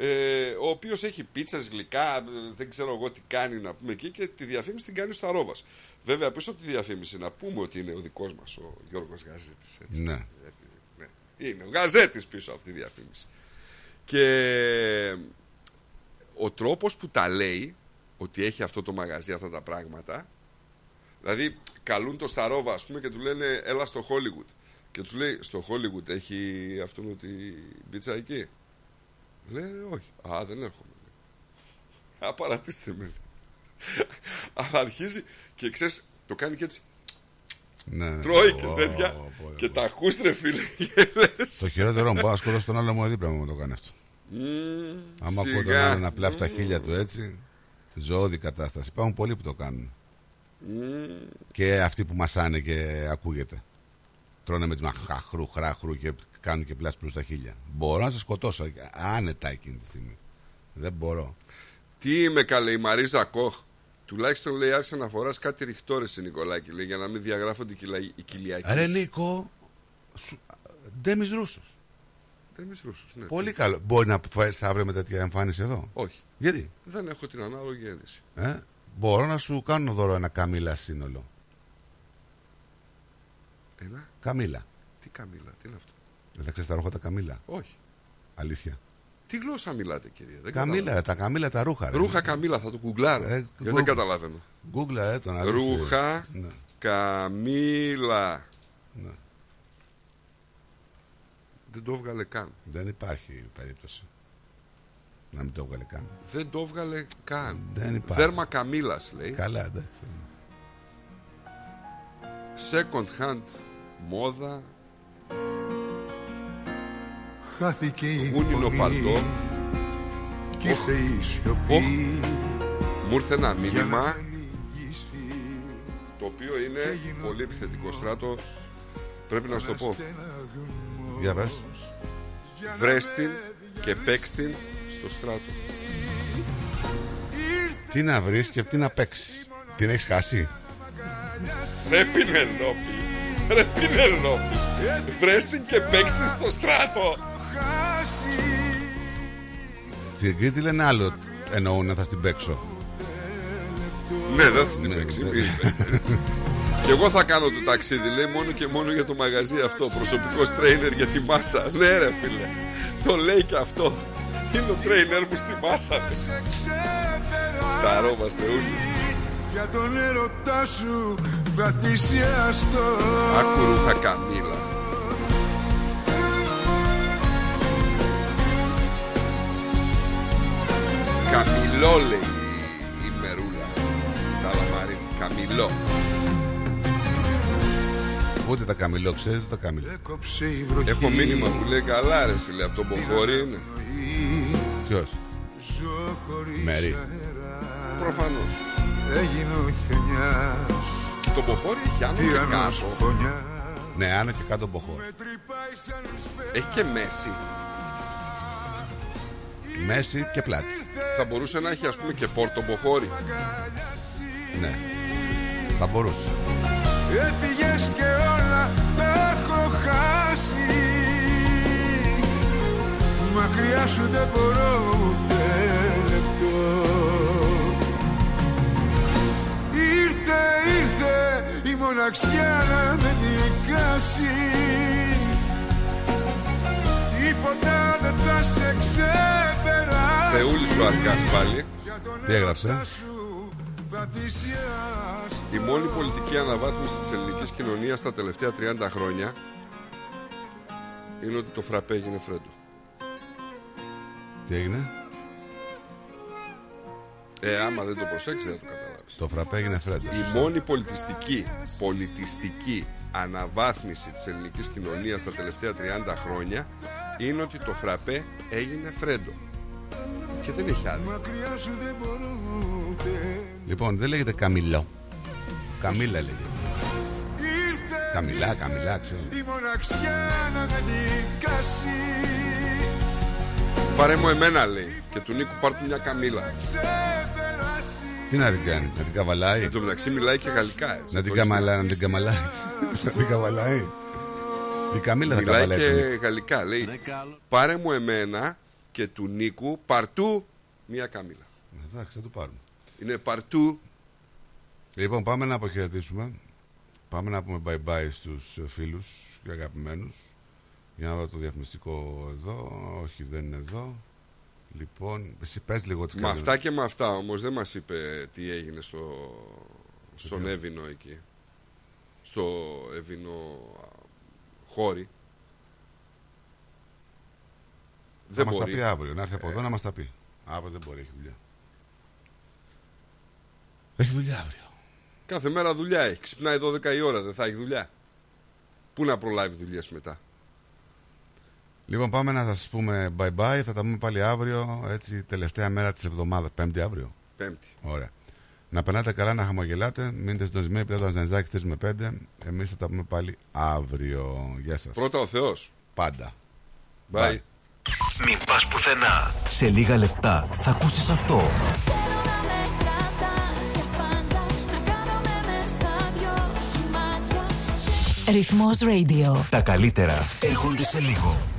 Ε, ο οποίος έχει πίτσες, γλυκά, ε, δεν ξέρω εγώ τι κάνει να πούμε εκεί και τη διαφήμιση την κάνει ο Σταρόβας. Βέβαια πίσω από τη διαφήμιση να πούμε ότι είναι ο δικός μας ο Γιώργος Γαζέτης. Έτσι. Ναι. Ναι. Είναι ο Γαζέτης πίσω από τη διαφήμιση. Και ο τρόπος που τα λέει ότι έχει αυτό το μαγαζί αυτά τα πράγματα δηλαδή καλούν το Σταρόβα ας πούμε και του λένε έλα στο Hollywood και τους λέει στο Hollywood έχει αυτόν ότι πίτσα εκεί λέει όχι α δεν έρχομαι α παρατήστε με αλλά αρχίζει και ξέρεις το κάνει και έτσι Ναι. τρώει και Ω, τέτοια πω, πω, και πω. τα ακούστρε φίλε και λες, Το χειρότερο μου, πάω σκολώ στον άλλο μου δίπλα μου το κάνει αυτό. «Μμμ, Άμα ακούω τον σιγά. άλλο να πλάφει τα χίλια του έτσι, ζώδη κατάσταση. Υπάρχουν πολλοί που το κάνουν. Μμμ. Και αυτοί που μασάνε και ακούγεται. Τρώνε με τη χαχρού, χράχρου και κάνουν και πλάσπλου στα χίλια. Μπορώ να σε σκοτώσω άνετα εκείνη τη στιγμή. Δεν μπορώ. Τι είμαι καλέ, η Μαρίζα Κοχ. Τουλάχιστον λέει άρχισε να φοράς κάτι ρηχτόρε σε Νικολάκη λέει, για να μην διαγράφονται οι, κυλα... οι κοιλιακοί. Ρε Νίκο, σου- Ντέμι Ρούσος. Δεν είμαι Ρούσος, ναι. Πολύ καλό. Μπορεί να φέρεις αύριο με τέτοια εμφάνιση εδώ; Όχι. Γιατί; Δεν έχω την ανάλογη ένδυση. Ε; Μπορώ να σου κάνω δώρο ένα καμίλα σύνολο. Ένα. Καμίλα. Τι καμίλα, τι είναι αυτό; Δεν θα ξέρεις τα ρούχα τα καμίλα. Όχι. Αλήθεια. Τι γλώσσα μιλάτε, κυρία. Δεν Καμίλα, ρε, καταλαβαίνω. τα καμίλα τα ρούχα. Ρε. Ρούχα καμίλα, θα το κουγκλάρω. Ε, γιατί Google. δεν καταλαβαίνω. Google, ε, το να δεις, ε. Ρούχα Ναι. καμίλα. Ναι. Δεν το έβγαλε καν. Δεν υπάρχει περίπτωση. Να μην το έβγαλε καν. Δεν το έβγαλε καν. Δεν υπάρχει. Δέρμα καμίλα λέει. Καλά, εντάξει. Second hand μόδα. Χάθηκε η Γούνινο φωνή παλτό. Κι ήρθε η Οχ, σιωπή Μου ήρθε ένα για να μήνυμα με λυγίσει. το οποίο είναι πολύ επιθετικό στράτο. Πρέπει να σου το πω. Για πες. Βρες την και παίξ την στο στράτο. Τι να βρεις και τι να παίξεις. Την έχεις χάσει. Ρε Πινελόπη. Ρε Πινελόπη. Βρες την και παίξ την στο στράτο. Στην Κρήτη λένε άλλο εννοούν θα στην παίξω. Ναι, δεν θα στην παίξει. μη είσαι. Και εγώ θα κάνω το ταξίδι, λέει, μόνο και μόνο για το μαγαζί αυτό. Προσωπικό τρέινερ για τη μάσα. Ναι, ρε φίλε. Το λέει και αυτό. Είναι ο τρέινερ μου στη μάσα. Σταρώμαστε όλοι. Για τον έρωτά σου θα θυσιαστώ Άκου ρούχα καμίλα. Καμιλό λέει η- η μερούλα. Τα λαμαρίνη. Καμιλό. Ούτε τα καμιλό ξέρει, ούτε τα καμιλό; Έκοψε η βροχή Έχω μήνυμα που λέει καλά ρε λέει από τον Μποχώρη είναι. Ποιος; Ζω χωρίς Μέρη. αέρα. Προφανώς. Έγινε ο χιονιάς Το Μποχώρη έχει άνω και Τυραννός κάτω. φωνιάς Ναι, άνω και κάτω από χώρο. Έχει και μέση. Μέση και πλάτη. Θα μπορούσε να έχει ας πούμε και πόρτο Μποχώρη. Ναι. Θα μπορούσε. Έφυγες και όλα τα έχω χάσει Μακριά σου δεν μπορώ ούτε λεπτό Ήρθε, ήρθε η μοναξιά να με δικάσει Τίποτα δεν θα σε ξεπεράσει Θεούλης σου αρκάς πάλι. Τι έγραψε; Θα θυσιαστώ Η μόνη πολιτική αναβάθμισης της ελληνικής κοινωνίας τα τελευταία 30 χρόνια είναι ότι το φραπέ έγινε φρέντο. Τι έγινε; Ε, άμα δεν το προσέξεις δεν θα το καταλάβεις. Το φραπέ έγινε φρέντο. Η μόνη πολιτιστική, πολιτιστική αναβάθμιση της ελληνικής κοινωνίας τα τελευταία 30 χρόνια είναι ότι το φραπέ έγινε φρέντο. Και δεν έχει άδικο. Μακριά σου δεν μπορώ ούτε Λοιπόν, δεν λέγεται καμιλό. Καμίλα λέγεται. Ήρθε, Καμιλά, καμιλά, ξέρω. Η μοναξιά να με δικάσει Πάρε μου εμένα λέει. Και του Νίκου πάρ' του μια καμίλα. Ξεπεράσει Τι να την κάνει, να την καβαλάει; Εν τω μεταξύ μιλάει και γαλλικά έτσι. Να την Το καμαλάει, να την καμαλάει. Να την καβαλάει. Η Καμίλα θα Μιλάει καβαλάει. και γαλλικά. Λέει πάρε μου εμένα και του Νίκου παρτού μια καμίλα. Εντάξει, θα του πάρουμε. Είναι παρτού. Λοιπόν, πάμε να αποχαιρετήσουμε. Πάμε να πούμε bye bye στους ε, φίλους και αγαπημένους. Για να δω το διαφημιστικό εδώ. Όχι, δεν είναι εδώ. Λοιπόν, εσύ πες λίγο τις Με κάνεις. αυτά και με αυτά όμως δεν μας είπε τι έγινε στο, στον ποιο; Εύινο εκεί. Στο Εύινο α, χώρι. Θα Δεν μας τα μπορεί. πει αύριο. Να έρθει από εδώ να μας τα πει. Αύριο δεν μπορεί, έχει δουλειά. Έχει δουλειά αύριο. Κάθε μέρα δουλειά έχει. Ξυπνάει 12 η ώρα, δεν θα έχει δουλειά. Πού να προλάβει δουλειές μετά. Λοιπόν, πάμε να σας πούμε bye bye. Θα τα πούμε πάλι αύριο, έτσι, τελευταία μέρα της εβδομάδας. Πέμπτη αύριο. Πέμπτη. Ωραία. Να περνάτε καλά, να χαμογελάτε. Μείνετε συντονισμένοι πέρα το Ζανζάκι 3 με 5. Εμείς θα τα πούμε πάλι αύριο. Γεια σας. Πρώτα ο Θεός. Πάντα. Bye. Μην πας πουθενά. Σε λίγα λεπτά θα ακούσεις αυτό. Ρυθμός Radio. Τα καλύτερα έρχονται σε λίγο.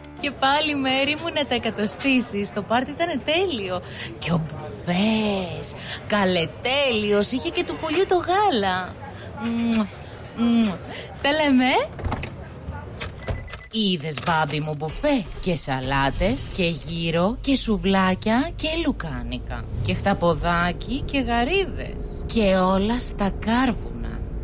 Και πάλι μέρη μου να τα εκατοστήσεις. Το πάρτι ήταν τέλειο. Και ο Μπουφές, καλετέλειος, είχε και του πολιού το γάλα. Μμμ, μμμ. Τα λέμε. Είδες μπάμπι μου μπουφέ και σαλάτες και γύρο και σουβλάκια και λουκάνικα και χταποδάκι και γαρίδες και όλα στα κάρβουνα.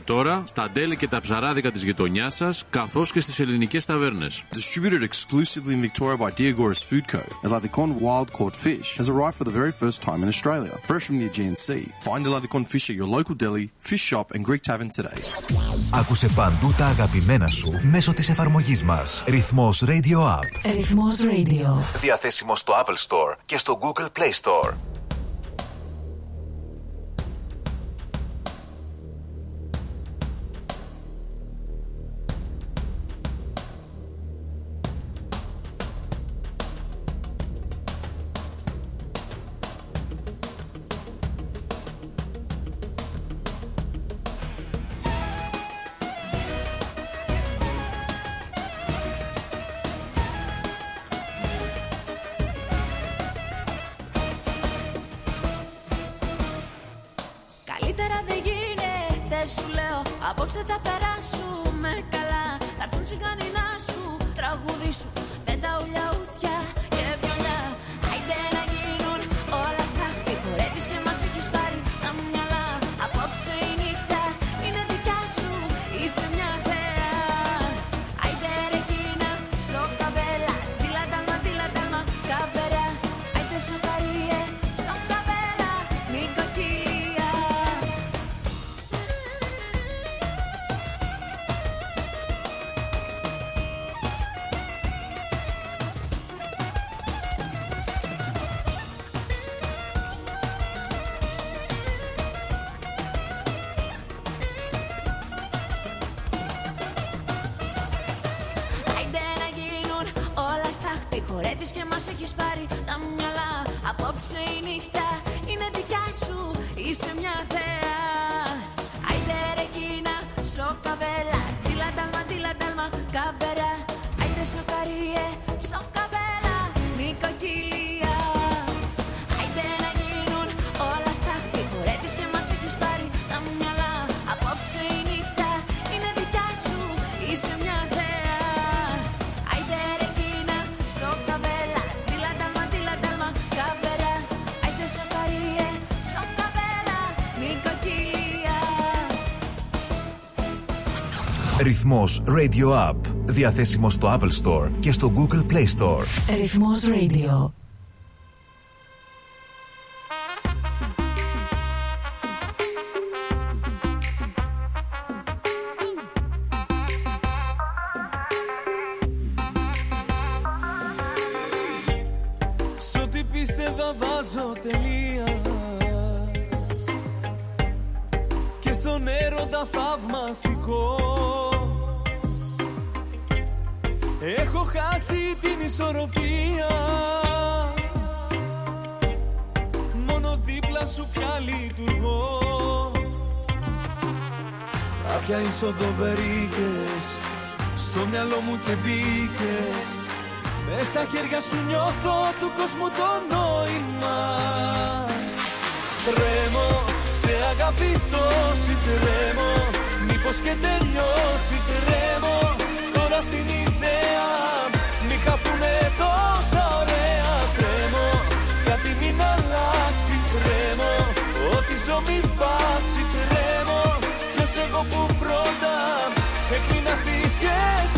τώρα στα ντέλη και τα ψαράδικα της γειτονιάς σας καθώς και στις ελληνικές ταβέρνες. Distributed exclusively in Victoria by Diagoras Food Co. Eladicon wild caught fish has arrived for the very first time in Australia, fresh from the Aegean Sea. Find Eladicon fish at your local deli, fish shop, and Greek tavern today. Άκουσε παντού τα αγαπημένα σου μέσω της εφαρμογής μας. Ρυθμός Radio App. Ρυθμός Radio Διαθέσιμο στο Apple Store και στο Google Play Store. Απόψε θα περάσουμε καλά Θα έρθουν τσιγάνι σου τραγουδίσου. Ρυθμός Radio App. Διαθέσιμο στο Apple Store και στο Google Play Store. Ρυθμός Radio. οδοβερίκες Στο μυαλό μου και μπήκες. Μες στα χέρια σου νιώθω του κόσμου το νόημα. Τρέμω, σε αγάπη τόση τρέμω. Μήπως και τελειώσει τρέμω. Τώρα στην ιδέα μη χαθούνε τόσα ωραία. Τρέμω, κάτι μην αλλάξει. Τρέμω Ό,τι ζω μην πάψει τρέμω Ποιος εγώ που Yes.